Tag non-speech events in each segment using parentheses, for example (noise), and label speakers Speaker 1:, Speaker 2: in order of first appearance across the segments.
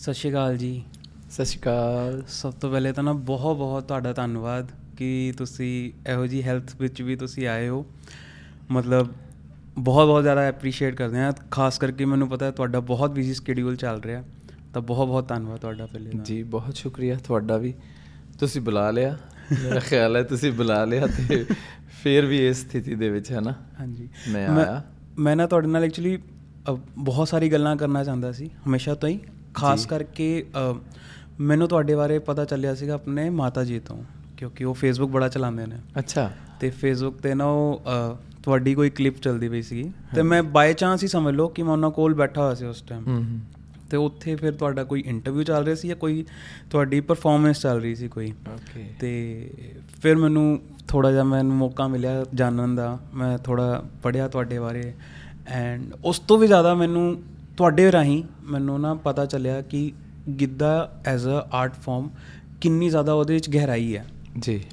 Speaker 1: ਸਤਿ ਸ਼੍ਰੀ ਅਕਾਲ ਜੀ।
Speaker 2: ਸਤਿ ਸ਼੍ਰੀ ਅਕਾਲ।
Speaker 1: ਸਭ ਤੋਂ ਪਹਿਲੇ ਤਾਂ ਨਾ ਬਹੁਤ ਬਹੁਤ ਤੁਹਾਡਾ ਧੰਨਵਾਦ ਕਿ ਤੁਸੀਂ ਇਹੋ ਜੀ ਹੈਲਥ ਵਿੱਚ ਵੀ ਤੁਸੀਂ ਆਏ ਹੋ। ਮਤਲਬ ਬਹੁਤ ਬਹੁਤ ਜ਼ਿਆਦਾ ਐਪਰੀਸ਼ੀਏਟ ਕਰਦੇ ਹਾਂ। ਖਾਸ ਕਰਕੇ ਮੈਨੂੰ ਪਤਾ ਹੈ ਤੁਹਾਡਾ ਬਹੁਤ ਬਿਜ਼ੀ ਸਕੇਡਿਊਲ ਚੱਲ ਰਿਹਾ। ਤਾਂ ਬਹੁਤ ਬਹੁਤ ਧੰਨਵਾਦ ਤੁਹਾਡਾ ਪਹਿਲੇ
Speaker 2: ਜੀ ਬਹੁਤ ਸ਼ੁਕਰੀਆ ਤੁਹਾਡਾ ਵੀ। ਤੁਸੀਂ ਬੁਲਾ ਲਿਆ। ਮੇਰਾ ਖਿਆਲ ਹੈ ਤੁਸੀਂ ਬੁਲਾ ਲਿਆ ਤੇ ਫੇਰ ਵੀ ਇਸ ਸਥਿਤੀ ਦੇ ਵਿੱਚ ਹੈ ਨਾ?
Speaker 1: ਹਾਂਜੀ।
Speaker 2: ਮੈਂ ਆਇਆ।
Speaker 1: ਮੈਂ ਨਾ ਤੁਹਾਡੇ ਨਾਲ ਐਕਚੁਅਲੀ ਬਹੁਤ ਸਾਰੀ ਗੱਲਾਂ ਕਰਨਾ ਚਾਹੁੰਦਾ ਸੀ। ਹਮੇਸ਼ਾ ਤੋਂ ਹੀ। ਖਾਸ ਕਰਕੇ ਮੈਨੂੰ ਤੁਹਾਡੇ ਬਾਰੇ ਪਤਾ ਚੱਲਿਆ ਸੀਗਾ ਆਪਣੇ ਮਾਤਾ ਜੀ ਤੋਂ ਕਿਉਂਕਿ ਉਹ ਫੇਸਬੁੱਕ ਬੜਾ ਚਲਾਉਂਦੇ ਨੇ।
Speaker 2: ਅੱਛਾ।
Speaker 1: ਤੇ ਫੇਸਬੁੱਕ ਤੇ ਨਾ ਉਹ ਤੁਹਾਡੀ ਕੋਈ ਕਲਿੱਪ ਚੱਲਦੀ ਪਈ ਸੀਗੀ। ਤੇ ਮੈਂ ਬਾਈ ਚਾਂਸ ਹੀ ਸਮਝ ਲਓ ਕਿ ਮੈਂ ਉਹਨਾਂ ਕੋਲ ਬੈਠਾ ਹੋਇਆ ਸੀ ਉਸ ਟਾਈਮ
Speaker 2: ਹੂੰ ਹੂੰ।
Speaker 1: ਤੇ ਉੱਥੇ ਫਿਰ ਤੁਹਾਡਾ ਕੋਈ ਇੰਟਰਵਿਊ ਚੱਲ ਰਿਹਾ ਸੀ ਜਾਂ ਕੋਈ ਤੁਹਾਡੀ ਪਰਫਾਰਮੈਂਸ ਚੱਲ ਰਹੀ ਸੀ ਕੋਈ?
Speaker 2: ਓਕੇ
Speaker 1: ਤੇ ਫਿਰ ਮੈਨੂੰ ਥੋੜਾ ਜਿਹਾ ਮੈਨੂੰ ਮੌਕਾ ਮਿਲਿਆ ਜਾਣਨ ਦਾ। ਮੈਂ ਥੋੜਾ ਪੜਿਆ ਤੁਹਾਡੇ ਬਾਰੇ। ਐਂਡ ਉਸ ਤੋਂ ਵੀ ਜ਼ਿਆਦਾ ਮੈਨੂੰ ਤੁਹਾਡੇ ਰਾਹੀਂ ਮੈਨੂੰ ਨਾ ਪਤਾ ਚੱਲਿਆ ਕਿ Giddha as a art form ਕਿੰਨੀ ਜ਼ਿਆਦਾ ਉਹਦੇ ਵਿੱਚ ਗਹਿਰਾਈ ਹੈ।
Speaker 2: ਜੀ।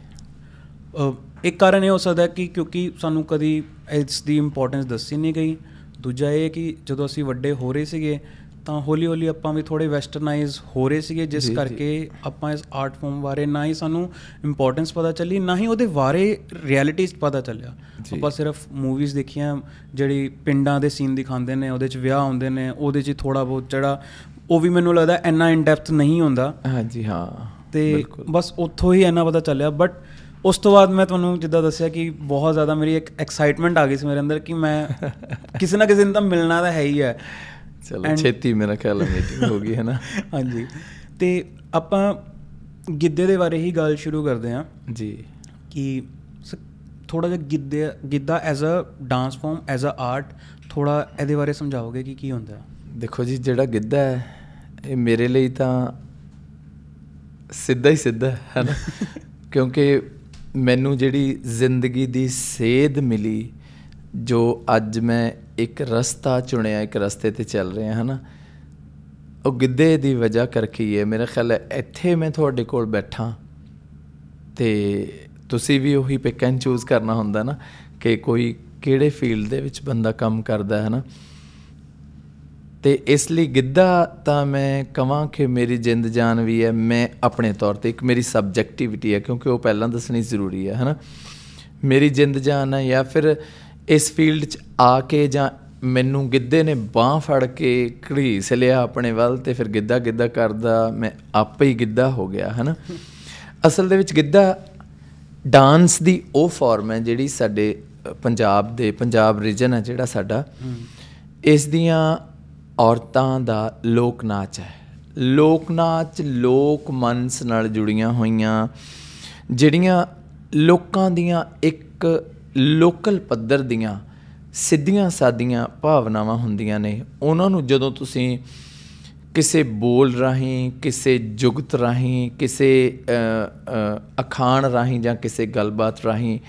Speaker 1: ਇੱਕ ਕਾਰਨ ਇਹ ਹੋ ਸਕਦਾ ਕਿ ਕਿਉਂਕਿ ਸਾਨੂੰ ਕਦੀ ਇਸ ਦੀ ਇੰਪੋਰਟੈਂਸ ਦੱਸੀ ਨਹੀਂ ਗਈ। ਦੂਜਾ ਇਹ ਕਿ ਜਦੋਂ ਅਸੀਂ ਵੱਡੇ ਹੋ ਰਹੇ ਸੀਗੇ ਤਾਂ ਹੌਲੀ ਹੌਲੀ ਆਪਾਂ ਵੀ ਥੋੜੇ ਵੈਸਟਰਨਾਈਜ਼ ਹੋ ਰਹੇ ਸੀਗੇ ਜਿਸ। ਕਰਕੇ ਆਪਾਂ ਇਸ ਆਰਟ ਫਾਰਮ ਬਾਰੇ ਨਾ ਹੀ ਸਾਨੂੰ ਇੰਪੋਰਟੈਂਸ ਪਤਾ ਚੱਲੀ ਨਾ ਹੀ ਉਹਦੇ ਬਾਰੇ ਰਿਐਲਿਟੀ 'ਚ ਪਤਾ ਚੱਲਿਆ। ਆਪਾਂ ਸਿਰਫ ਮੂਵੀਜ਼ ਦੇਖੀਆਂ ਜਿਹੜੀ ਪਿੰਡਾਂ ਦੇ ਸੀਨ ਦਿਖਾਉਂਦੇ ਨੇ ਉਹਦੇ 'ਚ ਵਿਆਹ ਹੁੰਦੇ ਨੇ ਉਹਦੇ 'ਚ ਥੋੜਾ ਬਹੁਤ ਜਿਹੜਾ ਉਹ ਵੀ ਮੈਨੂੰ ਲੱਗਦਾ ਇੰਨਾ ਇਨ ਡੈਪਥ ਨਹੀਂ ਹੁੰਦਾ
Speaker 2: ਹਾਂਜੀ ਹਾਂ
Speaker 1: ਤੇ ਬਸ ਉੱਥੋਂ ਹੀ ਇੰਨਾ ਪਤਾ ਚੱਲਿਆ ਬਟ ਉਸ ਤੋਂ ਬਾਅਦ ਮੈਂ ਤੁਹਾਨੂੰ ਜਿੱਦਾਂ ਦੱਸਿਆ ਕਿ ਬਹੁਤ ਜ਼ਿਆਦਾ ਮੇਰੀ ਇੱਕ ਐਕਸਾਈਟਮੈਂਟ ਆ ਗਈ ਸੀ ਮੇਰੇ ਅੰਦਰ ਕਿ ਮੈਂ (laughs) ਕਿਸੇ ਨਾ ਕਿਸੇ ਨੂੰ ਤਾਂ ਮਿਲਣਾ ਤਾਂ ਹੈ ਹੀ ਹੈ
Speaker 2: ਚਲੋ ਛੇਤੀ ਮੇਰਾ ਖਿਆਲ ਹੈ ਮੀਟਿੰਗ ਹੋ ਗਈ ਹੈ ਨਾ? (laughs)
Speaker 1: ਹਾਂਜੀ। ਤੇ ਆਪਾਂ ਗਿੱਧੇ ਦੇ ਬਾਰੇ ਹੀ ਗੱਲ ਸ਼ੁਰੂ ਕਰਦੇ ਹਾਂ।
Speaker 2: ਜੀ।
Speaker 1: ਕਿ ਥੋੜਾ ਜਿਹਾ ਗਿੱਧੇ Giddha as a dance form as a art ਥੋੜਾ ਇਹਦੇ ਬਾਰੇ ਸਮਝਾਓਗੇ ਕਿ ਕੀ ਹੁੰਦਾ?
Speaker 2: ਦੇਖੋ ਜੀ ਜਿਹੜਾ ਗਿੱਧਾ ਹੈ ਇਹ ਮੇਰੇ ਲਈ ਤਾਂ ਸਿੱਧਾ ਹੀ ਸਿੱਧਾ ਹੈ ਨਾ? (laughs) ਕਿਉਂਕਿ ਮੈਨੂੰ ਜਿਹੜੀ ਜ਼ਿੰਦਗੀ ਦੀ ਸੇਧ ਮਿਲੀ ਜੋ ਅੱਜ ਮੈਂ ਇੱਕ ਰਸਤਾ ਚੁਣਿਆ, ਇੱਕ ਰਸਤੇ ਤੇ ਚੱਲ ਰਿਹਾ ਹਾਂ ਨਾ ਉਹ ਗਿੱਧੇ ਦੀ ਵਜ੍ਹਾ ਕਰਕੇ ਹੀ ਹੈ। ਮੇਰਾ ਖਿਆਲ ਹੈ ਇੱਥੇ ਮੈਂ ਤੁਹਾਡੇ ਕੋਲ ਬੈਠਾ ਤੇ ਤੁਸੀਂ ਵੀ ਉਹੀ ਪਿਕ ਐਂਡ ਚੂਜ਼ ਕਰਨਾ ਹੁੰਦਾ ਨਾ ਕਿ ਕੋਈ ਕਿਹੜੇ ਫੀਲਡ ਦੇ ਵਿੱਚ ਬੰਦਾ ਕੰਮ ਕਰਦਾ ਹੈ ਨਾ ਤੇ ਇਸ ਲਈ ਗਿੱਧਾ ਤਾਂ ਮੈਂ ਕਹਾਂ ਕਿ ਮੇਰੀ ਜਿੰਦ ਜਾਨ ਵੀ ਹੈ, ਮੈਂ ਆਪਣੇ ਤੌਰ ਤੇ ਇੱਕ ਮੇਰੀ ਸਬਜੈਕਟਿਵਿਟੀ ਹੈ, ਕਿਉਂਕਿ ਉਹ ਪਹਿਲਾਂ ਦੱਸਣੀ ਜ਼ਰੂਰੀ ਹੈ, ਹਨਾ? ਮੇਰੀ ਜਿੰਦ ਜਾਨ ਹੈ ਜਾਂ ਫਿਰ ਇਸ ਫੀਲਡ 'ਚ ਆ ਕੇ ਜਾਂ ਮੈਨੂੰ ਗਿੱਧੇ ਨੇ ਬਾਹ ਫੜ ਕੇ ਘੜੀਸ ਲਿਆ ਆਪਣੇ ਵੱਲ ਤੇ ਫਿਰ ਗਿੱਧਾ ਗਿੱਧਾ ਕਰਦਾ ਮੈਂ ਆਪੇ ਹੀ ਗਿੱਧਾ ਹੋ ਗਿਆ ਹਨਾ? ਅਸਲ ਦੇ ਵਿੱਚ ਗਿੱਧਾ ਡਾਂਸ ਦੀ ਉਹ ਫਾਰਮ ਹੈ ਜਿਹੜੀ ਸਾਡੇ ਪੰਜਾਬ ਦੇ ਪੰਜਾਬ ਰੀਜਨ ਹੈ ਜਿਹੜਾ ਸਾਡਾ। ਇਸ ਦੀਆਂ ਔਰਤਾਂ ਦਾ ਲੋਕ ਨਾਚ ਹੈ। ਲੋਕ ਨਾਚ ਲੋਕ ਮਨਸ ਨਾਲ ਜੁੜੀਆਂ ਹੋਈਆਂ ਜਿਹੜੀਆਂ ਲੋਕਾਂ ਦੀਆਂ ਇੱਕ ਲੋਕਲ ਪੱਧਰ ਦੀਆਂ ਸਿੱਧੀਆਂ ਸਾਦੀਆਂ ਭਾਵਨਾਵਾਂ ਹੁੰਦੀਆਂ ਨੇ। ਉਹਨਾਂ ਨੂੰ ਜਦੋਂ ਤੁਸੀਂ ਕਿਸੇ ਬੋਲ ਰਾਹੀਂ ਕਿਸੇ ਜੁਗਤ ਰਾਹੀਂ ਕਿਸੇ ਅ, ਅ, ਅਖਾਣ ਰਾਹੀਂ ਜਾਂ ਕਿਸੇ ਗੱਲਬਾਤ ਰਾਹੀਂ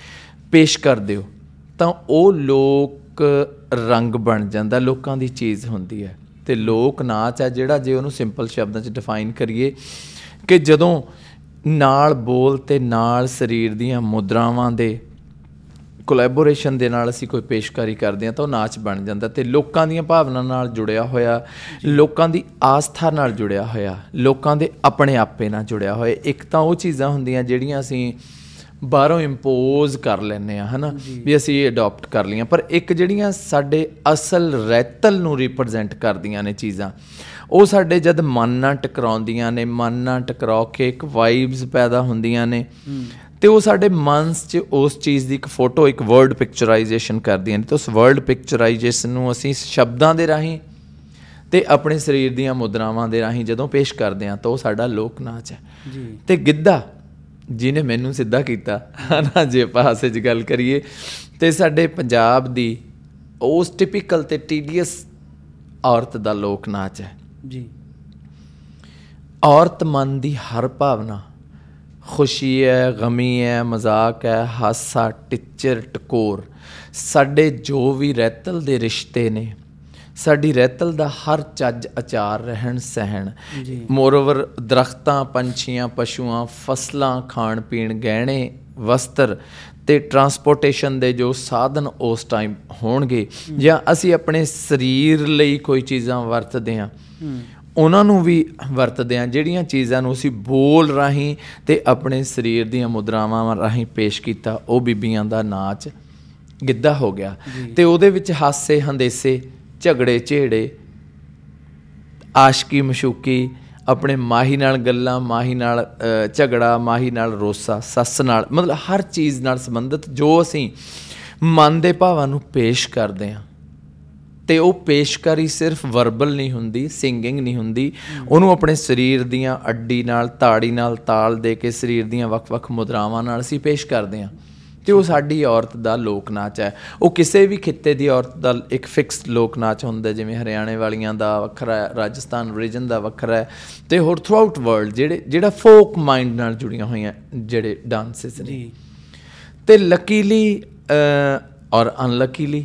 Speaker 2: ਪੇਸ਼ ਕਰਦੇ ਹੋ ਤਾਂ ਉਹ ਲੋਕ ਰੰਗ ਬਣ ਜਾਂਦਾ ਲੋਕਾਂ ਦੀ ਚੀਜ਼ ਹੁੰਦੀ ਹੈ। ਤੇ ਲੋਕ ਨਾਚ ਹੈ ਜਿਹੜਾ ਜੇ ਉਹਨੂੰ ਸਿੰਪਲ ਸ਼ਬਦਾਂ 'ਚ ਡਿਫਾਈਨ ਕਰੀਏ ਕਿ ਜਦੋਂ ਨਾਲ ਬੋਲ ਤੇ ਨਾਲ ਸਰੀਰ ਦੀਆਂ ਮੁਦਰਾਵਾਂ ਦੇ ਕੋਲੈਬੋਰੇਸ਼ਨ ਦੇ ਨਾਲ ਅਸੀਂ ਕੋਈ ਪੇਸ਼ਕਾਰੀ ਕਰਦੇ ਹਾਂ ਤਾਂ ਉਹ ਨਾਚ ਬਣ ਜਾਂਦਾ ਤੇ ਲੋਕਾਂ ਦੀਆਂ ਭਾਵਨਾ ਨਾਲ ਜੁੜਿਆ ਹੋਇਆ ਲੋਕਾਂ ਦੀ ਆਸਥਾ ਨਾਲ ਜੁੜਿਆ ਹੋਇਆ ਲੋਕਾਂ ਦੇ ਆਪਣੇ ਆਪੇ ਨਾਲ ਜੁੜਿਆ ਹੋਇਆ ਇੱਕ ਤਾਂ ਉਹ ਚੀਜ਼ਾਂ ਹੁੰਦੀਆਂ ਜਿਹੜੀਆਂ ਅਸੀਂ ਬਾਹਰੋਂ ਇੰਪੋਜ਼ ਕਰ ਲੈਨੇ ਆ ਹਨਾ? ਵੀ ਅਸੀਂ ਅਡਾਪਟ ਕਰ ਲਈਆਂ ਪਰ ਇੱਕ ਜਿਹੜੀਆਂ ਸਾਡੇ ਅਸਲ ਰੈਤਲ ਨੂੰ ਰਿਪਰੈਜ਼ੈਂਟ ਕਰਦੀਆਂ ਨੇ ਚੀਜ਼ਾਂ ਉਹ ਸਾਡੇ ਜਦ ਮਨ ਨਾਲ ਟਕਰਾਉਂਦੀਆਂ ਨੇ ਮਨ ਨਾਲ ਟਕਰਾਓ ਕੇ ਇੱਕ ਵਾਈਬਸ ਪੈਦਾ ਹੁੰਦੀਆਂ ਨੇ। ਤੇ ਉਹ ਸਾਡੇ ਮਨ 'ਚ ਉਸ ਚੀਜ਼ ਦੀ ਇੱਕ ਫੋਟੋ ਇੱਕ ਵਰਡ ਪਿਕਚਰਾਈਜੇਸ਼ਨ ਕਰਦੀਆਂ ਨੇ ਤੇ ਉਸ ਵਰਡ ਪਿਕਚਰਾਈਜੇਸ਼ਨ ਨੂੰ ਅਸੀਂ ਸ਼ਬਦਾਂ ਦੇ ਰਾਹੀਂ ਤੇ ਆਪਣੇ ਸਰੀਰ ਦੀਆਂ ਮੁਦਰਾਵਾਂ ਦੇ ਰਾਹੀਂ ਜਦੋਂ ਪੇਸ਼ ਕਰਦੇ ਹਾਂ ਤਾਂ ਉਹ ਸਾਡਾ ਲੋਕ ਨਾਚ ਹੈ।
Speaker 1: ਜੀ।
Speaker 2: ਤੇ ਗਿੱਧਾ ਜਿਹਨੇ ਮੈਨੂੰ ਸਿੱਧਾ ਕੀਤਾ ਹਨਾ ਜੇ ਆਪਾਂ ਹਾਸੇ 'ਚ ਗੱਲ ਕਰੀਏ ਤੇ ਸਾਡੇ ਪੰਜਾਬ ਦੀ ਉਸ ਟਿਪੀਕਲ ਤੇ ਟੀਡੀਐਸ ਔਰਤ ਦਾ ਲੋਕ ਨਾਚ ਹੈ।
Speaker 1: ਜੀ।
Speaker 2: ਔਰਤ ਮਨ ਦੀ ਹਰ ਭਾਵਨਾ ਖੁਸ਼ੀ ਹੈ ਗਮੀ ਹੈ ਮਜ਼ਾਕ ਹੈ ਹਾਸਾ ਟਿੱਚਰ ਟਕੋਰ। ਸਾਡੇ ਜੋ ਵੀ ਰਹਿਤਲ ਦੇ ਰਿਸ਼ਤੇ ਨੇ ਸਾਡੀ ਰਹਿਤਲ ਦਾ ਹਰ ਚੱਜ ਅਚਾਰ ਰਹਿਣ ਸਹਿਣ। ਮੋਰਓਵਰ ਦਰਖਤਾਂ ਪੰਛੀਆਂ ਪਸ਼ੂਆਂ ਫਸਲਾਂ ਖਾਣ ਪੀਣ ਗਹਿਣੇ ਵਸਤਰ ਤੇ ਟਰਾਂਸਪੋਰਟੇਸ਼ਨ ਦੇ ਜੋ ਸਾਧਨ ਉਸ ਟਾਈਮ ਹੋਣਗੇ ਜਾਂ ਅਸੀਂ ਆਪਣੇ ਸਰੀਰ ਲਈ ਕੋਈ ਚੀਜ਼ਾਂ ਵਰਤਦੇ ਹਾਂ। ਉਹਨਾਂ ਨੂੰ ਵੀ ਵਰਤਦੇ ਆ ਜਿਹੜੀਆਂ ਚੀਜ਼ਾਂ ਨੂੰ ਅਸੀਂ ਬੋਲ ਰਾਹੀਂ ਤੇ ਆਪਣੇ ਸਰੀਰ ਦੀਆਂ ਮੁਦਰਾਵਾਂ ਰਾਹੀਂ ਪੇਸ਼ ਕੀਤਾ ਉਹ ਬੀਬੀਆਂ ਦਾ ਨਾਚ ਗਿੱਧਾ ਹੋ ਗਿਆ। ਤੇ ਉਹਦੇ ਵਿੱਚ ਹਾਸੇ ਹੰਦੇਸੇ ਝਗੜੇ ਝੇੜੇ ਆਸ਼ਕੀ ਮਸ਼ੂਕੀ ਆਪਣੇ ਮਾਹੀ ਨਾਲ ਗੱਲਾਂ ਮਾਹੀ ਨਾਲ ਝਗੜਾ ਮਾਹੀ ਨਾਲ ਰੋਸਾ ਸੱਸ ਨਾਲ ਮਤਲਬ ਹਰ ਚੀਜ਼ ਨਾਲ ਸੰਬੰਧਿਤ ਜੋ ਅਸੀਂ ਮਨ ਦੇ ਭਾਵਾਂ ਨੂੰ ਪੇਸ਼ ਕਰਦੇ ਹਾਂ। ਤੇ ਉਹ ਪੇਸ਼ਕਾਰੀ ਸਿਰਫ ਵਰਬਲ ਨਹੀਂ ਹੁੰਦੀ ਸਿੰਗਿੰਗ ਨਹੀਂ ਹੁੰਦੀ। ਉਹਨੂੰ ਆਪਣੇ ਸਰੀਰ ਦੀਆਂ ਅੱਡੀ ਨਾਲ ਤਾੜੀ ਨਾਲ ਤਾਲ ਦੇ ਕੇ ਸਰੀਰ ਦੀਆਂ ਵੱਖ-ਵੱਖ ਮੁਦਰਾਵਾਂ ਨਾਲ ਅਸੀਂ ਪੇਸ਼ ਕਰਦੇ ਹਾਂ। ਤੇ ਉਹ ਸਾਡੀ ਔਰਤ ਦਾ ਲੋਕ ਨਾਚ ਹੈ। ਉਹ ਕਿਸੇ ਵੀ ਖਿੱਤੇ ਦੀ ਔਰਤ ਦਾ ਇੱਕ ਫਿਕਸਡ ਲੋਕ ਨਾਚ ਹੁੰਦਾ ਜਿਵੇਂ ਹਰਿਆਣੇ ਵਾਲੀਆਂ ਦਾ ਵੱਖਰਾ ਹੈ ਰਾਜਸਥਾਨ ਰੀਜਨ ਦਾ ਵੱਖਰਾ ਹੈ ਤੇ ਹੋਰ ਥਰੂਆਊਟ ਵਰਲਡ ਜਿਹੜੇ ਜਿਹੜਾ ਫੋਕ ਮਾਈਂਡ ਨਾਲ ਜੁੜੀਆਂ ਹੋਈਆਂ ਜਿਹੜੇ ਡਾਂਸਸ ਨੇ। ਤੇ ਲੱਕੀਲੀ ਔਰ ਅਨਲਕੀਲੀ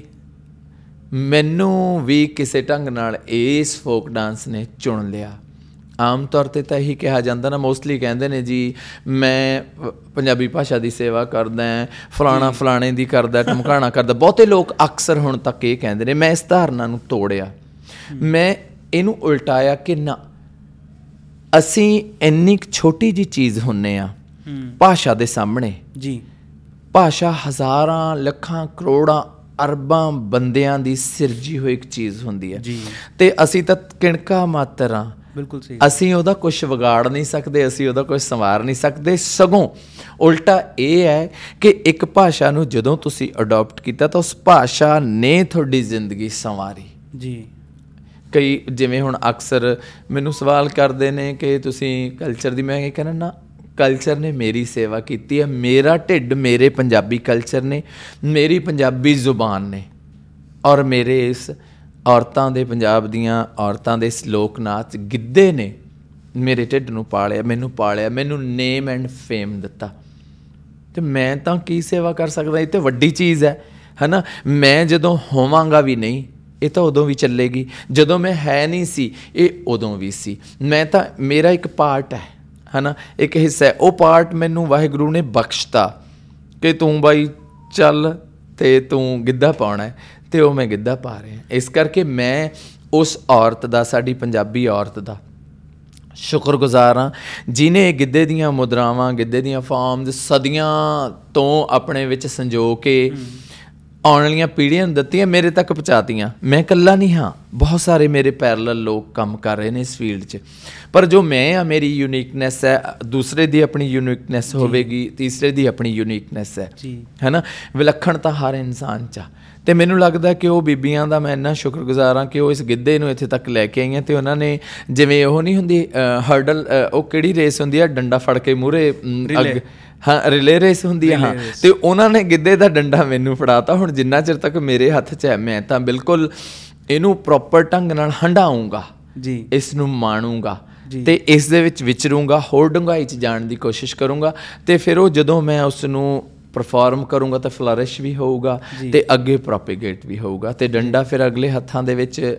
Speaker 2: ਮੈਨੂੰ ਵੀ ਕਿਸੇ ਢੰਗ ਨਾਲ ਇਸ ਫੋਕ ਡਾਂਸ ਨੇ ਚੁਣ ਲਿਆ। ਆਮ ਤੌਰ ਤੇ ਤਾਂ ਇਹੀ ਕਿਹਾ ਜਾਂਦਾ ਨਾ ਮੋਸਟਲੀ ਕਹਿੰਦੇ ਨੇ ਜੀ ਮੈਂ ਪੰਜਾਬੀ ਭਾਸ਼ਾ ਦੀ ਸੇਵਾ ਕਰਦਾ ਫਲਾਣਾ ਫਲਾਣੇ ਦੀ ਕਰਦਾ ਟਮਕਾਣਾ ਕਰਦਾ। ਬਹੁਤੇ ਲੋਕ ਅਕਸਰ ਹੁਣ ਤੱਕ ਇਹ ਕਹਿੰਦੇ ਨੇ ਮੈਂ ਇਸ ਧਾਰਨਾ ਨੂੰ ਤੋੜਿਆ। ਮੈਂ ਇਹਨੂੰ ਉਲਟਾਇਆ ਕਿ ਨਾ ਅਸੀਂ ਇੰਨੀ ਛੋਟੀ ਜੀ ਚੀਜ਼ ਹੁੰਨੇ ਆ ਭਾਸ਼ਾ ਦੇ ਸਾਹਮਣੇ।
Speaker 1: ਜੀ।
Speaker 2: ਭਾਸ਼ਾ ਹਜ਼ਾਰਾਂ ਲੱਖਾਂ ਕਰੋੜਾਂ ਅਰਬਾਂ ਬੰਦਿਆਂ ਦੀ ਸਿਰਜੀ ਹੋਈ ਇੱਕ ਚੀਜ਼ ਹੁੰਦੀ ਹੈ।
Speaker 1: ਜੀ।
Speaker 2: ਤੇ ਅਸੀਂ ਤਾਂ ਕਿਣਕਾ ਮਾਤਰ ਆ
Speaker 1: ਬਿਲਕੁਲ ਸਹੀ।
Speaker 2: ਅਸੀਂ ਉਹਦਾ ਕੁਝ ਵਿਗਾੜ ਨਹੀਂ ਸਕਦੇ ਅਸੀਂ ਉਹਦਾ ਕੁਝ ਸੰਵਾਰ ਨਹੀਂ ਸਕਦੇ। ਸਗੋਂ ਉਲਟਾ ਇਹ ਹੈ ਕਿ ਇੱਕ ਭਾਸ਼ਾ ਨੂੰ ਜਦੋਂ ਤੁਸੀਂ ਅਡਾਪਟ ਕੀਤਾ ਤਾਂ ਉਸ ਭਾਸ਼ਾ ਨੇ ਤੁਹਾਡੀ ਜ਼ਿੰਦਗੀ ਸੰਵਾਰੀ।
Speaker 1: ਜੀ।
Speaker 2: ਕਈ ਜਿਵੇਂ ਹੁਣ ਅਕਸਰ ਮੈਨੂੰ ਸਵਾਲ ਕਰਦੇ ਨੇ ਕਿ ਤੁਸੀਂ ਕਲਚਰ ਦੀ ਮੈਂ ਇਹ ਕਹਿੰਦਾ ਨਾ ਕਲਚਰ ਨੇ ਮੇਰੀ ਸੇਵਾ ਕੀਤੀ ਹੈ, ਮੇਰਾ ਢਿੱਡ ਮੇਰੇ ਪੰਜਾਬੀ ਕਲਚਰ ਨੇ, ਮੇਰੀ ਪੰਜਾਬੀ ਜ਼ੁਬਾਨ ਨੇ ਔਰ ਮੇਰੇ ਇਸ ਔਰਤਾਂ ਦੇ ਪੰਜਾਬ ਦੀਆਂ ਔਰਤਾਂ ਦੇ ਇਸ ਲੋਕ ਨਾਚ ਗਿੱਧੇ ਨੇ, ਮੇਰੇ ਢਿੱਡ ਨੂੰ ਪਾਲਿਆ, ਮੈਨੂੰ ਪਾਲਿਆ, ਮੈਨੂੰ ਨੇਮ ਐਂਡ ਫੇਮ ਦਿੱਤਾ। ਤੇ ਮੈਂ ਤਾਂ ਕੀ ਸੇਵਾ ਕਰ ਸਕਦਾ? ਇਹ ਤੇ ਵੱਡੀ ਚੀਜ਼ ਹੈ, ਹਨਾ? ਮੈਂ ਜਦੋਂ ਹੋਵਾਂਗਾ ਵੀ ਨਹੀਂ, ਇਹ ਤਾਂ ਉਦੋਂ ਵੀ ਚੱਲੇਗੀ। ਜਦੋਂ ਮੈਂ ਹੈ ਨਹੀਂ ਸੀ, ਇਹ ਉਦੋਂ ਵੀ ਸੀ। ਮੈਂ ਤਾਂ, ਮੇਰਾ ਇੱਕ ਪਾਰਟ ਹੈ। ਹਨਾ? ਇੱਕ ਹਿੱਸਾ ਹੈ। ਉਹ ਪਾਰਟ ਮੈਨੂੰ ਵਾਹਿਗੁਰੂ ਨੇ ਬਖਸ਼ਤਾ ਕਿ ਤੂੰ ਬਾਈ ਚੱਲ ਤੇ ਤੂੰ ਗਿੱਧਾ ਪਾਉਣਾ ਹੈ ਤੇ ਉਹ ਮੈਂ ਗਿੱਧਾ ਪਾ ਰਿਹਾ ਇਸ ਕਰਕੇ ਮੈਂ ਉਸ ਔਰਤ ਦਾ, ਸਾਡੀ ਪੰਜਾਬੀ ਔਰਤ ਦਾ ਸ਼ੁਕਰਗੁਜ਼ਾਰ ਹਾਂ, ਜਿਨੇ ਗਿੱਧੇ ਦੀਆਂ ਮੁਦਰਾਵਾਂ, ਗਿੱਧੇ ਦੀਆਂ ਫਾਰਮਸ ਸਦੀਆਂ ਤੋਂ ਆਪਣੇ ਵਿੱਚ ਸੰਜੋ ਕੇ ਆਉਣ ਵਾਲੀਆਂ ਪੀੜ੍ਹੀਆਂ ਨੂੰ ਦਿੱਤੀਆਂ ਮੇਰੇ ਤੱਕ ਪਹੁੰਚਾਤੀਆਂ। ਮੈਂ ਇਕੱਲਾ ਨਹੀਂ ਹਾਂ। ਬਹੁਤ ਸਾਰੇ ਮੇਰੇ ਪੈਰਲਲ ਲੋਕ ਕੰਮ ਕਰ ਰਹੇ ਨੇ ਇਸ ਫੀਲਡ 'ਚ। ਪਰ ਜੋ ਮੈਂ ਆ ਮੇਰੀ ਯੂਨੀਕਨੈਸ ਹੈ। ਦੂਸਰੇ ਦੀ ਆਪਣੀ ਯੂਨੀਕਨੈਸ ਹੋਵੇਗੀ ਤੀਸਰੇ ਦੀ ਆਪਣੀ ਯੂਨੀਕਨੈਸ ਹੈ।
Speaker 1: ਜੀ।
Speaker 2: ਹੈਨਾ ਵਿਲੱਖਣਤਾ ਹਰ ਇਨਸਾਨ 'ਚ ਆ। ਤੇ ਮੈਨੂੰ ਲੱਗਦਾ ਕਿ ਉਹ ਬੀਬੀਆਂ ਦਾ ਮੈਂ ਇੰਨਾ ਸ਼ੁਕਰਗੁਜ਼ਾਰ ਹਾਂ ਕਿ ਉਹ ਇਸ ਗਿੱਧੇ ਨੂੰ ਇੱਥੇ ਤੱਕ ਲੈ ਕੇ ਆਈਆਂ ਤੇ ਉਹਨਾਂ ਨੇ ਜਿਵੇਂ ਉਹ ਨਹੀਂ ਹੁੰਦੀ ਹਰਡਲ ਉਹ ਕਿਹੜੀ ਰੇਸ ਹੁੰਦੀ ਆ? ਡੰਡਾ ਫੜ ਕੇ ਮੂਰੇ ਅੱਗ ਹਾਂ ਰਿਲੇ ਰੇਸ ਹੁੰਦੀ ਆ ਹਾਂ। ਤੇ ਉਹਨਾਂ ਨੇ ਗਿੱਧੇ ਦਾ ਡੰਡਾ ਮੈਨੂੰ ਫੜਾਤਾ ਹੁਣ ਜਿੰਨਾ ਚਿਰ ਤੱਕ ਮੇਰੇ ਹੱਥ 'ਚ ਹੈ ਮੈਂ ਤਾਂ ਬਿਲਕੁਲ ਇਹਨੂੰ ਪ੍ਰੋਪਰ ਢੰਗ ਨਾਲ ਹੰਡਾਉਂਗਾ
Speaker 1: ਜੀ।
Speaker 2: ਇਸ ਨੂੰ ਮਾਣੂੰਗਾ। ਤੇ ਇਸ ਦੇ ਵਿੱਚ ਵਿਚਰੂੰਗਾ ਹੋਰ ਡੂੰਘਾਈ 'ਚ ਜਾਣ ਦੀ ਕੋਸ਼ਿਸ਼ ਕਰੂੰਗਾ ਤੇ ਫਿਰ ਉਹ ਜਦੋਂ ਮੈਂ ਉਸ ਨੂੰ ਪਰਫਾਰਮ ਕਰੂੰਗਾ ਤਾਂ ਫਲਰਿਸ਼ ਵੀ ਹੋਊਗਾ
Speaker 1: ਜੀ।
Speaker 2: ਤੇ ਅੱਗੇ ਪ੍ਰੋਪੇਗੇਟ ਵੀ ਹੋਊਗਾ ਤੇ ਡੰਡਾ ਫਿਰ ਅਗਲੇ ਹੱਥਾਂ ਦੇ ਵਿੱਚ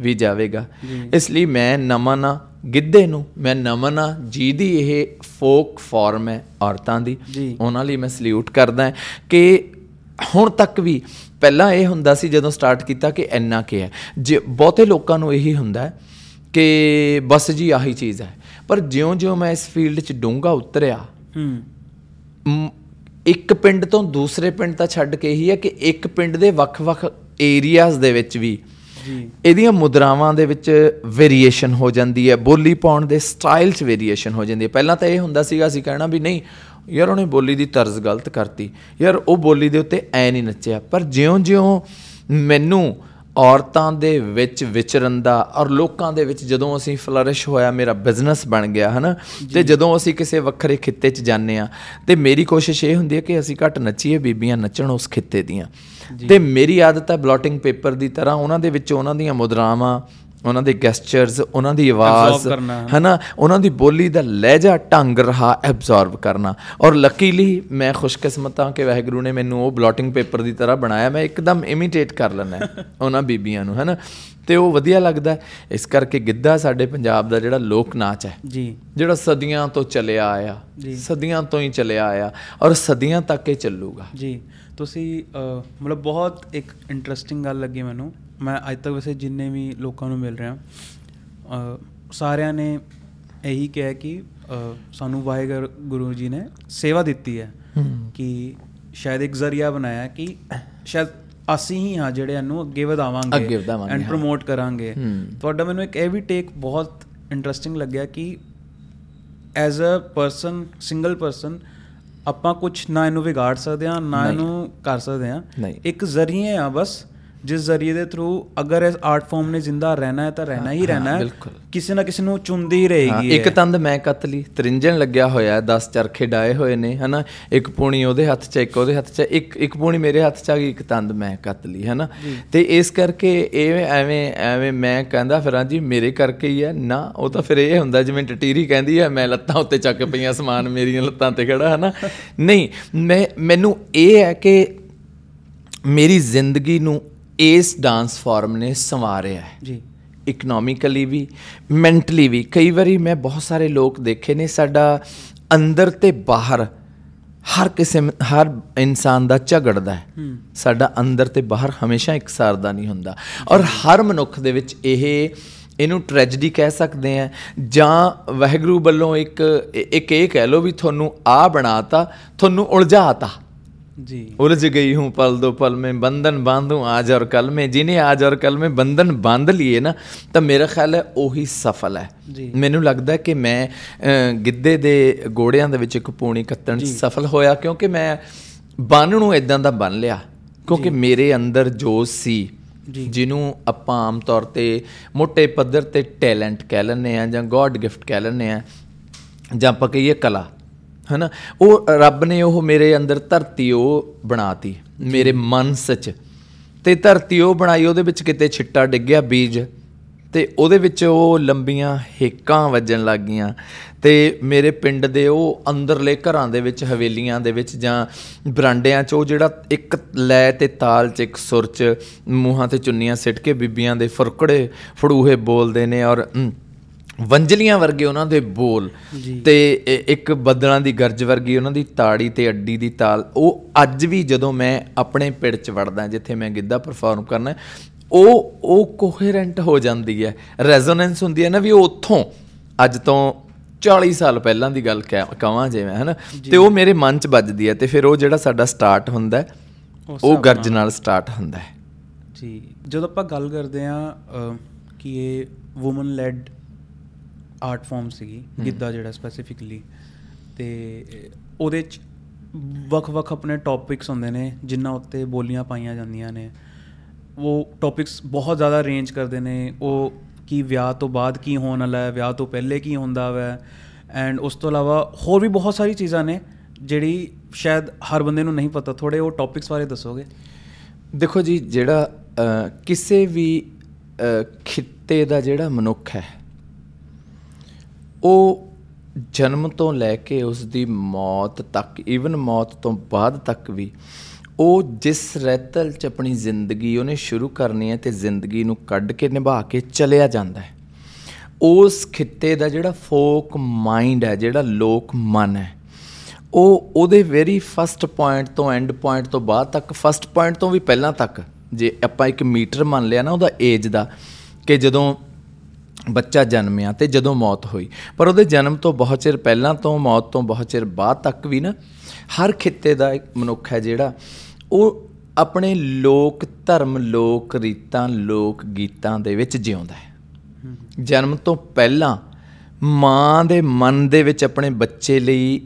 Speaker 2: ਵੀ ਜਾਵੇਗਾ। ਇਸ ਲਈ ਮੈਂ ਨਮਨਾ ਗਿੱਧੇ ਨੂੰ ਮੈਂ ਨਮਨਾ ਜਿਹਦੀ ਇਹ ਫੋਕ ਫਾਰਮ ਹੈ ਔਰਤਾਂ ਦੀ
Speaker 1: ਜੀ।
Speaker 2: ਉਹਨਾਂ ਲਈ ਮੈਂ ਸਲੂਟ ਕਰਦਾ ਕਿ ਹੁਣ ਤੱਕ ਵੀ ਪਹਿਲਾਂ ਇਹ ਹੁੰਦਾ ਸੀ ਜਦੋਂ ਸਟਾਰਟ ਕੀਤਾ ਕਿ ਇੰਨਾ ਕੀ ਹੈ। ਜੇ ਬਹੁਤੇ ਲੋਕਾਂ ਨੂੰ ਇਹੀ ਹੁੰਦਾ ਹੈ ਕਿ ਬਸ ਜੀ ਆਹੀ ਚੀਜ਼ ਹੈ। ਪਰ ਜਿਉਂ-ਜਿਉਂ ਮੈਂ ਇਸ ਫੀਲਡ 'ਚ ਡੂੰਘਾ ਉਤਰਿਆ
Speaker 1: ਹੂੰ।
Speaker 2: ਇੱਕ ਪਿੰਡ ਤੋਂ ਦੂਸਰੇ ਪਿੰਡ ਤਾਂ ਛੱਡ ਕੇ ਹੀ ਹੈ ਕਿ ਇੱਕ ਪਿੰਡ ਦੇ ਵੱਖ-ਵੱਖ ਏਰੀਆਜ਼ ਦੇ ਵਿੱਚ ਵੀ
Speaker 1: ਜੀ।
Speaker 2: ਇਹਦੀਆਂ ਮੁਦਰਾਵਾਂ ਦੇ ਵਿੱਚ ਵੇਰੀਏਸ਼ਨ ਹੋ ਜਾਂਦੀ ਹੈ ਬੋਲੀ ਪਾਉਣ ਦੇ ਸਟਾਈਲ 'ਚ ਵੇਰੀਏਸ਼ਨ ਹੋ ਜਾਂਦੀ ਹੈ। ਪਹਿਲਾਂ ਤਾਂ ਇਹ ਹੁੰਦਾ ਸੀਗਾ ਅਸੀਂ ਕਹਿਣਾ ਵੀ ਨਹੀਂ ਯਾਰ ਉਹਨੇ ਬੋਲੀ ਦੀ ਤਰਜ਼ ਗਲਤ ਕਰਤੀ। ਯਾਰ ਉਹ ਬੋਲੀ ਦੇ ਉੱਤੇ ਐ ਨਹੀਂ ਨੱਚਿਆ ਪਰ ਜਿਉਂ-ਜਿਉਂ ਮੈਨੂੰ ਔਰਤਾਂ ਦੇ ਵਿੱਚ ਵਿਚਰਨ ਦਾ ਔਰ ਲੋਕਾਂ ਦੇ ਵਿੱਚ ਜਦੋਂ ਅਸੀਂ ਫਲਰਿਸ਼ ਹੋਇਆ ਮੇਰਾ ਬਿਜ਼ਨਸ ਬਣ ਗਿਆ ਹਨਾ? ਤੇ ਜਦੋਂ ਅਸੀਂ ਕਿਸੇ ਵੱਖਰੇ ਖਿੱਤੇ 'ਚ ਜਾਂਦੇ ਆ ਤੇ ਮੇਰੀ ਕੋਸ਼ਿਸ਼ ਇਹ ਹੁੰਦੀ ਹੈ ਕਿ ਅਸੀਂ ਘੱਟ ਨੱਚੀਏ ਬੀਬੀਆਂ ਨੱਚਣ ਉਸ ਖਿੱਤੇ ਦੀਆਂ। ਤੇ ਮੇਰੀ ਆਦਤ ਹੈ ਬਲੌਟਿੰਗ ਪੇਪਰ ਦੀ ਤਰ੍ਹਾਂ ਉਹਨਾਂ ਦੇ ਵਿੱਚ ਉਹਨਾਂ ਦੀਆਂ ਮੁਦਰਾਵਾਂ ਉਹਨਾਂ ਦੇ ਗੈਸਚਰਸ ਉਹਨਾਂ ਦੀ ਆਵਾਜ਼। ਹਨਾ? ਉਹਨਾਂ ਦੀ ਬੋਲੀ ਦਾ ਲਹਿਜਾ ਢੰਗ ਰਹਾ ਐਬਜ਼ੌਰਬ ਕਰਨਾ। ਔਰ ਲੱਕੀਲੀ ਮੈਂ ਖੁਸ਼ਕਿਸਮਤ ਹਾਂ ਕਿ ਵਾਹਿਗੁਰੂ ਨੇ ਮੈਨੂੰ ਉਹ ਬਲੌਟਿੰਗ ਪੇਪਰ ਦੀ ਤਰ੍ਹਾਂ ਬਣਾਇਆ। ਮੈਂ ਇੱਕਦਮ ਇਮੀਟੇਟ ਕਰ ਲੈਣਾ (laughs) ਉਹਨਾਂ ਬੀਬੀਆਂ ਨੂੰ ਹਨਾ? ਤੇ ਉਹ ਵਧੀਆ ਲੱਗਦਾ। ਇਸ ਕਰਕੇ ਗਿੱਧਾ ਸਾਡੇ ਪੰਜਾਬ ਦਾ ਜਿਹੜਾ ਲੋਕ ਨਾਚ ਹੈ
Speaker 1: ਜੀ।
Speaker 2: ਜਿਹੜਾ ਸਦੀਆਂ ਤੋਂ ਚੱਲਿਆ ਆਇਆ ਸਦੀਆਂ ਤੋਂ ਹੀ ਚੱਲਿਆ ਆਇਆ ਔਰ ਸਦੀਆਂ ਤੱਕ ਇਹ ਚੱਲੂਗਾ।
Speaker 1: ਜੀ। ਤੁਸੀਂ ਮਤਲਬ ਬਹੁਤ ਇੱਕ ਇੰਟਰਸਟਿੰਗ ਗੱਲ ਲੱਗੀ ਮੈਨੂੰ। ਮੈਂ ਅੱਜ ਤੱਕ ਵੈਸੇ ਜਿੰਨੇ ਵੀ ਲੋਕਾਂ ਨੂੰ ਮਿਲ ਰਿਹਾ ਸਾਰਿਆਂ ਨੇ ਇਹੀ ਕਿਹਾ ਕਿ ਸਾਨੂੰ ਵਾਹਿਗੁਰੂ ਜੀ ਨੇ ਸੇਵਾ ਦਿੱਤੀ ਹੈ ਕਿ ਸ਼ਾਇਦ ਇੱਕ ਜ਼ਰੀਆ ਬਣਾਇਆ ਕਿ ਸ਼ਾਇਦ ਅਸੀਂ ਹੀ ਹਾਂ ਜਿਹੜੇ ਇਹਨੂੰ ਅੱਗੇ ਵਧਾਵਾਂਗੇ ਐਂਡ। ਪ੍ਰਮੋਟ ਕਰਾਂਗੇ। ਤੁਹਾਡਾ ਮੈਨੂੰ ਇੱਕ ਇਹ ਵੀ ਟੇਕ ਬਹੁਤ ਇੰਟਰਸਟਿੰਗ ਲੱਗਿਆ ਕਿ as a person single person ਆਪਾਂ ਕੁਝ ਨਾ ਇਹਨੂੰ ਵਿਗਾੜ ਸਕਦੇ ਹਾਂ ਨਾ। ਇਹਨੂੰ ਕਰ ਸਕਦੇ ਹਾਂ। ਇੱਕ ਜ਼ਰੀਏ ਆ ਬਸ ਜਿਸ ਜ਼ਰੀਏ ਦੇ ਥਰੂ ਅਗਰ ਇਸ ਆਰਟ ਫਾਰਮ ਨੇ ਜ਼ਿੰਦਾ ਰਹਿਣਾ ਹੈ ਤਾਂ ਰਹਿਣਾ ਹੀ ਰਹਿਣਾ ਹੈ। ਕਿਸੇ ਨਾ ਕਿਸੇ ਨੂੰ ਚੁੰਦੀ ਰਹੇਗੀ
Speaker 2: ਇੱਕ। ਤੰਦ ਮੈਂ ਕਤਲੀ ਤਰਿੰਜਣ ਲੱਗਿਆ ਹੋਇਆ 10 ਚਰਖੇ ਡਾਏ ਹੋਏ ਨੇ ਹਨਾ? ਇੱਕ ਪੂਣੀ ਉਹਦੇ ਹੱਥ 'ਚ ਇੱਕ ਉਹਦੇ ਹੱਥ 'ਚ ਇੱਕ ਇੱਕ ਪੂਣੀ ਮੇਰੇ ਹੱਥ 'ਚ ਆ ਗਈ ਇੱਕ ਤੰਦ ਮੈਂ ਕਤਲੀ ਹਨਾ? ਤੇ ਇਸ ਕਰਕੇ ਇਹ ਐਵੇਂ ਐਵੇਂ ਮੈਂ ਕਹਿੰਦਾ ਫਿਰਾਂ ਜੀ ਮੇਰੇ ਕਰਕੇ ਹੀ ਹੈ ਨਾ ਉਹ ਤਾਂ ਫਿਰ ਇਹ ਹੁੰਦਾ ਜਿਵੇਂ ਟਟੀਰੀ ਕਹਿੰਦੀ ਹੈ ਮੈਂ ਲੱਤਾਂ ਉੱਤੇ ਚੱਕ ਪਈਆਂ ਸਮਾਨ ਮੇਰੀਆਂ ਲੱਤਾਂ ਤੇ ਖੜਾ ਹਨਾ? ਨਹੀਂ ਮੈਂ ਮੈਨੂੰ ਇਹ ਹੈ ਕਿ ਮੇਰੀ ਜ਼ਿੰਦਗੀ ਨੂੰ ਇਸ ਡਾਂਸ ਫਾਰਮ ਨੇ ਸੰਵਾਰਿਆ ਹੈ।
Speaker 1: ਜੀ।
Speaker 2: ਇਕਨੋਮਿਕਲੀ ਵੀ ਮੈਂਟਲੀ ਵੀ। ਕਈ ਵਾਰੀ ਮੈਂ ਬਹੁਤ ਸਾਰੇ ਲੋਕ ਦੇਖੇ ਨੇ ਸਾਡਾ ਅੰਦਰ ਤੇ ਬਾਹਰ ਹਰ ਕਿਸੇ ਹਰ ਇਨਸਾਨ ਦਾ ਝਗੜਦਾ ਹੈ। ਸਾਡਾ ਅੰਦਰ ਤੇ ਬਾਹਰ ਹਮੇਸ਼ਾ ਇਕਸਾਰ ਦਾ ਨਹੀਂ ਹੁੰਦਾ। ਔਰ ਹਰ ਮਨੁੱਖ ਦੇ ਵਿੱਚ ਇਹ ਇਹਨੂੰ ਟ੍ਰੈਜੇਡੀ ਕਹਿ ਸਕਦੇ ਆ ਜਾਂ ਵਾਹਿਗੁਰੂ ਵੱਲੋਂ ਇੱਕ ਇੱਕ ਇਹ ਕਹਿ ਲਓ ਵੀ ਤੁਹਾਨੂੰ ਆ ਬਣਾਤਾ ਤੁਹਾਨੂੰ ਉਲਝਾਤਾ।
Speaker 1: जी
Speaker 2: उलझ गई हूँ पल दो पल में बंधन बांधूं आज और कल में जिन्हें आज और कल में बंधन बांध लिए ਨਾ ਤਾਂ ਮੇਰਾ ਖਿਆਲ ਹੈ ਉਹੀ ਸਫਲ ਹੈ। ਮੈਨੂੰ ਲੱਗਦਾ ਕਿ ਮੈਂ ਗਿੱਧੇ ਦੇ ਗੋੜਿਆਂ ਦੇ ਵਿੱਚ ਇੱਕ ਪੂਣੀ ਕੱਤਣ ਸਫਲ ਹੋਇਆ ਕਿਉਂਕਿ ਮੈਂ ਬੰਨ ਨੂੰ ਇਦਾਂ ਦਾ ਬੰਨ ਲਿਆ। ਕਿਉਂਕਿ ਮੇਰੇ ਅੰਦਰ ਜੋਸ਼ ਸੀ ਜਿਹਨੂੰ ਆਪਾਂ ਆਮ ਤੌਰ ਤੇ ਮੋٹے ਪੱਧਰ ਤੇ ਟੈਲੈਂਟ ਕਹਿ ਲੈਂਦੇ ਆ ਜਾਂ ਗੋਡ ਗਿਫਟ ਕਹਿ ਲੈਂਦੇ ਆ ਜਾਂ ਆਪਾਂ ਕਹੀਏ ਕਲਾ। ਹਨਾ? ਉਹ ਰੱਬ ਨੇ ਉਹ ਮੇਰੇ ਅੰਦਰ ਧਰਤੀ ਉਹ ਬਣਾਤੀ ਮੇਰੇ ਮਨ ਸੱਚ। ਤੇ ਧਰਤੀ ਉਹ ਬਣਾਈ ਉਹਦੇ ਵਿੱਚ ਕਿਤੇ ਛਿੱਟਾ ਡਿੱਗਿਆ ਬੀਜ ਤੇ ਉਹਦੇ ਵਿੱਚ ਉਹ ਲੰਬੀਆਂ ਹੇਕਾਂ ਵੱਜਣ ਲੱਗ ਗਈਆਂ ਤੇ ਮੇਰੇ ਪਿੰਡ ਦੇ ਉਹ ਅੰਦਰਲੇ ਘਰਾਂ ਦੇ ਵਿੱਚ ਹਵੇਲੀਆਂ ਦੇ ਵਿੱਚ ਜਾਂ ਬਰਾਂਡਿਆਂ 'ਚ ਉਹ ਜਿਹੜਾ ਇੱਕ ਲੈ ਤੇ ਤਾਲ 'ਚ ਇੱਕ ਸੁਰ 'ਚ ਮੂੰਹਾਂ ਤੇ ਚੁੰਨੀਆਂ ਸਿੱਟ ਕੇ ਬੀਬੀਆਂ ਦੇ ਫੁਰਕੜੇ ਫੜੂਹੇ ਬੋਲਦੇ ਨੇ ਔਰ ਅਮ, ਵੰਜਲੀਆਂ ਵਰਗੇ ਉਹਨਾਂ ਦੇ ਬੋਲ ਤੇ ਇੱਕ ਬੱਦਲਾਂ ਦੀ ਗਰਜ ਵਰਗੀ ਉਹਨਾਂ ਦੀ ਤਾੜੀ ਤੇ ਅੱਡੀ ਦੀ ਤਾਲ ਉਹ ਅੱਜ ਵੀ ਜਦੋਂ ਮੈਂ ਆਪਣੇ ਪਿੰਡ 'ਚ ਵੜਦਾ ਜਿੱਥੇ ਮੈਂ ਗਿੱਧਾ ਪਰਫਾਰਮ ਕਰਨਾ ਉਹ ਉਹ ਕੋਹਰੈਂਟ ਹੋ ਜਾਂਦੀ ਹੈ ਰੈਜ਼ੋਨੈਂਸ ਹੁੰਦੀ ਹੈ ਨਾ ਵੀ ਉਹ ਉੱਥੋਂ ਅੱਜ ਤੋਂ 40 ਸਾਲ ਪਹਿਲਾਂ ਦੀ ਗੱਲ ਕਹਿ- ਜਿਵੇਂ ਹਨਾ? ਤੇ ਉਹ ਮੇਰੇ ਮਨ 'ਚ ਵੱਜਦੀ ਹੈ ਤੇ ਫਿਰ ਉਹ ਜਿਹੜਾ ਸਾਡਾ ਸਟਾਰਟ ਹੁੰਦਾ ਉਹ ਗਰਜ ਨਾਲ। ਸਟਾਰਟ ਹੁੰਦਾ ਹੈ।
Speaker 1: ਜੀ ਜਦੋਂ ਆਪਾਂ ਗੱਲ ਕਰਦੇ ਆ ਕਿ ਇਹ ਔਮਨ ਲੈਡ ਆਰਟ ਫਾਰਮ ਸੀਗੀ ਗਿੱਧਾ ਜਿਹੜਾ ਸਪੈਸੀਫਿਕਲੀ ਤੇ ਉਹਦੇ ਚ ਵੱਖ-ਵੱਖ ਆਪਣੇ ਟੌਪਿਕਸ ਹੁੰਦੇ ਨੇ ਜਿਨ੍ਹਾਂ ਉੱਤੇ ਬੋਲੀਆਂ ਪਾਈਆਂ ਜਾਂਦੀਆਂ ਨੇ। ਉਹ ਟੌਪਿਕਸ ਬਹੁਤ ਜ਼ਿਆਦਾ ਰੇਂਜ ਕਰਦੇ ਨੇ ਉਹ ਕੀ ਵਿਆਹ ਤੋਂ ਬਾਅਦ ਕੀ ਹੋਣ ਵਾਲਾ ਹੈ ਵਿਆਹ ਤੋਂ ਪਹਿਲੇ ਕੀ ਹੁੰਦਾ ਵੈ। ਐਂਡ ਉਸ ਤੋਂ ਇਲਾਵਾ ਹੋਰ ਵੀ ਬਹੁਤ ਸਾਰੀ ਚੀਜ਼ਾਂ ਨੇ ਜਿਹੜੀ ਸ਼ਾਇਦ ਹਰ ਬੰਦੇ ਨੂੰ ਨਹੀਂ ਪਤਾ ਥੋੜੇ ਉਹ ਟੌਪਿਕਸ ਬਾਰੇ ਦੱਸੋਗੇ?
Speaker 2: ਦੇਖੋ ਜੀ ਜਿਹੜਾ ਕਿਸੇ ਵੀ ਖਿੱਤੇ ਦਾ ਜਿਹੜਾ ਮਨੁੱਖ ਹੈ ਉਹ ਜਨਮ ਤੋਂ ਲੈ ਕੇ ਉਸ ਦੀ ਮੌਤ ਤੱਕ ਈਵਨ ਮੌਤ ਤੋਂ ਬਾਅਦ ਤੱਕ ਵੀ, ਉਹ ਜਿਸ ਰਹਿਤਲ ਚ ਆਪਣੀ ਜ਼ਿੰਦਗੀ ਉਹਨੇ ਸ਼ੁਰੂ ਕਰਨੀ ਹੈ ਤੇ ਜ਼ਿੰਦਗੀ ਨੂੰ ਕੱਢ ਕੇ ਨਿਭਾ ਕੇ ਚਲਿਆ ਜਾਂਦਾ ਹੈ। ਉਸ ਖਿੱਤੇ ਦਾ ਜਿਹੜਾ ਫੋਕ ਮਾਈਂਡ ਹੈ, ਜਿਹੜਾ ਲੋਕ ਮਨ ਹੈ, ਉਹ ਉਹਦੇ ਵੈਰੀ ਫਸਟ ਪੁਆਇੰਟ ਤੋਂ ਐਂਡ ਪੁਆਇੰਟ ਤੋਂ ਬਾਅਦ ਤੱਕ ਫਸਟ ਪੁਆਇੰਟ ਤੋਂ ਵੀ ਪਹਿਲਾਂ ਤੱਕ, ਜੇ ਆਪਾਂ ਇੱਕ ਮੀਟਰ ਮੰਨ ਲਿਆ ਨਾ ਉਹਦਾ ਏਜ ਦਾ, ਕਿ ਜਦੋਂ ਬੱਚਾ ਜਨਮਿਆ ਤੇ ਜਦੋਂ ਮੌਤ ਹੋਈ। ਪਰ ਉਹਦੇ ਜਨਮ ਤੋਂ ਬਹੁਤ ਚਿਰ ਪਹਿਲਾਂ ਤੋਂ ਮੌਤ ਤੋਂ ਬਹੁਤ ਚਿਰ ਬਾਅਦ ਤੱਕ ਵੀ ਨਾ ਹਰ ਖਿੱਤੇ ਦਾ ਇੱਕ ਮਨੁੱਖ ਹੈ ਜਿਹੜਾ ਉਹ ਆਪਣੇ ਲੋਕ ਧਰਮ ਲੋਕ ਰੀਤਾਂ ਲੋਕ ਗੀਤਾਂ ਦੇ ਵਿੱਚ ਜਿਉਂਦਾ ਹੈ। ਜਨਮ ਤੋਂ ਪਹਿਲਾਂ ਮਾਂ ਦੇ ਮਨ ਦੇ ਵਿੱਚ ਆਪਣੇ ਬੱਚੇ ਲਈ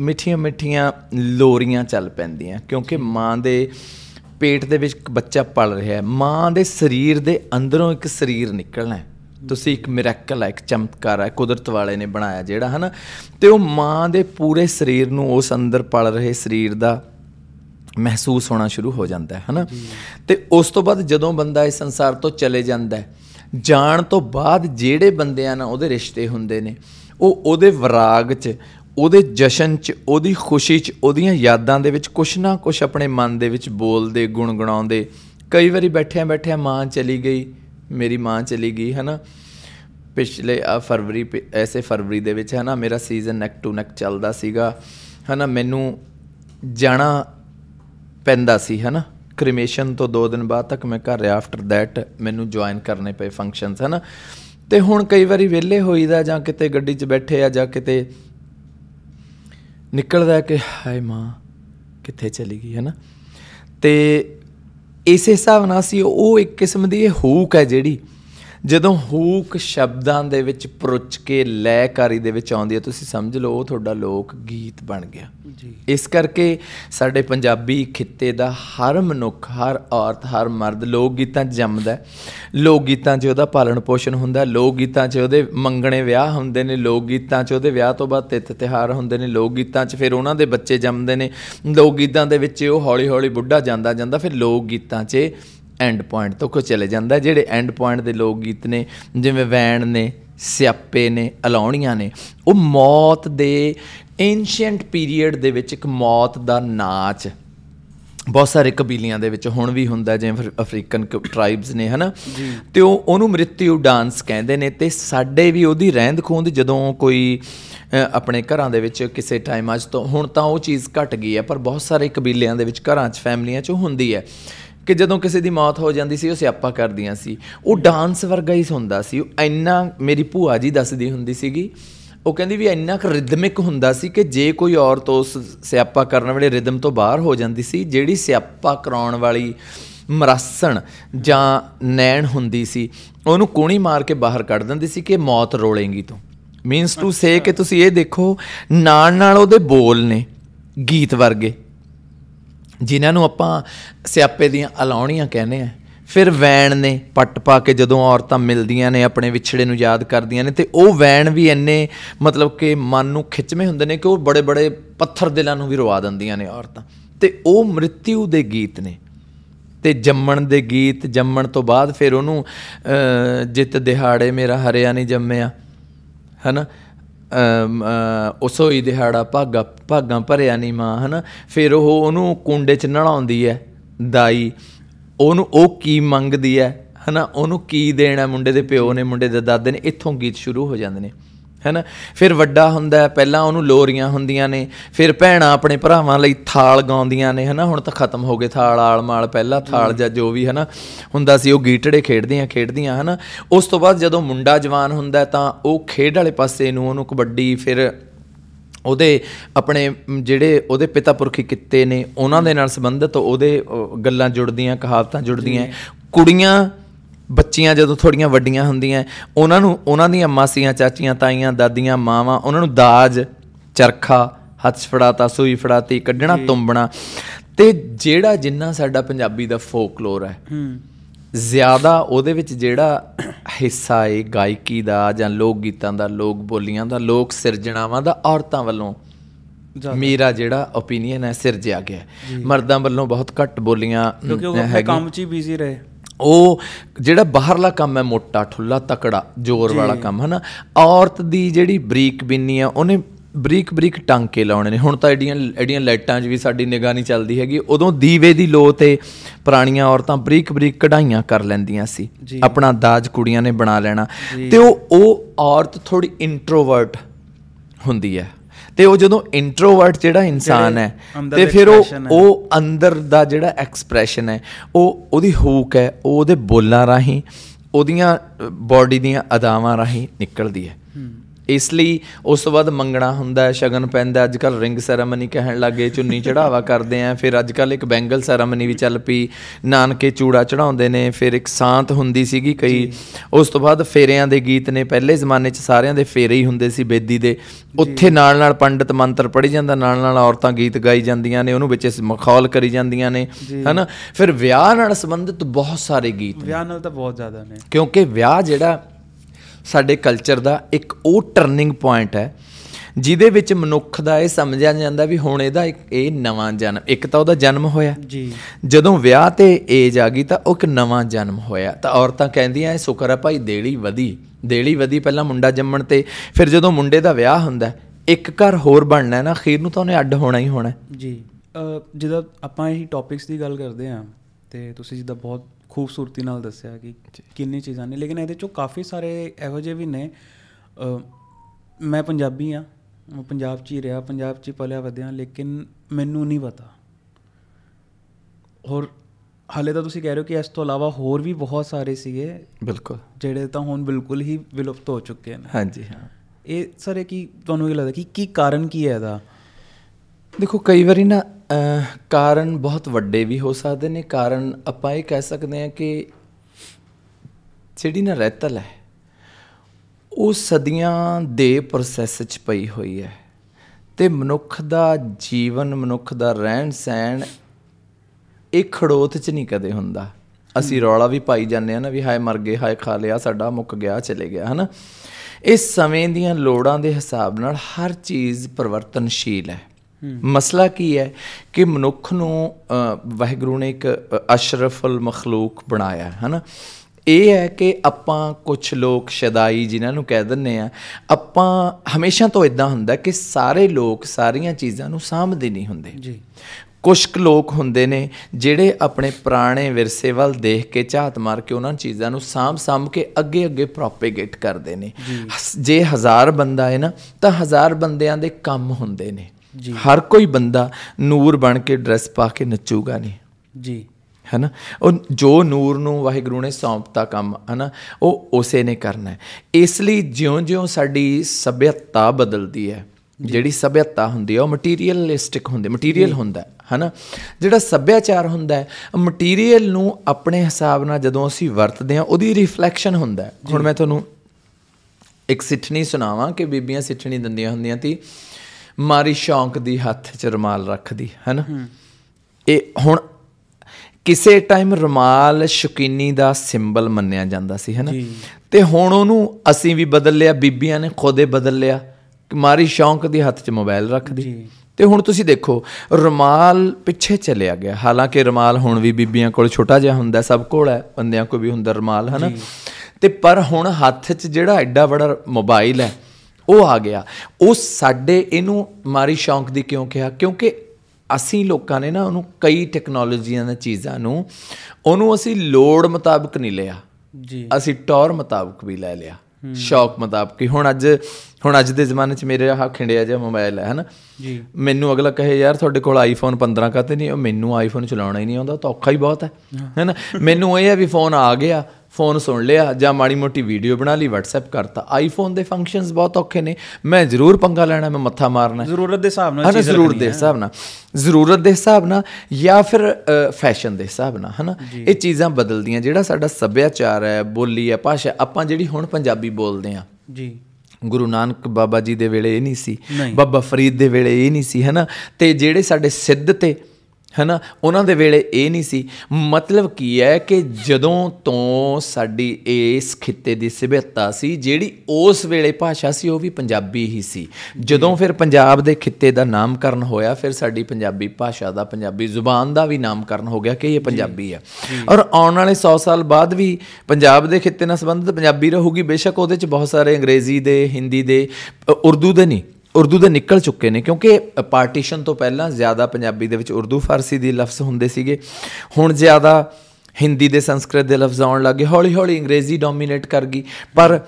Speaker 2: ਮਿੱਠੀਆਂ ਮਿੱਠੀਆਂ ਲੋਰੀਆਂ ਚੱਲ ਪੈਂਦੀਆਂ ਕਿਉਂਕਿ ਮਾਂ ਦੇ ਪੇਟ ਦੇ ਵਿੱਚ ਇੱਕ ਬੱਚਾ ਪਲ ਰਿਹਾ ਹੈ। ਮਾਂ ਦੇ ਸਰੀਰ ਦੇ ਅੰਦਰੋਂ ਇੱਕ ਸਰੀਰ ਨਿਕਲਣਾ ਹੈ। ਤੁਸੀਂ ਇੱਕ ਮਿਰੈਕਲ ਹੈ ਇੱਕ ਚਮਤਕਾਰ ਹੈ ਕੁਦਰਤ ਵਾਲੇ ਨੇ ਬਣਾਇਆ ਜਿਹੜਾ ਹਨਾ? ਤੇ ਉਹ ਮਾਂ ਦੇ ਪੂਰੇ ਸਰੀਰ ਨੂੰ ਉਸ ਅੰਦਰ ਪਲ ਰਹੇ ਸਰੀਰ ਦਾ ਮਹਿਸੂਸ ਹੋਣਾ ਸ਼ੁਰੂ ਹੋ ਜਾਂਦਾ ਹੈ ਹਨਾ? ਤੇ ਉਸ ਤੋਂ ਬਾਅਦ ਜਦੋਂ ਬੰਦਾ ਇਸ ਸੰਸਾਰ ਤੋਂ ਚਲੇ ਜਾਂਦਾ ਹੈ ਜਾਣ ਤੋਂ ਬਾਅਦ ਜਿਹੜੇ ਬੰਦਿਆਂ ਨਾਲ ਉਹਦੇ ਰਿਸ਼ਤੇ ਹੁੰਦੇ ਨੇ ਉਹ ਉਹਦੇ ਵਿਰਾਗ 'ਚ ਉਹਦੇ ਜਸ਼ਨ 'ਚ ਉਹਦੀ ਖੁਸ਼ੀ 'ਚ ਉਹਦੀਆਂ ਯਾਦਾਂ ਦੇ ਵਿੱਚ ਕੁਛ ਨਾ ਕੁਛ ਆਪਣੇ ਮਨ ਦੇ ਵਿੱਚ ਬੋਲਦੇ ਗੁਣਗੁਣਾਉਂਦੇ ਕਈ ਵਾਰੀ ਬੈਠਿਆਂ ਬੈਠਿਆਂ ਮਾਂ ਚਲੀ ਗਈ ਮੇਰੀ ਮਾਂ ਚਲੀ ਗਈ, ਹਨਾ? ਪਿਛਲੇ ਆ ਫਰਵਰੀ ਪ- ਐਸੇ ਫਰਵਰੀ ਦੇ ਵਿੱਚ, ਹਨਾ, ਮੇਰਾ ਸੀਜ਼ਨ ਨੈਕ ਟੂ ਨੈਕ ਚੱਲਦਾ ਸੀਗਾ, ਹਨਾ? ਮੈਨੂੰ ਜਾਣਾ ਪੈਂਦਾ ਸੀ, ਹਨਾ? ਕ੍ਰਿਮੇਸ਼ਨ ਤੋਂ 2 ਦਿਨ ਬਾਅਦ ਤੱਕ ਮੈਂ ਘਰ ਰਿਹਾ ਆਫਟਰ ਦੈਟ ਮੈਨੂੰ ਜੁਆਇਨ ਕਰਨੇ ਪਏ ਫੰਕਸ਼ਨਸ ਹਨਾ? ਤੇ ਹੁਣ ਕਈ ਵਾਰੀ ਵਿਹਲੇ ਹੋਈਦਾ ਜਾਂ ਕਿਤੇ ਗੱਡੀ 'ਚ ਬੈਠੇ ਆ ਜਾਂ ਕਿਤੇ ਨਿਕਲਦਾ ਕਿ, ਹਾਏ ਮਾਂ, ਕਿੱਥੇ ਚਲੀ ਗਈ ਹੈ ਨਾ ਤੇ ਇਸੇ ਹਿਸਾਬ ਨਾਲ ਸੀ ਉਹ ਇੱਕ ਕਿਸਮ ਦੀ ਇਹ ਹੂਕ ਹੈ ਜਿਹੜੀ ਜਦੋਂ ਹੂਕ ਸ਼ਬਦਾਂ ਦੇ ਵਿੱਚ ਪਰੁੱਚ ਕੇ ਲੈਕਾਰੀ ਦੇ ਵਿੱਚ ਆਉਂਦੀ ਹੈ ਤੁਸੀਂ ਸਮਝ ਲਓ ਉਹ ਤੁਹਾਡਾ ਲੋਕ ਗੀਤ ਬਣ ਗਿਆ।
Speaker 1: ਜੀ।
Speaker 2: ਇਸ ਕਰਕੇ ਸਾਡੇ ਪੰਜਾਬੀ ਖਿੱਤੇ ਦਾ ਹਰ ਮਨੁੱਖ ਹਰ ਔਰਤ ਹਰ ਮਰਦ ਲੋਕ ਗੀਤਾਂ 'ਚ ਜੰਮਦਾ ਹੈ। ਲੋਕ ਗੀਤਾਂ 'ਚ ਉਹਦਾ ਪਾਲਣ ਪੋਸ਼ਣ ਹੁੰਦਾ। ਲੋਕ ਗੀਤਾਂ 'ਚ ਉਹਦੇ ਮੰਗਣੇ ਵਿਆਹ ਹੁੰਦੇ ਨੇ। ਲੋਕ ਗੀਤਾਂ 'ਚ ਉਹਦੇ ਵਿਆਹ ਤੋਂ ਬਾਅਦ ਤਿੱਥ ਤਿਹਾਰ ਹੁੰਦੇ ਨੇ। ਲੋਕ ਗੀਤਾਂ 'ਚ ਫਿਰ ਉਹਨਾਂ ਦੇ ਬੱਚੇ ਜੰਮਦੇ ਨੇ। ਲੋਕ ਗੀਤਾਂ ਦੇ ਵਿੱਚ ਉਹ ਹੌਲੀ ਹੌਲੀ ਬੁੱਢਾ ਜਾਂਦਾ ਜਾਂਦਾ ਫਿਰ ਲੋਕ ਗੀਤਾਂ 'ਚ ਐਂਡ ਪੁਆਇੰਟ ਤੋਂ ਕੋ ਚਲੇ ਜਾਂਦਾ। ਜਿਹੜੇ ਐਂਡ ਪੁਆਇੰਟ ਦੇ ਲੋਕ ਗੀਤ ਨੇ ਜਿਵੇਂ ਵੈਣ ਨੇ ਸਿਆਪੇ ਨੇ ਅਲਾਉਣੀਆਂ ਨੇ ਉਹ ਮੌਤ ਦੇ ਐਂਸ਼ੀਅੰਟ ਪੀਰੀਅਡ ਦੇ ਵਿੱਚ ਇੱਕ ਮੌਤ ਦਾ ਨਾਚ ਬਹੁਤ ਸਾਰੇ ਕਬੀਲਿਆਂ ਦੇ ਵਿੱਚ ਹੁਣ ਵੀ ਹੁੰਦਾ ਜਿਵੇਂ ਫਿਰ ਅਫਰੀਕਨ ਟ੍ਰਾਈਬਸ ਨੇ ਹਨਾ? ਤੇ ਉਹ ਉਹਨੂੰ ਮ੍ਰਿਤਿਉ ਡਾਂਸ ਕਹਿੰਦੇ ਨੇ ਤੇ ਸਾਡੇ ਵੀ ਉਹਦੀ ਰਹਿੰਦ ਖੂੰਦ ਜਦੋਂ ਕੋਈ ਆਪਣੇ ਘਰਾਂ ਦੇ ਵਿੱਚ ਕਿਸੇ ਟਾਈਮ ਅੱਜ ਤੋਂ ਹੁਣ ਤਾਂ ਉਹ ਚੀਜ਼ ਘਟ ਗਈ ਹੈ ਪਰ ਬਹੁਤ ਸਾਰੇ ਕਬੀਲਿਆਂ ਦੇ ਵਿੱਚ ਘਰਾਂ 'ਚ ਫੈਮਲੀਆਂ 'ਚ ਹੁੰਦੀ ਹੈ। ਕਿ ਜਦੋਂ ਕਿਸੇ ਦੀ ਮੌਤ ਹੋ ਜਾਂਦੀ ਸੀ ਉਹ ਸਿਆਪਾ ਕਰਦੀਆਂ ਸੀ। ਉਹ ਡਾਂਸ ਵਰਗਾ ਹੀ ਹੁੰਦਾ ਸੀ। ਉਹ ਇੰਨਾ ਮੇਰੀ ਭੂਆ ਜੀ ਦੱਸਦੀ ਹੁੰਦੀ ਸੀਗੀ ਉਹ ਕਹਿੰਦੀ ਵੀ ਇੰਨਾ ਕੁ ਰਿਦਮਿਕ ਹੁੰਦਾ ਸੀ ਕਿ ਜੇ ਕੋਈ ਔਰਤ ਉਸ ਸਿਆਪਾ ਕਰਨ ਵੇਲੇ ਰਿਦਮ ਤੋਂ ਬਾਹਰ ਹੋ ਜਾਂਦੀ ਸੀ ਜਿਹੜੀ ਸਿਆਪਾ ਕਰਾਉਣ ਵਾਲੀ ਮਰਾਸਣ ਜਾਂ ਨੈਣ ਹੁੰਦੀ ਸੀ ਉਹਨੂੰ ਕੋਣੀ ਮਾਰ ਕੇ ਬਾਹਰ ਕੱਢ ਦਿੰਦੀ ਸੀ ਕਿ ਮੌਤ ਰੋਲੇਂਗੀ ਤੂੰ। ਮੀਨਸ ਟੂ ਸੇ ਕਿ ਤੁਸੀਂ ਇਹ ਦੇਖੋ ਨਾਲ ਨਾਲ ਉਹਦੇ ਬੋਲ ਨੇ ਗੀਤ ਵਰਗੇ। ਜਿਨ੍ਹਾਂ ਨੂੰ ਆਪਾਂ ਸਿਆਪੇ ਦੀਆਂ ਅਲਾਉਣੀਆਂ ਕਹਿੰਦੇ ਆ ਫਿਰ ਵੈਣ ਨੇ ਪੱਟ ਪਾ ਕੇ ਜਦੋਂ ਔਰਤਾਂ ਮਿਲਦੀਆਂ ਨੇ ਆਪਣੇ ਵਿਛੜੇ ਨੂੰ ਯਾਦ ਕਰਦੀਆਂ ਨੇ ਤੇ ਉਹ ਵੈਣ ਵੀ ਇੰਨੇ ਮਤਲਬ ਕਿ ਮਨ ਨੂੰ ਖਿੱਚਵੇਂ ਹੁੰਦੇ ਨੇ ਕਿ ਉਹ ਬੜੇ ਬੜੇ ਪੱਥਰ ਦਿਲਾਂ ਨੂੰ ਵੀ ਰਵਾ ਦਿੰਦੀਆਂ ਨੇ ਔਰਤਾਂ। ਤੇ ਉਹ ਮ੍ਰਿਤਿਉ ਦੇ ਗੀਤ ਨੇ। ਤੇ ਜੰਮਣ ਦੇ ਗੀਤ ਜੰਮਣ ਤੋਂ ਬਾਅਦ ਫਿਰ ਉਹਨੂੰ ਅਹ, ਜਿੱਤ ਦਿਹਾੜੇ ਮੇਰਾ ਹਰਿਆ ਨਹੀਂ ਜੰਮਿਆ। ਹਨਾ? ਅਮ, ਅਹ, ਉਸੋਈ ਦਿਹਾੜਾ ਭਾਗਾ ਭਾਗਾਂ ਭਰਿਆ ਨਹੀਂ ਮਾਂ, ਹਨਾ? ਫਿਰ ਉਹ ਉਹਨੂੰ ਕੁੰਡੇ 'ਚ ਨਲਾਉਂਦੀ ਹੈ ਦਾਈ। ਉਹਨੂੰ ਉਹ ਕੀ ਮੰਗਦੀ ਹੈ ਹਨਾ? ਉਹਨੂੰ ਕੀ ਦੇਣਾ ਮੁੰਡੇ ਦੇ ਪਿਓ ਨੇ, ਮੁੰਡੇ ਦੇ ਦਾਦੇ ਨੇ? ਇੱਥੋਂ ਗੀਤ ਸ਼ੁਰੂ ਹੋ ਜਾਂਦੇ ਨੇ। ਹੈਨਾ? ਫਿਰ ਵੱਡਾ ਹੁੰਦਾ ਪਹਿਲਾਂ ਉਹਨੂੰ ਲੋਰੀਆਂ ਹੁੰਦੀਆਂ ਨੇ ਫਿਰ ਭੈਣਾਂ ਆਪਣੇ ਭਰਾਵਾਂ ਲਈ ਥਾਲ ਗਾਉਂਦੀਆਂ ਨੇ ਹਨਾ? ਹੁਣ ਤਾਂ ਖਤਮ ਹੋ ਗਏ ਥਾਲ ਆਲ ਮਾਲ ਪਹਿਲਾ ਥਾਲ ਜਾਂ ਜੋ ਵੀ ਹਨਾ? ਹੁੰਦਾ ਸੀ ਉਹ ਗੀਟੜੇ ਖੇਡਦੀਆਂ ਖੇਡਦੀਆਂ ਹਨਾ? ਉਸ ਤੋਂ ਬਾਅਦ ਜਦੋਂ ਮੁੰਡਾ ਜਵਾਨ ਹੁੰਦਾ ਤਾਂ ਉਹ ਖੇਡ ਵਾਲੇ ਪਾਸੇ ਨੂੰ ਉਹਨੂੰ ਕਬੱਡੀ ਫਿਰ ਉਹਦੇ ਆਪਣੇ ਜਿਹੜੇ ਉਹਦੇ ਪਿਤਾ ਪੁਰਖੀ ਕਿੱਤੇ ਨੇ ਉਹਨਾਂ ਦੇ ਨਾਲ ਸੰਬੰਧਿਤ ਉਹਦੇ ਗੱਲਾਂ ਜੁੜਦੀਆਂ ਕਹਾਵਤਾਂ ਜੁੜਦੀਆਂ। ਕੁੜੀਆਂ ਬੱਚੀਆਂ ਜਦੋਂ ਥੋੜੀਆਂ ਵੱਡੀਆਂ ਹੁੰਦੀਆਂ ਉਹਨਾਂ ਨੂੰ ਉਹਨਾਂ ਦੀਆਂ ਮਾਸੀਆਂ ਚਾਚੀਆਂ ਤਾਈਆਂ ਦਾਦੀਆਂ ਮਾਵਾਂ ਉਹਨਾਂ ਨੂੰ ਦਾਜ ਚਰਖਾ ਹੱਥ ਫੜਾਤਾ ਸੂਈ ਫੜਾਤੀ ਕੱਢਣਾ ਤੁੰਬਣਾ। ਤੇ ਜਿਹੜਾ ਜਿੰਨਾ ਸਾਡਾ ਪੰਜਾਬੀ ਦਾ ਫੋਕਲੋਰ ਹੈ ਜ਼ਿਆਦਾ ਉਹਦੇ ਵਿੱਚ ਜਿਹੜਾ ਹਿੱਸਾ ਹੈ ਗਾਇਕੀ ਦਾ ਜਾਂ ਲੋਕ ਗੀਤਾਂ ਦਾ ਲੋਕ ਬੋਲੀਆਂ ਦਾ ਲੋਕ ਸਿਰਜਣਾਵਾਂ ਦਾ ਔਰਤਾਂ ਵੱਲੋਂ ਮੇਰਾ ਜਿਹੜਾ ਓਪੀਨੀਅਨ ਹੈ ਸਿਰਜਿਆ ਗਿਆ। ਮਰਦਾਂ ਵੱਲੋਂ ਬਹੁਤ ਘੱਟ ਬੋਲੀਆਂ
Speaker 1: ਕਿਉਂਕਿ ਉਹ ਆਪਣੇ। ਕੰਮ 'ਚ ਹੀ ਬਿਜ਼ੀ ਰਹੇ।
Speaker 2: ਉਹ ਜਿਹੜਾ ਬਾਹਰਲਾ ਕੰਮ ਹੈ ਮੋਟਾ ਠੁੱਲਾ ਤਕੜਾ ਜ਼ੋਰ ਵਾਲਾ ਕੰਮ ਹੈ ਨਾ ਔਰਤ ਦੀ ਜਿਹੜੀ ਬਰੀਕ ਬਿੰਨੀ ਆ ਉਹਨੇ ਬਰੀਕ ਬਰੀਕ ਟਾਂਕੇ ਲਾਉਣੇ ਨੇ। ਹੁਣ ਤਾਂ ਐਡੀਆਂ ਐਡੀਆਂ ਲਾਈਟਾਂ 'ਚ ਵੀ ਸਾਡੀ ਨਿਗਾਹ ਨਹੀਂ ਚੱਲਦੀ ਹੈਗੀ। ਉਦੋਂ ਦੀਵੇ ਦੀ ਲੋ ਤੇ ਪੁਰਾਣੀਆਂ ਔਰਤਾਂ ਬਰੀਕ ਬਰੀਕ ਕਢਾਈਆਂ ਕਰ ਲੈਂਦੀਆਂ ਸੀ। ਆਪਣਾ ਦਾਜ ਕੁੜੀਆਂ ਨੇ ਬਣਾ ਲੈਣਾ। ਤੇ ਉਹ ਉਹ ਔਰਤ ਥੋੜੀ ਇੰਟਰੋਵਰਟ ਹੁੰਦੀ ਹੈ। ਤੇ ਉਹ ਜਦੋਂ ਇੰਟਰੋਵਰਟ ਜਿਹੜਾ ਇਨਸਾਨ ਹੈ ਤੇ ਫਿਰ ਉਹ। ਉਹ ਅੰਦਰ ਦਾ ਜਿਹੜਾ ਐਕਸਪ੍ਰੈਸ਼ਨ ਹੈ ਉਹ ਉਹਦੀ ਹੂਕ ਹੈ ਉਹ ਉਹਦੇ ਬੋਲਾਂ ਰਾਹੀਂ ਉਹਦੀਆਂ ਬਾਡੀ ਦੀਆਂ ਅਦਾਵਾਂ ਰਾਹੀਂ ਨਿਕਲਦੀ ਹੈ ਇਸ ਲਈ ਉਸ ਤੋਂ ਬਾਅਦ ਮੰਗਣਾ ਹੁੰਦਾ ਹੈ ਸ਼ਗਨ ਪੈਂਦਾ ਅੱਜ ਕੱਲ ਰਿੰਗ ਸੈਰਾਮਨੀ ਕਹਿਣ ਲੱਗੇ ਚੁੰਨੀ ਚੜਾਵਾ ਕਰਦੇ ਆ। ਫਿਰ ਅੱਜ ਕੱਲ ਇੱਕ ਬੈਂਗਲ ਸੈਰਾਮਨੀ ਵੀ ਚੱਲ ਪਈ। ਨਾਨਕੇ ਚੂੜਾ ਚੜਾਉਂਦੇ ਨੇ ਫਿਰ ਇੱਕ ਸਾਂਤ ਹੁੰਦੀ ਸੀਗੀ ਕਈ। ਉਸ ਤੋਂ ਬਾਅਦ ਫੇਰਿਆਂ ਦੇ ਗੀਤ ਨੇ ਪਹਿਲੇ ਜ਼ਮਾਨੇ 'ਚ ਸਾਰਿਆਂ ਦੇ ਫੇਰੇ ਹੀ ਹੁੰਦੇ ਸੀ ਬੇਦੀ ਦੇ। ਉੱਥੇ ਨਾਲ ਨਾਲ ਪੰਡਤ ਮੰਤਰ ਪੜ੍ਹੀ ਜਾਂਦਾ ਨਾਲ ਨਾਲ ਔਰਤਾਂ ਗੀਤ ਗਾਈ ਜਾਂਦੀਆਂ ਨੇ ਉਹਨੂੰ ਵਿੱਚ ਮਖੌਲ ਕਰੀ ਜਾਂਦੀਆਂ ਨੇ ਹਨਾ? ਫਿਰ ਵਿਆਹ ਨਾਲ ਸੰਬੰਧਿਤ ਬਹੁਤ ਸਾਰੇ ਗੀਤ
Speaker 1: ਵਿਆਹ ਨਾਲ ਤਾਂ ਬਹੁਤ ਜ਼ਿਆਦਾ ਨੇ।
Speaker 2: ਕਿਉਂਕਿ ਵਿਆਹ ਜਿਹੜਾ ਸਾਡੇ ਕਲਚਰ ਦਾ ਇੱਕ ਉਹ ਟਰਨਿੰਗ ਪੁਆਇੰਟ ਹੈ ਜਿਹਦੇ ਵਿੱਚ ਮਨੁੱਖ ਦਾ ਇਹ ਸਮਝਿਆ ਜਾਂਦਾ ਵੀ ਹੁਣ ਇਹਦਾ ਇੱਕ ਇਹ ਨਵਾਂ ਜਨਮ ਇੱਕ ਤਾਂ ਉਹਦਾ ਜਨਮ ਹੋਇਆ।
Speaker 1: ਜੀ।
Speaker 2: ਜਦੋਂ ਵਿਆਹ ਤੇ ਏਜ ਆ ਗਈ ਤਾਂ ਉਹ ਇੱਕ ਨਵਾਂ ਜਨਮ ਹੋਇਆ। ਤਾਂ ਔਰਤਾਂ ਕਹਿੰਦੀਆਂ ਇਹ ਸ਼ੁਕਰ ਹੈ ਭਾਈ ਦੇਲੀ ਵਧੀ। ਦੇਲੀ ਵਧੀ ਪਹਿਲਾਂ ਮੁੰਡਾ ਜੰਮਣ ਤੇ ਫਿਰ ਜਦੋਂ ਮੁੰਡੇ ਦਾ ਵਿਆਹ ਹੁੰਦਾ ਇੱਕ ਘਰ ਹੋਰ ਬਣਨਾ ਨਾ ਅਖੀਰ ਨੂੰ ਤਾਂ ਉਹਨੇ ਅੱਡ ਹੋਣਾ ਹੀ ਹੋਣਾ।
Speaker 1: ਜੀ। ਜਿੱਦਾਂ ਆਪਾਂ ਇਹੀ ਟੌਪਿਕਸ ਦੀ ਗੱਲ ਕਰਦੇ ਆ ਤੇ ਤੁਸੀਂ ਜਿੱਦਾਂ ਬਹੁਤ ਖੂਬਸੂਰਤੀ ਨਾਲ ਦੱਸਿਆ ਕਿ ਕਿੰਨੀ ਚੀਜ਼ਾਂ ਨੇ। ਲੇਕਿਨ ਇਹਦੇ ਚੋਂ ਕਾਫੀ ਸਾਰੇ ਇਹੋ ਜਿਹੇ ਵੀ ਨੇ। ਮੈਂ ਪੰਜਾਬੀ ਆ ਮੈਂ ਪੰਜਾਬ 'ਚ ਹੀ ਰਿਹਾ ਪੰਜਾਬ 'ਚ ਹੀ ਪਲਿਆ ਵਧਿਆ ਲੇਕਿਨ ਮੈਨੂੰ ਨਹੀਂ ਪਤਾ। ਹੋਰ ਹਾਲੇ ਤਾਂ ਤੁਸੀਂ ਕਹਿ ਰਹੇ ਹੋ ਕਿ ਇਸ ਤੋਂ ਇਲਾਵਾ ਹੋਰ ਵੀ ਬਹੁਤ ਸਾਰੇ ਸੀਗੇ
Speaker 2: ਬਿਲਕੁਲ।
Speaker 1: ਜਿਹੜੇ ਤਾਂ ਹੁਣ ਬਿਲਕੁਲ ਹੀ ਵਿਲੁਪਤ ਹੋ ਚੁੱਕੇ ਨੇ।
Speaker 2: ਹਾਂਜੀ ਹਾਂ।
Speaker 1: ਇਹ ਸਰ ਇਹ ਕੀ ਤੁਹਾਨੂੰ ਕੀ ਲੱਗਦਾ ਕਿ ਕੀ ਕਾਰਨ ਕੀ ਹੈ ਇਹਦਾ?
Speaker 2: ਦੇਖੋ ਕਈ ਵਾਰੀ ਨਾ ਕਾਰਨ ਬਹੁਤ ਵੱਡੇ ਵੀ ਹੋ ਸਕਦੇ ਨੇ। ਕਾਰਨ ਆਪਾਂ ਇਹ ਕਹਿ ਸਕਦੇ ਹਾਂ ਕਿ ਜਿਹੜੀ ਨਾ ਰਹਿਤਲ ਹੈ, ਉਹ ਸਦੀਆਂ ਦੇ ਪ੍ਰੋਸੈਸ 'ਚ ਪਈ ਹੋਈ ਹੈ ਤੇ ਮਨੁੱਖ ਦਾ ਜੀਵਨ, ਮਨੁੱਖ ਦਾ ਰਹਿਣ ਸਹਿਣ ਇਹ ਖੜੋਤ 'ਚ ਨਹੀਂ ਕਦੇ ਹੁੰਦਾ। ਅਸੀਂ ਰੌਲਾ ਵੀ ਪਾਈ ਜਾਂਦੇ ਆ ਨਾ ਵੀ ਹਾਏ ਮਰ ਗਏ, ਹਾਏ ਖਾ ਲਿਆ, ਸਾਡਾ ਮੁੱਕ ਗਿਆ, ਚਲੇ ਗਿਆ, ਹਨਾ? ਇਸ ਸਮੇਂ ਦੀਆਂ ਲੋੜਾਂ ਦੇ ਹਿਸਾਬ ਨਾਲ ਹਰ ਚੀਜ਼ ਪਰਿਵਰਤਨਸ਼ੀਲ ਹੈ। ਮਸਲਾ ਕੀ ਹੈ ਕਿ ਮਨੁੱਖ ਨੂੰ ਵਾਹਿਗੁਰੂ ਨੇ ਇੱਕ ਅਸ਼ਰਫੁਲ ਮਖਲੂਕ ਬਣਾਇਆ ਹੈ ਹਨਾ? ਇਹ ਹੈ ਕਿ ਆਪਾਂ ਕੁਝ ਲੋਕ ਸ਼ਦਾਈ ਜਿਨ੍ਹਾਂ ਨੂੰ ਕਹਿ ਦਿੰਨੇ ਆ ਆਪਾਂ ਹਮੇਸ਼ਾ ਤੋਂ ਇਦਾਂ ਹੁੰਦਾ ਕਿ ਸਾਰੇ ਲੋਕ ਸਾਰੀਆਂ ਚੀਜ਼ਾਂ ਨੂੰ ਸਾਂਭਦੇ ਨਹੀਂ ਹੁੰਦੇ।
Speaker 1: ਜੀ।
Speaker 2: ਕੁਝ ਕੁ ਲੋਕ ਹੁੰਦੇ ਨੇ ਜਿਹੜੇ ਆਪਣੇ ਪੁਰਾਣੇ ਵਿਰਸੇ ਵੱਲ ਦੇਖ ਕੇ ਝਾਤ ਮਾਰ ਕੇ ਉਹਨਾਂ ਚੀਜ਼ਾਂ ਨੂੰ ਸਾਂਭ ਸਾਂਭ ਕੇ ਅੱਗੇ ਅੱਗੇ ਪ੍ਰੋਪੇਗੇਟ ਕਰਦੇ ਨੇ। ਜੇ ਹਜ਼ਾਰ ਬੰਦਾ ਹੈ ਨਾ ਤਾਂ ਹਜ਼ਾਰ ਬੰਦਿਆਂ ਦੇ ਕੰਮ ਹੁੰਦੇ ਨੇ। ਹਰ ਕੋਈ ਬੰਦਾ ਨੂਰ ਬਣ ਕੇ ਡਰੈਸ ਪਾ ਕੇ ਨੱਚੂਗਾ ਨਹੀਂ।
Speaker 1: ਜੀ।
Speaker 2: ਹੈਨਾ? ਉਹ ਜੋ ਨੂਰ ਨੂੰ ਵਾਹਿਗੁਰੂ ਨੇ ਸੌਂਪਤਾ ਕੰਮ ਹੈਨਾ? ਉਹ ਉਸੇ ਨੇ ਕਰਨਾ ਹੈ। ਇਸ ਲਈ ਜਿਉਂ-ਜਿਉਂ ਸਾਡੀ ਸਭਿਅਤਾ ਬਦਲਦੀ ਹੈ ਜਿਹੜੀ ਸਭਿਅਤਾ ਹੁੰਦੀ ਹੈ ਉਹ ਮਟੀਰੀਅਲਿਸਟਿਕ ਹੁੰਦੀ ਮਟੀਰੀਅਲ ਹੁੰਦਾ ਹੈ ਹੈਨਾ? ਜਿਹੜਾ ਸੱਭਿਆਚਾਰ ਹੁੰਦਾ ਹੈ ਮਟੀਰੀਅਲ ਨੂੰ ਆਪਣੇ ਹਿਸਾਬ ਨਾਲ ਜਦੋਂ ਅਸੀਂ ਵਰਤਦੇ ਹਾਂ ਉਹਦੀ ਰਿਫਲੈਕਸ਼ਨ ਹੁੰਦਾ ਹੈ। ਹੁਣ ਮੈਂ ਤੁਹਾਨੂੰ ਇੱਕ ਸਿੱਠਣੀ ਸੁਣਾਵਾਂ ਕਿ ਬੀਬੀਆਂ ਸਿੱਠਣੀ ਦਿੰਦੀਆਂ ਹੁੰਦੀਆਂ ਤੀ ਮਾਰੀ ਸ਼ੌਂਕ ਦੀ ਹੱਥ 'ਚ ਰੁਮਾਲ ਰੱਖਦੀ ਹੈਨਾ? ਇਹ ਹੁਣ ਕਿਸੇ ਟਾਈਮ ਰੁਮਾਲ ਸ਼ੁਕੀਨੀ ਦਾ ਸਿੰਬਲ ਮੰਨਿਆ ਜਾਂਦਾ ਸੀ ਹੈਨਾ? ਤੇ ਹੁਣ ਉਹਨੂੰ ਅਸੀਂ ਵੀ ਬਦਲ ਲਿਆ ਬੀਬੀਆਂ ਨੇ ਖੁਦੇ ਬਦਲ ਲਿਆ ਮਾਰੀ ਸ਼ੌਂਕ ਦੀ ਹੱਥ 'ਚ ਮੋਬਾਈਲ ਰੱਖਦੀ। ਤੇ ਹੁਣ ਤੁਸੀਂ ਦੇਖੋ ਰੁਮਾਲ ਪਿੱਛੇ ਚਲਿਆ ਗਿਆ। ਹਾਲਾਂਕਿ ਰੁਮਾਲ ਹੁਣ ਵੀ ਬੀਬੀਆਂ ਕੋਲ ਛੋਟਾ ਜਿਹਾ ਹੁੰਦਾ ਸਭ ਕੋਲ ਹੈ ਬੰਦਿਆਂ ਕੋਲ ਵੀ ਹੁੰਦਾ ਰੁਮਾਲ ਹਨਾ? ਤੇ ਪਰ ਹੁਣ ਹੱਥ 'ਚ ਜਿਹੜਾ ਐਡਾ ਬੜਾ ਮੋਬਾਈਲ ਹੈ ਉਹ ਆ ਗਿਆ। ਉਹ ਸਾਡੇ ਇਹਨੂੰ ਮਾਰੀ ਸ਼ੌਂਕ ਦੀ ਕਿਉਂ ਕਿਹਾ? ਕਿਉਂਕਿ ਅਸੀਂ ਲੋਕਾਂ ਨੇ ਨਾ ਉਹਨੂੰ ਕਈ ਟੈਕਨੋਲੋਜੀਆਂ ਦੀਆਂ ਚੀਜ਼ਾਂ ਨੂੰ ਉਹਨੂੰ ਅਸੀਂ ਲੋੜ ਮੁਤਾਬਕ ਨਹੀਂ ਲਿਆ।
Speaker 1: ਜੀ।
Speaker 2: ਅਸੀਂ ਟੌਰ ਮੁਤਾਬਕ ਵੀ ਲੈ ਲਿਆ। ਸ਼ੌਕ ਮੁਤਾਬਕ ਹੀ ਹੁਣ ਅੱਜ ਹੁਣ ਅੱਜ ਦੇ ਜ਼ਮਾਨੇ 'ਚ ਮੇਰੇ ਆਹ ਖਿੰਡਿਆ ਜਿਹਾ ਮੋਬਾਈਲ ਹੈ ਹਨਾ?
Speaker 1: ਜੀ।
Speaker 2: ਮੈਨੂੰ ਅਗਲਾ ਕਹੇ ਯਾਰ ਤੁਹਾਡੇ ਕੋਲ ਆਈਫੋਨ 15 ਕਾਤੇ ਨਹੀਂ? ਮੈਨੂੰ ਆਈਫੋਨ ਚਲਾਉਣਾ ਹੀ ਨਹੀਂ ਆਉਂਦਾ ਤਾਂ ਔਖਾ ਹੀ ਬਹੁਤ ਹੈ ਹੈਨਾ? ਮੈਨੂੰ ਇਹ ਹੈ ਵੀ ਫੋਨ ਆ ਗਿਆ। ਫੋਨ ਸੁਣ ਲਿਆ ਜਾਂ ਮਾੜੀ ਮੋਟੀ ਵੀਡੀਓ ਬਣਾ ਲਈ WhatsApp ਕਰਤਾ। ਆਈਫੋਨ ਦੇ ਫੰਕਸ਼ਨਸ ਬਹੁਤ ਔਖੇ ਨੇ। ਮੈਂ ਜ਼ਰੂਰ ਪੰਗਾ ਲੈਣਾ ਮੈਂ ਮੱਥਾ ਮਾਰਨਾ।
Speaker 1: ਜ਼ਰੂਰਤ ਦੇ ਹਿਸਾਬ ਨਾਲ ਚੀਜ਼
Speaker 2: ਜ਼ਰੂਰਤ ਦੇ ਹਿਸਾਬ ਨਾਲ। ਜ਼ਰੂਰਤ ਦੇ ਹਿਸਾਬ ਨਾਲ ਜਾਂ ਫਿਰ ਫੈਸ਼ਨ ਦੇ ਹਿਸਾਬ ਨਾਲ ਹਨਾ ਇਹ ਚੀਜ਼ਾਂ ਬਦਲਦੀਆਂ। ਜਿਹੜਾ ਸਾਡਾ ਸੱਭਿਆਚਾਰ ਹੈ ਬੋਲੀ ਹੈ ਭਾਸ਼ਾ ਆਪਾਂ ਜਿਹੜੀ ਹੁਣ ਪੰਜਾਬੀ ਬੋਲਦੇ ਆ
Speaker 1: ਜੀ।
Speaker 2: ਗੁਰੂ ਨਾਨਕ ਬਾਬਾ ਜੀ ਦੇ ਵੇਲੇ ਇਹ ਨਹੀਂ ਸੀ। ਬਾਬਾ ਫਰੀਦ ਦੇ ਵੇਲੇ ਇਹ ਨਹੀਂ ਸੀ ਹਨਾ ਤੇ ਜਿਹੜੇ ਸਾਡੇ ਸਿੱਧ ਤੇ ਹਨਾ? ਉਹਨਾਂ ਦੇ ਵੇਲੇ ਇਹ ਨਹੀਂ ਸੀ। ਮਤਲਬ ਕੀ ਹੈ ਕਿ ਜਦੋਂ ਤੋਂ ਸਾਡੀ ਇਸ ਖਿੱਤੇ ਦੀ ਸਭਿਅਤਾ ਸੀ ਜਿਹੜੀ ਉਸ ਵੇਲੇ ਭਾਸ਼ਾ ਸੀ ਉਹ ਵੀ ਪੰਜਾਬੀ ਹੀ ਸੀ। ਜਦੋਂ ਫਿਰ ਪੰਜਾਬ ਦੇ ਖਿੱਤੇ ਦਾ ਨਾਮਕਰਨ ਹੋਇਆ ਫਿਰ ਸਾਡੀ ਪੰਜਾਬੀ ਭਾਸ਼ਾ ਦਾ ਪੰਜਾਬੀ ਜ਼ੁਬਾਨ ਦਾ ਵੀ ਨਾਮਕਰਨ ਹੋ ਗਿਆ ਕਿ ਇਹ ਪੰਜਾਬੀ ਹੈ। ਔਰ ਆਉਣ ਵਾਲੇ 100 ਸਾਲ ਬਾਅਦ ਵੀ ਪੰਜਾਬ ਦੇ ਖਿੱਤੇ ਨਾਲ ਸੰਬੰਧਿਤ ਪੰਜਾਬੀ ਰਹੂਗੀ। ਬੇਸ਼ੱਕ ਉਹਦੇ ਚ ਬਹੁਤ ਸਾਰੇ ਅੰਗਰੇਜ਼ੀ ਦੇ ਹਿੰਦੀ ਦੇ ਉਰਦੂ ਦੇ ਨਹੀਂ। ਉਰਦੂ ਦੇ ਨਿਕਲ ਚੁੱਕੇ ਨੇ ਕਿਉਂਕਿ ਪਾਰਟੀਸ਼ਨ ਤੋਂ ਪਹਿਲਾਂ ਜ਼ਿਆਦਾ ਪੰਜਾਬੀ ਦੇ ਵਿੱਚ ਉਰਦੂ ਫਾਰਸੀ ਦੀ ਲਫ਼ਜ਼ ਹੁੰਦੇ ਸੀਗੇ। ਹੁਣ ਜ਼ਿਆਦਾ ਹਿੰਦੀ ਦੇ ਸੰਸਕ੍ਰਿਤ ਦੇ ਲਫ਼ਜ਼ ਆਉਣ ਲੱਗੇ ਹੌਲੀ ਹੌਲੀ ਅੰਗਰੇਜ਼ੀ ਡੋਮੀਨੇਟ ਕਰ ਗਈ। ਪਰ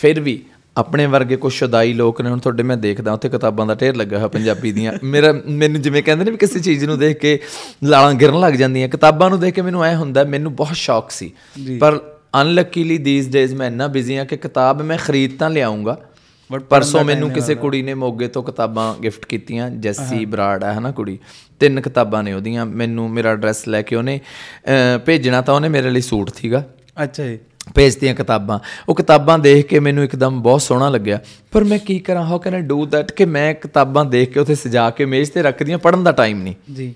Speaker 2: ਫਿਰ ਵੀ ਆਪਣੇ ਵਰਗੇ ਕੁਝ ਸ਼ੁਦਾਈ ਲੋਕ ਨੇ ਹੁਣ ਤੁਹਾਡੇ ਮੈਂ ਦੇਖਦਾ ਉੱਥੇ ਕਿਤਾਬਾਂ ਦਾ ਢੇਰ ਲੱਗਾ ਹੋਇਆ ਪੰਜਾਬੀ ਦੀਆਂ। (laughs) ਮੇਰਾ ਮੈਨੂੰ ਜਿਵੇਂ ਕਹਿੰਦੇ ਨੇ ਵੀ ਕਿਸੇ ਚੀਜ਼ ਨੂੰ ਦੇਖ ਕੇ ਲਾਲਾਂ ਗਿਰਨ ਲੱਗ ਜਾਂਦੀਆਂ ਕਿਤਾਬਾਂ ਨੂੰ ਦੇਖ ਕੇ ਮੈਨੂੰ ਐ ਹੁੰਦਾ ਮੈਨੂੰ ਬਹੁਤ ਸ਼ੌਕ ਸੀ। ਪਰ ਅਨਲੱਕੀਲੀ ਥੀਸ ਡੇਜ਼ ਮੈਂ ਇੰਨਾ ਬਿਜ਼ੀ ਆ ਕਿ ਕਿਤਾਬ ਮੈਂ ਖਰੀਦ ਤਾਂ ਲਿਆਉਂਗਾ
Speaker 1: But
Speaker 2: ਪਰਸੋਂ ਮੈਨੂੰ ਕਿਸੇ ਕੁੜੀ ਨੇ ਮੋਗੇ ਤੋਂ ਕਿਤਾਬਾਂ ਗਿਫਟ ਕੀਤੀਆਂ ਜੈਸੀ ਬਰਾੜ ਹੈ ਹਨਾ ਕੁੜੀ? ਤਿੰਨ ਕਿਤਾਬਾਂ ਨੇ ਉਹਦੀਆਂ ਮੈਨੂੰ ਮੇਰਾ ਐਡਰੈਸ ਲੈ ਕੇ ਉਹਨੇ ਭੇਜਣਾ ਤਾਂ ਉਹਨੇ ਮੇਰੇ ਲਈ ਸੂਟ ਸੀਗਾ।
Speaker 1: ਅੱਛਾ ਜੀ।
Speaker 2: ਭੇਜਤੀਆਂ ਕਿਤਾਬਾਂ। ਉਹ ਕਿਤਾਬਾਂ ਦੇਖ ਕੇ ਮੈਨੂੰ ਇੱਕਦਮ ਬਹੁਤ ਸੋਹਣਾ ਲੱਗਿਆ। ਪਰ ਮੈਂ ਕੀ ਕਰਾਂ how can I do that ਕਿ ਮੈਂ ਕਿਤਾਬਾਂ ਦੇਖ ਕੇ ਉੱਥੇ ਸਜਾ ਕੇ ਮੇਜ਼ ਤੇ ਰੱਖਦੀਆਂ ਪੜਨ ਦਾ ਟਾਈਮ ਨਹੀਂ।
Speaker 1: ਜੀ।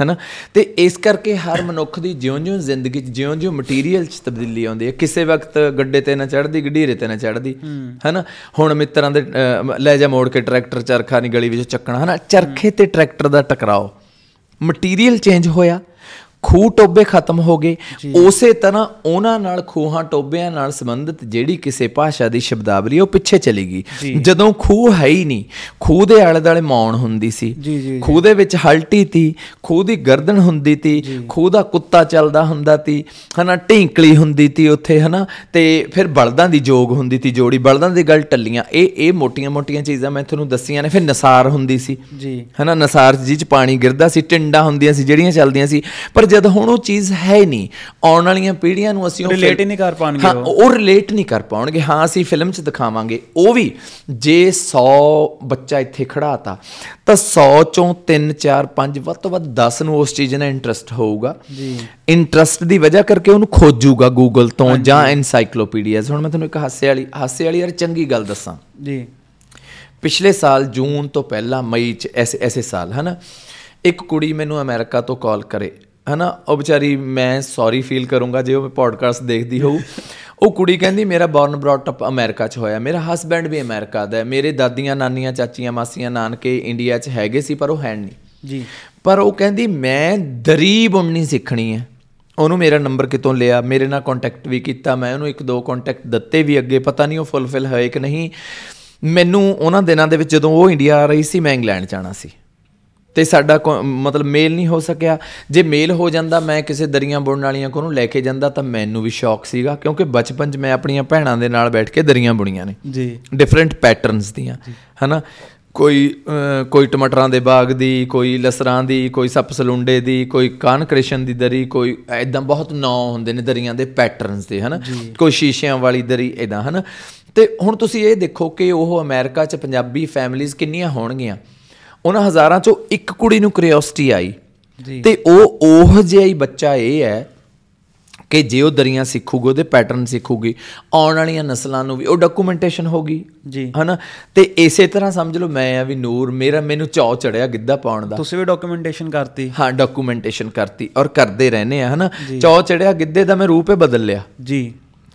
Speaker 2: ਹੈਨਾ? ਤੇ ਇਸ ਕਰਕੇ ਹਰ ਮਨੁੱਖ ਦੀ ਜਿਉਂ-ਜਿਉਂ ਜ਼ਿੰਦਗੀ 'ਚ ਜਿਉਂ-ਜਿਉਂ ਮਟੀਰੀਅਲ 'ਚ ਤਬਦੀਲੀ ਆਉਂਦੀ ਹੈ। ਕਿਸੇ ਵਕਤ ਗੱਡੇ ਤੇ ਨਾ ਚੜਦੀ ਗਢੀਰੇ ਤੇ ਨਾ ਚੜਦੀ ਹੈਨਾ? ਹੁਣ ਮਿੱਤਰਾਂ ਦੇ ਲੈ ਜਾ ਮੋੜ ਕੇ ਟਰੈਕਟਰ ਚਰਖਾ ਨਹੀਂ ਗਲੀ ਵਿੱਚ ਚੱਕਣਾ ਹੈਨਾ? ਚਰਖੇ ਤੇ ਟਰੈਕਟਰ ਦਾ ਟਕਰਾਓ। ਮਟੀਰੀਅਲ ਚੇਂਜ ਹੋਇਆ। ਖੂਹ ਟੋਬੇ ਖਤਮ ਹੋ ਗਏ। ਉਸੇ ਤਰ੍ਹਾਂ ਉਹਨਾਂ ਨਾਲ ਖੂਹਾਂ ਟੋਬਿਆਂ ਨਾਲ ਸੰਬੰਧਿਤ ਜਿਹੜੀ ਕਿਸੇ ਭਾਸ਼ਾ ਦੀ ਸ਼ਬਦਾਵਲੀ ਉਹ ਪਿੱਛੇ ਚਲੀ ਗਈ। ਜਦੋਂ ਖੂਹ ਹੈ ਹੀ ਨਹੀਂ ਖੂਹ ਦੇ ਆਲੇ ਦੁਆਲੇ ਮੌਣ ਹੁੰਦੀ ਸੀ। ਖੂਹ ਦੇ ਵਿੱਚ ਹਲਟੀ ਤੀ ਖੂਹ ਦੀ ਗਰਦਨ ਹੁੰਦੀ ਤੀ ਖੂਹ ਦਾ ਕੁੱਤਾ ਚੱਲਦਾ ਹੁੰਦਾ ਤੀ ਹਨਾ ਢਿੰਕਲੀ ਹੁੰਦੀ ਤੀ ਉੱਥੇ ਹਨਾ ਤੇ ਫਿਰ ਬਲਦਾਂ ਦੀ ਜੋਗ ਹੁੰਦੀ ਤੀ ਜੋੜੀ ਬਲਦਾਂ ਦੀ ਗੱਲ ਟੱਲੀਆਂ। ਇਹ ਇਹ ਮੋਟੀਆਂ-ਮੋਟੀਆਂ ਚੀਜ਼ਾਂ ਮੈਂ ਤੁਹਾਨੂੰ ਦੱਸੀਆਂ ਨੇ ਫਿਰ ਨਸਾਰ ਹੁੰਦੀ ਸੀ।
Speaker 1: ਜੀ।
Speaker 2: ਹਨਾ ਨਸਾਰ ਜੀ ਚ ਪਾਣੀ ਗਿਰਦਾ ਸੀ ਟਿੰਡਾ ਹੁੰਦੀਆਂ ਸੀ ਜਿਹੜੀਆਂ ਚੱਲਦੀਆਂ ਸੀ। ਪਰ ਜਦ ਹੁਣ ਉਹ ਚੀਜ਼ ਹੈ ਨਹੀਂ ਆਉਣ ਵਾਲੀਆਂ ਪੀੜ੍ਹੀਆਂ ਨੂੰ ਅਸੀਂ ਉਹ ਫਿਲ-
Speaker 1: ਹੀ ਨਹੀਂ ਕਰ ਪਾਉਣਗੇ
Speaker 2: ਹਾਂ,
Speaker 1: ਉਹ।
Speaker 2: ਉਹ ਰਿਲੇਟ ਨਹੀਂ ਕਰ ਪਾਉਣਗੇ। ਹਾਂ ਅਸੀਂ ਫਿਲਮ 'ਚ ਦਿਖਾਵਾਂਗੇ। ਉਹ ਵੀ ਜੇ 100 ਬੱਚਾ ਇੱਥੇ ਖੜਾਤਾ ਤਾਂ 100 ਚੋਂ 3 4 5 ਵੱਧ ਤੋਂ ਵੱਧ 10 ਨੂੰ ਉਸ ਚੀਜ਼ ਨਾਲ ਇੰਟਰਸਟ ਹੋਊਗਾ।
Speaker 1: ਜੀ।
Speaker 2: ਇੰਟਰਸਟ ਦੀ ਵਜ੍ਹਾ ਕਰਕੇ ਉਹਨੂੰ ਖੋਜੂਗਾ ਗੂਗਲ ਤੋਂ ਜਾਂ ਐਨਸਾਈਕਲੋਪੀਡੀਆਜ਼ ਹੁਣ ਮੈਂ ਤੁਹਾਨੂੰ ਇੱਕ ਹਾਸੇ ਵਾਲੀ ਹਾਸੇ ਵਾਲੀ ਯਾਰ ਚੰਗੀ ਗੱਲ ਦੱਸਾਂ।
Speaker 1: ਜੀ।
Speaker 2: ਪਿਛਲੇ ਸਾਲ ਜੂਨ ਤੋਂ ਪਹਿਲਾਂ ਮਈ ਚ ਐਸੇ ਐਸੇ ਸਾਲ ਹਨਾ? ਇੱਕ ਕੁੜੀ ਮੈਨੂੰ ਅਮਰੀਕਾ ਤੋਂ ਕਾਲ ਕਰੇ। ਹਨਾ? ਉਹ ਵਿਚਾਰੀ ਮੈਂ ਸੌਰੀ ਫੀਲ ਕਰੂੰਗਾ ਜੇ ਉਹ ਪੋਡਕਾਸਟ ਦੇਖਦੀ ਹੋਊ। ਉਹ ਕੁੜੀ ਕਹਿੰਦੀ ਮੇਰਾ ਬੌਰਨ ਬ੍ਰੌਟ ਅਪ ਅਮਰੀਕਾ 'ਚ ਹੋਇਆ। ਮੇਰਾ ਹਸਬੈਂਡ ਵੀ ਅਮਰੀਕਾ ਦਾ ਹੈ। ਮੇਰੇ ਦਾਦੀਆਂ ਨਾਨੀਆਂ ਚਾਚੀਆਂ ਮਾਸੀਆਂ ਨਾਨਕੇ ਇੰਡੀਆ 'ਚ ਹੈਗੇ ਸੀ ਪਰ ਉਹ ਹੈ ਨਹੀਂ।
Speaker 1: ਜੀ।
Speaker 2: ਪਰ ਉਹ ਕਹਿੰਦੀ ਮੈਂ ਦਰੀ ਬੁਣਨੀ ਸਿੱਖਣੀ ਹੈ। ਉਹਨੂੰ ਮੇਰਾ ਨੰਬਰ ਕਿਤੋਂ ਲਿਆ? ਮੇਰੇ ਨਾਲ ਕੰਟੈਕਟ ਵੀ ਕੀਤਾ। ਮੈਂ ਉਹਨੂੰ ਇੱਕ ਦੋ ਕੰਟੈਕਟ ਦਿੱਤੇ ਵੀ ਅੱਗੇ। ਪਤਾ ਨਹੀਂ ਉਹ ਫੁੱਲਫਿਲ ਹੋਏ ਕਿ ਨਹੀਂ। ਮੈਨੂੰ ਉਹਨਾਂ ਦਿਨਾਂ ਦੇ ਵਿੱਚ ਜਦੋਂ ਉਹ ਇੰਡੀਆ ਆ ਰਹੀ ਸੀ ਮੈਂ ਇੰਗਲੈਂਡ ਜਾਣਾ ਸੀ। ਤੇ ਸਾਡਾ ਮਤਲਬ ਮੇਲ ਨਹੀਂ ਹੋ ਸਕਿਆ। ਜੇ ਮੇਲ ਹੋ ਜਾਂਦਾ ਮੈਂ ਕਿਸੇ ਦਰੀਆਂ ਬੁਣਨ ਵਾਲੀਆਂ ਕੋਲ ਨੂੰ ਲੈ ਕੇ ਜਾਂਦਾ ਤਾਂ ਮੈਨੂੰ ਵੀ ਸ਼ੌਕ ਸੀਗਾ ਕਿਉਂਕਿ ਬਚਪਨ 'ਚ ਮੈਂ ਆਪਣੀਆਂ ਭੈਣਾਂ ਦੇ ਨਾਲ ਬੈਠ ਕੇ ਦਰੀਆਂ ਬੁਣੀਆਂ ਨੇ।
Speaker 1: ਜੀ।
Speaker 2: ਡਿਫਰੈਂਟ ਪੈਟਰਨਸ ਦੀਆਂ ਹਨਾ? ਕੋਈ ਕੋਈ ਟਮਾਟਰਾਂ ਦੇ ਬਾਗ ਦੀ ਕੋਈ ਲਸਰਾਂ ਦੀ ਕੋਈ ਸੱਪ ਸਲੁੰਡੇ ਦੀ ਕੋਈ ਕਾਨ ਕ੍ਰਿਸ਼ਨ ਦੀ ਦਰੀ ਕੋਈ ਐਦਾਂ ਬਹੁਤ ਨਾਂ ਹੁੰਦੇ ਨੇ ਦਰੀਆਂ ਦੇ ਪੈਟਰਨਸ ਦੇ ਹਨਾ? ਕੋਈ ਸ਼ੀਸ਼ਿਆਂ ਵਾਲੀ ਦਰੀ ਐਦਾਂ ਹਨਾ? ਤੇ ਹੁਣ ਤੁਸੀਂ ਇਹ ਦੇਖੋ ਕਿ ਉਹ ਅਮਰੀਕਾ 'ਚ ਪੰਜਾਬੀ ਫੈਮਿਲੀਆਂ ਕਿੰਨੀਆਂ ਹੋਣਗੀਆਂ। ਉਹਨਾਂ ਹਜ਼ਾਰਾਂ 'ਚੋਂ ਇੱਕ ਕੁੜੀ ਨੂੰ ਕਿਉਰਿਓਸਿਟੀ ਆਈ।
Speaker 1: ਜੀ।
Speaker 2: ਤੇ ਉਹ ਉਹ ਜਿਹਾ ਹੀ ਬੱਚਾ ਇਹ ਹੈ ਕਿ ਜੇ ਉਹ ਦਰੀਆਂ ਸਿੱਖੂਗੀ ਉਹਦੇ ਪੈਟਰਨ ਸਿੱਖੂਗੀ ਆਉਣ ਵਾਲੀਆਂ ਨਸਲਾਂ ਨੂੰ ਵੀ ਉਹ ਡਾਕੂਮੈਂਟੇਸ਼ਨ ਹੋਗੀ
Speaker 1: ਜੀ।
Speaker 2: ਹਨਾ? ਤੇ ਇਸੇ ਤਰ੍ਹਾਂ ਸਮਝ ਲਓ ਮੈਂ ਆ ਵੀ ਨੂਰ ਮੇਰਾ ਮੈਨੂੰ ਚਾਅ ਚੜਿਆ ਗਿੱਧਾ ਪਾਉਣ ਦਾ।
Speaker 1: ਤੁਸੀਂ ਵੀ ਡਾਕੂਮੈਂਟੇਸ਼ਨ ਕਰਤੀ।
Speaker 2: ਹਾਂ ਡਾਕੂਮੈਂਟੇਸ਼ਨ ਕਰਤੀ ਔਰ ਕਰਦੇ ਰਹਿੰਦੇ ਆ ਹਨਾ? ਚਾਅ ਚੜਿਆ ਗਿੱਧੇ ਦਾ ਮੈਂ ਰੂਪ ਹੀ ਬਦਲ ਲਿਆ।
Speaker 1: ਜੀ।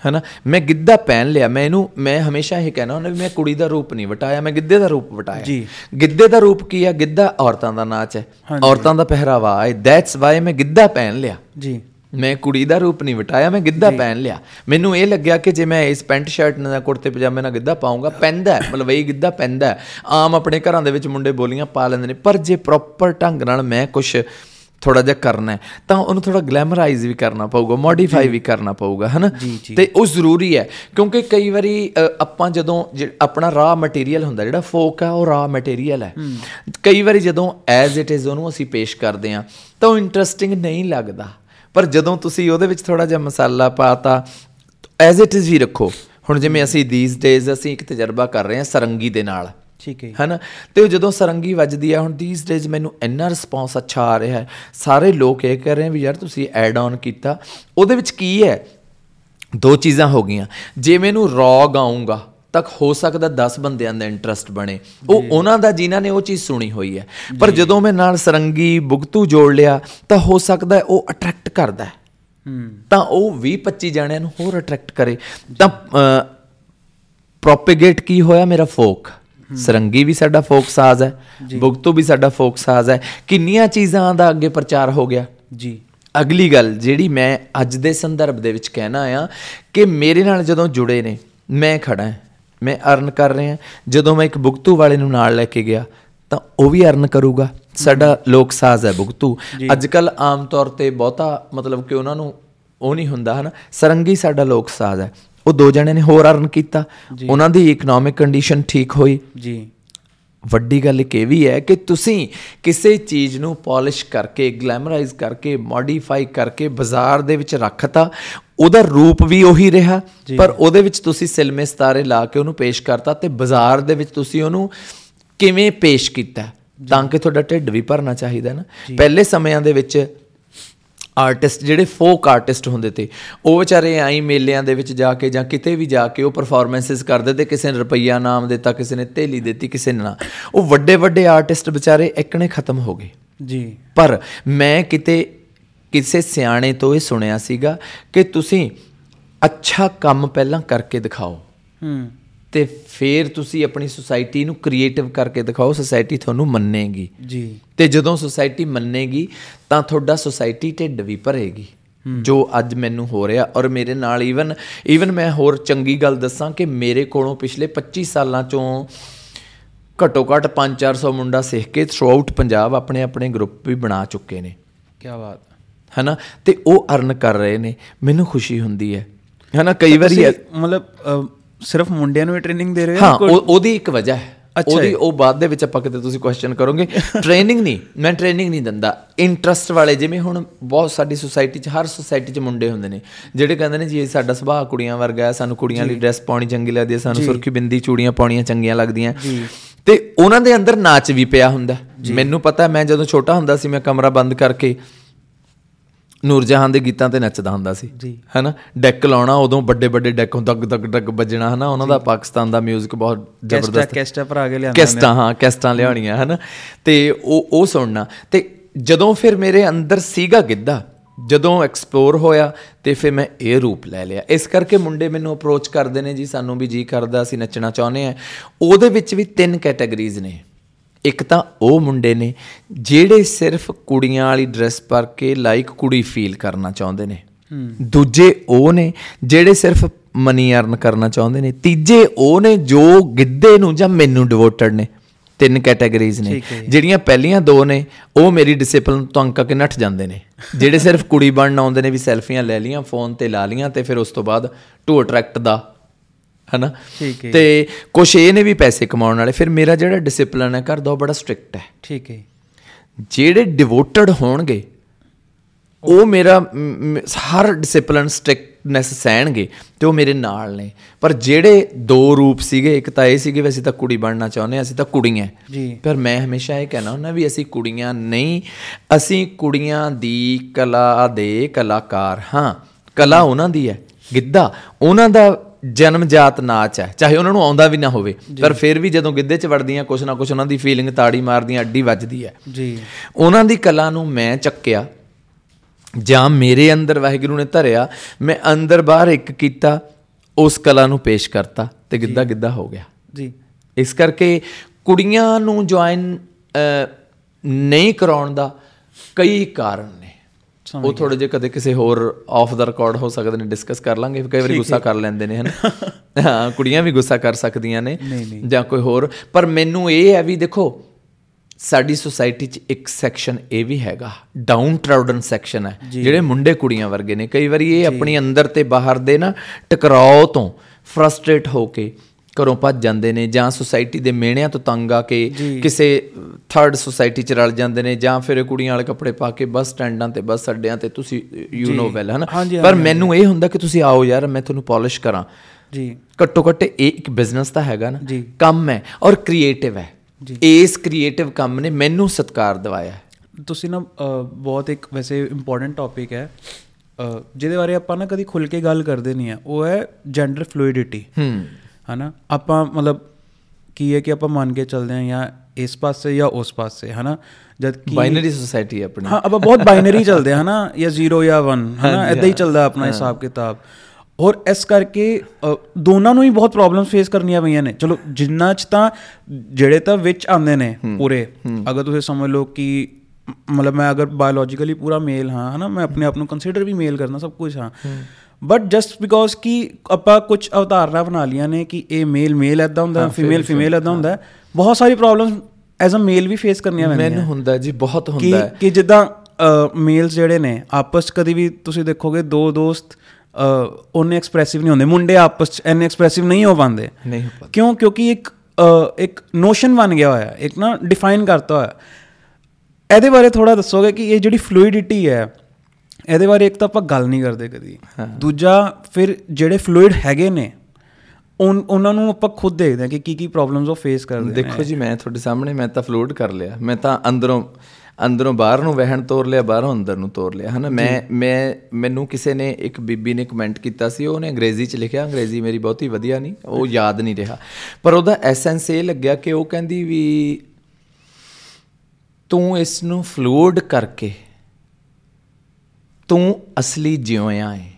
Speaker 2: ਹਨਾ? ਮੈਂ ਗਿੱਧਾ ਪਹਿਨ ਲਿਆ ਮੈਂ ਇਹਨੂੰ ਮੈਂ ਹਮੇਸ਼ਾ ਇਹ ਕਹਿਣਾ ਹੁੰਦਾ ਵੀ ਮੈਂ ਕੁੜੀ ਦਾ ਰੂਪ ਨਹੀਂ ਵਟਾਇਆ ਮੈਂ ਗਿੱਧੇ ਦਾ ਰੂਪ ਵਟਾਇਆ।
Speaker 1: ਜੀ।
Speaker 2: ਗਿੱਧੇ ਦਾ ਰੂਪ ਕੀ ਆ? ਗਿੱਧਾ ਔਰਤਾਂ ਦਾ ਨਾਚ ਹੈ। ਔਰਤਾਂ ਦਾ ਪਹਿਰਾਵਾ ਹੈ। ਦੈਟਸ ਵਾਈ ਮੈਂ ਗਿੱਧਾ ਪਹਿਨ ਲਿਆ।
Speaker 1: ਜੀ।
Speaker 2: ਮੈਂ ਕੁੜੀ ਦਾ ਰੂਪ ਨਹੀਂ ਵਟਾਇਆ ਮੈਂ ਗਿੱਧਾ ਪਹਿਨ ਲਿਆ। ਮੈਨੂੰ ਇਹ ਲੱਗਿਆ ਕਿ ਜੇ ਮੈਂ ਇਸ ਪੈਂਟ ਸ਼ਰਟ ਨਾਲ ਕੁੜਤੇ ਪਜਾਮੇ ਨਾਲ ਗਿੱਧਾ ਪਾਉਂਗਾ ਪੈਂਦਾ ਇਹ ਗਿੱਧਾ ਪੈਂਦਾ। ਆਮ ਆਪਣੇ ਘਰਾਂ ਦੇ ਵਿੱਚ ਮੁੰਡੇ ਬੋਲੀਆਂ ਪਾ ਲੈਂਦੇ ਨੇ ਪਰ ਜੇ ਪ੍ਰੋਪਰ ਢੰਗ ਨਾਲ ਮੈਂ ਕੁਝ ਥੋੜਾ ਜਿਹਾ ਕਰਨਾ ਹੈ ਤਾਂ ਉਹਨੂੰ ਥੋੜਾ ਗਲੈਮਰਾਈਜ਼ ਵੀ ਕਰਨਾ ਪਊਗਾ ਮੋਡੀਫਾਈ ਵੀ ਕਰਨਾ ਪਊਗਾ ਹਨਾ। ਤੇ ਉਹ ਜ਼ਰੂਰੀ ਹੈ ਕਿਉਂਕਿ ਕਈ ਵਾਰੀ ਆਪਾਂ ਜਦੋਂ ਆਪਣਾ ਰਾ ਮਟੀਰੀਅਲ ਹੁੰਦਾ ਜਿਹੜਾ ਫੋਕ ਆ ਉਹ ਰਾ ਮਟੀਰੀਅਲ ਹੈ। ਕਈ ਵਾਰੀ ਜਦੋਂ ਐਜ਼ ਇਟ ਇਜ਼ ਉਹਨੂੰ ਅਸੀਂ ਪੇਸ਼ ਕਰਦੇ ਆ ਤਾਂ ਉਹ ਇੰਟਰਸਟਿੰਗ ਨਹੀਂ ਲੱਗਦਾ। ਪਰ ਜਦੋਂ ਤੁਸੀਂ ਉਹਦੇ ਵਿੱਚ ਥੋੜਾ ਜਿਹਾ ਮਸਾਲਾ ਪਾਤਾ ਐਜ਼ ਇਟ ਇਜ਼ ਵੀ ਰੱਖੋ। ਹੁਣ ਜਿਵੇਂ ਅਸੀਂ ਥੀਸ ਡੇਜ਼ ਅਸੀਂ ਇੱਕ ਤਜਰਬਾ ਕਰ ਰਹੇ ਹਾਂ ਸਰੰਗੀ ਦੇ ਨਾਲ।
Speaker 1: ਠੀਕ ਹੈ
Speaker 2: ਹਨਾ? ਤੇ ਜਦੋਂ ਸਰੰਗੀ ਵੱਜਦੀ ਆ ਹੁਣ ਥੀਸ ਡੇਜ਼ ਮੈਨੂੰ ਇੰਨਾ ਰਿਸਪੌਂਸ ਅੱਛਾ ਆ ਰਿਹਾ ਹੈ। ਸਾਰੇ ਲੋਕ ਇਹ ਕਹਿ ਰਹੇ ਵੀ ਯਾਰ ਤੁਸੀਂ ਐਡ ਆਨ ਕੀਤਾ। ਉਹਦੇ ਵਿੱਚ ਕੀ ਹੈ? ਦੋ ਚੀਜ਼ਾਂ ਹੋ ਗਈਆਂ। ਜੇ ਮੈਨੂੰ ਰੌ ਗਾਉਂਗਾ ਤਾਂ ਹੋ ਸਕਦਾ 10 ਬੰਦਿਆਂ ਦਾ ਇੰਟਰਸਟ ਬਣੇ। ਉਹ ਉਹਨਾਂ ਦਾ ਜਿਨ੍ਹਾਂ ਨੇ ਉਹ ਚੀਜ਼ ਸੁਣੀ ਹੋਈ ਹੈ। ਪਰ ਜਦੋਂ ਮੈਂ ਨਾਲ ਸਰੰਗੀ ਬੁਗਤੂ ਜੋੜ ਲਿਆ ਤਾਂ ਹੋ ਸਕਦਾ ਹੈ ਉਹ ਅਟਰੈਕਟ ਕਰਦਾ ਹੈ।
Speaker 1: ਹੂੰ।
Speaker 2: ਤਾਂ ਉਹ 20 25 ਜਣਿਆਂ ਨੂੰ ਹੋਰ ਅਟਰੈਕਟ ਕਰੇ। ਤਾਂ ਪ੍ਰੋਪੇਗੇਟ ਕੀ ਹੋਇਆ ਮੇਰਾ ਫੋਕ ਸਰੰਗੀ ਵੀ ਸਾਡਾ ਫੋਕ ਸਾਜ਼ ਹੈ ਬੁਗਤੂ ਵੀ ਸਾਡਾ ਫੋਕ ਸਾਜ਼ ਹੈ। ਕਿੰਨੀਆਂ ਚੀਜ਼ਾਂ ਦਾ ਅੱਗੇ ਪ੍ਰਚਾਰ ਹੋ ਗਿਆ?
Speaker 1: ਜੀ।
Speaker 2: ਅਗਲੀ ਗੱਲ ਜਿਹੜੀ ਮੈਂ ਅੱਜ ਦੇ ਸੰਦਰਭ ਦੇ ਵਿੱਚ ਕਹਿਣਾ ਆ ਕਿ ਮੇਰੇ ਨਾਲ ਜਦੋਂ ਜੁੜੇ ਨੇ ਮੈਂ ਖੜਾ ਹਾਂ ਮੈਂ ਅਰਨ ਕਰ ਰਿਹਾ ਜਦੋਂ ਮੈਂ ਇੱਕ ਬੁਗਤੂ ਵਾਲੇ ਨੂੰ ਨਾਲ ਲੈ ਕੇ ਗਿਆ ਤਾਂ ਉਹ ਵੀ ਅਰਨ ਕਰੂਗਾ। ਸਾਡਾ ਲੋਕ ਸਾਜ਼ ਹੈ ਬੁਗਤੂ ਅੱਜ ਕੱਲ ਆਮ ਤੌਰ ਤੇ ਬਹੁਤਾ ਮਤਲਬ ਕਿ ਉਹਨਾਂ ਨੂੰ ਉਹ ਨਹੀਂ ਹੁੰਦਾ ਹਨਾ? ਸਰੰਗੀ ਸਾਡਾ ਲੋਕ ਸਾਜ਼ ਹੈ। ਉਹ ਦੋ ਜਣੇ ਨੇ ਹੋਰ ਅਰਨ ਕੀਤਾ। ਉਹਨਾਂ ਦੀ ਇਕਨੋਮਿਕ ਕੰਡੀਸ਼ਨ ਠੀਕ ਹੋਈ।
Speaker 1: ਜੀ।
Speaker 2: ਵੱਡੀ ਗੱਲ ਇਹ ਵੀ ਹੈ ਕਿ ਤੁਸੀਂ ਕਿਸੇ ਚੀਜ਼ ਨੂੰ ਪਾਲਿਸ਼ ਕਰਕੇ ਗਲੈਮਰਾਈਜ਼ ਕਰਕੇ ਮੋਡੀਫਾਈ ਕਰਕੇ ਬਾਜ਼ਾਰ ਦੇ ਵਿੱਚ ਰੱਖਤਾ ਉਹਦਾ ਰੂਪ ਵੀ ਉਹੀ ਰਿਹਾ। ਪਰ ਉਹਦੇ ਵਿੱਚ ਤੁਸੀਂ ਸਿਲਮੇ ਸਤਾਰੇ ਲਾ ਕੇ ਉਹਨੂੰ ਪੇਸ਼ ਕਰਤਾ ਤੇ ਬਾਜ਼ਾਰ ਦੇ ਵਿੱਚ ਤੁਸੀਂ ਉਹਨੂੰ ਕਿਵੇਂ ਪੇਸ਼ ਕੀਤਾ? ਤਾਂ ਕਿ ਤੁਹਾਡਾ ਢਿੱਡ ਵੀ ਭਰਨਾ ਚਾਹੀਦਾ ਨਾ। ਪਹਿਲੇ ਸਮਿਆਂ ਦੇ ਵਿੱਚ ਆਰਟਿਸਟ ਜਿਹੜੇ ਫੋਕ ਆਰਟਿਸਟ ਹੁੰਦੇ ਤੇ ਉਹ ਵਿਚਾਰੇ ਆਈ ਮੇਲਿਆਂ ਦੇ ਵਿੱਚ ਜਾ ਕੇ ਜਾਂ ਕਿਤੇ ਵੀ ਜਾ ਕੇ ਉਹ ਪਰਫਾਰਮੈਂਸਸ ਕਰਦੇ ਤੇ ਕਿਸੇ ਨੇ ਰੁਪਈਆ ਨਾਮ ਦਿੱਤਾ ਕਿਸੇ ਨੇ ਥੇਲੀ ਦਿੱਤੀ ਕਿਸੇ ਨੇ ਨਾ। ਉਹ ਵੱਡੇ ਵੱਡੇ ਆਰਟਿਸਟ ਵਿਚਾਰੇ ਇੱਕਣੇ ਖਤਮ ਹੋ ਗਏ।
Speaker 1: ਜੀ।
Speaker 2: ਪਰ ਮੈਂ ਕਿਤੇ ਕਿਸੇ ਸਿਆਣੇ ਤੋਂ ਇਹ ਸੁਣਿਆ ਸੀਗਾ ਕਿ ਤੁਸੀਂ ਅੱਛਾ ਕੰਮ ਪਹਿਲਾਂ ਕਰਕੇ ਦਿਖਾਓ।
Speaker 1: ਹੂੰ।
Speaker 2: ਤੇ ਫਿਰ ਤੁਸੀਂ ਆਪਣੀ ਸੁਸਾਇਟੀ ਨੂੰ ਕ੍ਰੀਏਟਿਵ ਕਰਕੇ ਦਿਖਾਓ ਸੁਸਾਇਟੀ ਤੁਹਾਨੂੰ ਮੰਨੇਗੀ।
Speaker 1: ਜੀ।
Speaker 2: ਤੇ ਜਦੋਂ ਸੁਸਾਇਟੀ ਮੰਨੇਗੀ ਤਾਂ ਤੁਹਾਡਾ ਸੁਸਾਇਟੀ ਢਿੱਡ ਵੀ ਭਰੇਗੀ ਜੋ ਅੱਜ ਮੈਨੂੰ ਹੋ ਰਿਹਾ। ਔਰ ਮੇਰੇ ਨਾਲ ਈਵਨ ਈਵਨ ਮੈਂ ਹੋਰ ਚੰਗੀ ਗੱਲ ਦੱਸਾਂ ਕਿ ਮੇਰੇ ਕੋਲੋਂ ਪਿਛਲੇ 25 ਸਾਲਾਂ ਚੋਂ ਘੱਟੋ ਘੱਟ 5-400 ਮੁੰਡਾ ਸਿੱਖ ਕੇ ਥਰੂ ਪੰਜਾਬ ਆਪਣੇ ਆਪਣੇ ਗਰੁੱਪ ਵੀ ਬਣਾ ਚੁੱਕੇ ਨੇ।
Speaker 1: ਕੀ ਬਾਤ।
Speaker 2: ਹਨਾ? ਤੇ ਉਹ ਅਰਨ ਕਰ ਰਹੇ ਨੇ। ਮੈਨੂੰ ਖੁਸ਼ੀ ਹੁੰਦੀ ਹੈ। ਹਨਾ? ਕਈ ਵਾਰੀ
Speaker 1: ਮਤਲਬ ਸਿਰਫ ਮੁੰਡਿਆਂ ਨੂੰ ਹੀ ਟ੍ਰੇਨਿੰਗ ਦੇ ਰਹੇ ਹੋ
Speaker 2: ਹਾਂ ਉਹ- ਉਹਦੀ ਇੱਕ ਵਜ੍ਹਾ ਹੈ। ਉਹਦੀ ਉਹ ਬਾਅਦ ਦੇ ਵਿੱਚ ਆਪਾਂ ਕਿਤੇ ਤੁਸੀਂ ਕੁਐਸਚਨ ਕਰੋਗੇ। (laughs) ਟ੍ਰੇਨਿੰਗ ਨਹੀਂ ਮੈਂ ਟ੍ਰੇਨਿੰਗ ਨਹੀਂ ਦਿੰਦਾ। ਇੰਟਰਸਟ ਵਾਲੇ ਜਿਵੇਂ ਹੁਣ ਬਹੁਤ ਸਾਡੀ ਸੁਸਾਇਟੀ 'ਚ ਹਰ ਸੁਸਾਇਟੀ 'ਚ ਮੁੰਡੇ ਹੁੰਦੇ ਨੇ ਜਿਹੜੇ ਕਹਿੰਦੇ ਨੇ ਜੀ ਸਾਡਾ ਸੁਭਾਅ ਕੁੜੀਆਂ ਵਰਗਾ ਹੈ ਸਾਨੂੰ ਕੁੜੀਆਂ ਲਈ ਡਰੈਸ ਪਾਉਣੀ ਚੰਗੀ ਲੱਗਦੀ ਹੈ ਸਾਨੂੰ ਸੁਰਖੀ ਬਿੰਦੀ ਚੂੜੀਆਂ ਪਾਉਣੀਆਂ ਚੰਗੀਆਂ ਲੱਗਦੀਆਂ। ਤੇ ਉਹਨਾਂ ਦੇ ਅੰਦਰ ਨਾਚ ਵੀ ਪਿਆ ਹੁੰਦਾ। ਮੈਨੂੰ ਪਤਾ ਮੈਂ ਜਦੋਂ ਛੋਟਾ ਹੁੰਦਾ ਸੀ ਮੈਂ ਕਮਰਾ ਬੰਦ ਕਰਕੇ ਨੂਰਜਹਾਨ ਦੇ ਗੀਤਾਂ ਤੇ ਨੱਚਦਾ ਹੁੰਦਾ ਸੀ। ਹੈਨਾ? ਡੈਕ ਲਾਉਣਾ ਉਦੋਂ ਵੱਡੇ ਵੱਡੇ ਡੈਕ ਦਗ ਦਗ ਦਗ ਵੱਜਣਾ ਹਨਾ? ਉਹਨਾਂ ਦਾ ਪਾਕਿਸਤਾਨ ਦਾ 뮤직 ਬਹੁਤ ਜ਼ਬਰਦਸਤ।
Speaker 1: ਕੈਸਟਾ ਭਰਾ ਕੇ ਲਿਆਂਦਾ
Speaker 2: ਕੈਸਟਾਂ ਹਾਂ ਕੈਸਟਾਂ ਲਿਆਉਣੀਆਂ ਹਨਾ? ਤੇ ਉਹ ਉਹ ਸੁਣਨਾ। ਤੇ ਜਦੋਂ ਫਿਰ ਮੇਰੇ ਅੰਦਰ ਸੀਗਾ ਗਿੱਧਾ ਜਦੋਂ ਐਕਸਪਲੋਰ ਹੋਇਆ ਤੇ ਫਿਰ ਮੈਂ ਇਹ ਰੂਪ ਲੈ ਲਿਆ। ਇਸ ਕਰਕੇ ਮੁੰਡੇ ਮੈਨੂੰ ਅਪਰੋਚ ਕਰਦੇ ਨੇ ਜੀ ਸਾਨੂੰ ਵੀ ਜੀ ਕਰਦਾ ਅਸੀਂ ਨੱਚਣਾ ਚਾਹੁੰਦੇ ਆ। ਉਹਦੇ ਵਿੱਚ ਵੀ ਤਿੰਨ ਕੈਟਾਗਰੀਜ਼ ਨੇ। ਇੱਕ ਤਾਂ ਉਹ ਮੁੰਡੇ ਨੇ ਜਿਹੜੇ ਸਿਰਫ ਕੁੜੀਆਂ ਵਾਲੀ ਡਰੈਸ ਪਾ ਕੇ ਲਾਈਕ ਕੁੜੀ ਫੀਲ ਕਰਨਾ ਚਾਹੁੰਦੇ ਨੇ। ਦੂਜੇ ਉਹ ਨੇ ਜਿਹੜੇ ਸਿਰਫ ਮਨੀ ਅਰਨ ਕਰਨਾ ਚਾਹੁੰਦੇ ਨੇ। ਤੀਜੇ ਉਹ ਨੇ ਜੋ ਗਿੱਧੇ ਨੂੰ ਜਾਂ ਮੈਨੂੰ ਡਿਵੋਟਡ ਨੇ। ਤਿੰਨ ਕੈਟਾਗਰੀਜ਼ ਨੇ। ਜਿਹੜੀਆਂ ਪਹਿਲੀਆਂ ਦੋ ਨੇ ਉਹ ਮੇਰੀ ਡਿਸਪਲਿਨ ਤੋਂ ਅੰਕ ਕੇ ਨੱਠ ਜਾਂਦੇ ਨੇ। ਜਿਹੜੇ ਸਿਰਫ ਕੁੜੀ ਬਣਨ ਆਉਂਦੇ ਨੇ ਵੀ ਸੈਲਫੀਆਂ ਲੈ ਲੀਆਂ ਫੋਨ ਤੇ ਲਾ ਲੀਆਂ ਤੇ ਫਿਰ ਉਸ ਤੋਂ ਬਾਅਦ ਟੂ ਅਟਰੈਕਟ ਦਾ ਹਨਾ?
Speaker 1: ਠੀਕ ਹੈ।
Speaker 2: ਤੇ ਕੁਛ ਇਹ ਨੇ ਵੀ ਪੈਸੇ ਕਮਾਉਣ ਵਾਲੇ ਫਿਰ ਮੇਰਾ ਜਿਹੜਾ ਡਿਸਪਲਿਨ ਹੈ ਘਰ ਦਾ ਉਹ ਬੜਾ ਸਟ੍ਰਿਕਟ ਹੈ।
Speaker 1: ਠੀਕ ਹੈ
Speaker 2: ਜਿਹੜੇ ਡਿਵੋਟਡ ਹੋਣਗੇ ਉਹ ਮੇਰਾ ਹਰ ਡਿਸਪਲਿਨ ਸਟ੍ਰਿਕਟਨੈਸ ਸਹਿਣਗੇ ਤੇ ਉਹ ਮੇਰੇ ਨਾਲ ਨੇ। ਪਰ ਜਿਹੜੇ ਦੋ ਰੂਪ ਸੀਗੇ ਇੱਕ ਤਾਂ ਇਹ ਸੀਗੇ ਵੀ ਅਸੀਂ ਤਾਂ ਕੁੜੀ ਬਣਨਾ ਚਾਹੁੰਦੇ ਅਸੀਂ ਤਾਂ ਕੁੜੀਆਂ
Speaker 1: ਜੀ।
Speaker 2: ਪਰ ਮੈਂ ਹਮੇਸ਼ਾ ਇਹ ਕਹਿਣਾ ਹੁੰਦਾ ਵੀ ਅਸੀਂ ਕੁੜੀਆਂ ਨਹੀਂ ਅਸੀਂ ਕੁੜੀਆਂ ਦੀ ਕਲਾ ਦੇ ਕਲਾਕਾਰ ਹਾਂ। ਕਲਾ ਉਹਨਾਂ ਦੀ ਹੈ ਗਿੱਧਾ। ਉਹਨਾਂ ਦਾ ਜਨਮਜਾਤ ਨਾਚ ਹੈ। ਚਾਹੇ ਉਹਨਾਂ ਨੂੰ ਆਉਂਦਾ ਵੀ ਨਾ ਹੋਵੇ ਪਰ ਫਿਰ ਵੀ ਜਦੋਂ ਗਿੱਧੇ 'ਚ ਵੜਦੀਆਂ ਕੁਛ ਨਾ ਕੁਛ ਉਹਨਾਂ ਦੀ ਫੀਲਿੰਗ ਤਾੜੀ ਮਾਰਦੀਆਂ ਅੱਡੀ ਵੱਜਦੀ ਹੈ।
Speaker 1: ਜੀ।
Speaker 2: ਉਹਨਾਂ ਦੀ ਕਲਾ ਨੂੰ ਮੈਂ ਚੱਕਿਆ ਜਾਂ ਮੇਰੇ ਅੰਦਰ ਵਾਹਿਗੁਰੂ ਨੇ ਧਰਿਆ ਮੈਂ ਅੰਦਰ ਬਾਹਰ ਇੱਕ ਕੀਤਾ ਉਸ ਕਲਾ ਨੂੰ ਪੇਸ਼ ਕਰਤਾ ਤੇ ਗਿੱਧਾ ਗਿੱਧਾ ਹੋ ਗਿਆ।
Speaker 1: ਜੀ।
Speaker 2: ਇਸ ਕਰਕੇ ਕੁੜੀਆਂ ਨੂੰ ਜੁਆਇਨ ਨਹੀਂ ਕਰਾਉਣ ਦਾ ਕਈ ਕਾਰਨ ਨੇ। ਉਹ ਥੋੜੇ ਜਿਹੇ ਕਦੇ ਕਿਸੇ ਹੋਰ ਆਫ ਦਾ ਰਿਕਾਰਡ ਹੋ ਸਕਦੇ ਨੇ ਡਿਸਕਸ ਕਰ ਲਾਂਗੇ ਕਈ ਵਾਰੀ ਗੁੱਸਾ ਕਰ ਲੈਂਦੇ ਨੇ ਹਨ? (laughs) ਹਾਂ ਕੁੜੀਆਂ ਵੀ ਗੁੱਸਾ ਕਰ ਸਕਦੀਆਂ ਨੇ ਜਾਂ ਕੋਈ ਹੋਰ। ਪਰ ਮੈਨੂੰ ਇਹ ਹੈ ਵੀ ਦੇਖੋ ਸਾਡੀ ਸੁਸਾਇਟੀ 'ਚ ਇੱਕ ਸੈਕਸ਼ਨ ਇਹ ਵੀ ਹੈਗਾ ਡਾਊਨ ਟਰਾਊਡਨ ਸੈਕਸ਼ਨ ਹੈ ਜਿਹੜੇ ਮੁੰਡੇ ਕੁੜੀਆਂ ਵਰਗੇ ਨੇ। ਕਈ ਵਾਰੀ ਇਹ ਆਪਣੀ ਅੰਦਰ ਤੇ ਬਾਹਰ ਦੇ ਨਾ ਟਕਰਾਓ ਤੋਂ ਫਰਸਟ੍ਰੇਟ ਹੋ ਕੇ ਘਰੋਂ ਭੱਜ ਜਾਂਦੇ ਨੇ ਜਾਂ ਸੁਸਾਇਟੀ ਦੇ ਮਿਹਣਿਆਂ ਤੋਂ ਤੰਗ ਆ ਕੇ ਕਿਸੇ ਥਰਡ ਸੁਸਾਇਟੀ 'ਚ ਰਲ ਜਾਂਦੇ ਨੇ ਜਾਂ ਫਿਰ ਕੁੜੀਆਂ ਵਾਲੇ ਕੱਪੜੇ ਪਾ ਕੇ ਬੱਸ ਸਟੈਂਡਾਂ ਤੇ ਬੱਸ ਅੱਡਿਆਂ ਤੇ ਤੁਸੀਂ ਯੂ نو ਵੈਲ ਹਨਾ? ਪਰ ਮੈਨੂੰ ਇਹ ਹੁੰਦਾ ਕਿ ਤੁਸੀਂ ਆਓ ਯਾਰ ਮੈਂ ਤੁਹਾਨੂੰ ਪਾਲਿਸ਼ ਕਰਾਂ।
Speaker 1: ਜੀ।
Speaker 2: ਘੱਟੋ ਘੱਟ ਇਹ ਇੱਕ ਬਿਜ਼ਨਸ ਤਾਂ ਹੈਗਾ ਨਾ। ਕੰਮ ਹੈ ਔਰ ਕ੍ਰੀਏਟਿਵ ਹੈ। ਇਸ ਕ੍ਰੀਏਟਿਵ ਕੰਮ ਨੇ ਮੈਨੂੰ ਸਤਿਕਾਰ ਦਿਵਾਇਆ।
Speaker 1: ਤੁਸੀਂ ਨਾ ਬਹੁਤ ਇੱਕ ਵੈਸੇ ਇੰਪੋਰਟੈਂਟ ਟੌਪਿਕ ਹੈ। ਜਿਹਦੇ ਬਾਰੇ ਆਪਾਂ ਨਾ ਕਦੀ ਖੁੱਲ ਕੇ ਗੱਲ ਕਰਦੇ ਨਹੀਂ ਆ ਉਹ ਹੈ ਜੈਂਡਰ ਫਲੂਇਡਿਟੀ
Speaker 2: ਹੂੰ।
Speaker 1: ਹਨਾ? ਆਪਾਂ ਮਤਲਬ ਕੀ ਹੈ ਕਿ ਆਪਾਂ ਮੰਨ ਕੇ ਚੱਲਦੇ ਹਾਂ ਜਾਂ ਇਸ ਪਾਸੇ ਜਾਂ ਉਸ ਪਾਸੇ ਹਨਾ? ਜਦ ਕਿ
Speaker 2: ਬਾਈਨਰੀ ਸੋਸਾਇਟੀ ਹੈ ਆਪਣੀ।
Speaker 1: ਹਾਂ ਆਪਾਂ ਬਹੁਤ ਬਾਈਨਰੀ ਚੱਲਦੇ ਹਾਂ ਹਨਾ? (laughs) ਜਾਂ 0 ਜਾਂ 1 ਹਨਾ? ਇਦਾਂ ਹੀ ਚੱਲਦਾ ਆਪਣਾ ਹਿਸਾਬ ਕਿਤਾਬ। ਔਰ ਇਸ ਕਰਕੇ ਦੋਨਾਂ ਨੂੰ ਹੀ ਬਹੁਤ ਪ੍ਰੋਬਲਮਸ ਫੇਸ ਕਰਨੀਆਂ ਪਈਆਂ ਨੇ। ਚਲੋ ਜਿੰਨਾ ਚ ਤਾਂ ਜਿਹੜੇ ਤਾਂ ਵਿੱਚ ਆਉਂਦੇ ਨੇ ਪੂਰੇ ਅਗਰ ਤੁਸੀਂ ਸਮਝ ਲਓ ਕਿ ਮਤਲਬ ਮੈਂ ਅਗਰ ਬਾਇਓਲੋਜੀਕਲੀ ਪੂਰਾ ਮੇਲ ਹਾਂ ਹਨਾ? ਮੈਂ ਆਪਣੇ ਆਪ ਨੂੰ ਕੰਸੀਡਰ ਵੀ ਮੇਲ ਕਰਨਾ ਸਭ ਕੁਝ ਹਾਂ। ਬਟ ਜਸਟ ਬਿਕੋਜ਼ ਕਿ ਆਪਾਂ ਕੁਝ ਅਵਤਾਰਨਾ ਬਣਾ ਲੀਆਂ ਨੇ ਕਿ ਇਹ ਮੇਲ ਮੇਲ ਐਦਾਂ ਹੁੰਦਾ ਫੀਮੇਲ ਫੀਮੇਲ ਐਦਾਂ ਹੁੰਦਾ ਬਹੁਤ ਸਾਰੀ ਪ੍ਰੋਬਲਮਸ ਐਜ਼ ਅ ਮੇਲ ਵੀ ਫੇਸ ਕਰਨੀਆਂ ਪੈਂਦੀਆਂ
Speaker 2: ਮੈਨੂੰ ਹੁੰਦਾ ਜੀ ਬਹੁਤ ਹੁੰਦਾ ਹੈ
Speaker 1: ਕਿ ਜਿੱਦਾਂ ਮੇਲਸ ਜਿਹੜੇ ਨੇ ਆਪਸ ਕਦੀ ਵੀ ਤੁਸੀਂ ਦੇਖੋਗੇ ਦੋ ਦੋਸਤ ਉਹਨੇ ਐਕਸਪ੍ਰੈਸਿਵ ਨਹੀਂ ਹੁੰਦੇ ਮੁੰਡੇ ਆਪਸ 'ਚ ਇੰਨੇ ਐਕਸਪ੍ਰੈਸਿਵ ਨਹੀਂ ਹੋ ਪਾਉਂਦੇ
Speaker 2: ਨਹੀਂ ਹੋ ਪਾਉਂਦੇ।
Speaker 1: ਕਿਉਂ ਕਿਉਂਕਿ ਇੱਕ ਇੱਕ ਨੋਸ਼ਨ ਬਣ ਗਿਆ ਹੋਇਆ ਇੱਕ ਨਾ ਡਿਫਾਈਨ ਕਰਤਾ ਹੋਇਆ ਇਹਦੇ ਬਾਰੇ ਥੋੜਾ ਦੱਸੋਗੇ ਕਿ ਇਹ ਜਿਹੜੀ ਫਲੂਇਡਿਟੀ ਹੈ ਇਹਦੇ ਬਾਰੇ ਇੱਕ ਤਾਂ ਆਪਾਂ ਗੱਲ ਨਹੀਂ ਕਰਦੇ ਕਦੀ। ਦੂਜਾ ਫਿਰ ਜਿਹੜੇ ਫਲੂਇਡ ਹੈਗੇ ਨੇ ਉਹਨਾਂ ਨੂੰ ਆਪਾਂ ਖੁਦ ਦੇਖਦੇ ਹਾਂ ਕਿ ਕੀ ਕੀ ਪ੍ਰੋਬਲਮਸ ਉਹ ਫੇਸ ਕਰਦੇ ਨੇ।
Speaker 2: ਦੇਖੋ ਜੀ ਮੈਂ ਤੁਹਾਡੇ ਸਾਹਮਣੇ ਮੈਂ ਤਾਂ ਫਲੋਟ ਕਰ ਲਿਆ। ਮੈਂ ਤਾਂ ਅੰਦਰੋਂ ਅੰਦਰੋਂ ਬਾਹਰ ਨੂੰ ਵਹਿਣ ਤੋਰ ਲਿਆ ਬਾਹਰੋਂ ਅੰਦਰ ਨੂੰ ਤੋਰ ਲਿਆ ਹਨਾ? ਮੈਂ ਮੈਂ ਮੈਨੂੰ ਕਿਸੇ ਨੇ ਇੱਕ ਬੀਬੀ ਨੇ ਕਮੈਂਟ ਕੀਤਾ ਸੀ ਉਹਨੇ ਅੰਗਰੇਜ਼ੀ ਚ ਲਿਖਿਆ ਅੰਗਰੇਜ਼ੀ ਮੇਰੀ ਬਹੁਤੀ ਵਧੀਆ ਨਹੀਂ ਉਹ ਯਾਦ ਨਹੀਂ ਰਿਹਾ। ਪਰ ਉਹਦਾ ਐਸੈਂਸ ਇਹ ਲੱਗਿਆ ਕਿ ਉਹ ਕਹਿੰਦੀ ਵੀ ਤੂੰ ਇਸ ਨੂੰ ਫਲੂਇਡ ਕਰਕੇ ਤੂੰ ਅਸਲੀ ਜਿਉਇਆ ਹੈ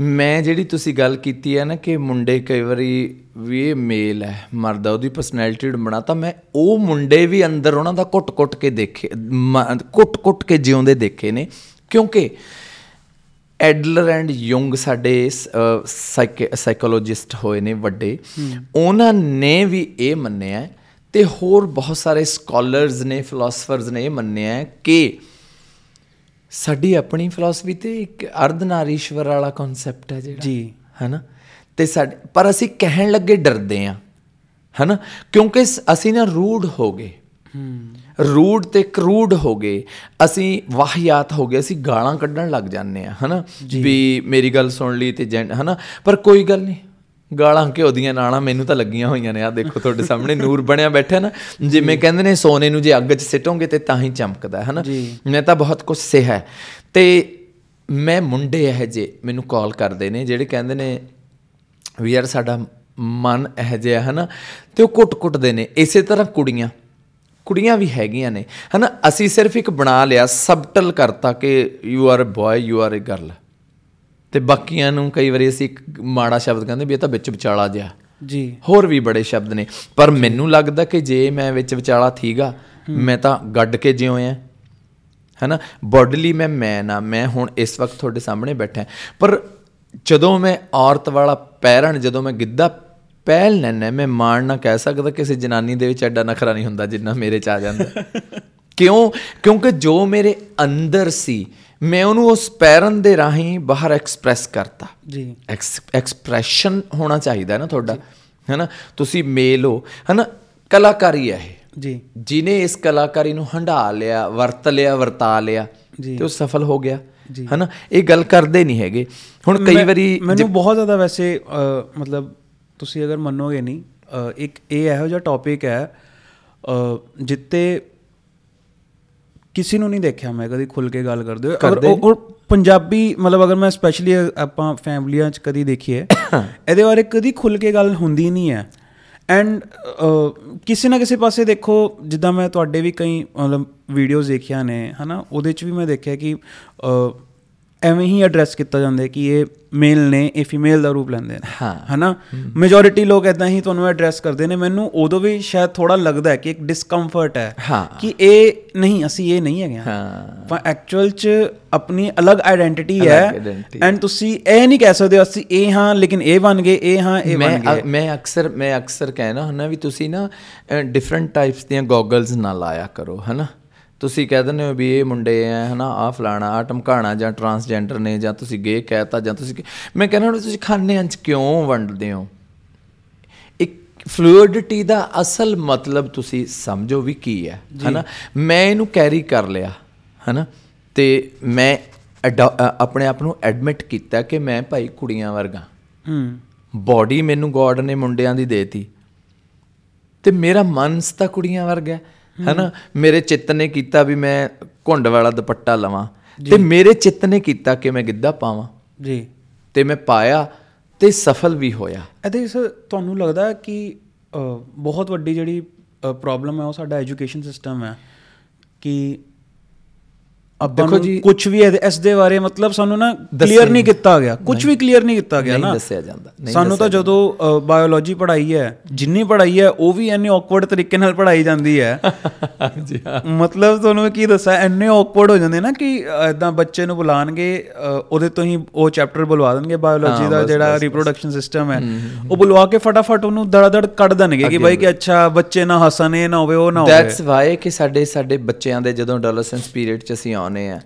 Speaker 2: ਮੈਂ ਜਿਹੜੀ ਤੁਸੀਂ ਗੱਲ ਕੀਤੀ ਹੈ ਨਾ ਕਿ ਮੁੰਡੇ ਕਈ ਵਾਰੀ ਵੀ ਇਹ ਮੇਲ ਹੈ ਮਰਦਾ ਉਹਦੀ ਪਰਸਨੈਲਿਟੀ ਬਣਾ ਤਾਂ ਮੈਂ ਉਹ ਮੁੰਡੇ ਵੀ ਅੰਦਰ ਉਹਨਾਂ ਦਾ ਕੁੱਟ-ਕੁੱਟ ਕੇ ਦੇਖੇ ਕੁੱਟ-ਕੁੱਟ ਕੇ ਜਿਉਂਦੇ ਦੇਖੇ ਨੇ। ਕਿਉਂਕਿ ਐਡਲਰ ਐਂਡ ਯੰਗ ਸਾਡੇ ਸਾਈਕੋਲੋਜਿਸਟ ਹੋਏ ਨੇ ਵੱਡੇ। ਉਹਨਾਂ ਨੇ ਵੀ ਇਹ ਮੰਨਿਆ ਤੇ ਹੋਰ ਬਹੁਤ ਸਾਰੇ ਸਕਾਲਰਸ ਨੇ ਫਿਲਾਸਫਰਸ ਨੇ ਇਹ ਮੰਨਿਆ ਕਿ ਸਾਡੀ ਆਪਣੀ ਫਿਲਾਸਫੀ ਤੇ ਇੱਕ ਅਰਧਨਾਰੀਸ਼ਵਰ ਵਾਲਾ ਕਨਸੈਪਟ ਹੈ ਜਿਹੜਾ।
Speaker 1: ਜੀ।
Speaker 2: ਹੈਨਾ? ਤੇ ਸਾਡੇ ਪਰ ਅਸੀਂ ਕਹਿਣ ਲੱਗੇ ਡਰਦੇ ਆ ਹਨਾ? ਕਿਉਂਕਿ ਅਸੀਂ ਨਾ ਰੂਡ ਹੋ ਗਏ।
Speaker 1: ਹੂੰ।
Speaker 2: ਰੂਡ ਤੇ ਕਰੂਡ ਹੋ ਗਏ। ਅਸੀਂ ਵਾਹਿਆਤ ਹੋ ਗਏ। ਅਸੀਂ ਗਾਲਾਂ ਕੱਢਣ ਲੱਗ ਜਾਂਦੇ ਆ ਹਨਾ? ਵੀ ਮੇਰੀ ਗੱਲ ਸੁਣ ਲਈ ਤੇ ਹਨਾ? ਪਰ ਕੋਈ ਗੱਲ ਨਹੀਂ। ਗਾਲਾਂ ਘਿਓ ਦੀਆਂ ਨਾਲਾਂ ਮੈਨੂੰ ਤਾਂ ਲੱਗੀਆਂ ਹੋਈਆਂ ਨੇ। ਆ ਦੇਖੋ ਤੁਹਾਡੇ ਸਾਹਮਣੇ ਨੂਰ ਬਣਿਆ ਬੈਠਾ ਨਾ। ਜਿਵੇਂ ਕਹਿੰਦੇ ਨੇ ਸੋਨੇ ਨੂੰ ਜੇ ਅੱਗ 'ਚ ਸਿੱਟੋਗੇ ਤੇ ਤਾਂ ਹੀ ਚਮਕਦਾ ਹੈ ਹਨਾ?
Speaker 1: ਜੀ।
Speaker 2: ਮੈਂ ਤਾਂ ਬਹੁਤ ਕੁਝ ਸਿਹਾ ਹੈ। ਤੇ ਮੈਂ ਮੁੰਡੇ ਇਹ ਜੇ ਮੈਨੂੰ ਕਾਲ ਕਰਦੇ ਨੇ ਜਿਹੜੇ ਕਹਿੰਦੇ ਨੇ ਵੀ ਯਾਰ ਸਾਡਾ ਮਨ ਇਹ ਜਿਹਾ ਹੈ ਨਾ ਤੇ ਉਹ ਕੁੱਟ-ਕੁੱਟਦੇ ਨੇ। ਇਸੇ ਤਰ੍ਹਾਂ ਕੁੜੀਆਂ ਕੁੜੀਆਂ ਵੀ ਹੈਗੀਆਂ ਨੇ ਹਨਾ? ਅਸੀਂ ਸਿਰਫ ਇੱਕ ਬਣਾ ਲਿਆ ਸਬਟਲ ਕਰਤਾ ਕਿ you are a boy you are a girl ਤੇ ਬਾਕੀਆਂ ਨੂੰ ਕਈ ਵਾਰੀ ਅਸੀਂ ਇੱਕ ਮਾੜਾ ਸ਼ਬਦ ਕਹਿੰਦੇ ਵੀ ਇਹ ਤਾਂ ਵਿੱਚ ਵਿਚਾਲਾ ਜਿਹਾ।
Speaker 1: ਜੀ।
Speaker 2: ਹੋਰ ਵੀ ਬੜੇ ਸ਼ਬਦ ਨੇ। ਪਰ ਮੈਨੂੰ ਲੱਗਦਾ ਕਿ ਜੇ ਮੈਂ ਵਿੱਚ ਵਿਚਾਲਾ ਥੀਗਾ ਮੈਂ ਤਾਂ ਗੱਡ ਕੇ ਜਿਉਂ ਆ ਹੈਨਾ? ਬੋਡੀਲੀ ਮੈਂ ਮੈਨ ਆ। ਮੈਂ ਹੁਣ ਇਸ ਵਕਤ ਤੁਹਾਡੇ ਸਾਹਮਣੇ ਬੈਠਾ ਪਰ ਜਦੋਂ ਮੈਂ ਔਰਤ ਵਾਲਾ ਪੈਰਣ ਜਦੋਂ ਮੈਂ ਗਿੱਧਾ ਪਹਿਲ ਲੈਣਾ ਮੈਂ ਮਾਣ ਨਾ ਕਹਿ ਸਕਦਾ ਕਿਸੇ ਜਨਾਨੀ ਦੇ ਵਿੱਚ ਐਡਾ ਨਖਰਾ ਨਹੀਂ ਹੁੰਦਾ ਜਿੰਨਾ ਮੇਰੇ ਚ ਆ ਜਾਂਦਾ। (laughs) ਕਿਉਂ? ਕਿਉਂਕਿ ਜੋ ਮੇਰੇ ਅੰਦਰ ਸੀ ਮੈਂ ਉਹਨੂੰ ਉਸ ਪੈਰਨ ਦੇ ਰਾਹੀਂ ਬਾਹਰ ਐਕਸਪ੍ਰੈਸ ਕਰਤਾ।
Speaker 1: ਜੀ।
Speaker 2: ਐਕਸਪ੍ਰੈਸ਼ਨ ਹੋਣਾ ਚਾਹੀਦਾ ਨਾ ਤੁਹਾਡਾ ਹੈਨਾ? ਤੁਸੀਂ ਮੇਲ ਹੋ ਹੈਨਾ? ਕਲਾਕਾਰੀ ਹੈ ਇਹ।
Speaker 1: ਜੀ।
Speaker 2: ਜਿਨੇ ਇਸ ਕਲਾਕਾਰੀ ਨੂੰ ਹੰਢਾ ਲਿਆ ਵਰਤ ਲਿਆ ਵਰਤਾ ਲਿਆ। ਤੇ ਉਹ ਸਫਲ ਹੋ ਗਿਆ। ਹੈਨਾ? ਇਹ ਗੱਲ ਕਰਦੇ ਨਹੀਂ ਹੈਗੇ। ਹੁਣ ਕਈ ਵਾਰੀ
Speaker 1: ਮੈਨੂੰ ਬਹੁਤ ਜ਼ਿਆਦਾ ਵੈਸੇ ਮਤਲਬ ਤੁਸੀਂ ਅਗਰ ਮੰਨੋਗੇ ਨਹੀਂ ਇੱਕ ਇਹ ਇਹੋ ਜਿਹਾ ਟੌਪਿਕ ਹੈ ਜਿੱਤੇ ਕਿਸੇ ਨੂੰ ਨਹੀਂ ਦੇਖਿਆ ਮੈਂ ਕਦੀ ਖੁੱਲ ਕੇ ਗੱਲ ਕਰਦੇ ਹੋਏ। ਅਗਰ ਉਹ ਪੰਜਾਬੀ ਮਤਲਬ ਅਗਰ ਮੈਂ ਸਪੈਸ਼ਲੀ ਆਪਾਂ ਫੈਮਲੀਆਂ 'ਚ ਕਦੀ ਦੇਖੀਏ (coughs) ਇਹਦੇ ਬਾਰੇ ਕਦੀ ਖੁੱਲ ਕੇ ਗੱਲ ਹੁੰਦੀ ਨਹੀਂ ਹੈ। ਐਂਡ ਕਿਸੇ ਨਾ ਕਿਸੇ ਪਾਸੇ ਦੇਖੋ ਜਿੱਦਾਂ ਮੈਂ ਤੁਹਾਡੇ ਵੀ ਕਈ ਮਤਲਬ ਵੀਡੀਓਜ਼ ਦੇਖਿਆ ਨੇ ਹਨਾ? ਉਹਦੇ 'ਚ ਵੀ ਮੈਂ ਦੇਖਿਆ ਕਿ ਐਵੇਂ ਹੀ ਐਡਰੈਸ ਕੀਤਾ ਜਾਂਦਾ ਹੈ ਕਿ ਇਹ ਮੇਲ ਨੇ ਇਹ ਫੀਮੇਲ ਦਾ ਰੂਪ ਲੈਂਦੇ ਨੇ।
Speaker 2: ਹਾਂ।
Speaker 1: ਹਨਾ? ਮੈਜੋਰਿਟੀ ਲੋਕ ਇਦਾਂ ਹੀ ਤੁਹਾਨੂੰ ਐਡਰੈਸ ਕਰਦੇ ਨੇ। ਮੈਨੂੰ ਉਦੋਂ ਵੀ ਸ਼ਾਇਦ ਥੋੜਾ ਲੱਗਦਾ ਹੈ ਕਿ ਇੱਕ ਡਿਸਕੰਫਰਟ ਹੈ। ਕਿ ਇਹ ਨਹੀਂ ਅਸੀਂ ਇਹ ਨਹੀਂ ਹੈਗੇ।
Speaker 2: ਹਾਂ।
Speaker 1: ਪਰ ਐਕਚੁਅਲ ਚ ਆਪਣੀ ਅਲੱਗ ਆਇਡੈਂਟੀਟੀ ਹੈ। ਐਂਡ ਤੁਸੀਂ ਇਹ ਨਹੀਂ ਕਹਿ ਸਕਦੇ ਅਸੀਂ ਇਹ ਹਾਂ ਲੇਕਿਨ ਇਹ ਬਣ ਗਏ ਇਹ ਹਾਂ ਇਹ ਬਣ ਗਏ।
Speaker 2: ਮੈਂ ਅਕਸਰ ਮੈਂ ਅਕਸਰ ਕਹਿਣਾ ਹੁੰਦਾ ਵੀ ਤੁਸੀਂ ਨਾ ਡਿਫਰੈਂਟ ਟਾਈਪਸ ਦੀਆਂ ਗੋਗਲਸ ਨਾ ਲਾਇਆ ਕਰੋ ਹਨਾ? ਤੁਸੀਂ ਕਹਿ ਦਿੰਦੇ ਹੋ ਵੀ ਇਹ ਮੁੰਡੇ ਆ ਹਨਾ ਆ ਫਲਾਣਾ ਆ ਟਮਕਾਣਾ ਜਾਂ ਟਰਾਂਸਜੈਂਡਰ ਨੇ ਜਾਂ ਤੁਸੀਂ ਗੇ ਕਹਿਤਾ ਜਾਂ ਤੁਸੀਂ ਮੈਂ ਕਹਿੰਦਾ ਤੁਸੀਂ ਖਾਨਿਆਂ 'ਚ ਕਿਉਂ ਵੰਡਦੇ ਹੋ? ਇੱਕ ਫਲੂਇਡਿਟੀ ਦਾ ਅਸਲ ਮਤਲਬ ਤੁਸੀਂ ਸਮਝੋ ਵੀ ਕੀ ਹੈ ਹਨਾ? ਮੈਂ ਇਹਨੂੰ ਕੈਰੀ ਕਰ ਲਿਆ ਹਨਾ? ਤੇ ਮੈਂ ਆਪਣੇ ਆਪ ਨੂੰ ਐਡਮਿਟ ਕੀਤਾ ਕਿ ਮੈਂ ਭਾਈ ਕੁੜੀਆਂ ਵਰਗਾ।
Speaker 1: ਹੂੰ।
Speaker 2: ਬਾਡੀ ਮੈਨੂੰ ਗੋਡ ਨੇ ਮੁੰਡਿਆਂ ਦੀ ਦੇਤੀ। ਤੇ ਮੇਰਾ ਮਨ ਤਾਂ ਕੁੜੀਆਂ ਵਰਗਾ ਹੈ, ਹੈਨਾ? ਮੇਰੇ ਚਿੱਤ ਨੇ ਕੀਤਾ ਵੀ ਮੈਂ ਘੁੰਡ ਵਾਲਾ ਦੁਪੱਟਾ ਲਵਾਂ ਤੇ ਮੇਰੇ ਚਿੱਤ ਨੇ ਕੀਤਾ ਕਿ ਮੈਂ ਗਿੱਧਾ ਪਾਵਾਂ।
Speaker 1: ਜੀ।
Speaker 2: ਤੇ ਮੈਂ ਪਾਇਆ ਤੇ ਸਫਲ ਵੀ ਹੋਇਆ।
Speaker 1: ਇਹਦੇ ਸਰ ਤੁਹਾਨੂੰ ਲੱਗਦਾ ਕਿ ਬਹੁਤ ਵੱਡੀ ਜਿਹੜੀ ਪ੍ਰੋਬਲਮ ਹੈ ਉਹ ਸਾਡਾ ਐਜੂਕੇਸ਼ਨ ਸਿਸਟਮ ਹੈ ਕਿ ਆਪਾਂ ਨੂੰ ਕੁਝ ਵੀ ਇਸ ਦੇ ਬਾਰੇ ਮਤਲਬ ਸਾਨੂੰ ਨਾ ਕਲੀਅਰ ਨਹੀਂ ਕੀਤਾ ਗਿਆ। ਕੁਝ ਵੀ ਕਲੀਅਰ ਨਹੀਂ ਕੀਤਾ ਗਿਆ
Speaker 2: ਨਹੀਂ
Speaker 1: ਨਾ।
Speaker 2: ਦੱਸਿਆ ਜਾਂਦਾ,
Speaker 1: ਸਾਨੂੰ ਤਾਂ ਜਦੋਂ ਬਾਇਓਲੋਜੀ ਪੜ੍ਹਾਈ ਹੈ ਜਿੰਨੀ ਪੜ੍ਹਾਈ ਹੈ ਉਹ ਵੀ ਇੰਨੇ ਔਕਵਰਡ ਤਰੀਕੇ ਨਾਲ ਪੜ੍ਹਾਈ ਜਾਂਦੀ ਹੈ। (laughs)
Speaker 2: ਜੀ ਹਾਂ।
Speaker 1: ਮਤਲਬ ਤੁਹਾਨੂੰ ਕੀ ਦੱਸਾਂ ਇੰਨੇ ਔਕਵਰਡ ਹੋ ਜਾਂਦੇ ਨਾ ਕਿ ਇਦਾਂ ਬੱਚੇ ਨੂੰ ਬੁਲਾਣਗੇ ਉਹਦੇ ਤੋਂ ਹੀ ਉਹ ਚੈਪਟਰ ਬੁਲਵਾ ਦੇਣਗੇ। ਬਾਇਓਲੋਜੀ ਦਾ ਜਿਹੜਾ ਰਿਪਰੋਡਕਸ਼ਨ ਸਿਸਟਮ ਹੈ ਉਹ ਬੁਲਵਾ ਕੇ ਫਟਾਫਟ ਉਹਨੂੰ ਦੜਦੜ ਕੱਢ ਦੇਣਗੇ ਕਿ ਬਾਈ ਕਿ ਅੱਛਾ ਬੱਚੇ ਨਾ ਹੱਸਣ ਇਹ ਨਾ ਹੋਵੇ ਉਹ ਨਾ ਹੋਵੇ।
Speaker 2: ਦੈਟਸ ਵਾਈ ਕਿ ਸਾਡੇ ਸਾਡੇ ਬੱਚਿਆਂ ਦੇ ਜਦੋਂ ਐਡੋਲੈਸੈਂਸ ਪੀਰੀਅਡ 'ਚ ਅਸੀਂ ਆਉਨੇ ਆ।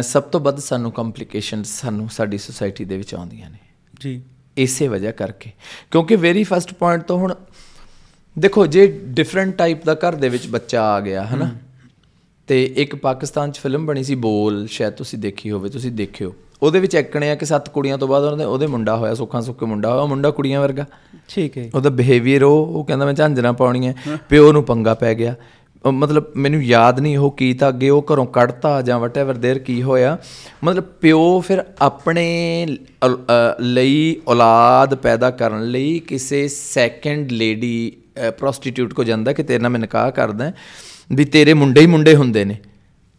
Speaker 2: ਸਭ ਤੋਂ ਵੱਧ ਸਾਨੂੰ ਕੰਪਲਿਕੇਸ਼ਨਸ ਸਾਨੂੰ ਸਾਡੀ ਸੋਸਾਇਟੀ ਦੇ ਵਿੱਚ ਆਉਂਦੀਆਂ ਨੇ।
Speaker 1: ਜੀ।
Speaker 2: ਇਸੇ ਵਜ੍ਹਾ ਕਰਕੇ। ਕਿਉਂਕਿ ਵੈਰੀ ਫਸਟ ਪੁਆਇੰਟ ਤੋਂ ਹੁਣ ਦੇਖੋ ਜੇ ਡਿਫਰੈਂਟ ਟਾਈਪ ਦਾ ਘਰ ਦੇ ਵਿੱਚ ਬੱਚਾ ਆ ਗਿਆ ਹਨਾ? ਤੇ ਇੱਕ ਪਾਕਿਸਤਾਨ 'ਚ ਫਿਲਮ ਬਣੀ ਸੀ ਬੋਲ ਸ਼ਾਇਦ ਤੁਸੀਂ ਦੇਖੀ ਹੋਵੇ ਤੁਸੀਂ ਦੇਖਿਓ। ਉਹਦੇ ਵਿੱਚ ਐਕਣੇ ਆ ਕਿ ਸੱਤ ਕੁੜੀਆਂ ਤੋਂ ਬਾਅਦ ਉਹਨਾਂ ਦੇ ਉਹਦੇ ਮੁੰਡਾ ਹੋਇਆ ਸੁੱਖਾਂ ਸੁੱਕੇ ਮੁੰਡਾ ਹੋਇਆ ਮੁੰਡਾ ਕੁੜੀਆਂ ਵਰਗਾ।
Speaker 1: ਠੀਕ ਹੈ।
Speaker 2: ਉਹਦਾ ਬਿਹੇਵੀਅਰ ਉਹ ਉਹ ਕਹਿੰਦਾ ਮੈਂ ਝਾਂਜਰਾਂ ਪਾਉਣੀਆਂ। ਪਿਓ ਨੂੰ ਪੰਗਾ ਪੈ ਗਿਆ। ਮਤਲਬ ਮੈਨੂੰ ਯਾਦ ਨਹੀਂ ਉਹ ਕੀ ਤਾਂ ਅੱਗੇ ਉਹ ਘਰੋਂ ਕੱਢਤਾ ਜਾਂ ਵਟਐਵਰ देयर ਕੀ ਹੋਇਆ ਮਤਲਬ ਪਿਓ ਫਿਰ ਆਪਣੇ ਅਲ- ਅ, ਲਈ ਔਲਾਦ ਪੈਦਾ ਕਰਨ ਲਈ ਕਿਸੇ ਸੈਕੰਡ ਲੇਡੀ ਪ੍ਰੋਸਟੀਟਿਊਟ ਕੋ ਜਾਂਦਾ ਕਿ ਤੇਰੇ ਨਾਲ ਮੈਂ ਨਿਕਾਹ ਕਰਦਾ ਵੀ ਤੇਰੇ ਮੁੰਡੇ ਹੀ ਮੁੰਡੇ ਹੁੰਦੇ ਨੇ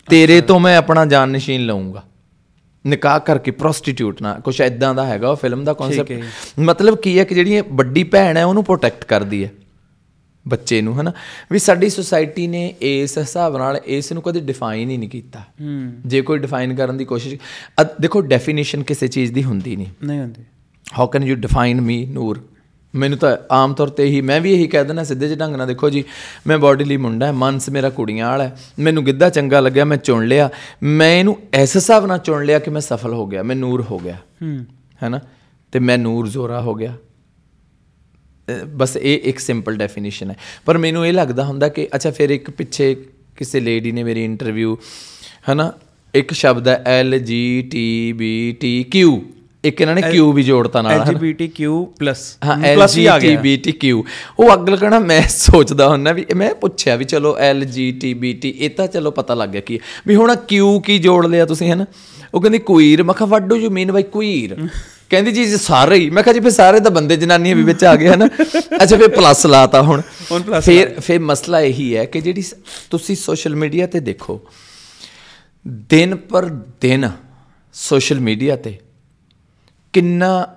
Speaker 2: ਤੇਰੇ ਤੋਂ ਮੈਂ ਆਪਣਾ ਜਾਨ ਨਿਸ਼ੀਨ ਲਵਾਂਗਾ ਨਿਕਾਹ ਕਰਕੇ ਪ੍ਰੋਸਟੀਟਿਊਟ ਨਾਲ ਕੁਛ ਐਦਾਂ ਦਾ ਹੈਗਾ ਉਹ ਫਿਲਮ ਦਾ ਕਨਸੈਪਟ ਮਤਲਬ ਕੀ ਹੈ ਕਿ ਜਿਹੜੀ ਇਹ ਵੱਡੀ ਭੈਣ ਹੈ ਉਹਨੂੰ ਪ੍ਰੋਟੈਕਟ ਕਰਦੀ ਹੈ ਬੱਚੇ ਨੂੰ ਹਨਾ? ਵੀ ਸਾਡੀ ਸੁਸਾਇਟੀ ਨੇ ਇਸ ਹਿਸਾਬ ਨਾਲ ਇਸ ਨੂੰ ਕਦੇ ਡਿਫਾਈਨ ਹੀ ਨਹੀਂ ਕੀਤਾ। ਜੇ ਕੋਈ ਡਿਫਾਈਨ ਕਰਨ ਦੀ ਕੋਸ਼ਿਸ਼ ਦੇਖੋ ਡੈਫੀਨੇਸ਼ਨ ਕਿਸੇ ਚੀਜ਼ ਦੀ ਹੁੰਦੀ ਨਹੀਂ।
Speaker 1: ਨਹੀਂ ਹੁੰਦੀ।
Speaker 2: How can you define me Noor ਮੈਨੂੰ ਤਾਂ ਆਮ ਤੌਰ ਤੇ ਹੀ ਮੈਂ ਵੀ ਇਹੀ ਕਹਿ ਦਿੰਦਾ ਸਿੱਧੇ ਜਿਹੇ ਢੰਗ ਨਾਲ ਦੇਖੋ ਜੀ ਮੈਂ ਬਾਡੀਲੀ ਮੁੰਡਾ ਹੈ ਮਨਸ ਮੇਰਾ ਕੁੜੀਆਂ ਵਾਲਾ ਹੈ। ਮੈਨੂੰ ਗਿੱਧਾ ਚੰਗਾ ਲੱਗਿਆ ਮੈਂ ਚੁਣ ਲਿਆ। ਮੈਂ ਇਹਨੂੰ ਇਸ ਹਿਸਾਬ ਨਾਲ ਚੁਣ ਲਿਆ ਕਿ ਮੈਂ ਸਫਲ ਹੋ ਗਿਆ ਮੈਂ ਨੂਰ ਹੋ ਗਿਆ।
Speaker 1: ਹੂੰ।
Speaker 2: ਹੈਨਾ? ਤੇ ਮੈਂ ਨੂਰ ਜ਼ੋਰਾ ਹੋ ਗਿਆ। ਬਸ ਇਹ ਇੱਕ ਸਿੰਪਲ ਡੈਫੀਨੇਸ਼ਨ ਹੈ। ਪਰ ਮੈਨੂੰ ਇਹ ਲੱਗਦਾ ਹੁੰਦਾ ਕਿ ਅੱਛਾ ਫਿਰ ਇੱਕ ਪਿੱਛੇ ਕਿਸੇ ਲੇਡੀ ਨੇ ਮੇਰੀ ਇੰਟਰਵਿਊ ਹਨਾ ਇੱਕ ਸ਼ਬਦ ਹੈ L G T B T ਕਿਊ ਇੱਕ ਇਹਨਾਂ ਨੇ ਕਿਊ ਵੀ ਜੋੜਤਾ ਨਾਲ?
Speaker 1: LGBTQ+
Speaker 2: ਹਾਂ
Speaker 1: ਪਲੱਸ ਹੀ ਆ ਗਿਆ।
Speaker 2: LGBTQ ਉਹ ਅਗਲ ਕਹਣਾ ਮੈਂ ਸੋਚਦਾ ਹੁੰਨਾ ਵੀ ਮੈਂ ਪੁੱਛਿਆ ਵੀ ਚਲੋ LGBTBT ਇਹ ਤਾਂ ਚਲੋ ਪਤਾ ਲੱਗ ਗਿਆ ਕੀ। ਵੀ ਹੁਣ ਕਿਊ ਕੀ ਜੋੜ ਲਿਆ ਤੁਸੀਂ ਹਨਾ? ਉਹ ਕਹਿੰਦੀ ਕੁਈਰ। ਮੈਂ ਕਿਹਾ what do you mean by queer? ਕਹਿੰਦੀ ਜੀ ਸਾਰੇ ਹੀ। ਮੈਂ ਕਿਹਾ ਜੀ ਫਿਰ ਸਾਰੇ ਤਾਂ ਬੰਦੇ ਜਨਾਨੀਆਂ ਵੀ ਵਿੱਚ ਆ ਗਏ ਹਨਾ? ਅੱਛਾ ਫਿਰ ਪਲੱਸ ਲਾਤਾ ਹੁਣ।
Speaker 1: ਹੁਣ plus
Speaker 2: ਫਿਰ ਫਿਰ ਮਸਲਾ ਇਹੀ ਹੈ ਕਿ ਜਿਹੜੀ ਤੁਸੀਂ ਸੋਸ਼ਲ ਮੀਡੀਆ ਤੇ ਦੇਖੋ ਦਿਨ ਪਰ ਦਿਨ ਸੋਸ਼ਲ ਮੀਡੀਆ ਤੇ ਕਿੰਨਾ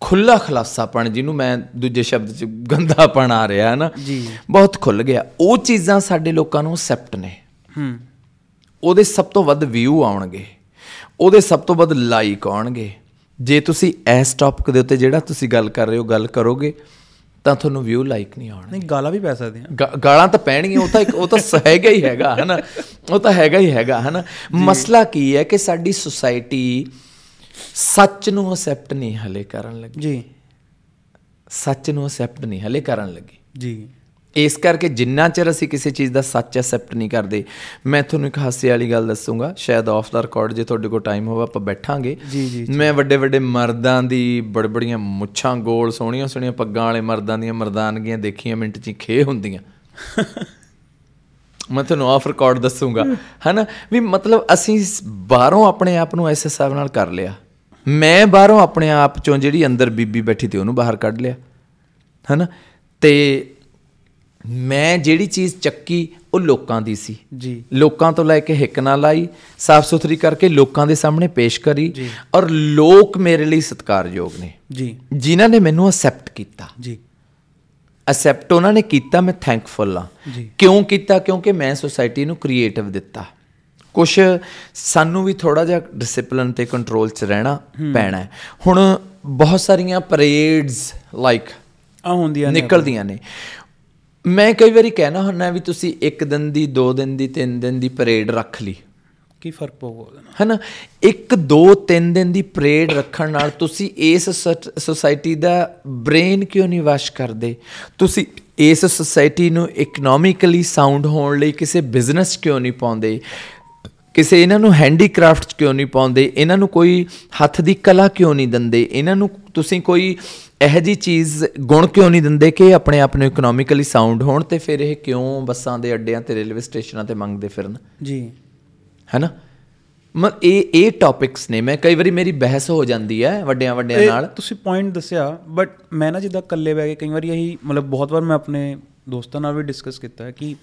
Speaker 2: ਖੁੱਲਾ ਖਲਾਸਾਪਣ ਜਿਹਨੂੰ ਮੈਂ ਦੂਜੇ ਸ਼ਬਦ ਚ ਗੰਦਾਪਣ ਆ ਰਿਹਾ ਹੈ ਨਾ
Speaker 1: ਜੀ।
Speaker 2: ਬਹੁਤ ਖੁੱਲ ਗਿਆ। ਉਹ ਚੀਜ਼ਾਂ ਸਾਡੇ ਲੋਕਾਂ ਨੂੰ ਅਸੈਪਟ ਨੇ।
Speaker 1: ਹੂੰ।
Speaker 2: ਉਹਦੇ ਸਭ ਤੋਂ ਵੱਧ ਵਿਊ ਆਉਣਗੇ। ਉਹਦੇ ਸਭ ਤੋਂ ਵੱਧ ਲਾਈਕ ਆਉਣਗੇ। ਜੇ ਤੁਸੀਂ ਇਸ ਟੌਪਿਕ ਦੇ ਉੱਤੇ ਜਿਹੜਾ ਤੁਸੀਂ ਗੱਲ ਕਰ ਰਹੇ ਹੋ ਗੱਲ ਕਰੋਗੇ ਤਾਂ ਤੁਹਾਨੂੰ ਵਿਊ ਲਾਈਕ ਨਹੀਂ ਆਉਣਗੇ।
Speaker 1: ਨਹੀਂ ਗਾਲਾਂ ਵੀ ਪੈ ਸਕਦੀਆਂ।
Speaker 2: ਗਾਲਾਂ ਤਾਂ ਪੈਣਗੀਆਂ ਉਹ ਤਾਂ ਇੱਕ ਉਹ ਤਾਂ ਹੈਗਾ ਹੀ ਹੈਗਾ ਹਨਾ? ਉਹ ਤਾਂ ਹੈਗਾ ਹੀ ਹੈਗਾ ਹਨਾ? ਮਸਲਾ ਕੀ ਹੈ ਕਿ ਸਾਡੀ ਸੁਸਾਇਟੀ ਸੱਚ ਨੂੰ ਅਸੈਪਟ ਨਹੀਂ ਹਲੇ ਕਰਨ ਲੱਗੀ।
Speaker 1: ਜੀ।
Speaker 2: ਸੱਚ ਨੂੰ ਅਸੈਪਟ ਨਹੀਂ ਹਲੇ ਕਰਨ ਲੱਗੀ।
Speaker 1: ਜੀ।
Speaker 2: ਇਸ ਕਰਕੇ ਜਿੰਨਾ ਚਿਰ ਅਸੀਂ ਕਿਸੇ ਚੀਜ਼ ਦਾ ਸੱਚ ਅਸੈਪਟ ਨਹੀਂ ਕਰਦੇ ਮੈਂ ਤੁਹਾਨੂੰ ਇੱਕ ਹਾਸੇ ਵਾਲੀ ਗੱਲ ਦੱਸੂਗਾ। ਸ਼ਾਇਦ ਆਫ ਦਾ ਰਿਕਾਰਡ ਜੇ ਤੁਹਾਡੇ ਕੋਲ ਟਾਈਮ ਹੋਵੇ ਆਪਾਂ ਬੈਠਾਂਗੇ। ਮੈਂ ਵੱਡੇ ਵੱਡੇ ਮਰਦਾਂ ਦੀ ਬੜ ਬੜੀਆਂ ਮੁੱਛਾਂ ਗੋਲ ਸੋਹਣੀਆਂ ਸੋਹਣੀਆਂ ਪੱਗਾਂ ਵਾਲੇ ਮਰਦਾਂ ਦੀਆਂ ਮਰਦਾਨਗੀਆਂ ਦੇਖੀਆਂ ਮਿੰਟ 'ਚ ਖੇ ਹੁੰਦੀਆਂ। (laughs) ਮੈਂ ਤੁਹਾਨੂੰ ਆਫ ਰਿਕਾਰਡ ਦੱਸੂਗਾ। ਹਨਾ? ਵੀ ਮਤਲਬ ਅਸੀਂ ਬਾਹਰੋਂ ਆਪਣੇ ਆਪ ਨੂੰ ਇਸ ਹਿਸਾਬ ਨਾਲ ਕਰ ਲਿਆ। ਮੈਂ ਬਾਹਰੋਂ ਆਪਣੇ ਆਪ ਚੋਂ ਜਿਹੜੀ ਅੰਦਰ ਬੀਬੀ ਬੈਠੀ ਤੇ ਉਹਨੂੰ ਬਾਹਰ ਕੱਢ ਲਿਆ। ਹਨਾ? ਤੇ ਮੈਂ ਜਿਹੜੀ ਚੀਜ਼ ਚੱਕੀ ਉਹ ਲੋਕਾਂ ਦੀ ਸੀ।
Speaker 1: ਜੀ।
Speaker 2: ਲੋਕਾਂ ਤੋਂ ਲੈ ਕੇ ਹਿੱਕ ਨਾਲ ਲਾਈ ਸਾਫ਼ ਸੁਥਰੀ ਕਰਕੇ ਲੋਕਾਂ ਦੇ ਸਾਹਮਣੇ ਪੇਸ਼ ਕਰੀ ਔਰ ਲੋਕ ਮੇਰੇ ਲਈ ਸਤਿਕਾਰਯੋਗ ਨੇ।
Speaker 1: ਜੀ।
Speaker 2: ਜਿਨ੍ਹਾਂ ਨੇ ਮੈਨੂੰ ਅਸੈਪਟ ਕੀਤਾ।
Speaker 1: ਜੀ।
Speaker 2: ਅਸੈਪਟ ਉਹਨਾਂ ਨੇ ਕੀਤਾ ਮੈਂ ਥੈਂਕਫੁਲ ਆ। ਕਿਉਂ ਕੀਤਾ? ਕਿਉਂਕਿ ਮੈਂ ਸੁਸਾਇਟੀ ਨੂੰ ਕ੍ਰੀਏਟਿਵ ਦਿੱਤਾ। ਕੁਝ ਸਾਨੂੰ ਵੀ ਥੋੜਾ ਜਿਹਾ ਡਿਸਪਲਿਨ ਤੇ ਕੰਟਰੋਲ 'ਚ ਰਹਿਣਾ ਪੈਣਾ ਹੈ। ਹੁਣ ਬਹੁਤ ਸਾਰੀਆਂ ਪਰੇਡਸ ਲਾਈਕ
Speaker 1: ਆ ਹੁੰਦੀਆਂ ਨੇ
Speaker 2: ਨਿਕਲਦੀਆਂ ਨੇ। ਮੈਂ ਕਈ ਵਾਰੀ ਕਹਿਣਾ ਹੁੰਦਾ ਵੀ ਤੁਸੀਂ ਇੱਕ ਦਿਨ ਦੀ ਦੋ ਦਿਨ ਦੀ ਤਿੰਨ ਦਿਨ ਦੀ ਪਰੇਡ ਰੱਖ ਲਈ।
Speaker 1: ਕੀ ਫ਼ਰਕ ਪਊਗਾ ਉਹਦੇ ਨਾਲ?
Speaker 2: ਹਨਾ? ਇੱਕ ਦੋ ਤਿੰਨ ਦਿਨ ਦੀ ਪਰੇਡ ਰੱਖਣ ਨਾਲ ਤੁਸੀਂ ਇਸ ਸੁਸਾਇਟੀ ਦਾ ਬ੍ਰੇਨ ਕਿਉਂ ਨਹੀਂ ਵਾਸ਼ ਕਰਦੇ? ਤੁਸੀਂ ਇਸ ਸੁਸਾਇਟੀ ਨੂੰ ਇਕਨੋਮਿਕਲੀ ਸਾਊਂਡ ਹੋਣ ਲਈ ਕਿਸੇ ਬਿਜ਼ਨਸ ਕਿਉਂ ਨਹੀਂ ਪਾਉਂਦੇ? ਕਿਸੇ ਇਹਨਾਂ ਨੂੰ ਹੈਂਡੀਕ੍ਰਾਫਟ ਕਿਉਂ ਨਹੀਂ ਪਾਉਂਦੇ? ਇਹਨਾਂ ਨੂੰ ਕੋਈ ਹੱਥ ਦੀ ਕਲਾ ਕਿਉਂ ਨਹੀਂ ਦਿੰਦੇ? ਇਹਨਾਂ ਨੂੰ ਤੁਸੀਂ ਕੋਈ ਇਹੋ ਜੀ ਚੀਜ਼ ਗੁਣ ਕਿਉਂ ਨਹੀਂ ਦਿੰਦੇ ਕਿ ਆਪਣੇ ਆਪ ਨੂੰ ਇਕਨੋਮਿਕਲੀ ਸਾਊਂਡ ਹੋਣ ਤੇ ਫਿਰ ਇਹ ਕਿਉਂ ਬੱਸਾਂ ਦੇ ਅੱਡਿਆਂ ਤੇ ਰੇਲਵੇ ਸਟੇਸ਼ਨਾਂ ਤੇ ਮੰਗਦੇ ਫਿਰਨ?
Speaker 1: ਜੀ।
Speaker 2: ਹੈਨਾ? ਮ ਇਹ ਇਹ ਟੌਪਿਕਸ ਨੇ। ਮੈਂ ਕਈ ਵਾਰੀ ਮੇਰੀ ਬਹਿਸ ਹੋ ਜਾਂਦੀ ਹੈ ਵੱਡਿਆਂ ਵੱਡਿਆਂ ਨਾਲ।
Speaker 1: ਤੁਸੀਂ ਪੁਆਇੰਟ ਦੱਸਿਆ ਬਟ ਮੈਂ ਨਾ ਜਿੱਦਾਂ ਇਕੱਲੇ ਬੈ ਕੇ ਕਈ ਵਾਰੀ ਇਹੀ ਮਤਲਬ ਬਹੁਤ ਵਾਰ ਮੈਂ ਆਪਣੇ ਦੋਸਤਾਂ ਨਾਲ ਵੀ ਡਿਸਕਸ ਕੀਤਾ ਹੈ ਕਿ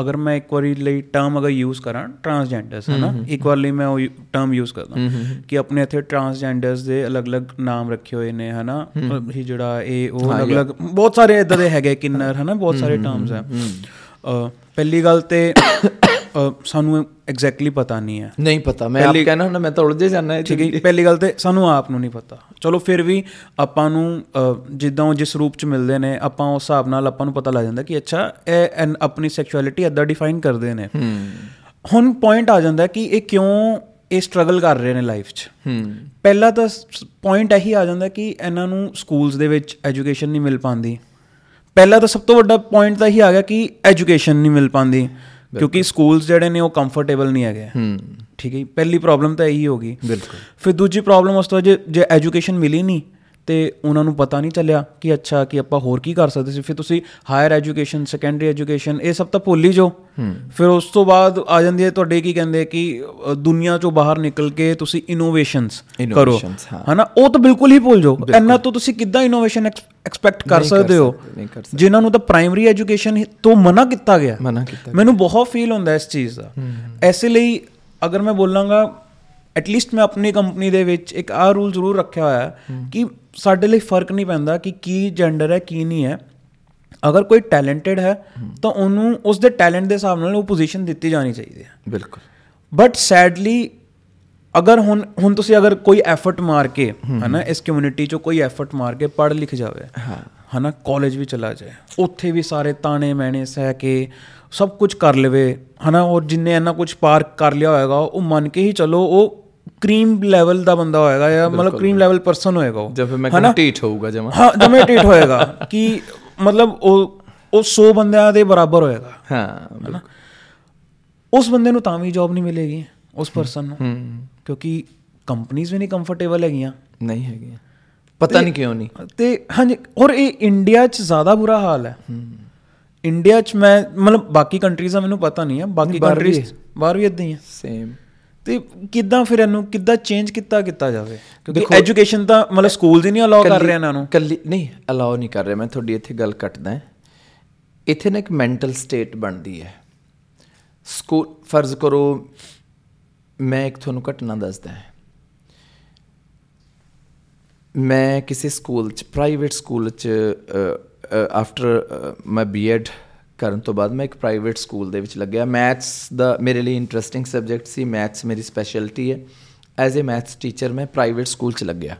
Speaker 1: ਅਗਰ ਮੈਂ ਇੱਕ ਵਾਰੀ ਲਈ ਟਰਮ ਅਗਰ ਯੂਜ਼ ਕਰਾਂ ਟਰਾਂਸਜੈਂਡਰਸ ਹੈ ਨਾ ਇੱਕ ਵਾਰ ਲਈ ਮੈਂ ਉਹ ਟਰਮ ਯੂਜ਼ ਕਰਦਾ। ਕਿ ਆਪਣੇ ਇੱਥੇ ਟਰਾਂਸਜੈਂਡਰਸ ਦੇ ਅਲੱਗ-ਅਲੱਗ ਨਾਮ ਰੱਖੇ ਹੋਏ ਨੇ ਹੈ। ਨਾ ਇਹ ਜਿਹੜਾ ਇਹ ਉਹ ਅਲੱਗ-ਅਲੱਗ ਬਹੁਤ ਸਾਰੇ ਇਦਾਂ ਦੇ ਹੈਗੇ ਕਿੰਨਰ ਹੈ ਨਾ ਬਹੁਤ ਸਾਰੇ ਟਰਮਸ ਅ, ਪਹਿਲੀ ਗੱਲ ਤੇ ਸਾਨੂੰ ਐਗਜ਼ੈਕਟਲੀ ਪਤਾ ਨਹੀਂ ਹੈ।
Speaker 2: ਨਹੀਂ ਪਤਾ ਮੈਂ ਆਪ ਕਹਿਣਾ ਹੁੰਦਾ ਮੈਂ ਤਾਂ ਉਲਝੇ ਜਾਂਦਾ ਹੈ
Speaker 1: ਠੀਕ ਹੈ ਪਹਿਲੀ ਗੱਲ ਤੇ ਸਾਨੂੰ ਆਪ ਨੂੰ ਨਹੀਂ ਪਤਾ। ਚਲੋ ਫਿਰ ਵੀ ਆਪਾਂ ਨੂੰ ਜਿੱਦਾਂ ਉਹ ਜਿਸ ਰੂਪ ਚ ਮਿਲਦੇ ਨੇ ਆਪਾਂ ਉਸ ਹਿਸਾਬ ਨਾਲ ਆਪਾਂ ਨੂੰ ਪਤਾ ਲੱਗ ਜਾਂਦਾ ਕਿ ਅੱਛਾ ਇਹ ਆਪਣੀ ਸੈਕਸ਼ੁਅਲਿਟੀ ਅੱਦਾ ਡਿਫਾਈਨ ਕਰਦੇ ਨੇ। ਹੁਣ ਪੁਆਇੰਟ ਆ ਜਾਂਦਾ ਕਿ ਇਹ ਕਿਉਂ ਇਹ ਸਟਰਗਲ ਕਰ ਰਹੇ ਨੇ ਲਾਈਫ 'ਚ?
Speaker 2: ਹੂੰ।
Speaker 1: ਪਹਿਲਾ ਤਾਂ ਪੁਆਇੰਟ ਇਹੀ ਆ ਜਾਂਦਾ ਕਿ ਇਹਨਾਂ ਨੂੰ ਸਕੂਲਸ ਦੇ ਵਿੱਚ ਐਜੂਕੇਸ਼ਨ ਨਹੀਂ ਮਿਲ ਪਾਉਂਦੀ। ਪਹਿਲਾ ਤਾਂ ਸਭ ਤੋਂ ਵੱਡਾ ਪੁਆਇੰਟ ਤਾਂ ਇਹੀ ਆ ਗਿਆ ਕਿ ਐਜੂਕੇਸ਼ਨ ਨਹੀਂ ਮਿਲ ਪਾਉਂਦੀ। ਕਿਉਂਕਿ ਸਕੂਲਸ ਜਿਹੜੇ ਨੇ ਉਹ ਕੰਫਰਟੇਬਲ ਨਹੀਂ ਹੈਗੇ।
Speaker 2: ਹੂੰ।
Speaker 1: ਠੀਕ ਹੈ। ਪਹਿਲੀ ਪ੍ਰੋਬਲਮ ਤਾਂ ਇਹੀ ਹੋਗੀ
Speaker 2: ਬਿਲਕੁਲ।
Speaker 1: ਫਿਰ ਦੂਜੀ ਪ੍ਰੋਬਲਮ ਉਸ ਤੋਂ ਜੇ ਜੇ ਐਜੂਕੇਸ਼ਨ ਮਿਲੀ ਨਹੀਂ ਤੇ ਉਹਨਾਂ ਨੂੰ ਪਤਾ ਨਹੀਂ ਚੱਲਿਆ ਕਿ ਅੱਛਾ ਕਿ ਆਪਾਂ ਹੋਰ ਕੀ ਕਰ ਸਕਦੇ ਸੀ। ਫਿਰ ਤੁਸੀਂ ਹਾਇਰ ਐਜੂਕੇਸ਼ਨ ਸੈਕੰਡਰੀ ਐਜੂਕੇਸ਼ਨ ਇਹ ਸਭ ਤਾਂ ਭੁੱਲ ਹੀ ਜਾਓ। ਫਿਰ ਉਸ ਤੋਂ ਬਾਅਦ ਆ ਜਾਂਦੀ ਹੈ ਤੁਹਾਡੇ ਕੀ ਕਹਿੰਦੇ ਕਿ ਦੁਨੀਆ ਚੋਂ ਬਾਹਰ ਨਿਕਲ ਕੇ ਤੁਸੀਂ ਇਨੋਵੇਸ਼ਨਸ ਕਰੋ। ਹਨਾ? ਉਹ ਤਾਂ ਬਿਲਕੁਲ ਹੀ ਭੁੱਲ ਜਾਓ। ਇੰਨਾ ਤੋਂ ਤੁਸੀਂ ਕਿੱਦਾਂ ਇਨੋਵੇਸ਼ਨ ਐਕਸਪੈਕਟ ਕਰ ਸਕਦੇ ਹੋ? ਜਿਨ੍ਹਾਂ ਨੂੰ ਤਾਂ ਪ੍ਰਾਇਮਰੀ ਐਜੂਕੇਸ਼ਨ ਤੋਂ ਮਨਾ ਕੀਤਾ ਗਿਆ।
Speaker 2: ਮਨਾ ਕੀਤਾ
Speaker 1: ਮੈਨੂੰ ਬਹੁਤ ਫੀਲ ਹੁੰਦਾ ਇਸ ਚੀਜ਼ ਦਾ। ਐਸੇ ਲਈ ਅਗਰ ਮੈਂ ਬੋਲਾਂਗਾ ਐਟਲੀਸਟ ਮੈਂ ਆਪਣੀ ਕੰਪਨੀ ਦੇ ਵਿੱਚ ਇੱਕ ਆ ਰੂਲ ਜ਼ਰੂਰ ਰੱਖਿਆ ਹੋਇਆ ਹੈ। ਕਿ ਸਾਡੇ ਲਈ ਫ਼ਰਕ ਨਹੀਂ ਪੈਂਦਾ ਕਿ ਕੀ ਜੈਂਡਰ ਹੈ ਕੀ ਨਹੀਂ ਹੈ। ਅਗਰ ਕੋਈ ਟੈਲੈਂਟਡ ਹੈ ਤਾਂ ਉਹਨੂੰ ਉਸ ਦੇ ਟੈਲੈਂਟ ਦੇ ਹਿਸਾਬ ਨਾਲ ਉਹ ਪੋਜੀਸ਼ਨ ਦਿੱਤੀ ਜਾਣੀ ਚਾਹੀਦੀ ਹੈ।
Speaker 2: ਬਿਲਕੁਲ।
Speaker 1: ਬਟ ਸੈਡਲੀ ਅਗਰ ਹੁਣ ਹੁਣ ਤੁਸੀਂ ਅਗਰ ਕੋਈ ਐਫਰਟ ਮਾਰ ਕੇ ਹਨਾ ਇਸ ਕਮਿਊਨਿਟੀ ਚੋਂ ਕੋਈ ਐਫਰਟ ਮਾਰ ਕੇ ਪੜ੍ਹ ਲਿਖ ਜਾਵੇ
Speaker 2: ਹਾਂ।
Speaker 1: ਹਨਾ ਕਾਲਜ ਵੀ ਚਲਾ ਜਾਏ ਉੱਥੇ ਵੀ ਸਾਰੇ ਤਾਣੇ ਮੈਣੇ ਸਹਿ ਕੇ ਸਭ ਕੁਝ ਕਰ ਲਵੇ ਹਨਾ ਔਰ ਜਿੰਨੇ ਇੰਨਾ ਕੁਝ ਪਾਰ ਕਰ ਲਿਆ ਹੋਏਗਾ ਉਹ ਮੰਨ ਕੇ ਹੀ ਚਲੋ ਉਹ ਕਰੀਮ ਲੈਵਲ ਦਾ ਬੰਦਾ ਹੋਏਗਾ ਜਾਂ ਮਤਲਬ ਕਰੀਮ ਲੈਵਲ ਪਰਸਨ ਹੋਏਗਾ ਉਹ।
Speaker 2: ਜਦ ਮੈਂ ਢੀਠ ਹੋਊਗਾ ਜਮਾ।
Speaker 1: ਹਾਂ ਜਮੇ ਟੀਟ ਹੋਏਗਾ ਕਿ ਮਤਲਬ ਉਹ ਉਹ 100 ਬੰਦਿਆਂ ਦੇ ਬਰਾਬਰ ਹੋਏਗਾ।
Speaker 2: ਹਾਂ।
Speaker 1: ਉਸ ਬੰਦੇ ਨੂੰ ਤਾਂ ਵੀ ਜੌਬ ਨਹੀਂ ਮਿਲੇਗੀ ਉਸ ਪਰਸਨ ਨੂੰ। ਕਿਉਂਕਿ ਕੰਪਨੀਆਂ ਵੀ ਨਹੀਂ ਕੰਫਰਟੇਬਲ ਹੈਗੀਆਂ।
Speaker 2: ਨਹੀਂ ਹੈਗੀ ਪਤਾ ਨਹੀਂ ਕਿਉਂ ਨਹੀਂ।
Speaker 1: ਤੇ ਹਾਂਜੀ ਔਰ ਇਹ ਇੰਡੀਆ 'ਚ ਜ਼ਿਆਦਾ ਬੁਰਾ ਹਾਲ ਹੈ। ਇੰਡੀਆ 'ਚ ਮੈਂ ਮਤਲਬ ਬਾਕੀ ਕੰਟਰੀਜ਼ ਦਾ ਮੈਨੂੰ ਪਤਾ ਨਹੀਂ ਹੈ ਬਾਕੀ ਕੰਟਰੀਜ਼ ਬਾਹਰ ਵੀ ਇਦਾਂ ਹੀ ਹੈ
Speaker 2: ਸੇਮ
Speaker 1: ਤੇ ਕਿੱਦਾਂ ਫਿਰ ਇਹਨੂੰ ਕਿੱਦਾਂ ਚੇਂਜ ਕੀਤਾ ਕੀਤਾ ਜਾਵੇ? ਕਿਉਂਕਿ ਐਜੂਕੇਸ਼ਨ ਤਾਂ ਮਤਲਬ ਸਕੂਲਸ ਹੀ ਨਹੀਂ ਅਲਾਉ ਕਰ ਰਹੇ ਇਹਨਾਂ ਨੂੰ।
Speaker 2: ਕੱਲੀ ਨਹੀਂ ਅਲਾਉ ਨਹੀਂ ਕਰ ਰਿਹਾ ਮੈਂ ਤੁਹਾਡੀ ਇੱਥੇ ਗੱਲ ਕੱਟਦਾ। ਇੱਥੇ ਨਾ ਇੱਕ ਮੈਂਟਲ ਸਟੇਟ ਬਣਦੀ ਹੈ। ਸਕੂਲ ਫਰਜ਼ ਕਰੋ ਮੈਂ ਇੱਕ ਤੁਹਾਨੂੰ ਘਟਨਾ ਦੱਸਦਾ ਹਾਂ। ਮੈਂ ਕਿਸੇ ਸਕੂਲ ਚ ਪ੍ਰਾਈਵੇਟ ਸਕੂਲ ਚ ਆਫਟਰ ਮੈਂ ਬੀਐਡ ਕਰਨ ਤੋਂ ਬਾਅਦ ਮੈਂ ਇੱਕ ਪ੍ਰਾਈਵੇਟ ਸਕੂਲ ਦੇ ਵਿੱਚ ਲੱਗਿਆ। ਮੈਥਸ ਦਾ ਮੇਰੇ ਲਈ ਇੰਟਰਸਟਿੰਗ ਸਬਜੈਕਟ ਸੀ। ਮੈਥਸ ਮੇਰੀ ਸਪੈਸ਼ਲਿਟੀ ਹੈ। ਐਜ਼ ਅ ਮੈਥਸ ਟੀਚਰ ਮੈਂ ਪ੍ਰਾਈਵੇਟ ਸਕੂਲ ਚ ਲੱਗਿਆ।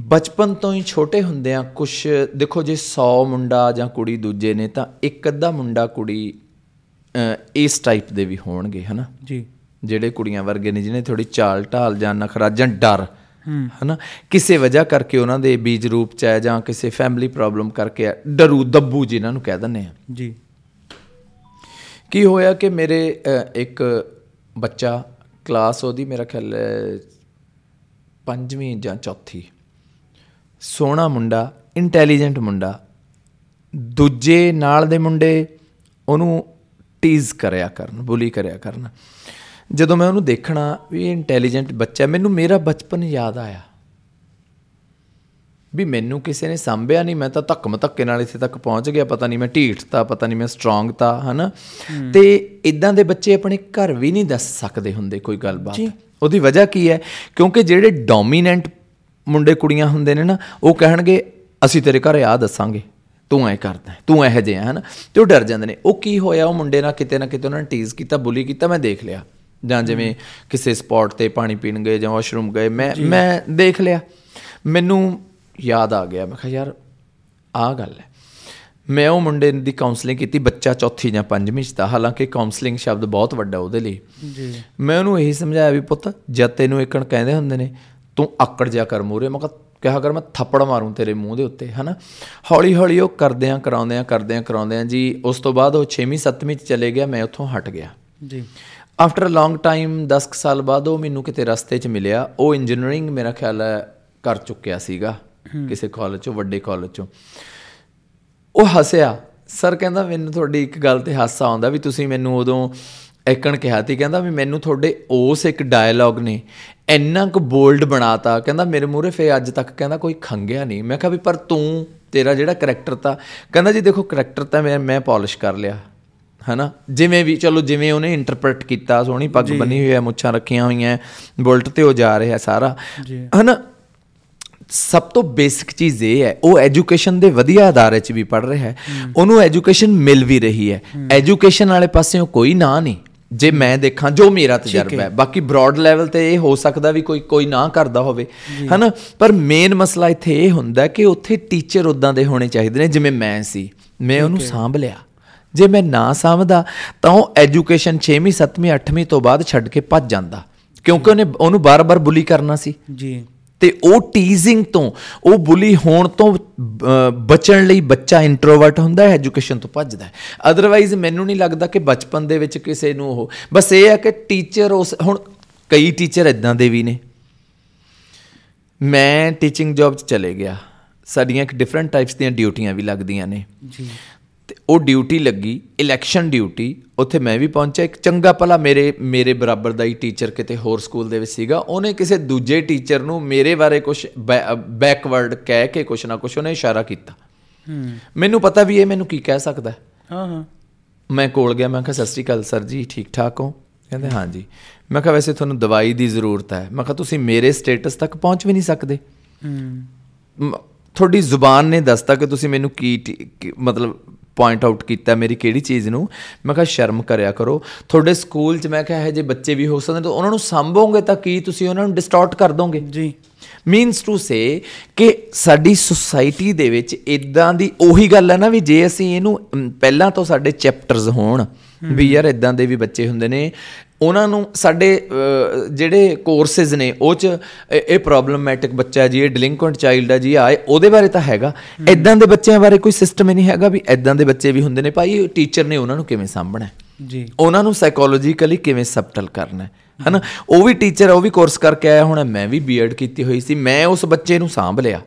Speaker 2: ਬਚਪਨ ਤੋਂ ਹੀ ਛੋਟੇ ਹੁੰਦਿਆਂ ਕੁਝ ਦੇਖੋ ਜੇ 100 ਮੁੰਡਾ ਜਾਂ ਕੁੜੀ ਦੂਜੇ ਨੇ ਤਾਂ ਇੱਕ ਅੱਧਾ ਮੁੰਡਾ ਕੁੜੀ ਇਸ ਟਾਈਪ ਦੇ ਵੀ ਹੋਣਗੇ ਹਨਾ?
Speaker 1: ਜੀ।
Speaker 2: ਜਿਹੜੇ ਕੁੜੀਆਂ ਵਰਗੇ ਨੇ ਜਿਹਨੇ ਥੋੜੀ ਚਾਲ ਢਾਲ ਜਾਂ ਨਖਰਾ ਜਾਂ ਡਰ ਹਨਾ? ਕਿਸੇ ਵਜ੍ਹਾ ਕਰਕੇ ਉਹਨਾਂ ਦੇ ਬੀਜ ਰੂਪ ਚ ਹੈ ਜਾਂ ਕਿਸੇ ਫੈਮਿਲੀ ਪ੍ਰੋਬਲਮ ਕਰਕੇ ਡਰੂ ਦੱਬੂ ਜਿਨ੍ਹਾਂ ਨੂੰ ਕਹਿ ਦਿੰਦੇ ਆ।
Speaker 1: ਜੀ।
Speaker 2: ਕੀ ਹੋਇਆ ਕਿ ਮੇਰੇ ਇੱਕ ਬੱਚਾ ਕਲਾਸ ਉਹਦੀ ਮੇਰਾ ਖਿਆਲ ਪੰਜਵੀਂ ਜਾਂ ਚੌਥੀ। ਸੋਹਣਾ ਮੁੰਡਾ ਇੰਟੈਲੀਜੈਂਟ ਮੁੰਡਾ। ਦੂਜੇ ਨਾਲ ਦੇ ਮੁੰਡੇ ਉਹਨੂੰ ਟੀਜ਼ ਕਰਿਆ ਕਰਨ ਬੁਲੀ ਕਰਿਆ ਕਰਨ। ਜਦੋਂ ਮੈਂ ਉਹਨੂੰ ਦੇਖਣਾ ਵੀ ਇੰਟੈਲੀਜੈਂਟ ਬੱਚਾ ਮੈਨੂੰ ਮੇਰਾ ਬਚਪਨ ਯਾਦ ਆਇਆ। ਵੀ ਮੈਨੂੰ ਕਿਸੇ ਨੇ ਸੰਭਿਆ ਨਹੀਂ ਮੈਂ ਤਾਂ ਧੱਕਮ ਧੱਕੇ ਨਾਲ ਇੱਥੇ ਤੱਕ ਪਹੁੰਚ ਗਿਆ ਪਤਾ ਨਹੀਂ ਮੈਂ ਢੀਠ ਤਾਂ ਪਤਾ ਨਹੀਂ ਮੈਂ ਸਟਰੋਂਗ ਤਾਂ ਹਨਾ? ਤੇ ਇਦਾਂ ਦੇ ਬੱਚੇ ਆਪਣੇ ਘਰ ਵੀ ਨਹੀਂ ਦੱਸ ਸਕਦੇ ਹੁੰਦੇ ਕੋਈ ਗੱਲਬਾਤ। ਉਹਦੀ ਵਜ੍ਹਾ ਕੀ ਹੈ? ਕਿਉਂਕਿ ਜਿਹੜੇ ਡੋਮੀਨੈਂਟ ਮੁੰਡੇ ਕੁੜੀਆਂ ਹੁੰਦੇ ਨੇ ਨਾ ਉਹ ਕਹਿਣਗੇ ਅਸੀਂ ਤੇਰੇ ਘਰੇ ਆ ਦੱਸਾਂਗੇ ਤੂੰ ਐ ਕਰਦਾ ਤੂੰ ਇਹੋ ਜਿਹਾ ਹਨਾ? ਤੇ ਉਹ ਡਰ ਜਾਂਦੇ ਨੇ। ਉਹ ਕੀ ਹੋਇਆ? ਉਹ ਮੁੰਡੇ ਨਾਲ ਕਿਤੇ ਨਾ ਕਿਤੇ ਉਹਨਾਂ ਨੇ ਟੀਜ਼ ਕੀਤਾ ਬੁਲੀ ਕੀਤਾ ਮੈਂ ਦੇਖ ਲਿਆ। ਜਾਂ ਜਿਵੇਂ ਕਿਸੇ ਸਪੌਟ ਤੇ ਪਾਣੀ ਪੀਣ ਗਏ ਜਾਂ ਵਾਸ਼ਰੂਮ ਗਏ ਮੈਂ ਮੈਂ ਦੇਖ ਲਿਆ। ਮੈਨੂੰ ਯਾਦ ਆ ਗਿਆ। ਮੈਂ ਕਿਹਾ ਯਾਰ ਆਹ ਗੱਲ ਹੈ। ਮੈਂ ਉਹ ਮੁੰਡੇ ਦੀ ਕਾਉਂਸਲਿੰਗ ਕੀਤੀ ਬੱਚਾ ਚੌਥੀ ਜਾਂ ਪੰਜਵੀਂ ਚ ਤਾਂ। ਹਾਲਾਂਕਿ ਕਾਉਂਸਲਿੰਗ ਸ਼ਬਦ ਬਹੁਤ ਵੱਡਾ ਉਹਦੇ ਲਈ।
Speaker 1: ਜੀ।
Speaker 2: ਮੈਂ ਉਹਨੂੰ ਇਹੀ ਸਮਝਾਇਆ ਵੀ ਪੁੱਤ ਜਦ ਤੈਨੂੰ ਇੱਕਣ ਕਹਿੰਦੇ ਹੁੰਦੇ ਨੇ ਤੂੰ ਆਕੜ ਜਾ ਕਰ ਮੂਰੇ ਮੈਂ ਕਿਹਾ ਕਿਹਾ ਕਰ ਮੈਂ ਥੱਪੜ ਮਾਰੂੰ ਤੇਰੇ ਮੂੰਹ ਦੇ ਉੱਤੇ ਹਨਾ? ਹੌਲੀ ਹੌਲੀ ਉਹ ਕਰਦਿਆਂ ਕਰਾਉਂਦਿਆਂ ਕਰਦਿਆਂ ਕਰਾਉਂਦਿਆਂ ਜੀ ਉਸ ਤੋਂ ਬਾਅਦ ਉਹ 6ਵੀਂ 7ਵੀਂ ਚ ਚਲੇ ਗਿਆ ਮੈਂ ਉੱਥੋਂ ਹਟ ਗਿਆ।
Speaker 1: ਜੀ।
Speaker 2: ਆਫਟਰ ਅ ਲੌਂਗ ਟਾਈਮ 10 ਕੁ ਸਾਲ ਬਾਅਦ ਉਹ ਮੈਨੂੰ ਕਿਤੇ ਰਸਤੇ 'ਚ ਮਿਲਿਆ। ਉਹ ਇੰਜੀਨੀਅਰਿੰਗ ਮੇਰਾ ਖਿਆਲ ਹੈ ਕਰ ਚੁੱਕਿਆ ਸੀਗਾ ਕਿਸੇ ਕਾਲਜ 'ਚੋਂ ਵੱਡੇ ਕਾਲਜ 'ਚੋਂ। ਉਹ ਹੱਸਿਆ। ਸਰ ਕਹਿੰਦਾ ਮੈਨੂੰ ਤੁਹਾਡੀ ਇੱਕ ਗੱਲ ਤੇ ਹਾਸਾ ਆਉਂਦਾ ਵੀ ਤੁਸੀਂ ਮੈਨੂੰ ਉਦੋਂ ਇੱਕਣ ਕਿਹਾ ਸੀ ਕਹਿੰਦਾ ਵੀ ਮੈਨੂੰ ਤੁਹਾਡੇ ਉਸ ਇੱਕ ਡਾਇਲੌਗ ਨੇ ਇੰਨਾ ਕੁ ਬੋਲਡ ਬਣਾਤਾ। ਕਹਿੰਦਾ ਮੇਰੇ ਮੂਹਰੇ ਫੇ ਅੱਜ ਤੱਕ ਕਹਿੰਦਾ ਕੋਈ ਖੰਗਿਆ ਨਹੀਂ। ਮੈਂ ਕਿਹਾ ਵੀ ਪਰ ਤੂੰ ਤੇਰਾ ਜਿਹੜਾ ਕਰੈਕਟਰ ਤਾਂ। ਕਹਿੰਦਾ ਜੀ ਦੇਖੋ ਕਰੈਕਟਰ ਤਾਂ ਮੈਂ ਮੈਂ ਪਾਲਿਸ਼ ਕਰ ਲਿਆ। ਹਨਾ? ਜਿਵੇਂ ਵੀ ਚਲੋ ਜਿਵੇਂ ਉਹਨੇ ਇੰਟਰਪ੍ਰੀਟ ਕੀਤਾ ਸੋਹਣੀ ਪੱਗ ਬੰਨੀ ਹੋਈ ਹੈ ਮੁੱਛਾਂ ਰੱਖੀਆਂ ਹੋਈਆਂ ਬੁਲਟ ਤੇ ਉਹ ਜਾ ਰਿਹਾ ਸਾਰਾ। ਹਨਾ? ਸਭ ਤੋਂ ਬੇਸਿਕ ਚੀਜ਼ ਇਹ ਹੈ ਉਹ ਐਜੂਕੇਸ਼ਨ ਦੇ ਵਧੀਆ ਅਦਾਰੇ 'ਚ ਵੀ ਪੜ ਰਿਹਾ ਹੈ। ਉਹਨੂੰ ਐਜੂਕੇਸ਼ਨ ਮਿਲ ਵੀ ਰਹੀ ਹੈ। ਐਜੂਕੇਸ਼ਨ ਵਾਲੇ ਪਾਸਿਓਂ ਕੋਈ ਨਾ ਨਹੀਂ। ਜੇ ਮੈਂ ਦੇਖਾਂ ਜੋ ਮੇਰਾ ਤਜਰਬਾ ਹੈ। ਬਾਕੀ ਬ੍ਰੌਡ ਲੈਵਲ ਤੇ ਇਹ ਹੋ ਸਕਦਾ ਵੀ ਕੋਈ ਕੋਈ ਨਾ ਕਰਦਾ ਹੋਵੇ। ਹਨਾ? ਪਰ ਮੇਨ ਮਸਲਾ ਇੱਥੇ ਇਹ ਹੁੰਦਾ ਕਿ ਉੱਥੇ ਟੀਚਰ ਉਦਾਂ ਦੇ ਹੋਣੇ ਚਾਹੀਦੇ ਨੇ ਜਿਵੇਂ ਮੈਂ ਸੀ। ਮੈਂ ਉਹਨੂੰ ਸਾਂਭ ਲਿਆ। ਜੇ ਮੈਂ ਨਾ ਸਾਂਭਦਾ ਤਾਂ ਉਹ ਐਜੂਕੇਸ਼ਨ 6ਵੀਂ 7ਵੀਂ 8ਵੀਂ ਤੋਂ ਬਾਅਦ ਛੱਡ ਕੇ ਭੱਜ ਜਾਂਦਾ। ਕਿਉਂਕਿ ਉਹਨੇ ਉਹਨੂੰ ਬਾਰ-ਬਾਰ ਬੁਲੀ ਕਰਨਾ ਸੀ।
Speaker 1: ਜੀ।
Speaker 2: ਤੇ ਉਹ ਟੀਜ਼ਿੰਗ ਤੋਂ ਉਹ ਬੁਲੀ ਹੋਣ ਤੋਂ ਬਚਣ ਲਈ ਬੱਚਾ ਇੰਟਰੋਵਰਟ ਹੁੰਦਾ ਹੈ ਐਜੂਕੇਸ਼ਨ ਤੋਂ ਭੱਜਦਾ ਹੈ। ਅਦਰਵਾਈਜ਼ ਮੈਨੂੰ ਨਹੀਂ ਲੱਗਦਾ ਕਿ ਬਚਪਨ ਦੇ ਵਿੱਚ ਕਿਸੇ ਨੂੰ ਉਹ ਬਸ ਇਹ ਹੈ ਕਿ ਟੀਚਰ ਉਸ ਹੁਣ ਕਈ ਟੀਚਰ ਇਦਾਂ ਦੇ ਵੀ ਨੇ। ਮੈਂ ਟੀਚਿੰਗ ਜੌਬ 'ਚ ਚਲੇ ਗਿਆ। ਸਾਡੀਆਂ ਇੱਕ ਡਿਫਰੈਂਟ ਟਾਈਪਸ ਦੀਆਂ ਡਿਊਟੀਆਂ ਵੀ ਲੱਗਦੀਆਂ ਨੇ।
Speaker 1: ਜੀ।
Speaker 2: ਤੇ ਉਹ ਡਿਊਟੀ ਲੱਗੀ ਇਲੈਕਸ਼ਨ ਡਿਊਟੀ ਉੱਥੇ ਮੈਂ ਵੀ ਪਹੁੰਚਿਆ ਇੱਕ ਚੰਗਾ ਭਲਾ ਮੇਰੇ ਮੇਰੇ ਬਰਾਬਰ ਦਾ ਹੀ ਟੀਚਰ ਕਿਤੇ ਹੋਰ ਸਕੂਲ ਦੇ ਵਿੱਚ ਸੀਗਾ ਉਹਨੇ ਕਿਸੇ ਦੂਜੇ ਟੀਚਰ ਨੂੰ ਮੇਰੇ ਬਾਰੇ ਕੁਝ ਬੈਕਵਰਡ ਕਹਿ ਕੇ ਕੁਝ ਨਾ ਕੁਝ ਉਹਨੇ ਇਸ਼ਾਰਾ ਕੀਤਾ। ਮੈਨੂੰ ਪਤਾ ਵੀ ਇਹ ਮੈਨੂੰ ਕੀ ਕਹਿ ਸਕਦਾ ਹੈ।
Speaker 1: ਹਾਂ
Speaker 2: ਮੈਂ ਕੋਲ ਗਿਆ ਮੈਂ ਕਿਹਾ ਸਤਿ ਸ਼੍ਰੀ ਅਕਾਲ ਸਰ ਜੀ ਠੀਕ ਠਾਕ ਹੋ? ਕਹਿੰਦੇ ਹਾਂ ਜੀ। ਮੈਂ ਕਿਹਾ ਵੈਸੇ ਤੁਹਾਨੂੰ ਦਵਾਈ ਦੀ ਜ਼ਰੂਰਤ ਹੈ। ਮੈਂ ਕਿਹਾ ਤੁਸੀਂ ਮੇਰੇ ਸਟੇਟਸ ਤੱਕ ਪਹੁੰਚ ਵੀ ਨਹੀਂ ਸਕਦੇ।
Speaker 1: ਹੂੰ।
Speaker 2: ਤੁਹਾਡੀ ਜ਼ੁਬਾਨ ਨੇ ਦੱਸਤਾ ਕਿ ਤੁਸੀਂ ਮੈਨੂੰ ਕੀ- ਮਤਲਬ ਪੁਆਇੰਟ ਆਊਟ ਕੀਤਾ ਮੇਰੀ ਕਿਹੜੀ ਚੀਜ਼ ਨੂੰ? ਮੈਂ ਕਿਹਾ ਸ਼ਰਮ ਕਰਿਆ ਕਰੋ। ਤੁਹਾਡੇ ਸਕੂਲ 'ਚ ਮੈਂ ਕਿਹਾ ਇਹ ਜੇ ਬੱਚੇ ਵੀ ਹੋ ਸਕਦੇ ਤਾਂ ਉਹਨਾਂ ਨੂੰ ਸੰਭੋਗੇ ਤਾਂ ਕੀ ਤੁਸੀਂ ਉਹਨਾਂ ਨੂੰ ਡਿਸਟੋਰਟ ਕਰ ਦੋਗੇ?
Speaker 1: ਜੀ।
Speaker 2: ਮੀਨਸ ਟੂ ਸੇ ਕਿ ਸਾਡੀ ਸੁਸਾਇਟੀ ਦੇ ਵਿੱਚ ਇਦਾਂ ਦੀ ਉਹੀ ਗੱਲ ਹੈ ਨਾ ਵੀ ਜੇ ਅਸੀਂ ਇਹਨੂੰ ਪਹਿਲਾਂ ਤੋਂ ਸਾਡੇ ਚੈਪਟਰਸ ਹੋਣ ਵੀ ਯਾਰ ਇਦਾਂ ਦੇ ਵੀ ਬੱਚੇ ਹੁੰਦੇ ਨੇ ਉਹਨਾਂ ਨੂੰ ਸਾਡੇ ਜਿਹੜੇ ਕੋਰਸਸ ਨੇ ਉਹ ਚ ਇਹ- ਪ੍ਰੋਬਲਮੈਟਿਕ ਬੱਚਾ ਜੀ ਇਹ ਡਿਲਿੰਕੁਐਂਟ ਚਾਈਲਡ ਹੈ ਜੀ ਆ ਉਹਦੇ ਬਾਰੇ ਤਾਂ ਹੈਗਾ। ਇਦਾਂ ਦੇ ਬੱਚਿਆਂ ਬਾਰੇ ਕੋਈ ਸਿਸਟਮ ਹੀ ਨਹੀਂ ਹੈਗਾ ਵੀ ਇਦਾਂ ਦੇ ਬੱਚੇ ਵੀ ਹੁੰਦੇ ਨੇ। ਭਾਈ ਟੀਚਰ ਨੇ ਉਹਨਾਂ ਨੂੰ ਕਿਵੇਂ ਸਾਂਭਣਾ
Speaker 1: ਜੀ।
Speaker 2: ਉਹਨਾਂ ਨੂੰ ਸਾਈਕੋਲੋਜੀਕਲੀ ਕਿਵੇਂ ਸਬਟਲ ਕਰਨਾ ਹੈ? ਹਨਾ? ਉਹ ਵੀ ਟੀਚਰ ਉਹ ਵੀ ਕੋਰਸ ਕਰਕੇ ਆਇਆ ਹੁਣ। ਮੈਂ ਵੀ ਬੀਐਡ ਕੀਤੀ ਹੋਈ ਸੀ। ਮੈਂ ਉਸ ਬੱਚੇ ਨੂੰ ਸਾਂਭ ਲਿਆ।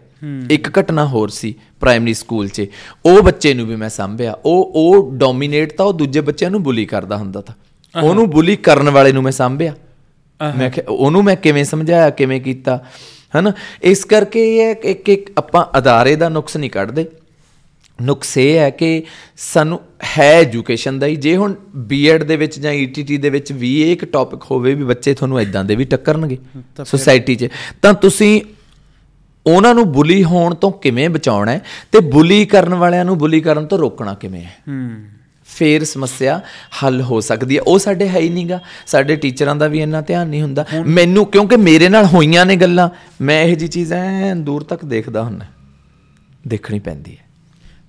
Speaker 2: ਇੱਕ ਘਟਨਾ ਹੋਰ ਸੀ ਪ੍ਰਾਇਮਰੀ ਸਕੂਲ 'ਚ। ਉਹ ਬੱਚੇ ਨੂੰ ਵੀ ਮੈਂ ਸਾਂਭਿਆ। ਉਹ ਉਹ ਡੋਮੀਨੇਟ ਤਾਂ ਉਹ ਦੂਜੇ ਬੱਚਿਆਂ ਨੂੰ ਬੁਲੀ ਕਰਦਾ ਹੁੰਦਾ ਤਾਂ ਉਹਨੂੰ ਬੁਲੀ ਕਰਨ ਵਾਲੇ ਨੂੰ ਮੈਂ ਸਾਂਭਿਆ। ਮੈਂ ਉਹਨੂੰ ਮੈਂ ਕਿਵੇਂ ਸਮਝਾਇਆ ਕਿਵੇਂ ਕੀਤਾ? ਹਨਾ? ਇਸ ਕਰਕੇ ਇਹ ਹੈ ਇੱਕ ਇੱਕ ਆਪਾਂ ਅਦਾਰੇ ਦਾ ਨੁਕਸ ਨਹੀਂ ਕੱਢਦੇ। ਨੁਕਸ ਇਹ ਹੈ ਕਿ ਸਾਨੂੰ ਹੈ ਐਜੂਕੇਸ਼ਨ ਦਾ ਹੀ। ਜੇ ਹੁਣ ਬੀਐਡ ਦੇ ਵਿੱਚ ਜਾਂ ਈਟੀਟੀ ਦੇ ਵਿੱਚ ਵੀ ਇਹ ਇੱਕ ਟੌਪਿਕ ਹੋਵੇ ਵੀ ਬੱਚੇ ਤੁਹਾਨੂੰ ਇਦਾਂ ਦੇ ਵੀ ਟੱਕਰਨਗੇ ਸੋਸਾਇਟੀ 'ਚ ਤਾਂ ਤੁਸੀਂ ਉਹਨਾਂ ਨੂੰ ਬੁਲੀ ਹੋਣ ਤੋਂ ਕਿਵੇਂ ਬਚਾਉਣਾ ਹੈ ਤੇ ਬੁਲੀ ਕਰਨ ਵਾਲਿਆਂ ਨੂੰ ਬੁਲੀ ਕਰਨ ਤੋਂ ਰੋਕਣਾ ਕਿਵੇਂ ਹੈ?
Speaker 1: ਹੂੰ।
Speaker 2: ਫੇਰ ਸਮੱਸਿਆ ਹੱਲ ਹੋ ਸਕਦੀ ਹੈ। ਉਹ ਸਾਡੇ ਹੈ ਹੀ ਨਹੀਂਗਾ। ਸਾਡੇ ਟੀਚਰਾਂ ਦਾ ਵੀ ਇੰਨਾ ਧਿਆਨ ਨਹੀਂ ਹੁੰਦਾ। ਮੈਨੂੰ ਕਿਉਂਕਿ ਮੇਰੇ ਨਾਲ ਹੋਈਆਂ ਨੇ ਗੱਲਾਂ ਮੈਂ ਇਹੋ ਜੀ ਚੀਜ਼ ਐ ਦੂਰ ਤੱਕ ਦੇਖਦਾ ਹੁੰਦਾ। ਦੇਖਣੀ ਪੈਂਦੀ ਹੈ।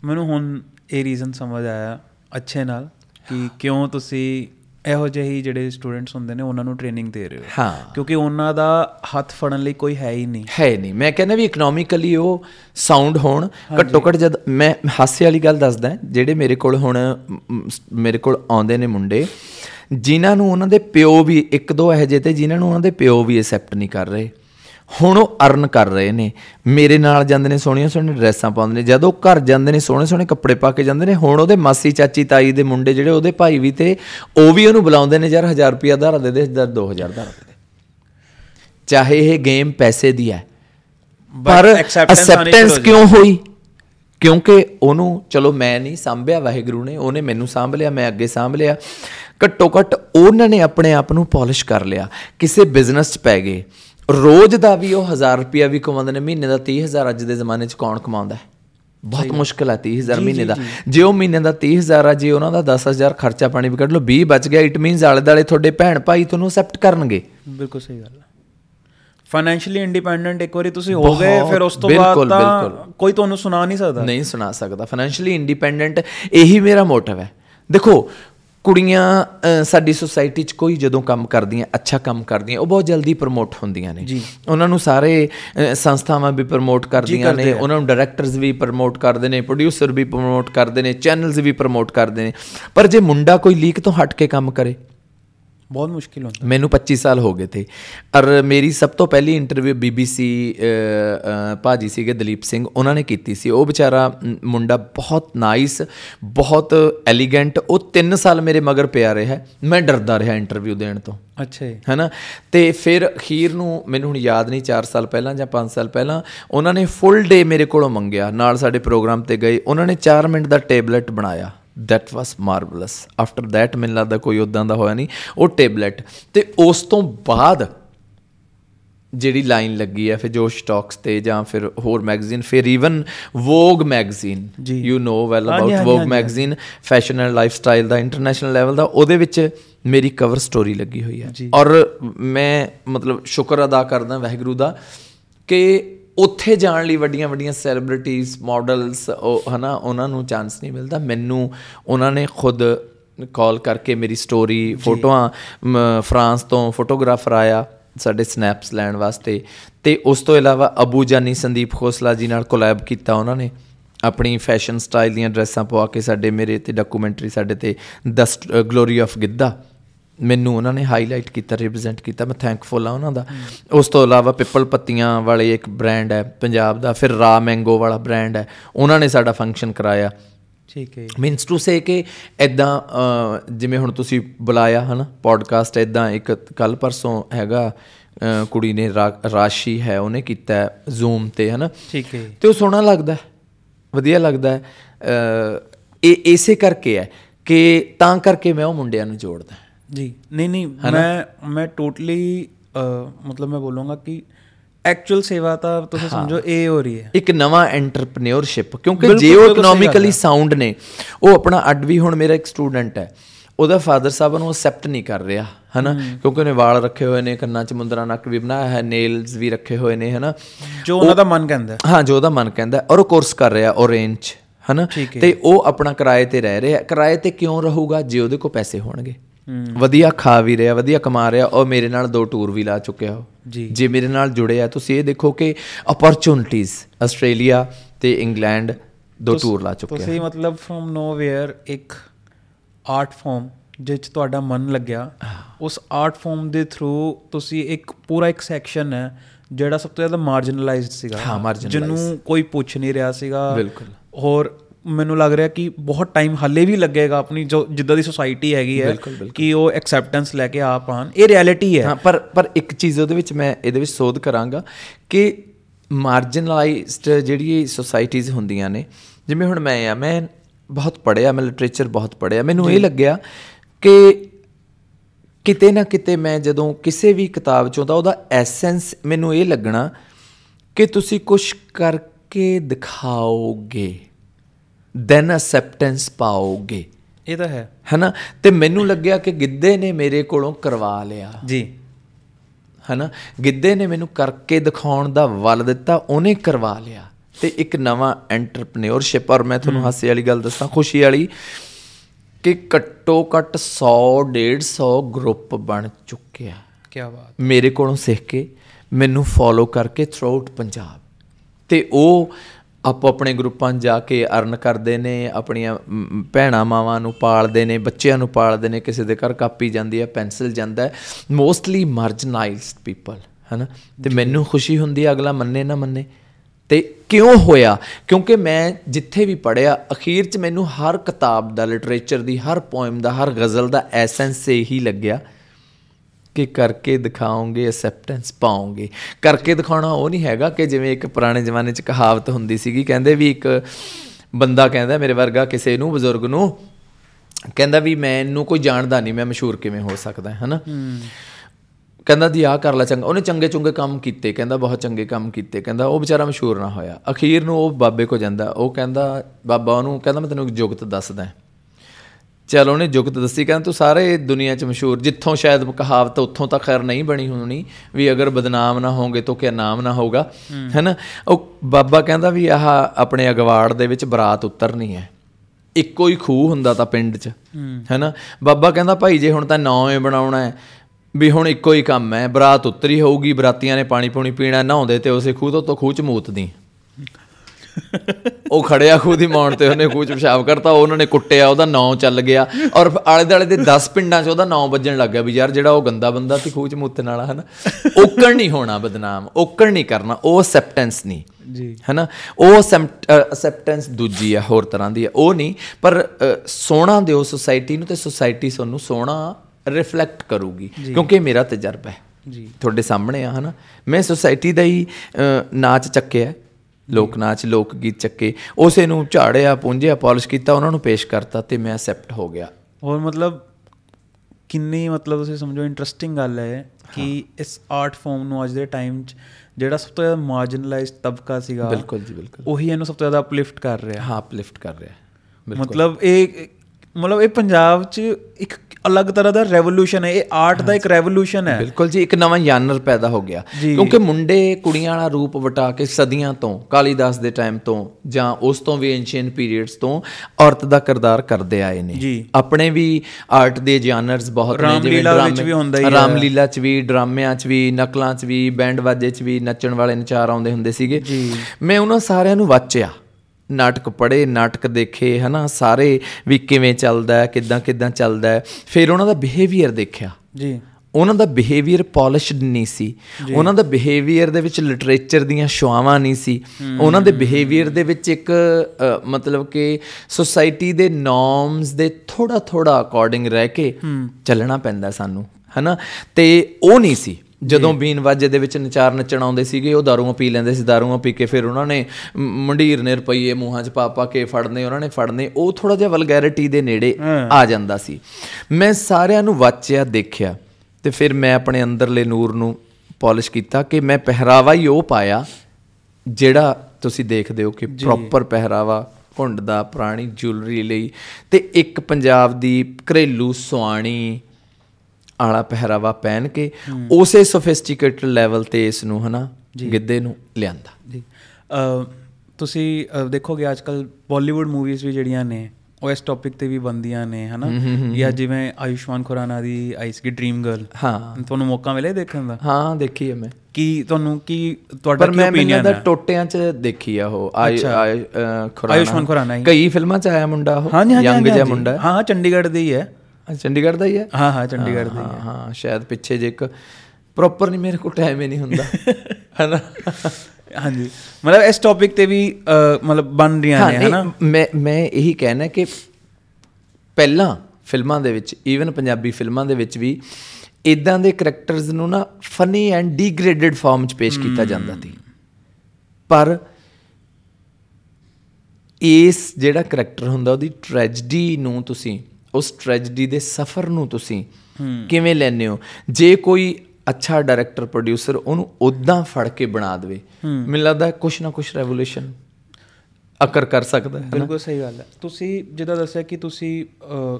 Speaker 1: ਮੈਨੂੰ ਹੁਣ ਇਹ ਰੀਜ਼ਨ ਸਮਝ ਆਇਆ ਅੱਛੇ ਨਾਲ ਕਿ ਕਿਉਂ ਤੁਸੀਂ ਇਹੋ ਜਿਹੇ ਜਿਹੜੇ ਸਟੂਡੈਂਟਸ ਹੁੰਦੇ ਨੇ ਉਹਨਾਂ ਨੂੰ ਟ੍ਰੇਨਿੰਗ ਦੇ ਰਹੇ ਹੋ।
Speaker 2: ਹਾਂ।
Speaker 1: ਕਿਉਂਕਿ ਉਹਨਾਂ ਦਾ ਹੱਥ ਫੜਨ ਲਈ ਕੋਈ ਹੈ ਹੀ ਨਹੀਂ।
Speaker 2: ਹੈ ਨਹੀਂ। ਮੈਂ ਕਹਿੰਦਾ ਵੀ ਇਕਨੋਮਿਕਲੀ ਉਹ ਸਾਊਂਡ ਹੋਣ ਘੱਟੋ ਘੱਟ ਜਦ ਮੈਂ ਹਾਸੇ ਵਾਲੀ ਗੱਲ ਦੱਸਦਾ ਜਿਹੜੇ ਮੇਰੇ ਕੋਲ ਹੁਣ ਮੇਰੇ ਕੋਲ ਆਉਂਦੇ ਨੇ ਮੁੰਡੇ ਜਿਨ੍ਹਾਂ ਨੂੰ ਉਹਨਾਂ ਦੇ ਪਿਓ ਵੀ ਇੱਕ ਦੋ ਇਹੋ ਜਿਹੇ ਤੇ ਜਿਨ੍ਹਾਂ ਨੂੰ ਉਹਨਾਂ ਦੇ ਪਿਓ ਵੀ ਐਕਸੈਪਟ ਨਹੀਂ ਕਰ ਰਹੇ। ਹੁਣ ਉਹ ਅਰਨ ਕਰ ਰਹੇ ਨੇ। ਮੇਰੇ ਨਾਲ ਜਾਂਦੇ ਨੇ ਸੋਹਣੀਆਂ ਸੋਹਣੀਆਂ ਡਰੈਸਾਂ ਪਾਉਂਦੇ ਨੇ। ਜਦੋਂ ਘਰ ਜਾਂਦੇ ਨੇ ਸੋਹਣੇ ਸੋਹਣੇ ਕੱਪੜੇ ਪਾ ਕੇ ਜਾਂਦੇ ਨੇ ਹੁਣ ਉਹਦੇ ਮਾਸੀ ਚਾਚੀ ਤਾਈ ਦੇ ਮੁੰਡੇ ਜਿਹੜੇ ਉਹਦੇ ਭਾਈ ਵੀ ਤੇ ਉਹ ਵੀ ਉਹਨੂੰ ਬੁਲਾਉਂਦੇ ਨੇ ਯਾਰ 1000 ਰੁਪਿਆ ਧਾਰਾ ਦੇ ਦੇ ਜਾਂ 2000 ਧਾਰਾ ਦੇ ਦੇ। ਚਾਹੇ ਇਹ ਗੇਮ ਪੈਸੇ ਦੀ ਹੈ ਪਰ
Speaker 1: ਹੋ।
Speaker 2: ਕਿਉਂ ਹੋਈ? ਕਿਉਂਕਿ ਉਹਨੂੰ ਚਲੋ ਮੈਂ ਨਹੀਂ ਸਾਂਭਿਆ ਵਾਹਿਗੁਰੂ ਨੇ ਉਹਨੇ ਮੈਨੂੰ ਸਾਂਭ ਲਿਆ ਮੈਂ ਅੱਗੇ ਸਾਂਭ ਲਿਆ। ਘੱਟੋ ਘੱਟ ਉਹਨਾਂ ਨੇ ਆਪਣੇ ਆਪ ਨੂੰ ਪਾਲਿਸ਼ ਕਰ ਲਿਆ। ਕਿਸੇ ਬਿਜ਼ਨਸ 'ਚ ਪੈ ਗਏ। ਰੋਜ਼ ਦਾ ਵੀ ਉਹ 1000 ਰੁਪਿਆ ਵੀ ਕਮਾਉਂਦੇ ਨੇ ਮਹੀਨੇ ਦਾ 30000 ਅੱਜ ਦੇ ਜ਼ਮਾਨੇ 'ਚ ਕੌਣ ਕਮਾਉਂਦਾ ਹੈ? ਬਹੁਤ ਮੁਸ਼ਕਲ ਹੈ 30000 ਮਹੀਨੇ ਦਾ। ਜੇ। ਉਹ ਮਹੀਨੇ ਦਾ 30000 ਆ ਜੇ ਉਹਨਾਂ ਦਾ 10000 ਖਰਚਾ ਪਾਣੀ ਵੀ ਕੱਢ ਲਓ 20 ਬਚ ਗਿਆ ਇਟ ਮੀਨਸ ਆਲੇ ਦਾਲੇ ਤੁਹਾਡੇ ਭੈਣ ਭਾਈ ਤੁਹਾਨੂੰ ਅਸੈਪਟ ਕਰਨਗੇ।
Speaker 1: ਬਿਲਕੁਲ ਸਹੀ ਗੱਲ ਹੈ। ਫਾਈਨੈਂਸ਼ੀਅਲੀ ਇੰਡੀਪੈਂਡੈਂਟ ਇੱਕ ਵਾਰੀ ਤੁਸੀਂ ਹੋ ਗਏ ਫਿਰ ਉਸ ਤੋਂ ਬਾਅਦ ਤਾਂ। ਕੋਈ ਤੁਹਾਨੂੰ ਸੁਣਾ ਨਹੀਂ ਸਕਦਾ।
Speaker 2: ਨਹੀਂ ਸੁਣਾ ਸਕਦਾ। ਫਾਈਨੈਂਸ਼ੀਅਲੀ ਇੰਡੀਪੈਂਡੈਂਟ ਇਹੀ ਮੇਰਾ ਮੋਟਿਵ ਹੈ। ਦੇਖੋ ਕੁੜੀਆਂ ਸਾਡੀ ਸੁਸਾਇਟੀ 'ਚ ਕੋਈ ਜਦੋਂ ਕੰਮ ਕਰਦੀਆਂ ਅੱਛਾ ਕੰਮ ਕਰਦੀਆਂ ਉਹ ਬਹੁਤ ਜਲਦੀ ਪ੍ਰਮੋਟ ਹੁੰਦੀਆਂ ਨੇ। ਉਹਨਾਂ ਨੂੰ ਸਾਰੇ ਸੰਸਥਾਵਾਂ ਵੀ ਪ੍ਰਮੋਟ ਕਰਦੀਆਂ ਨੇ ਉਹਨਾਂ ਨੂੰ ਡਾਇਰੈਕਟਰਸ ਵੀ ਪ੍ਰਮੋਟ ਕਰਦੇ ਨੇ ਪ੍ਰੋਡਿਊਸਰ ਵੀ ਪ੍ਰਮੋਟ ਕਰਦੇ ਨੇ ਚੈਨਲਸ ਵੀ ਪ੍ਰਮੋਟ ਕਰਦੇ ਨੇ। ਪਰ ਜੇ ਮੁੰਡਾ ਕੋਈ ਲੀਕ ਤੋਂ ਹਟ ਕੇ ਕੰਮ ਕਰੇ
Speaker 1: ਬਹੁਤ ਮੁਸ਼ਕਿਲ ਹੁੰਦਾ।
Speaker 2: ਮੈਨੂੰ 25 ਸਾਲ ਹੋ ਗਏ ਥੇ ਔਰ ਮੇਰੀ ਸਭ ਤੋਂ ਪਹਿਲੀ ਇੰਟਰਵਿਊ ਬੀਬੀਸੀ ਭਾਜੀ ਸੀਗੇ ਦਲੀਪ ਸਿੰਘ ਉਹਨਾਂ ਨੇ ਕੀਤੀ ਸੀ। ਉਹ ਵਿਚਾਰਾ ਮੁੰਡਾ ਬਹੁਤ ਨਾਈਸ ਬਹੁਤ ਐਲੀਗੈਂਟ ਉਹ 3 ਸਾਲ ਮੇਰੇ ਮਗਰ ਪਿਆ ਰਿਹਾ। ਮੈਂ ਡਰਦਾ ਰਿਹਾ ਇੰਟਰਵਿਊ ਦੇਣ ਤੋਂ।
Speaker 1: ਅੱਛਾ ਜੀ।
Speaker 2: ਹੈਨਾ? ਤੇ ਫਿਰ ਅਖੀਰ ਨੂੰ ਮੈਨੂੰ ਹੁਣ ਯਾਦ ਨਹੀਂ 4 ਸਾਲ ਪਹਿਲਾਂ ਜਾਂ 5 ਸਾਲ ਪਹਿਲਾਂ ਉਹਨਾਂ ਨੇ ਫੁੱਲ ਡੇ ਮੇਰੇ ਕੋਲੋਂ ਮੰਗਿਆ। ਨਾਲ ਸਾਡੇ ਪ੍ਰੋਗਰਾਮ ਤੇ ਗਏ। ਉਹਨਾਂ ਨੇ 4 ਮਿੰਟ ਦਾ ਟੇਬਲੇਟ ਬਣਾਇਆ। That was marvellous after that ਮੈਨੂੰ ਲੱਗਦਾ ਕੋਈ ਉਦਾਂ ਦਾ ਹੋਇਆ ਨਹੀਂ ਉਹ ਟੇਬਲੇਟ ਤੇ ਉਸ ਤੋਂ ਬਾਅਦ ਜਿਹੜੀ ਲਾਈਨ ਲੱਗੀ ਹੈ ਫਿਰ ਜੋਸ਼ ਸਟਾਕਸ ਤੇ ਜਾਂ ਫਿਰ ਹੋਰ ਮੈਗਜ਼ੀਨ ਫਿਰ even Vogue magazine.
Speaker 1: You
Speaker 2: know
Speaker 1: well
Speaker 2: about
Speaker 1: Vogue.
Speaker 2: Magazine fashion and lifestyle the international level ਦਾ ਉਹਦੇ ਵਿੱਚ ਮੇਰੀ ਕਵਰ ਸਟੋਰੀ ਲੱਗੀ ਹੋਈ ਹੈ ਔਰ ਮੈਂ ਮਤਲਬ ਸ਼ੁਕਰ ਅਦਾ ਕਰਦਾ ਵਾਹਿਗੁਰੂ ਦਾ ਕਿ ਉੱਥੇ ਜਾਣ ਲਈ ਵੱਡੀਆਂ ਵੱਡੀਆਂ ਸੈਲੀਬ੍ਰਿਟੀਜ਼ ਮਾਡਲਸ ਉਹ ਹਨਾ ਉਹਨਾਂ ਨੂੰ ਚਾਂਸ ਨਹੀਂ ਮਿਲਦਾ। ਮੈਨੂੰ ਉਹਨਾਂ ਨੇ ਖੁਦ ਕਾਲ ਕਰਕੇ ਮੇਰੀ ਸਟੋਰੀ ਫੋਟੋਆਂ ਫਰਾਂਸ ਤੋਂ ਫੋਟੋਗ੍ਰਾਫਰ ਆਇਆ ਸਾਡੇ ਸਨੈਪਸ ਲੈਣ ਵਾਸਤੇ। ਤੇ ਉਸ ਤੋਂ ਇਲਾਵਾ ਅਬੂ ਜਾਨੀ ਸੰਦੀਪ ਖੋਸਲਾ ਜੀ ਨਾਲ ਕੋਲੈਬ ਕੀਤਾ ਉਹਨਾਂ ਨੇ। ਆਪਣੀ ਫੈਸ਼ਨ ਸਟਾਈਲ ਦੀਆਂ ਡਰੈਸਾਂ ਪਵਾ ਕੇ ਸਾਡੇ ਮੇਰੇ ਤੇ ਡਾਕੂਮੈਂਟਰੀ ਸਾਡੇ ਤੇ ਦ ਗਲੋਰੀ ਆਫ ਗਿੱਧਾ। ਮੈਨੂੰ ਉਹਨਾਂ ਨੇ ਹਾਈਲਾਈਟ ਕੀਤਾ ਰਿਪਰੈਜ਼ੈਂਟ ਕੀਤਾ ਮੈਂ ਥੈਂਕਫੁਲ ਆ ਉਹਨਾਂ ਦਾ। ਉਸ ਤੋਂ ਇਲਾਵਾ ਪਿੱਪਲ ਪੱਤੀਆਂ ਵਾਲੇ ਇੱਕ ਬ੍ਰਾਂਡ ਹੈ ਪੰਜਾਬ ਦਾ ਫਿਰ ਰਾ ਮੈਂਗੋ ਵਾਲਾ ਬ੍ਰਾਂਡ ਹੈ ਉਹਨਾਂ ਨੇ ਸਾਡਾ ਫੰਕਸ਼ਨ ਕਰਾਇਆ।
Speaker 1: ਠੀਕ ਹੈ
Speaker 2: ਮੀਨਸ ਟੂ ਸੇ ਕਿ ਐਦਾਂ ਜਿਵੇਂ ਹੁਣ ਤੁਸੀਂ ਬੁਲਾਇਆ ਹਨਾ ਪੋਡਕਾਸਟ ਐਦਾਂ ਇੱਕ ਕੱਲ ਪਰਸੋਂ ਹੈਗਾ ਕੁੜੀ ਨੇ ਰਾਸ਼ੀ ਹੈ ਉਹਨੇ ਕੀਤਾ ਜ਼ੂਮ ਤੇ ਹਨਾ।
Speaker 1: ਠੀਕ ਹੈ
Speaker 2: ਤੇ ਉਹ ਸੋਹਣਾ ਲੱਗਦਾ ਵਧੀਆ ਲੱਗਦਾ ਇਹ ਇਸੇ ਕਰਕੇ ਹੈ ਕਿ ਤਾਂ ਕਰਕੇ ਮੈਂ ਉਹ ਮੁੰਡਿਆਂ ਨੂੰ ਜੋੜਦਾ।
Speaker 1: ਜੀ। ਨਹੀਂ ਨਹੀਂ ਮੈਂ ਮੈਂ ਟੋਟਲੀ ਮਤਲਬ ਮੈਂ ਬੋਲੂੰਗਾ ਕਿ ਐਕਚੁਅਲ ਸੇਵਾ ਤਾਂ ਤੁਸੀਂ ਸਮਝੋ ਇਹ ਹੋ ਰਹੀ ਹੈ।
Speaker 2: ਇੱਕ ਨਵਾਂ ਐਂਟਰਪ੍ਰੀਨਿਓਰਸ਼ਿਪ ਕਿਉਂਕਿ ਜੇ ਉਹ ਇਕਨੋਮਿਕਲੀ ਸਾਊਂਡ ਨੇ ਉਹ ਆਪਣਾ ਅੱਡ ਵੀ ਹੁਣ ਮੇਰਾ ਇੱਕ ਸਟੂਡੈਂਟ ਹੈ ਉਹਦਾ ਫਾਦਰ ਸਾਹਿਬ ਨੂੰ ਅਸੈਪਟ ਨਹੀਂ ਕਰ ਰਿਹਾ ਹਨਾ? ਕਿਉਂਕਿ ਉਹਨੇ ਵਾਲ ਰੱਖੇ ਹੋਏ ਨੇ ਕੰਨਾਂ 'ਚ ਮੁੰਦਰਾ ਨੱਕ ਵੀ ਬਣਾਇਆ ਹੈ ਨੇਲਸ ਵੀ ਰੱਖੇ ਹੋਏ ਨੇ ਹਨਾ?
Speaker 1: ਜੋ ਉਹਨਾਂ ਦਾ ਮਨ ਕਹਿੰਦਾ ਹੈ।
Speaker 2: ਜੋ ਉਹਦਾ ਮਨ ਕਹਿੰਦਾ ਔਰ ਉਹ ਕੋਰਸ ਕਰ ਰਿਹਾ ਔਰੇਂਜ ਹਨਾ? ਤੇ ਉਹ ਆਪਣਾ ਕਿਰਾਏ ਤੇ ਰਹਿ ਰਿਹਾ ਕਿਰਾਏ ਤੇ ਕਿਉਂ ਰਹੂਗਾ? ਜੇ ਉਹਦੇ ਕੋਲ ਪੈਸੇ ਹੋਣਗੇ। ਵਧੀਆ ਖਾ ਵੀ ਰਿਹਾ ਵਧੀਆ ਕਮਾ ਰਿਹਾ ਔਰ ਮੇਰੇ ਨਾਲ ਦੋ ਟੂਰ ਵੀ ਲਾ ਚੁੱਕਿਆ ਉਹ
Speaker 1: ਜੀ।
Speaker 2: ਜੇ ਮੇਰੇ ਨਾਲ ਜੁੜਿਆ ਤੁਸੀਂ ਇਹ ਦੇਖੋ ਕਿ ਅਪਰਚੂਨਿਟੀਆਂ ਆਸਟ੍ਰੇਲੀਆ ਤੇ ਇੰਗਲੈਂਡ ਦੋ ਟੂਰ ਲਾ ਚੁੱਕਿਆ
Speaker 1: ਤੁਸੀਂ ਮਤਲਬ ਫਰਮ ਨੋਵੇਅਰ ਇੱਕ ਆਰਟ ਫਾਰਮ ਜਿਸ ਤੁਹਾਡਾ ਮਨ ਲੱਗਿਆ ਉਸ ਆਰਟ ਫਾਰਮ ਦੇ ਥਰੂ ਤੁਸੀਂ ਇੱਕ ਪੂਰਾ ਇੱਕ ਸੈਕਸ਼ਨ ਹੈ ਜਿਹੜਾ ਸਭ ਤੋਂ ਜ਼ਿਆਦਾ ਮਾਰਜਨਲਾਈਜ਼ਡ ਸੀਗਾ
Speaker 2: ਹਾਂ।
Speaker 1: ਜਿਹਨੂੰ ਕੋਈ ਪੁੱਛ ਨਹੀਂ ਰਿਹਾ ਸੀਗਾ
Speaker 2: ਬਿਲਕੁਲ।
Speaker 1: ਹੋਰ ਮੈਨੂੰ ਲੱਗ ਰਿਹਾ ਕਿ ਬਹੁਤ ਟਾਈਮ ਹੱਲੇ ਵੀ ਲੱਗੇਗਾ ਆਪਣੀ ਜੋ ਜਿੱਦਾਂ ਦੀ ਸੋਸਾਇਟੀ ਹੈਗੀ ਹੈ ਕਿ ਉਹ ਐਕਸੈਪਟੈਂਸ ਲੈ ਕੇ ਆ ਪਾਣ। ਇਹ ਰਿਐਲਿਟੀ ਹੈ।
Speaker 2: ਹਾਂ ਪਰ ਪਰ ਇੱਕ ਚੀਜ਼ ਉਹਦੇ ਵਿੱਚ ਮੈਂ ਇਹਦੇ ਵਿੱਚ ਸੋਧ ਕਰਾਂਗਾ ਕਿ ਮਾਰਜਨਲਾਈਜ਼ਡ ਜਿਹੜੀ ਸੋਸਾਇਟੀਆਂ ਹੁੰਦੀਆਂ ਨੇ ਜਿਵੇਂ ਹੁਣ ਮੈਂ ਆ ਮੈਂ ਬਹੁਤ ਪੜ੍ਹਿਆ ਮੈਂ ਲਿਟਰੇਚਰ ਬਹੁਤ ਪੜ੍ਹਿਆ ਮੈਨੂੰ ਇਹ ਲੱਗਿਆ ਕਿ ਕਿਤੇ ਨਾ ਕਿਤੇ ਮੈਂ ਜਦੋਂ ਕਿਸੇ ਵੀ ਕਿਤਾਬ ਚੋਂ ਤਾਂ ਉਹਦਾ ਐਸੈਂਸ ਮੈਨੂੰ ਇਹ ਲੱਗਣਾ ਕਿ ਤੁਸੀਂ ਕੁਝ ਕਰਕੇ ਦਿਖਾਓਗੇ। ਦੈਨ ਅਸੈਪਟੈਂਸ ਪਾਓਗੇ।
Speaker 1: ਇਹ ਤਾਂ ਹੈ।
Speaker 2: ਹਨਾ? ਤੇ ਮੈਨੂੰ ਲੱਗਿਆ ਕਿ ਗਿੱਧੇ ਨੇ ਮੇਰੇ ਕੋਲੋਂ ਕਰਵਾ ਲਿਆ।
Speaker 1: ਜੀ।
Speaker 2: ਹਨਾ? ਗਿੱਧੇ ਨੇ ਮੈਨੂੰ ਕਰਕੇ ਦਿਖਾਉਣ ਦਾ ਵੱਲ ਦਿੱਤਾ ਉਹਨੇ ਕਰਵਾ ਲਿਆ। ਤੇ ਇੱਕ ਨਵਾਂ ਐਂਟਰਪ੍ਰੈਨਿਓਰਸ਼ਿਪ ਔਰ ਮੈਂ ਤੁਹਾਨੂੰ ਹਾਸੇ ਵਾਲੀ ਗੱਲ ਦੱਸਾਂ ਖੁਸ਼ੀ ਵਾਲੀ ਕਿ ਘੱਟੋ ਘੱਟ 100 150 ਗਰੁੱਪ ਬਣ ਚੁੱਕਿਆ।
Speaker 1: ਕੀ ਬਾਤ।
Speaker 2: ਮੇਰੇ ਕੋਲੋਂ ਸਿੱਖ ਕੇ ਮੈਨੂੰ ਫੋਲੋ ਕਰਕੇ ਥਰੂਆਊਟ ਪੰਜਾਬ। ਤੇ ਉਹ ਆਪੋ ਆਪਣੇ ਗਰੁੱਪਾਂ 'ਚ ਜਾ ਕੇ ਅਰਨ ਕਰਦੇ ਨੇ ਆਪਣੀਆਂ ਭੈਣਾਂ ਮਾਵਾਂ ਨੂੰ ਪਾਲਦੇ ਨੇ ਬੱਚਿਆਂ ਨੂੰ ਪਾਲਦੇ ਨੇ ਕਿਸੇ ਦੇ ਘਰ ਕਾਪੀ ਜਾਂਦੀ ਹੈ ਪੈਨਸਲ ਜਾਂਦਾ ਹੈ। ਮੋਸਟਲੀ ਮਾਰਜਨਾਈਜ਼ਡ ਪੀਪਲ ਹਨਾ? ਤੇ ਮੈਨੂੰ ਖੁਸ਼ੀ ਹੁੰਦੀ ਹੈ ਅਗਲਾ ਮੰਨੇ ਨਾ ਮੰਨੇ। ਤੇ ਕਿਉਂ ਹੋਇਆ? ਕਿਉਂਕਿ ਮੈਂ ਜਿੱਥੇ ਵੀ ਪੜਿਆ ਅਖੀਰ 'ਚ ਮੈਨੂੰ ਹਰ ਕਿਤਾਬ ਦਾ ਲਿਟਰੇਚਰ ਦੀ ਹਰ ਪੋਇਮ ਦਾ ਹਰ ਗਜ਼ਲ ਦਾ ਐਸੈਂਸ ਇਹੀ ਲੱਗਿਆ। ਕਿ ਕਰਕੇ ਦਿਖਾਓਗੇ ਅਸੈਪਟੈਂਸ ਪਾਓਗੇ। ਕਰਕੇ ਦਿਖਾਉਣਾ ਉਹ ਨਹੀਂ ਹੈਗਾ ਕਿ ਜਿਵੇਂ ਇੱਕ ਪੁਰਾਣੇ ਜ਼ਮਾਨੇ 'ਚ ਕਹਾਵਤ ਹੁੰਦੀ ਸੀਗੀ ਕਹਿੰਦੇ ਵੀ ਇੱਕ ਬੰਦਾ ਕਹਿੰਦਾ ਮੇਰੇ ਵਰਗਾ ਕਿਸੇ ਨੂੰ ਬਜ਼ੁਰਗ ਨੂੰ ਕਹਿੰਦਾ ਵੀ ਮੈਨੂੰ ਕੋਈ ਜਾਣਦਾ ਨਹੀਂ ਮੈਂ ਮਸ਼ਹੂਰ ਕਿਵੇਂ ਹੋ ਸਕਦਾ ਹੈ ਹਨਾ? ਕਹਿੰਦਾ ਦੀ ਆ ਕਰ ਲੈ ਚੰਗਾ ਉਹਨੇ ਚੰਗੇ ਚੁੰਗੇ ਕੰਮ ਕੀਤੇ ਕਹਿੰਦਾ ਬਹੁਤ ਚੰਗੇ ਕੰਮ ਕੀਤੇ ਕਹਿੰਦਾ ਉਹ ਵਿਚਾਰਾ ਮਸ਼ਹੂਰ ਨਾ ਹੋਇਆ। ਅਖੀਰ ਨੂੰ ਉਹ ਬਾਬੇ ਕੋ ਜਾਂਦਾ ਉਹ ਕਹਿੰਦਾ ਬਾਬਾ ਉਹਨੂੰ ਕਹਿੰਦਾ ਮੈਂ ਤੈਨੂੰ ਇੱਕ ਜੁਗਤ ਦੱਸਦਾ। ਚਲ ਉਹਨੇ ਜੁਗਤ ਦੱਸੀ ਕਹਿੰਦਾ ਤੂੰ ਸਾਰੇ ਦੁਨੀਆ 'ਚ ਮਸ਼ਹੂਰ ਜਿੱਥੋਂ ਸ਼ਾਇਦ ਕਹਾਵਤ ਉੱਥੋਂ ਤਾਂ ਖੈਰ ਨਹੀਂ ਬਣੀ ਹੋਣੀ ਵੀ ਅਗਰ ਬਦਨਾਮ ਨਾ ਹੋਗੇ ਤਾਂ ਕਿਆ ਨਾਮ ਨਾ ਹੋਗਾ ਹੈਨਾ? ਉਹ ਬਾਬਾ ਕਹਿੰਦਾ ਵੀ ਆਹ ਆਪਣੇ ਅਗਵਾੜ ਦੇ ਵਿੱਚ ਬਰਾਤ ਉਤਰਨੀ ਹੈ। ਇੱਕੋ ਹੀ ਖੂਹ ਹੁੰਦਾ ਤਾਂ ਪਿੰਡ 'ਚ ਹੈਨਾ? ਬਾਬਾ ਕਹਿੰਦਾ ਭਾਈ ਜੇ ਹੁਣ ਤਾਂ ਨਾਂ ਏ ਬਣਾਉਣਾ ਹੈ ਵੀ ਹੁਣ ਇੱਕੋ ਹੀ ਕੰਮ ਹੈ ਬਰਾਤ ਉਤਰੀ ਹੋਊਗੀ ਬਰਾਤੀਆਂ ਨੇ ਪਾਣੀ ਪੂਣੀ ਪੀਣਾ ਨਹਾਉਂਦੇ ਤੇ ਉਸੇ ਖੂਹ ਤੋਂ ਤੋਂ ਖੂਹ 'ਚ ਮੂਤਦੀ ਉਹ ਖੜਿਆ ਖੂਹ ਦੀ ਮੌਣ ਤੇ ਉਹਨੇ ਖੂਹ 'ਚ ਪਿਸ਼ਾਬ ਕਰਤਾ ਉਹਨਾਂ ਨੇ ਕੁੱਟਿਆ ਉਹਦਾ ਨਾਂ ਚੱਲ ਗਿਆ। ਔਰ ਆਲੇ ਦੁਆਲੇ ਦੇ 10 ਪਿੰਡਾਂ 'ਚ ਉਹਦਾ ਨਾਂ ਵੱਜਣ ਲੱਗ ਗਿਆ ਵੀ ਯਾਰ ਜਿਹੜਾ ਉਹ ਗੰਦਾ ਬੰਦਾ ਸੀ ਖੂਹ 'ਚ ਮੂਤਣ ਵਾਲਾ ਹਨਾ? ਓਕਣ ਨਹੀਂ ਹੋਣਾ ਬਦਨਾਮ ਓਕਣ ਨਹੀਂ ਕਰਨਾ ਉਹ ਅਸੈਪਟੈਂਸ ਨਹੀਂ।
Speaker 1: ਜੀ।
Speaker 2: ਹੈਨਾ? ਉਹ ਅਸੈਪਟੈਂਸ ਦੂਜੀ ਹੈ ਹੋਰ ਤਰ੍ਹਾਂ ਦੀ ਹੈ ਉਹ ਨਹੀਂ ਪਰ ਸੋਹਣਾ ਦਿਓ ਸੋਸਾਇਟੀ ਨੂੰ ਤੇ ਸੋਸਾਇਟੀ ਤੁਹਾਨੂੰ ਸੋਹਣਾ ਰਿਫਲੈਕਟ ਕਰੂਗੀ ਕਿਉਂਕਿ ਮੇਰਾ ਤਜਰਬਾ ਹੈ।
Speaker 1: ਜੀ।
Speaker 2: ਤੁਹਾਡੇ ਸਾਹਮਣੇ ਆ ਹਨਾ? ਮੈਂ ਸੋਸਾਇਟੀ ਦਾ ਹੀ ਨਾਚ ਚੱਕਿਆ ਲੋਕ ਨਾਚ ਲੋਕ ਗੀਤ ਚੱਕੇ ਉਸੇ ਨੂੰ ਝਾੜਿਆ ਪੁੰਝਿਆ ਪਾਲਿਸ਼ ਕੀਤਾ ਉਹਨਾਂ ਨੂੰ ਪੇਸ਼ ਕਰਤਾ ਤੇ ਮੈਂ ਅਸੈਪਟ ਹੋ ਗਿਆ।
Speaker 1: ਹੋਰ ਮਤਲਬ ਕਿੰਨੀ ਮਤਲਬ ਤੁਸੀਂ ਸਮਝੋ ਇੰਟਰਸਟਿੰਗ ਗੱਲ ਹੈ ਕਿ ਇਸ ਆਰਟ ਫਾਰਮ ਨੂੰ ਅੱਜ ਦੇ ਟਾਈਮ 'ਚ ਜਿਹੜਾ ਸਭ ਤੋਂ ਜ਼ਿਆਦਾ ਮਾਰਜਨਲਾਈਜ਼ਡ ਤਬਕਾ ਸੀਗਾ
Speaker 2: ਬਿਲਕੁਲ ਜੀ ਬਿਲਕੁਲ।
Speaker 1: ਉਹੀ ਇਹਨੂੰ ਸਭ ਤੋਂ ਜ਼ਿਆਦਾ ਅਪਲਿਫਟ ਕਰ ਰਿਹਾ।
Speaker 2: ਹਾਂ ਅਪਲਿਫਟ ਕਰ ਰਿਹਾ
Speaker 1: ਮਤਲਬ ਇਹ ਮਤਲਬ ਇਹ ਪੰਜਾਬ 'ਚ ਇੱਕ ਅਲੱਗ ਤਰ੍ਹਾਂ ਦਾ ਰੈਵੋਲੂਸ਼ਨ ਹੈ ਇਹ ਆਰਟ ਦਾ ਇੱਕ ਰੈਵੋਲੂਸ਼ਨ ਹੈ
Speaker 2: ਬਿਲਕੁਲ ਜੀ ਇੱਕ ਨਵਾਂ ਯਾਨਰ ਪੈਦਾ ਹੋ ਗਿਆ। ਕਿਉਂਕਿ ਮੁੰਡੇ ਕੁੜੀਆਂ ਵਾਲਾ ਰੂਪ ਵਟਾ ਕੇ ਸਦੀਆਂ ਤੋਂ ਕਾਲੀਦਾਸ ਦੇ ਟਾਈਮ ਤੋਂ ਜਾਂ ਉਸ ਤੋਂ ਵੀ ਐਂਸ਼ੀਅਨ ਪੀਰੀਅਡਸ ਤੋਂ ਔਰਤ ਦਾ ਕਿਰਦਾਰ ਕਰਦੇ ਆਏ ਨੇ। ਆਪਣੇ ਵੀ ਆਰਟ ਦੇ ਜਾਨਰਸ ਬਹੁਤ ਨੇ
Speaker 1: ਰਾਮਲੀਲਾ ਵਿੱਚ ਵੀ ਹੁੰਦਾ ਹੀ ਹੈ।
Speaker 2: ਰਾਮਲੀਲਾ ਚ ਵੀ ਡਰਾਮਿਆਂ ਚ ਵੀ ਨਕਲਾਂ ਚ ਵੀ ਬੈਂਡ ਵਾਜੇ ਚ ਵੀ ਨੱਚਣ ਵਾਲੇ ਨਚਾਰ ਆਉਂਦੇ ਹੁੰਦੇ ਸੀਗੇ। ਮੈਂ ਉਹਨਾਂ ਸਾਰਿਆਂ ਨੂੰ ਵਾਚਿਆ ਨਾਟਕ ਪੜ੍ਹੇ ਨਾਟਕ ਦੇਖੇ ਹਨਾ? ਸਾਰੇ ਵੀ ਕਿਵੇਂ ਚੱਲਦਾ ਕਿਦਾਂ ਕਿਦਾਂ ਚੱਲਦਾ ਫਿਰ ਉਹਨਾਂ ਦਾ ਬਿਹੇਵੀਅਰ ਦੇਖਿਆ।
Speaker 1: ਜੀ।
Speaker 2: ਉਹਨਾਂ ਦਾ ਬਿਹੇਵੀਅਰ ਪਾਲਿਸ਼ਡ ਨਹੀਂ ਸੀ। ਉਹਨਾਂ ਦਾ ਬਿਹੇਵੀਅਰ ਦੇ ਵਿੱਚ ਲਿਟਰੇਚਰ ਦੀਆਂ ਸ਼ੁਆਵਾਂ ਨਹੀਂ ਸੀ। ਉਹਨਾਂ ਦੇ ਬਿਹੇਵੀਅਰ ਦੇ ਵਿੱਚ ਇੱਕ ਮਤਲਬ ਕਿ ਸੋਸਾਇਟੀ ਦੇ ਨੋਰਮਸ ਦੇ ਥੋੜਾ ਥੋੜਾ ਅਕੋਰਡਿੰਗ ਰਹਿ ਕੇ ਚੱਲਣਾ ਪੈਂਦਾ ਸਾਨੂੰ ਹਨਾ? ਤੇ ਉਹ ਨਹੀਂ ਸੀ। ਜਦੋਂ ਬੀਨ ਵਾਜੇ ਦੇ ਵਿੱਚ ਨਚਾਰ ਨੱਚਣ ਆਉਂਦੇ ਸੀਗੇ ਉਹ ਦਾਰੂਆਂ ਪੀ ਲੈਂਦੇ ਸੀ ਦਾਰੂਆਂ ਪੀ ਕੇ ਫਿਰ ਉਹਨਾਂ ਨੇ ਮੰਡੀਰ ਨੇ ਰੁਪਈਏ ਮੂੰਹਾਂ 'ਚ ਪਾ ਪਾ ਕੇ ਫੜਨੇ ਉਹਨਾਂ ਨੇ ਫੜਨੇ ਉਹ ਥੋੜਾ ਜਿਹਾ ਵਲਗੈਰਿਟੀ ਦੇ ਨੇੜੇ ਆ ਜਾਂਦਾ ਸੀ। ਮੈਂ ਸਾਰਿਆਂ ਨੂੰ ਵਾਚਿਆ ਦੇਖਿਆ ਤੇ ਫਿਰ ਮੈਂ ਆਪਣੇ ਅੰਦਰਲੇ ਨੂਰ ਨੂੰ ਪਾਲਿਸ਼ ਕੀਤਾ ਕਿ ਮੈਂ ਪਹਿਰਾਵਾ ਹੀ ਉਹ ਪਾਇਆ ਜਿਹੜਾ ਤੁਸੀਂ ਦੇਖਦੇ ਹੋ ਕਿ ਪ੍ਰੋਪਰ ਪਹਿਰਾਵਾ ਘੁੰਡ ਦਾ ਪੁਰਾਣੀ ਜੁਐਲਰੀ ਲਈ ਤੇ ਇੱਕ ਪੰਜਾਬ ਦੀ ਘਰੇਲੂ ਸੁਆਣੀ ਆਲਾ ਪਹਿਰਾਵਾ ਪਹਿਨ ਕੇ ਉਸੇ ਸੋਫਿਸਟੀਕੇਟਡ ਲੈਵਲ ਤੇ ਇਸ ਨੂੰ ਹਨਾ ਗਿੱਧੇ ਨੂੰ ਲਿਆਂਦਾ।
Speaker 1: ਜੀ। ਅ, ਤੁਸੀਂ ਦੇਖੋਗੇ ਅੱਜਕੱਲ ਬਾਲੀਵੁੱਡ ਮੂਵੀਜ਼ ਵੀ ਜਿਹੜੀਆਂ ਨੇ ਉਹ ਇਸ ਟੌਪਿਕ ਤੇ ਵੀ ਬੰਦੀਆਂ ਨੇ ਹਨਾ? ਜਾਂ ਜਿਵੇਂ ਆਯੁਸ਼ਮਾਨ ਖੁਰਾਨਾ ਦੀ ਆਈ ਸੀ ਡ੍ਰੀਮ ਗਰਲ
Speaker 2: ਹਾਂ।
Speaker 1: ਤੁਹਾਨੂੰ ਮੌਕਾ ਮਿਲਿਆ ਦੇਖਣ ਦਾ?
Speaker 2: ਹਾਂ ਦੇਖੀ ਹੈ ਮੈਂ।
Speaker 1: ਕੀ ਤੁਹਾਨੂੰ ਕੀ ਤੁਹਾਡਾ
Speaker 2: ਪਰ
Speaker 1: ਕੀ
Speaker 2: ਮੈਂ
Speaker 1: ਓਪੀਨੀਅਨ ਹੈ?
Speaker 2: ਟੋਟਿਆਂ 'ਚ ਦੇਖੀ ਆ ਉਹ
Speaker 1: ਆਯੁਸ਼ਮਾਨ ਖੁਰਾਨਾ।
Speaker 2: ਕਈ ਫਿਲਮਾਂ 'ਚ ਆਇਆ ਮੁੰਡਾ ਉਹ ਯੰਗ ਜਿਹਾ। ਮੁੰਡਾ। ਹੈ।
Speaker 1: ਚੰਡੀਗੜ੍ਹ ਦੇ ਹੀ ਹੈ।
Speaker 2: ਚੰਡੀਗੜ੍ਹ ਦਾ ਹੀ ਹੈ?
Speaker 1: ਹਾਂ ਹਾਂ ਚੰਡੀਗੜ੍ਹ ਦੇ
Speaker 2: ਹਾਂ ਹਾਂ ਸ਼ਾਇਦ ਪਿੱਛੇ ਜੇ ਇੱਕ ਪ੍ਰੋਪਰ ਨਹੀਂ ਮੇਰੇ ਕੋਲ ਟਾਈਮ ਹੀ ਨਹੀਂ ਹੁੰਦਾ। (laughs) ਹੈਨਾ?
Speaker 1: ਹਾਂਜੀ। ਮਤਲਬ ਇਸ ਟੌਪਿਕ ਤੇ ਵੀ ਮਤਲਬ ਬਣ ਰਹੀਆਂ
Speaker 2: ਹਾਂ
Speaker 1: ਨੇ ਹਨਾ?
Speaker 2: ਮੈਂ ਮੈਂ ਇਹੀ ਕਹਿਣਾ ਕਿ ਪਹਿਲਾਂ ਫਿਲਮਾਂ ਦੇ ਵਿੱਚ ਈਵਨ ਪੰਜਾਬੀ ਫਿਲਮਾਂ ਦੇ ਵਿੱਚ ਵੀ ਇਦਾਂ ਦੇ ਕੈਰੈਕਟਰਸ ਨੂੰ ਨਾ ਫਨੀ ਐਂਡ ਡੀਗ੍ਰੇਡਡ ਫਾਰਮ 'ਚ ਪੇਸ਼ ਕੀਤਾ ਜਾਂਦਾ ਸੀ। ਪਰ ਇਸ ਜਿਹੜਾ ਕੈਰੈਕਟਰ ਹੁੰਦਾ ਉਹਦੀ ਟ੍ਰੈਜਡੀ ਨੂੰ ਤੁਸੀਂ ਉਸ ਟ੍ਰੈਜਡੀ ਦੇ ਸਫ਼ਰ ਨੂੰ ਤੁਸੀਂ ਕਿਵੇਂ ਲੈਂਦੇ ਹੋ? ਜੇ ਕੋਈ ਅੱਛਾ ਡਾਇਰੈਕਟਰ ਪ੍ਰੋਡਿਊਸਰ ਉਹਨੂੰ ਉਦਾਂ ਫੜ ਕੇ ਬਣਾ ਦੇਵੇ ਮੈਨੂੰ ਲੱਗਦਾ ਕੁਛ ਨਾ ਕੁਛ ਰੈਵੋਲੂਸ਼ਨ ਅਕਰ ਕਰ ਸਕਦਾ ਹੈ
Speaker 1: ਬਿਲਕੁਲ ਸਹੀ ਗੱਲ ਹੈ। ਤੁਸੀਂ ਜਿੱਦਾਂ ਦੱਸਿਆ ਕਿ ਤੁਸੀਂ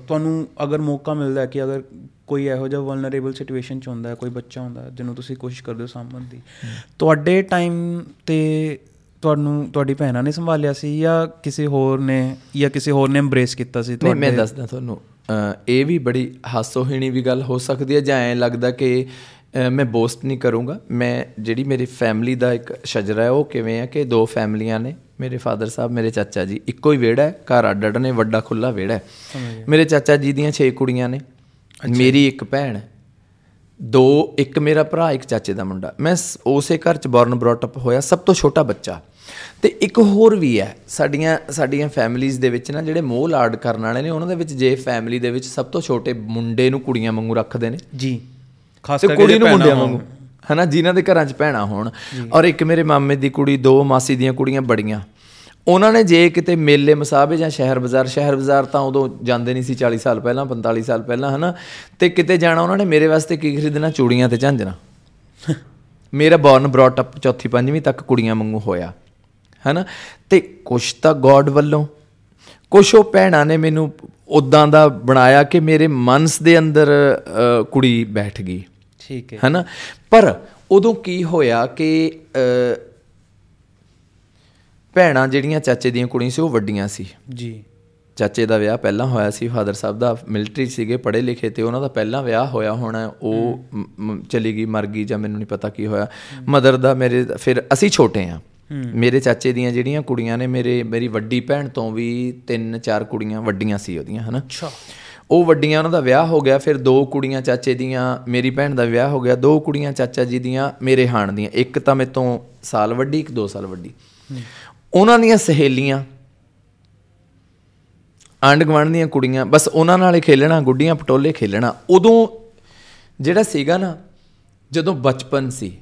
Speaker 1: ਤੁਹਾਨੂੰ ਅਗਰ ਮੌਕਾ ਮਿਲਦਾ ਹੈ ਕਿ ਅਗਰ ਕੋਈ ਇਹੋ ਜਿਹਾ ਵਲਨਰੇਬਲ ਸਿਚੁਏਸ਼ਨ ਚ ਹੁੰਦਾ ਹੈ ਕੋਈ ਬੱਚਾ ਹੁੰਦਾ ਜਿਹਨੂੰ ਤੁਸੀਂ ਕੋਸ਼ਿਸ਼ ਕਰਦੇ ਹੋ ਸਾਂਭਣ ਦੀ ਤੁਹਾਡੇ ਟਾਈਮ ਤੇ ਤੁਹਾਨੂੰ ਤੁਹਾਡੀ ਭੈਣਾਂ ਨੇ ਸੰਭਾਲਿਆ ਸੀ ਜਾਂ ਕਿਸੇ ਹੋਰ ਨੇ ਜਾਂ ਕਿਸੇ ਹੋਰ ਨੇ ਐਮਬ੍ਰੇਸ ਕੀਤਾ ਸੀ
Speaker 2: ਨਹੀਂ ਮੈਂ ਦੱਸਦਾ ਤੁਹਾਨੂੰ ਇਹ ਵੀ ਬੜੀ ਹਾਸੋਹੀਣੀ ਵੀ ਗੱਲ ਹੋ ਸਕਦੀ ਹੈ ਜਾਂ ਐਂ ਲੱਗਦਾ ਕਿ ਮੈਂ ਬੋਸਟ ਨਹੀਂ ਕਰੂੰਗਾ। ਮੈਂ ਜਿਹੜੀ ਮੇਰੀ ਫੈਮਿਲੀ ਦਾ ਇੱਕ ਸ਼ਜਰਾ ਹੈ ਉਹ ਕਿਵੇਂ ਹੈ ਕਿ ਦੋ ਫੈਮਲੀਆਂ ਨੇ ਮੇਰੇ ਫਾਦਰ ਸਾਹਿਬ ਮੇਰੇ ਚਾਚਾ ਜੀ। ਇੱਕੋ ਹੀ ਵਿਹੜਾ ਹੈ ਘਰ ਅੱਡ ਅੱਡ ਨੇ ਵੱਡਾ ਖੁੱਲਾ ਵਿਹੜਾ ਹੈ। ਮੇਰੇ ਚਾਚਾ ਜੀ ਦੀਆਂ 6 ਕੁੜੀਆਂ ਨੇ ਮੇਰੀ ਇੱਕ ਭੈਣ ਦੋ ਇੱਕ ਮੇਰਾ ਭਰਾ ਇੱਕ ਚਾਚੇ ਦਾ ਮੁੰਡਾ। ਮੈਂ ਉਸੇ ਘਰ ਚ ਬੌਰਨ ਬ੍ਰੌਟ ਅਪ ਹੋਇਆ ਸਭ ਤੋਂ ਛੋਟਾ ਬੱਚਾ। ਤੇ ਇੱਕ ਹੋਰ ਵੀ ਹੈ ਸਾਡੀਆਂ ਸਾਡੀਆਂ ਫੈਮਿਲੀਜ਼ ਦੇ ਵਿੱਚ ਨਾ ਜਿਹੜੇ ਮੋਹ ਲਾਡ ਕਰਨ ਵਾਲੇ ਨੇ ਉਹਨਾਂ ਦੇ ਵਿੱਚ ਜੇ ਫੈਮਿਲੀ ਦੇ ਵਿੱਚ ਸਭ ਤੋਂ ਛੋਟੇ ਮੁੰਡੇ ਨੂੰ ਕੁੜੀਆਂ ਵਾਂਗੂ ਰੱਖਦੇ ਨੇ।
Speaker 1: ਜੀ ਖਾਸ ਕਰਕੇ
Speaker 2: ਕੁੜੀ ਨੂੰ ਮੁੰਡਿਆਂ। ਵਾਂਗੂ। ਹਨਾ ਜਿਨ੍ਹਾਂ ਦੇ ਘਰਾਂ 'ਚ ਭੈਣਾਂ ਹੋਣ। ਔਰ ਇੱਕ ਮੇਰੇ ਮਾਮੇ ਦੀ ਕੁੜੀ ਦੋ ਮਾਸੀ ਦੀਆਂ ਕੁੜੀਆਂ ਬੜੀਆਂ। ਉਹਨਾਂ ਨੇ ਜੇ ਕਿਤੇ ਮੇਲੇ ਮਸਾਬੇ ਜਾਂ ਸ਼ਹਿਰ ਬਾਜ਼ਾਰ ਸ਼ਹਿਰ ਬਾਜ਼ਾਰ ਤਾਂ ਉਦੋਂ ਜਾਂਦੇ ਨਹੀਂ ਸੀ 40 ਸਾਲ ਪਹਿਲਾਂ 45 ਸਾਲ ਪਹਿਲਾਂ ਹਨਾ। ਤੇ ਕਿਤੇ ਜਾਣਾ ਉਹਨਾਂ ਨੇ ਮੇਰੇ ਵਾਸਤੇ ਕੀ ਖਰੀਦਣਾ? ਚੂੜੀਆਂ ਤੇ ਝਾਂਜਰਾਂ। ਮੇਰਾ ਬੌਰਨ ਬ੍ਰੌਟ ਅਪ ਚੌਥੀ ਪੰਜਵੀਂ ਤੱਕ ਕੁੜੀਆਂ ਵਾਂਗੂ ਹੋਇਆ। ਹਨਾ? ਤੇ ਕੁਛ ਤਾਂ ਗੋਡ ਵੱਲੋਂ। ਕੁਛ ਉਹ ਭੈਣਾਂ ਨੇ ਮੈਨੂੰ ਉਦਾਂ ਦਾ ਬਣਾਇਆ ਕਿ ਮੇਰੇ ਮਨਸ ਦੇ ਅੰਦਰ ਕੁੜੀ ਬੈਠ ਗਈ।
Speaker 1: ਠੀਕ ਹੈ।
Speaker 2: ਹਨਾ? ਪਰ ਉਦੋਂ ਕੀ ਹੋਇਆ ਕਿ ਭੈਣਾਂ ਜਿਹੜੀਆਂ ਚਾਚੇ ਦੀਆਂ ਕੁੜੀਆਂ ਸੀ ਉਹ ਵੱਡੀਆਂ ਸੀ।
Speaker 1: ਜੀ।
Speaker 2: ਚਾਚੇ ਦਾ ਵਿਆਹ ਪਹਿਲਾਂ ਹੋਇਆ ਸੀ ਫਾਦਰ ਸਾਹਿਬ ਦਾ ਮਿਲਟਰੀ ਸੀਗੇ ਪੜ੍ਹੇ ਲਿਖੇ ਤੇ ਉਹਨਾਂ ਦਾ ਪਹਿਲਾਂ ਵਿਆਹ ਹੋਇਆ ਹੋਣਾ ਉਹ ਚਲੀ ਗਈ ਮਰ ਗਈ ਜਾਂ ਮੈਨੂੰ ਨਹੀਂ ਪਤਾ ਕੀ ਹੋਇਆ। ਮਦਰ ਦਾ ਮੇਰੇ ਫਿਰ ਅਸੀਂ ਛੋਟੇ ਆ ਮੇਰੇ ਚਾਚੇ ਦੀਆਂ ਜਿਹੜੀਆਂ ਕੁੜੀਆਂ ਨੇ ਮੇਰੇ ਮੇਰੀ ਵੱਡੀ ਭੈਣ ਤੋਂ ਵੀ ਤਿੰਨ ਚਾਰ ਕੁੜੀਆਂ ਵੱਡੀਆਂ ਸੀ ਉਹਦੀਆਂ ਹਨਾ?
Speaker 1: ਅੱਛਾ।
Speaker 2: ਉਹ ਵੱਡੀਆਂ ਉਹਨਾਂ ਦਾ ਵਿਆਹ ਹੋ ਗਿਆ ਫਿਰ ਦੋ ਕੁੜੀਆਂ ਚਾਚੇ ਦੀਆਂ ਮੇਰੀ ਭੈਣ ਦਾ ਵਿਆਹ ਹੋ ਗਿਆ ਦੋ ਕੁੜੀਆਂ ਚਾਚਾ ਜੀ ਦੀਆਂ ਮੇਰੇ ਹਾਣ ਦੀਆਂ। ਇੱਕ ਤਾਂ ਮੇਰੇ ਤੋਂ ਸਾਲ ਵੱਡੀ ਇੱਕ 2 ਸਾਲ ਵੱਡੀ। ਉਹਨਾਂ ਦੀਆਂ ਸਹੇਲੀਆਂ ਆਂਢ ਗੁਆਂਢ ਦੀਆਂ ਕੁੜੀਆਂ ਬਸ ਉਹਨਾਂ ਨਾਲ ਹੀ ਖੇਲਣਾ ਗੁੱਡੀਆਂ ਪਟੋਲੇ ਖੇਲਣਾ। ਉਦੋਂ ਜਿਹੜਾ ਸੀਗਾ ਨਾ ਜਦੋਂ ਬਚਪਨ ਸੀ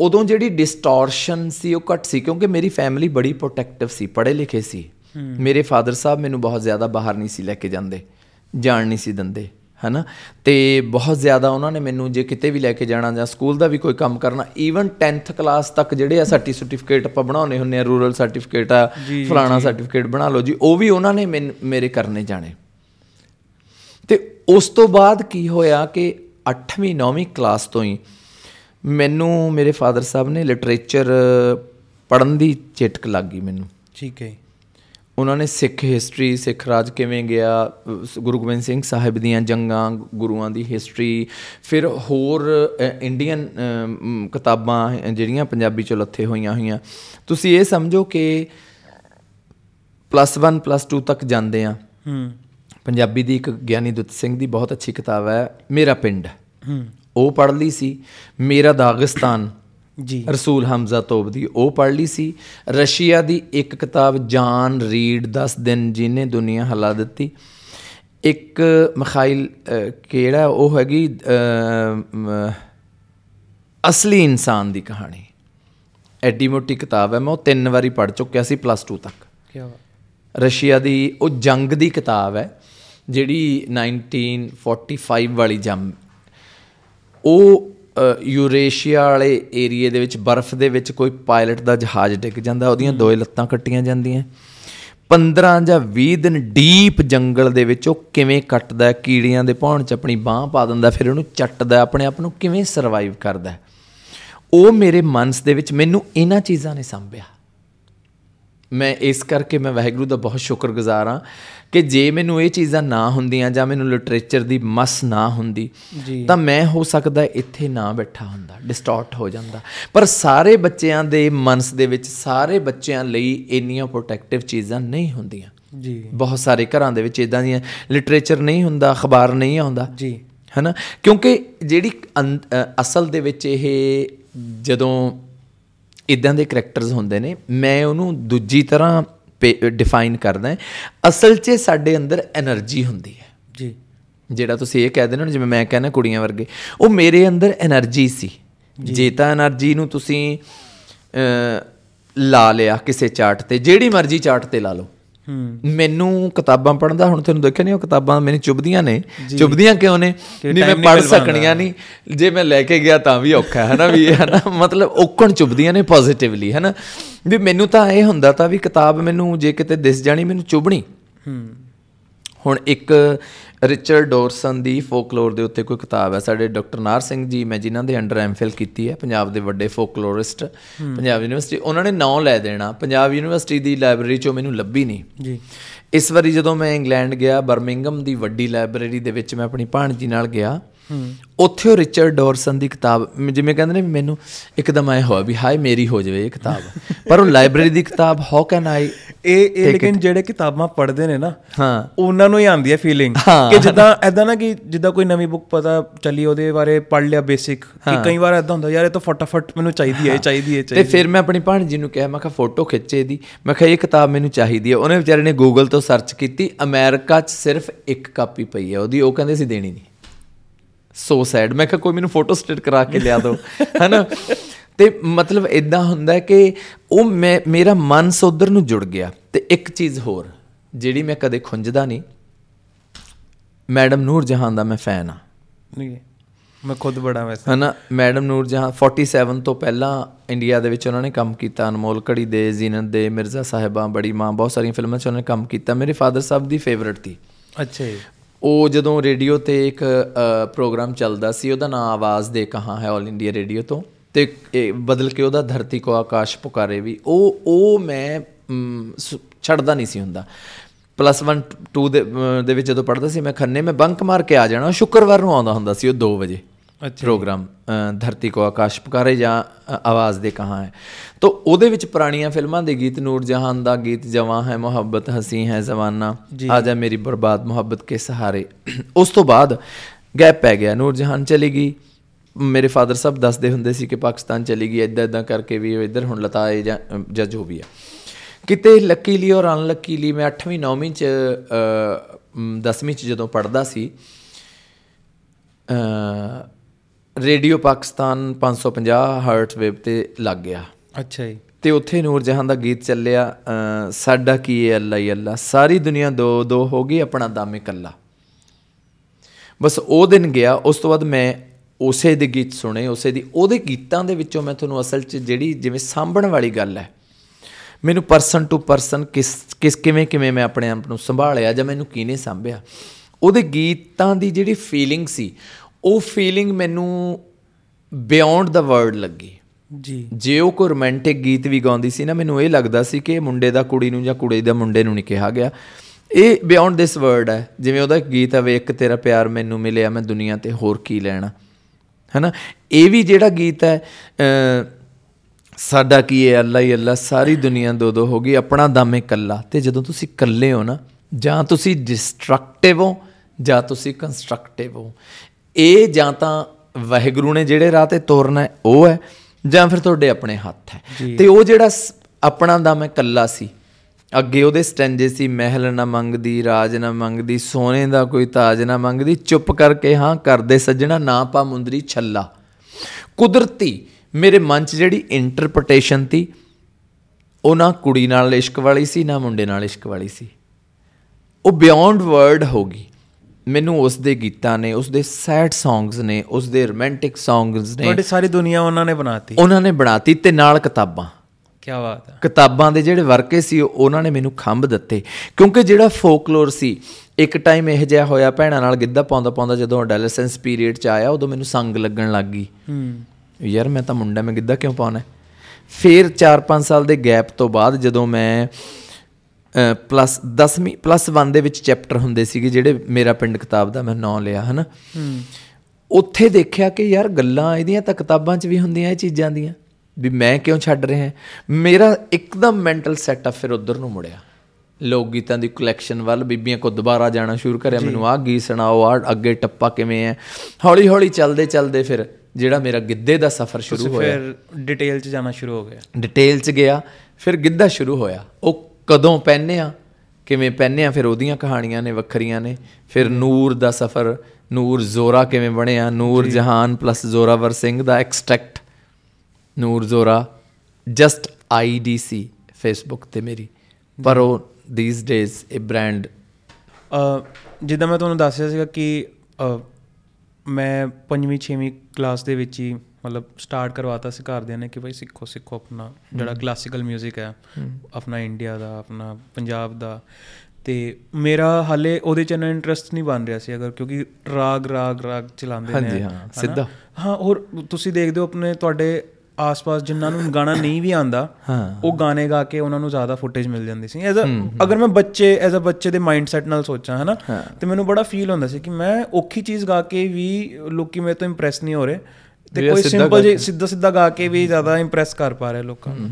Speaker 2: ਉਦੋਂ ਜਿਹੜੀ ਡਿਸਟੋਰਸ਼ਨ ਸੀ ਉਹ ਘੱਟ ਸੀ ਕਿਉਂਕਿ ਮੇਰੀ ਫੈਮਿਲੀ ਬੜੀ ਪ੍ਰੋਟੈਕਟਿਵ ਸੀ ਪੜ੍ਹੇ ਲਿਖੇ ਸੀ। ਮੇਰੇ ਫਾਦਰ ਸਾਹਿਬ ਮੈਨੂੰ ਬਹੁਤ ਜ਼ਿਆਦਾ ਬਾਹਰ ਨਹੀਂ ਸੀ ਲੈ ਕੇ ਜਾਂਦੇ ਜਾਣ ਨਹੀਂ ਸੀ ਦਿੰਦੇ ਹਨਾ? ਤੇ ਬਹੁਤ ਜ਼ਿਆਦਾ ਉਹਨਾਂ ਨੇ ਮੈਨੂੰ ਜੇ ਕਿਤੇ ਵੀ ਲੈ ਕੇ ਜਾਣਾ ਜਾਂ ਸਕੂਲ ਦਾ ਵੀ ਕੋਈ ਕੰਮ ਕਰਨਾ ਈਵਨ 10th ਕਲਾਸ ਤੱਕ ਜਿਹੜੇ ਆ ਸਰਟੀ ਸਰਟੀਫਿਕੇਟ ਆਪਾਂ ਬਣਾਉਣੇ ਹੁੰਨੇ ਆ ਰੂਰਲ ਸਰਟੀਫਿਕੇਟ ਆ ਫਲਾਣਾ ਸਰਟੀਫਿਕੇਟ ਬਣਾ ਲਓ ਜੀ ਉਹ ਵੀ ਉਹਨਾਂ ਨੇ ਮੇਰੇ ਕਰਨੇ ਜਾਣੇ। ਤੇ ਉਸ ਤੋਂ ਬਾਅਦ ਕੀ ਹੋਇਆ ਕਿ 8ਵੀਂ 9ਵੀਂ ਕਲਾਸ ਤੋਂ ਹੀ ਮੈਨੂੰ ਮੇਰੇ ਫਾਦਰ ਸਾਹਿਬ ਨੇ ਲਿਟਰੇਚਰ ਪੜਨ ਦੀ ਚਿਟਕ ਲੱਗ ਗਈ ਮੈਨੂੰ।
Speaker 1: ਠੀਕ ਹੈ
Speaker 2: ਉਹਨਾਂ ਨੇ ਸਿੱਖ ਹਿਸਟਰੀ ਸਿੱਖ ਰਾਜ ਕਿਵੇਂ ਗਿਆ ਗੁਰੂ ਗੋਬਿੰਦ ਸਿੰਘ ਸਾਹਿਬ ਦੀਆਂ ਜੰਗਾਂ ਗੁਰੂਆਂ ਦੀ ਹਿਸਟਰੀ ਫਿਰ ਹੋਰ ਇੰਡੀਅਨ ਕਿਤਾਬਾਂ ਜਿਹੜੀਆਂ ਪੰਜਾਬੀ ਚੋਂ ਲੱਥੇ ਹੋਈਆਂ ਹੋਈਆਂ। ਤੁਸੀਂ ਇਹ ਸਮਝੋ ਕਿ ਪਲੱਸ 1 ਪਲੱਸ 2 ਤੱਕ ਜਾਂਦੇ ਆ।
Speaker 1: ਹੂੰ।
Speaker 2: ਪੰਜਾਬੀ ਦੀ ਇੱਕ ਗਿਆਨੀ ਦੁੱਤ ਸਿੰਘ ਦੀ ਬਹੁਤ ਅੱਛੀ ਕਿਤਾਬ ਹੈ ਮੇਰਾ ਪਿੰਡ।
Speaker 1: ਹੂੰ।
Speaker 2: ਉਹ ਪੜ੍ਹ ਲਈ ਸੀ। ਮੇਰਾ ਦਾਗਿਸਤਾਨ
Speaker 1: ਜੀ।
Speaker 2: ਰਸੂਲ ਹਮਜ਼ਾ ਤੋਬ ਦੀ ਉਹ ਪੜ੍ਹ ਲਈ ਸੀ। ਰਸ਼ੀਆ ਦੀ ਇੱਕ ਕਿਤਾਬ ਜਾਨ ਰੀਡ 10 ਦਿਨ ਜਿਹਨੇ ਦੁਨੀਆ ਹਿਲਾ ਦਿੱਤੀ। ਇੱਕ ਮਖਾਇਲ ਕਿਹੜਾ ਉਹ ਹੈਗੀ ਅਸਲੀ ਇਨਸਾਨ ਦੀ ਕਹਾਣੀ। ਐਡੀ ਮੋਟੀ ਕਿਤਾਬ ਹੈ ਮੈਂ ਉਹ ਤਿੰਨ ਵਾਰੀ ਪੜ੍ਹ ਚੁੱਕਿਆ ਸੀ ਪਲੱਸ 2 ਤੱਕ।
Speaker 1: ਕੀ ਬਾਤ।
Speaker 2: ਰਸ਼ੀਆ ਦੀ ਉਹ ਜੰਗ ਦੀ ਕਿਤਾਬ ਹੈ ਜਿਹੜੀ 1945 ਵਾਲੀ ਉਹ ਯੂਰੇਸ਼ੀਆ ਵਾਲੇ ਏਰੀਏ ਦੇ ਵਿੱਚ ਬਰਫ਼ ਦੇ ਵਿੱਚ ਕੋਈ ਪਾਇਲਟ ਦਾ ਜਹਾਜ਼ ਡਿੱਗ ਜਾਂਦਾ ਉਹਦੀਆਂ ਦੋਏ ਲੱਤਾਂ ਕੱਟੀਆਂ ਜਾਂਦੀਆਂ। 15 ਜਾਂ 20 ਦਿਨ ਡੀਪ ਜੰਗਲ ਦੇ ਵਿੱਚ ਉਹ ਕਿਵੇਂ ਕੱਟਦਾ ਹੈ, ਕੀੜੀਆਂ ਦੇ ਭੌਣ 'ਚ ਆਪਣੀ ਬਾਹ ਪਾ ਦਿੰਦਾ ਫਿਰ ਉਹਨੂੰ ਚੱਟਦਾ ਆਪਣੇ ਆਪ ਨੂੰ ਕਿਵੇਂ ਸਰਵਾਈਵ ਕਰਦਾ। ਉਹ ਮੇਰੇ ਮਨਸ ਦੇ ਵਿੱਚ ਮੈਨੂੰ ਇਹਨਾਂ ਚੀਜ਼ਾਂ ਨੇ ਸੰਭਿਆ। ਮੈਂ ਇਸ ਕਰਕੇ ਮੈਂ ਵਾਹਿਗੁਰੂ ਦਾ ਬਹੁਤ ਸ਼ੁਕਰਗੁਜ਼ਾਰ ਹਾਂ ਕਿ ਜੇ ਮੈਨੂੰ ਇਹ ਚੀਜ਼ਾਂ ਨਾ ਹੁੰਦੀਆਂ ਜਾਂ ਮੈਨੂੰ ਲਿਟਰੇਚਰ ਦੀ ਮਸ ਨਾ ਹੁੰਦੀ ਤਾਂ ਮੈਂ ਹੋ ਸਕਦਾ ਇੱਥੇ ਨਾ ਬੈਠਾ ਹੁੰਦਾ ਡਿਸਟਾਰਟ ਹੋ ਜਾਂਦਾ। ਪਰ ਸਾਰੇ ਬੱਚਿਆਂ ਦੇ ਮਨਸ ਦੇ ਵਿੱਚ ਸਾਰੇ ਬੱਚਿਆਂ ਲਈ ਇੰਨੀਆਂ ਪ੍ਰੋਟੈਕਟਿਵ ਚੀਜ਼ਾਂ ਨਹੀਂ ਹੁੰਦੀਆਂ।
Speaker 1: ਜੀ।
Speaker 2: ਬਹੁਤ ਸਾਰੇ ਘਰਾਂ ਦੇ ਵਿੱਚ ਇਦਾਂ ਦੀਆਂ ਲਿਟਰੇਚਰ ਨਹੀਂ ਹੁੰਦਾ ਅਖਬਾਰ ਨਹੀਂ ਆਉਂਦਾ।
Speaker 1: ਜੀ।
Speaker 2: ਹੈਨਾ? ਕਿਉਂਕਿ ਜਿਹੜੀ ਅਸਲ ਦੇ ਵਿੱਚ ਇਹ ਜਦੋਂ ਇਦਾਂ ਦੇ ਕੈਰੈਕਟਰਸ ਹੁੰਦੇ ਨੇ ਮੈਂ ਉਹਨੂੰ ਦੂਜੀ ਤਰ੍ਹਾਂ ਡਿਫਾਈਨ ਕਰਦਾ ਅਸਲ 'ਚ ਸਾਡੇ ਅੰਦਰ એનર્ਜੀ ਹੁੰਦੀ ਹੈ।
Speaker 1: ਜੀ।
Speaker 2: ਜਿਹੜਾ ਤੁਸੀਂ ਇਹ ਕਹਿ ਦਿੰਦੇ ਹੋ ਜਿਵੇਂ ਮੈਂ ਕਹਿੰਦਾ ਕੁੜੀਆਂ ਵਰਗੇ ਉਹ ਮੇਰੇ ਅੰਦਰ એનર્ਜੀ ਸੀ। ਜੇ। ਤਾਂ એનર્ਜੀ ਨੂੰ ਤੁਸੀਂ ਲਾ ਲਿਆ ਕਿਸੇ ਚਾਰਟ ਤੇ ਜਿਹੜੀ ਮਰਜ਼ੀ ਚਾਰਟ ਤੇ ਲਾ ਲਓ। ਮੈਨੂੰ ਕਿਤਾਬਾਂ ਪੜ੍ਹਨ ਦਾ ਹੁਣ ਤੁਹਾਨੂੰ ਦੇਖਿਆ ਨਹੀਂ ਉਹ ਕਿਤਾਬਾਂ ਮੈਨੂੰ ਚੁੱਭਦੀਆਂ ਨੇ। ਚੁੱਭਦੀਆਂ ਕਿਉਂ ਨੇ? ਨਹੀਂ ਮੈਂ
Speaker 1: ਪਾਉਂਦਾ।
Speaker 2: ਸਕਣੀਆਂ ਨਹੀਂ। ਜੇ ਮੈਂ ਲੈ ਕੇ ਗਿਆ ਤਾਂ ਵੀ ਔਖਾ ਹੈ ਨਾ ਵੀ ਹੈ ਨਾ ਮਤਲਬ ਔਕਣ ਚੁੱਭਦੀਆਂ ਨੇ ਪੋਜ਼ਿਟਿਵਲੀ ਹੈ ਨਾ ਵੀ ਮੈਨੂੰ ਤਾਂ ਇਹ ਹੁੰਦਾ ਤਾਂ ਵੀ ਕਿਤਾਬ ਮੈਨੂੰ ਜੇ ਕਿਤੇ ਦਿਸ ਜਾਣੀ ਮੈਨੂੰ ਚੁੱਭਣੀ
Speaker 1: ਹੂੰ।
Speaker 2: ਹੁਣ ਇੱਕ ਰਿਚਰਡ ਡੋਰਸਨ ਦੀ ਫੋਕਲੋਰ ਦੇ ਉੱਤੇ ਕੋਈ ਕਿਤਾਬ ਹੈ। ਸਾਡੇ ਡਾਕਟਰ ਨਾਰ ਸਿੰਘ ਜੀ ਮੈਂ ਜਿਨ੍ਹਾਂ ਦੇ ਅੰਡਰ ਐਮਫਿਲ ਕੀਤੀ ਹੈ ਪੰਜਾਬ ਦੇ ਵੱਡੇ ਫੋਕਲੋਰਿਸਟ ਪੰਜਾਬ ਯੂਨੀਵਰਸਿਟੀ ਉਹਨਾਂ ਨੇ ਨਾਂ ਲੈ ਦੇਣਾ। ਪੰਜਾਬ ਯੂਨੀਵਰਸਿਟੀ ਦੀ ਲਾਇਬ੍ਰੇਰੀ ਚੋਂ ਮੈਨੂੰ ਲੱਭੀ ਨਹੀਂ।
Speaker 1: ਜੀ।
Speaker 2: ਇਸ ਵਾਰੀ ਜਦੋਂ ਮੈਂ ਇੰਗਲੈਂਡ ਗਿਆ ਬਰਮਿੰਗਮ ਦੀ ਵੱਡੀ ਲਾਇਬ੍ਰੇਰੀ ਦੇ ਵਿੱਚ ਮੈਂ ਆਪਣੀ ਭਾਣਜੀ ਨਾਲ ਗਿਆ ਉੱਥੇ ਉਹ ਰਿਚਰਡ ਡੋਰਸਨ ਦੀ ਕਿਤਾਬ ਜਿਵੇਂ ਕਹਿੰਦੇ ਨੇ ਮੈਨੂੰ ਇੱਕਦਮ ਐ ਹੋਇਆ ਵੀ ਹਾਏ ਮੇਰੀ ਹੋ ਜਾਵੇ ਇਹ ਕਿਤਾਬ। (laughs) ਪਰ ਉਹ ਲਾਇਬ੍ਰੇਰੀ ਦੀ ਕਿਤਾਬ ਹਾਊ ਕੈਨ ਆਈ
Speaker 1: ਇਹ ਇਹ ਲੇਕਿਨ ਜਿਹੜੇ ਕਿਤਾਬਾਂ ਪੜ੍ਹਦੇ ਨੇ ਨਾ
Speaker 2: ਹਾਂ।
Speaker 1: ਉਹਨਾਂ ਨੂੰ ਹੀ ਆਉਂਦੀ ਹੈ ਫੀਲਿੰਗ। ਕਿ ਜਿੱਦਾਂ ਐਦਾਂ ਨਾ ਕਿ ਜਿੱਦਾਂ ਕੋਈ ਨਵੀਂ ਬੁੱਕ ਪਤਾ ਚੱਲੀ ਉਹਦੇ ਬਾਰੇ ਪੜ੍ਹ ਲਿਆ ਬੇਸਿਕ ਕਿ ਕਈ ਵਾਰ ਐਦਾਂ ਹੁੰਦਾ ਯਾਰ ਇਹ ਤਾਂ ਫਟਾਫਟ ਮੈਨੂੰ ਚਾਹੀਦੀ ਹੈ ਚਾਹੀਦੀ ਹੈ ਇਹ
Speaker 2: ਤੇ
Speaker 1: ਚਾਹੀਦੀ
Speaker 2: ਫਿਰ ਮੈਂ ਆਪਣੀ ਭਾਣਜੀ ਨੂੰ ਕਿਹਾ ਮੈਂ ਕਿਹਾ ਫੋਟੋ ਖਿੱਚੇ ਦੀ। ਮੈਂ ਕਿਹਾ ਇਹ ਕਿਤਾਬ ਮੈਨੂੰ ਚਾਹੀਦੀ ਹੈ। ਉਹਨੇ ਵਿਚਾਰੇ ਨੇ ਗੂਗਲ ਤੋਂ ਸਰਚ ਕੀਤੀ ਅਮਰੀਕਾ 'ਚ ਸਿਰਫ ਇੱਕ ਕਾਪੀ ਪਈ ਹੈ ਉਹਦੀ ਉਹ ਕਹਿੰਦੇ ਸੀ ਦੇਣੀ ਨਹੀਂ ਸੋ ਸੈਡ ਮੈਂ ਕਿਹਾ ਕੋਈ ਮੈਨੂੰ ਫੋਟੋ ਸਟੇਟ ਕਰਾ ਕੇ ਲਿਆ ਦਿਓ। (laughs) ਹੈਨਾ? ਤੇ ਮਤਲਬ ਇਦਾਂ ਹੁੰਦਾ ਕਿ ਉਹ ਮੈਂ ਮੇਰਾ ਮਨ ਉਧਰ ਨੂੰ ਜੁੜ ਗਿਆ। ਤੇ ਇੱਕ ਚੀਜ਼ ਹੋਰ ਜਿਹੜੀ ਮੈਂ ਕਦੇ ਖੁੰਝਦਾ ਨਹੀਂ ਮੈਡਮ ਨੂਰ ਜਹਾਨ ਦਾ ਮੈਂ ਫੈਨ ਆ
Speaker 1: ਨਹੀਂ ਮੈਂ ਖੁਦ ਬੜਾ ਵੈਸੇ।
Speaker 2: ਹਨਾ? ਮੈਡਮ ਨੂਰ ਜਹਾਂ 47 ਤੋਂ ਪਹਿਲਾਂ ਇੰਡੀਆ ਦੇ ਵਿੱਚ ਉਹਨਾਂ ਨੇ ਕੰਮ ਕੀਤਾ। ਅਨਮੋਲ ਕੜੀ ਦੇ ਜ਼ੀਨਤ ਦੇ ਮਿਰਜ਼ਾ ਸਾਹਿਬਾਂ ਬੜੀ ਮਾਂ ਬਹੁਤ ਸਾਰੀਆਂ ਫਿਲਮਾਂ 'ਚ ਉਹਨਾਂ ਨੇ ਕੰਮ ਕੀਤਾ। ਮੇਰੇ ਫਾਦਰ ਸਾਹਿਬ ਦੀ ਫੇਵਰਿਟ ਸੀ।
Speaker 1: ਅੱਛਾ ਜੀ।
Speaker 2: ਉਹ ਜਦੋਂ ਰੇਡੀਓ ਤੇ ਇੱਕ ਅ, ਪ੍ਰੋਗਰਾਮ ਚੱਲਦਾ ਸੀ ਉਹਦਾ ਨਾਮ ਆਵਾਜ਼ ਦੇ ਕਹਾਂ ਹੈ 올 ਇੰਡੀਆ ਰੇਡੀਓ ਤੋਂ ਤੇ ਇਹ ਬਦਲ ਕੇ ਉਹਦਾ ਧਰਤੀ ਕੋ ਆਕਾਸ਼ ਪੁਕਾਰੇ ਵੀ ਉਹ ਉਹ ਮੈਂ ਮ, ਸ- ਛੱਡਦਾ ਨਹੀਂ ਸੀ ਹੁੰਦਾ। ਪਲੱਸ 1 2 ਦੇ ਅ, ਦੇ ਵਿੱਚ ਜਦੋਂ ਪੜ੍ਹਦਾ ਸੀ ਮੈਂ ਖੰਨੇ ਮੈਂ ਬੰਕ ਮਾਰ ਕੇ ਆ ਜਾਣਾ ਸ਼ੁੱਕਰਵਾਰ ਨੂੰ ਆਉਂਦਾ ਹੁੰਦਾ ਸੀ ਉਹ 2 ਵਜੇ।
Speaker 1: ਅੱਛਾ
Speaker 2: ਪ੍ਰੋਗਰਾਮ ਧਰਤੀ ਕੋ ਆਕਾਸ਼ ਪੁਕਾਰੇ ਜਾਂ ਆਵਾਜ਼ ਦੇ ਕਹਾਂ ਹੈ। ਤਾਂ ਉਹਦੇ ਵਿੱਚ ਪੁਰਾਣੀਆਂ ਫਿਲਮਾਂ ਦੇ ਗੀਤ ਨੂਰ ਜਹਾਨ ਦਾ ਗੀਤ ਜਵਾਂ ਹੈ ਮੁਹੱਬਤ ਹਸੀ ਹੈ ਜ਼ਮਾਨਾ ਆ ਜਾ ਮੇਰੀ ਬਰਬਾਦ ਮੁਹੱਬਤ ਕੇ ਸਹਾਰੇ। ਉਸ ਤੋਂ ਬਾਅਦ ਗੈਪ ਪੈ ਗਿਆ ਨੂਰ ਜਹਾਨ ਚਲੀ ਗਈ। ਮੇਰੇ ਫਾਦਰ ਸਾਹਿਬ ਦੱਸਦੇ ਹੁੰਦੇ ਸੀ ਕਿ ਪਾਕਿਸਤਾਨ ਚਲੀ ਗਈ ਇਦਾਂ ਇਦਾਂ ਕਰਕੇ ਵੀ ਇੱਧਰ ਹੁਣ ਲਤਾਏ ਜਾਂ ਜਾਂ ਜੋ ਵੀ ਆ ਕਿਤੇ ਲੱਕੀਲੀ ਔਰ ਅਨਲੱਕੀਲੀ ਮੈਂ 8ਵੀਂ 9ਵੀਂ ਚ 10ਵੀਂ ਚ ਜਦੋਂ ਪੜਦਾ ਸੀ ਅ ਰੇਡੀਓ ਪਾਕਿਸਤਾਨ 550 ਹਰਟ ਵੇਵ ਤੇ ਲੱਗ ਗਿਆ।
Speaker 1: ਅੱਛਾ ਜੀ।
Speaker 2: ਤੇ ਉੱਥੇ ਨੂਰ ਜਹਾਂ ਦਾ ਗੀਤ ਚੱਲਿਆ ਸਾਡਾ ਕੀ ਏ ਅੱਲਾ ਹੀ ਅੱਲਾ ਸਾਰੀ ਦੁਨੀਆ ਦੋ ਦੋ ਹੋ ਗਈ ਆਪਣਾ ਦਮ ਇਕੱਲਾ ਬਸ ਉਹ ਦਿਨ ਗਿਆ ਉਸ ਤੋਂ ਬਾਅਦ ਮੈਂ ਉਸੇ ਦੇ ਗੀਤ ਸੁਣੇ ਉਸੇ ਦੀ ਉਹਦੇ ਗੀਤਾਂ ਦੇ ਵਿੱਚੋਂ ਮੈਂ ਤੁਹਾਨੂੰ ਅਸਲ 'ਚ ਜਿਹੜੀ ਜਿਵੇਂ ਸਾਂਭਣ ਵਾਲੀ ਗੱਲ ਹੈ ਮੈਨੂੰ ਪਰਸਨ ਟੂ ਪਰਸਨ ਕਿਸ ਕਿਸ ਕਿਵੇਂ ਕਿਵੇਂ ਮੈਂ ਆਪਣੇ ਆਪ ਨੂੰ ਸੰਭਾਲਿਆ ਜਾਂ ਮੈਨੂੰ ਕਿਹਨੇ ਸੰਭਿਆ ਉਹਦੇ ਗੀਤਾਂ ਦੀ ਜਿਹੜੀ ਫੀਲਿੰਗ ਸੀ ਉਹ ਫੀਲਿੰਗ ਮੈਨੂੰ ਬਿਯੋਂਡ ਦਾ ਵਰਡ ਲੱਗੀ।
Speaker 1: ਜੀ।
Speaker 2: ਜੇ ਉਹ ਕੋਈ ਰੋਮਾਂਟਿਕ ਗੀਤ ਵੀ ਗਾਉਂਦੀ ਸੀ ਨਾ ਮੈਨੂੰ ਇਹ ਲੱਗਦਾ ਸੀ ਕਿ ਮੁੰਡੇ ਦਾ ਕੁੜੀ ਨੂੰ ਜਾਂ ਕੁੜੀ ਦਾ ਮੁੰਡੇ ਨੂੰ ਨਹੀਂ ਕਿਹਾ ਗਿਆ। ਇਹ ਬਿਯੋਂਡ ਦਿਸ ਵਰਡ ਹੈ। ਜਿਵੇਂ ਉਹਦਾ ਗੀਤ ਹੈ ਵੇਖ ਤੇਰਾ ਪਿਆਰ ਮੈਨੂੰ ਮਿਲਿਆ ਮੈਂ ਦੁਨੀਆ ਤੇ ਹੋਰ ਕੀ ਲੈਣਾ। ਹੈਨਾ? ਇਹ ਵੀ ਜਿਹੜਾ ਗੀਤ ਹੈ ਸਾਡਾ ਕੀ ਹੈ ਅੱਲਾ ਹੀ ਅੱਲਾ ਸਾਰੀ ਦੁਨੀਆ ਦੋ ਦੋ ਹੋ ਗਈ ਆਪਣਾ ਦਮ ਇਕੱਲਾ। ਤੇ ਜਦੋਂ ਤੁਸੀਂ ਇਕੱਲੇ ਹੋ ਨਾ ਜਾਂ ਤੁਸੀਂ ਡਿਸਟਰਕਟਿਵ ਹੋ ਜਾਂ ਤੁਸੀਂ ਕੰਸਟਰਕਟਿਵ ਹੋ। ਇਹ ਜਾਂ ਤਾਂ ਵਾਹਿਗੁਰੂ ਨੇ ਜਿਹੜੇ ਰਾਹ ਤੇ ਤੋਰਨਾ ਉਹ ਹੈ ਜਾਂ ਫਿਰ ਤੁਹਾਡੇ ਆਪਣੇ ਹੱਥ ਹੈ। ਤੇ ਉਹ ਜਿਹੜਾ ਸ- ਆਪਣਾ ਦਮ ਇਕੱਲਾ ਸੀ। ਅੱਗੇ ਉਹਦੇ ਸਟੈਂਜੇ ਸੀ ਮਹਿਲ ਨਾ ਮੰਗਦੀ ਰਾਜ ਨਾ ਮੰਗਦੀ ਸੋਨੇ ਦਾ ਕੋਈ ਤਾਜ ਨਾ ਮੰਗਦੀ ਚੁੱਪ ਕਰਕੇ ਹਾਂ ਕਰਦੇ ਸੱਜਣਾ ਨਾ ਪਾ ਮੁੰਦਰੀ ਛੱਲਾ। ਕੁਦਰਤੀ ਮੇਰੇ ਮਨ 'ਚ ਜਿਹੜੀ ਇੰਟਰਪ੍ਰੀਟੇਸ਼ਨ ਤੀ ਉਹ ਨਾ ਕੁੜੀ ਨਾਲ ਇਸ਼ਕ ਵਾਲੀ ਸੀ ਨਾ ਮੁੰਡੇ ਨਾਲ ਇਸ਼ਕ ਵਾਲੀ ਸੀ। ਉਹ ਬਿਯੋਂਡ ਵਰਡ ਹੋ ਗਈ। ਮੈਨੂੰ ਉਸ ਦੇ ਗੀਤਾਂ ਨੇ ਉਸ ਦੇ ਸੈਡ ਸੌਂਗਸ ਨੇ ਉਸ ਦੇ ਰੋਮਾਂਟਿਕ ਸੌਂਗਸ ਨੇ
Speaker 1: ਤੁਹਾਡੀ ਸਾਰੀ ਦੁਨੀਆ ਉਹਨਾਂ ਨੇ ਬਣਾਤੀ।
Speaker 2: ਉਹਨਾਂ ਨੇ ਬਣਾਤੀ ਤੇ ਨਾਲ ਕਿਤਾਬਾਂ।
Speaker 1: ਕੀ ਬਾਤ ਹੈ।
Speaker 2: ਕਿਤਾਬਾਂ ਦੇ ਜਿਹੜੇ ਵਰਕੇ ਸੀ ਉਹ- ਉਹਨਾਂ ਨੇ ਮੈਨੂੰ ਖੰਭ ਦਿੱਤੇ। ਕਿਉਂਕਿ ਜਿਹੜਾ ਫੋਕਲੋਰ ਸੀ ਇੱਕ ਟਾਈਮ ਇਹ ਜਿਹਾ ਹੋਇਆ ਭੈਣਾਂ ਨਾਲ ਗਿੱਧਾ ਪਾਉਂਦਾ ਪਾਉਂਦਾ ਜਦੋਂ ਅਡੋਲੈਸੈਂਸ ਪੀਰੀਅਡ ਚ ਆਇਆ ਉਦੋਂ ਮੈਨੂੰ ਸੰਗ ਲੱਗਣ ਲੱਗ ਗਈ।
Speaker 1: ਹੂੰ।
Speaker 2: ਯਾਰ ਮੈਂ ਤਾਂ ਮੁੰਡਾ ਮੈਂ ਗਿੱਧਾ ਕਿਉਂ ਪਾਉਣਾ? ਫਿਰ 4-5 ਸਾਲ ਦੇ ਗੈਪ ਤੋਂ ਬਾਅਦ ਜਦੋਂ ਮੈਂ ਪਲੱਸ 10ਵੀਂ ਪਲੱਸ 1 ਦੇ ਵਿੱਚ ਚੈਪਟਰ ਹੁੰਦੇ ਸੀਗੇ ਜਿਹੜੇ ਮੇਰਾ ਪਿੰਡ ਕਿਤਾਬ ਦਾ ਮੈਂ ਨਾਂ ਲਿਆ ਹਨਾ? ਉੱਥੇ ਦੇਖਿਆ ਕਿ ਯਾਰ ਗੱਲਾਂ ਇਹਦੀਆਂ ਤਾਂ ਕਿਤਾਬਾਂ 'ਚ ਵੀ ਹੁੰਦੀਆਂ ਇਹ ਚੀਜ਼ਾਂ ਦੀਆਂ। ਵੀ ਮੈਂ ਕਿਉਂ ਛੱਡ ਰਿਹਾ? ਮੇਰਾ ਇੱਕਦਮ ਮੈਂਟਲ ਸੈਟਅਪ ਫਿਰ ਉਧਰ ਨੂੰ ਮੁੜਿਆ। ਲੋਕ ਗੀਤਾਂ ਦੀ ਕਲੈਕਸ਼ਨ ਵੱਲ ਬੀਬੀਆਂ ਕੋ ਦੁਬਾਰਾ ਜਾਣਾ ਸ਼ੁਰੂ ਕਰਿਆ ਮੈਨੂੰ ਆਹ ਗੀਤ ਸੁਣਾਓ ਆ ਅੱਗੇ ਟੱਪਾ ਕਿਵੇਂ ਹੈ ਹੌਲੀ ਹੌਲੀ ਚੱਲਦੇ ਚੱਲਦੇ ਫਿਰ ਜਿਹੜਾ ਮੇਰਾ ਗਿੱਧੇ ਦਾ ਸਫ਼ਰ ਸ਼ੁਰੂ ਹੋਇਆ।
Speaker 1: ਫਿਰ ਡਿਟੇਲ ਚ ਜਾਣਾ ਸ਼ੁਰੂ ਹੋ ਗਿਆ।
Speaker 2: ਡਿਟੇਲ 'ਚ ਗਿਆ ਫਿਰ ਗਿੱਧਾ ਸ਼ੁਰੂ ਹੋਇਆ। ਉਹ ਕਦੋਂ ਪਹਿਨੇ ਆ? ਕਿਵੇਂ ਪਹਿਨੇ ਆ? ਫਿਰ ਉਹਦੀਆਂ ਕਹਾਣੀਆਂ ਨੇ ਵੱਖਰੀਆਂ ਨੇ। ਫਿਰ ਨੂਰ ਦਾ ਸਫ਼ਰ ਨੂਰ ਜ਼ੋਰਾ ਕਿਵੇਂ ਬਣਿਆ? ਨੂਰ ਜਹਾਨ ਪਲੱਸ ਜ਼ੋਰਾਵਰ ਸਿੰਘ ਦਾ extract. Noor Zora just IDC Facebook ਤੇ ਮੇਰੀ। ਪਰ ਉਹ ਥੀਸ ਡੇਜ਼ ਇਹ ਬ੍ਰਾਂਡ
Speaker 1: ਜਿੱਦਾਂ ਮੈਂ ਤੁਹਾਨੂੰ ਦੱਸਿਆ ਸੀਗਾ ਕਿ ਮੈਂ ਪੰਜਵੀਂ ਛੇਵੀਂ ਕਲਾਸ ਦੇ ਵਿੱਚ ਹੀ ਮਤਲਬ ਸਟਾਰਟ ਕਰਵਾਤਾ ਸੀ ਘਰਦਿਆਂ ਨੇ ਕਿ ਭਾਈ ਸਿੱਖੋ ਸਿੱਖੋ ਆਪਣਾ ਜਿਹੜਾ ਕਲਾਸੀਕਲ 뮤직 ਹੈ ਆਪਣਾ ਇੰਡੀਆ ਦਾ ਆਪਣਾ ਪੰਜਾਬ ਦਾ। ਤੇ ਮੇਰਾ ਹਾਲੇ ਉਹਦੇ ਚ ਇੰਨਾ ਇੰਟਰਸਟ ਨਹੀਂ ਬਣ ਰਿਹਾ ਸੀ ਅਗਰ ਕਿਉਂਕਿ ਰਾਗ ਰਾਗ ਰਾਗ ਚਲਾਉਂਦੇ ਨੇ।
Speaker 2: ਹਾਂਜੀ, ਹਾਂ? ਸਿੱਧਾ।
Speaker 1: ਹਾਂ ਹੋਰ ਤੁਸੀਂ ਦੇਖਦੇ ਹੋ ਆਪਣੇ ਤੁਹਾਡੇ ਆਸ-ਪਾਸ ਜਿਨ੍ਹਾਂ ਨੂੰ ਗਾਣਾ ਨਹੀਂ ਵੀ ਆਂਦਾ
Speaker 2: ਹਾਂ।
Speaker 1: ਉਹ ਗਾਣੇ ਗਾ ਕੇ ਉਹਨਾਂ ਨੂੰ ਜ਼ਿਆਦਾ ਫੁਟੇਜ ਮਿਲ ਜਾਂਦੀ ਸੀ। ਐਜ਼ ਅਗਰ ਮੈਂ ਬੱਚੇ ਐਜ਼ ਅ ਬੱਚੇ ਦੇ ਮਾਈਂਡਸੈਟ ਨਾਲ ਸੋਚਾਂ ਹਨਾ ਤੇ ਮੈਨੂੰ ਬੜਾ ਫੀਲ ਹੁੰਦਾ ਸੀ ਕਿ ਮੈਂ ਔਖੀ ਚੀਜ਼ ਗਾ ਕੇ ਵੀ ਲੋਕੀ ਮੇਰੇ ਤੋਂ ਇੰਪ੍ਰੈਸ ਨਹੀਂ ਹੋ ਰਹੇ। ਤੇ ਕੋਈ ਸਿੰਪਲ ਜੀ ਸਿੱਧਾ ਸਿੱਧਾ ਗਾ ਕੇ ਵੀ ਜ਼ਿਆਦਾ ਇੰਪ੍ਰੈਸ ਕਰ ਪਾ ਰਿਹਾ ਲੋਕਾਂ ਨੂੰ।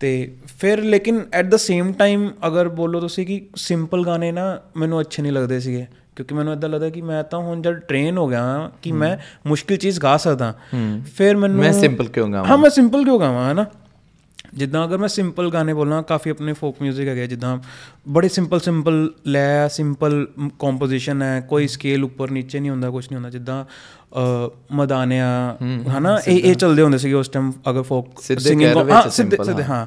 Speaker 1: ਤੇ ਫਿਰ ਲੇਕਿਨ ਐਟ ਦ ਸੇਮ ਟਾਈਮ ਅਗਰ ਬੋਲੋ ਤੁਸੀਂ ਕਿ ਸਿੰਪਲ ਗਾਣੇ ਨਾ ਮੈਨੂੰ ਅੱਛੇ ਨਹੀਂ ਲੱਗਦੇ ਸੀਗੇ ਕਿਉਂਕਿ ਮੈਨੂੰ ਇਦਾਂ ਲੱਗਦਾ ਕਿ ਮੈਂ ਤਾਂ ਹੁਣ ਜਦ ਟ੍ਰੇਨ ਹੋ ਗਿਆ ਹਾਂ ਕਿ ਮੈਂ ਮੁਸ਼ਕਿਲ ਚੀਜ਼ ਗਾ ਸਕਦਾ। ਫਿਰ ਮੈਨੂੰ
Speaker 2: ਮੈਂ simple ਕਿਉਂ ਗਾਵਾਂ?
Speaker 1: ਹਾਂ ਮੈਂ ਸਿੰਪਲ ਕਿਉਂ ਗਾਵਾਂ ਹਨਾ? ਜਿੱਦਾਂ ਅਗਰ ਮੈਂ ਸਿੰਪਲ ਗਾਣੇ ਬੋਲਾਂ ਕਾਫੀ ਆਪਣੇ ਫੋਕ 뮤직 ਹੈਗੇ ਜਿੱਦਾਂ ਬੜੇ ਸਿੰਪਲ ਸਿੰਪਲ ਲੈ ਸਿੰਪਲ ਕੰਪੋਜੀਸ਼ਨ ਹੈ ਕੋਈ ਸਕੇਲ ਉੱਪਰ ਨੀਚੇ ਨਹੀਂ ਹੁੰਦਾ ਕੁਝ ਨਹੀਂ ਹੁੰਦਾ ਜਿੱਦਾਂ ਮਦਾਨਿਆ ਹਨਾ ਇਹ ਇਹ ਚੱਲਦੇ ਹੁੰਦੇ ਸੀਗੇ ਉਸ ਟਾਈਮ ਅਗਰ ਫੋਕ
Speaker 2: ਰਹੇ
Speaker 1: ਹਾਂ ਸਿੱਧੇ ਸਿੱਧੇ ਹਾਂ।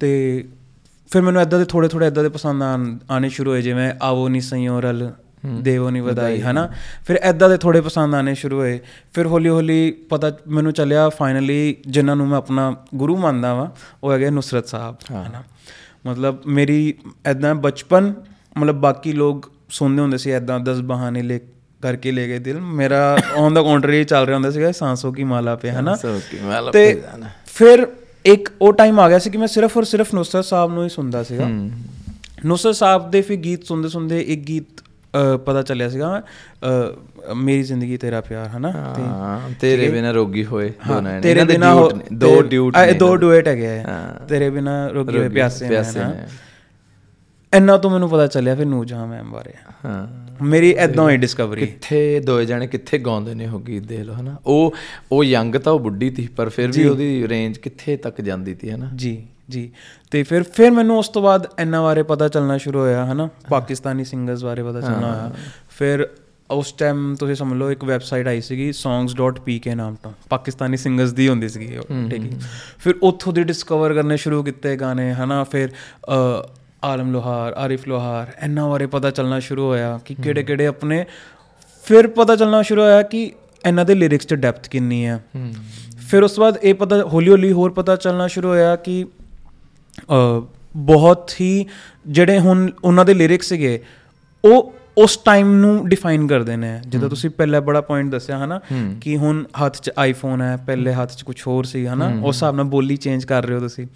Speaker 1: ਤੇ ਫਿਰ ਮੈਨੂੰ ਇਦਾਂ ਦੇ ਥੋੜੇ ਥੋੜੇ ਇਦਾਂ ਦੇ ਪਸੰਦ ਆਣ ਆਣੇ ਸ਼ੁਰੂ ਹੋਏ ਜਿਵੇਂ ਆਵੋ ਨੀ ਸਈਓ ਰਲ ਦੇਵੋ ਨੀ ਵਧਾਈ ਹਨਾ? ਫਿਰ ਐਦਾਂ ਦੇ ਥੋੜੇ ਪਸੰਦ ਆਣੇ ਸ਼ੁਰੂ ਹੋਏ। ਫਿਰ ਹੌਲੀ ਹੌਲੀ ਪਤਾ ਮੈਨੂੰ ਚੱਲਿਆ ਫਾਈਨਲੀ ਜਿਨ੍ਹਾਂ ਨੂੰ ਮੈਂ ਆਪਣਾ ਗੁਰੂ ਮੰਨਦਾ ਵਾਂ ਉਹ ਹੈਗੇ ਨੁਸਰਤ ਸਾਹਿਬ ਹਨਾ? ਮਤਲਬ ਮੇਰੀ ਐਦਾਂ ਬਚਪਨ ਮਤਲਬ ਬਾਕੀ ਲੋਕ ਸੁਣਦੇ ਹੁੰਦੇ ਸੀ ਐਦਾਂ 10 ਬਹਾਨੇ ਲੈ ਕਰਕੇ ਲੈ ਗਏ ਦਿਲ। ਮੇਰਾ ਔਨ ਦਾ ਕੰਟਰੀ ਚੱਲ ਰਿਹਾ ਹੁੰਦਾ ਸੀਗਾ ਸਾਂਸੋਂ ਕੀ ਮਾਲਾ ਪੇ ਹਨਾ? ਤੇ। ਫਿਰ ਇੱਕ ਉਹ ਟਾਈਮ ਆ ਗਿਆ ਸੀ ਕਿ ਮੈਂ ਸਿਰਫ ਔਰ ਸਿਰਫ ਨੁਸਰਤ ਸਾਹਿਬ ਨੂੰ ਹੀ ਸੁਣਦਾ ਸੀਗਾ। ਨੁਸਰਤ ਸਾਹਿਬ ਦੇ ਫਿਰ ਗੀਤ ਸੁਣਦੇ ਸੁਣਦੇ ਇੱਕ ਗੀਤ ਪਤਾ ਚੱਲਿਆ ਸੀਗਾ ਮੇਰੀ ਜ਼ਿੰਦਗੀ ਤੇਰਾ ਪਿਆਰ ਹਨਾ?
Speaker 2: ਹਾਂ ਤੇਰੇ ਬਿਨਾ ਰੋਗੀ ਹੋਏ ਦੋ
Speaker 1: ਹਾਂ,
Speaker 2: ਨੈਣ
Speaker 1: ਤੇਰੇ
Speaker 2: ਦੇ
Speaker 1: ਬਿਨਾ
Speaker 2: ਨੇ, ਦੋ ਡਿਊਟ
Speaker 1: ਨੇ ਦੋ ਡੁਏਟ ਹੈਗੇ ਆ।
Speaker 2: ਹਾਂ।
Speaker 1: ਤੇਰੇ ਬਿਨਾ ਰੋਗੀ ਹੋਏ ਪਿਆਸੇ ਨੇ।
Speaker 2: ਨੇ।
Speaker 1: ਇੰਨਾ ਤੋਂ ਮੈਨੂੰ ਪਤਾ ਚੱਲਿਆ ਫਿਰ ਨੂਰਜਹਾਂ ਮੈਮ ਬਾਰੇ।
Speaker 2: ਹਾਂ।
Speaker 1: ਮੇਰੀ ਐਦਾਂ ਹੋਈ ਡਿਸਕਵਰੀ
Speaker 2: ਕਿੱਥੇ ਦੋਏ ਜਾਣੇ ਕਿੱਥੇ ਗਾਉਂਦੇ ਨੇ ਉਹ ਗੀਤ ਦੇਖ ਲਓ ਹਨਾ? ਉਹ ਉਹ ਯੰਗ ਤਾਂ ਉਹ ਬੁੱਢੀ ਸੀ ਪਰ ਫਿਰ ਵੀ ਉਹਦੀ ਰੇਂਜ ਕਿੱਥੇ ਤੱਕ ਜਾਂਦੀ ਸੀ ਹਨਾ?
Speaker 1: ਜੀ। ਜੀ। ਤੇ ਫਿਰ ਫਿਰ ਮੈਨੂੰ ਉਸ ਤੋਂ ਬਾਅਦ ਇਹਨਾਂ ਬਾਰੇ ਪਤਾ ਚੱਲਣਾ ਸ਼ੁਰੂ ਹੋਇਆ ਹਨਾ? ਪਾਕਿਸਤਾਨੀ ਸਿੰਗਰਸ ਬਾਰੇ ਪਤਾ ਚੱਲਣਾ ਹੋਇਆ। ਫਿਰ ਉਸ ਟਾਈਮ ਤੁਸੀਂ ਸਮਝ ਲਓ ਇੱਕ ਵੈਬਸਾਈਟ ਆਈ ਸੀਗੀ songs.pk ਨਾਮ ਤੋਂ। ਪਾਕਿਸਤਾਨੀ ਸਿੰਗਰਸ ਦੀ ਹੁੰਦੀ ਸੀਗੀ ਠੀਕ ਹੈ। ਫਿਰ ਉੱਥੋਂ ਦੀ ਡਿਸਕਵਰ ਕਰਨੇ ਸ਼ੁਰੂ ਕੀਤੇ ਗਾਣੇ ਹਨਾ? ਫਿਰ ਆਲਮ ਲੋਹਾਰ ਆਰਿਫ ਲੋਹਾਰ ਇਹਨਾਂ ਬਾਰੇ ਪਤਾ ਚੱਲਣਾ ਸ਼ੁਰੂ ਹੋਇਆ ਕਿ ਕਿਹੜੇ ਕਿਹੜੇ ਆਪਣੇ। ਫਿਰ ਪਤਾ ਚੱਲਣਾ ਸ਼ੁਰੂ ਹੋਇਆ ਕਿ ਇਹਨਾਂ ਦੇ ਲਿਰਿਕਸ 'ਚ ਡੈਪਥ ਕਿੰਨੀ ਹੈ। ਫਿਰ ਉਸ ਤੋਂ ਬਾਅਦ ਇਹ ਪਤਾ ਹੌਲੀ ਹੌਲੀ ਹੋਰ ਪਤਾ ਚੱਲਣਾ ਸ਼ੁਰੂ ਹੋਇਆ ਕਿ ਬਹੁਤ ਹੀ ਜਿਹੜੇ ਹੁਣ ਉਹਨਾਂ ਦੇ ਲਿਰਿਕਸ ਸੀਗੇ ਉਹ ਉਸ ਟਾਈਮ ਨੂੰ ਡਿਫਾਈਨ ਕਰਦੇ ਨੇ। ਜਦੋਂ ਤੁਸੀਂ ਪਹਿਲਾਂ ਬੜਾ ਪੁਆਇੰਟ ਦੱਸਿਆ ਹਨਾ? ਕਿ ਹੁਣ ਹੱਥ 'ਚ ਆਈਫੋਨ ਹੈ ਪਹਿਲੇ ਹੱਥ 'ਚ ਕੁਝ ਹੋਰ ਸੀ ਹਨਾ? ਉਸ ਹਿਸਾਬ ਨਾਲ ਬੋਲੀ ਚੇਂਜ ਕਰ ਰਹੇ ਹੋ ਤੁਸੀਂ।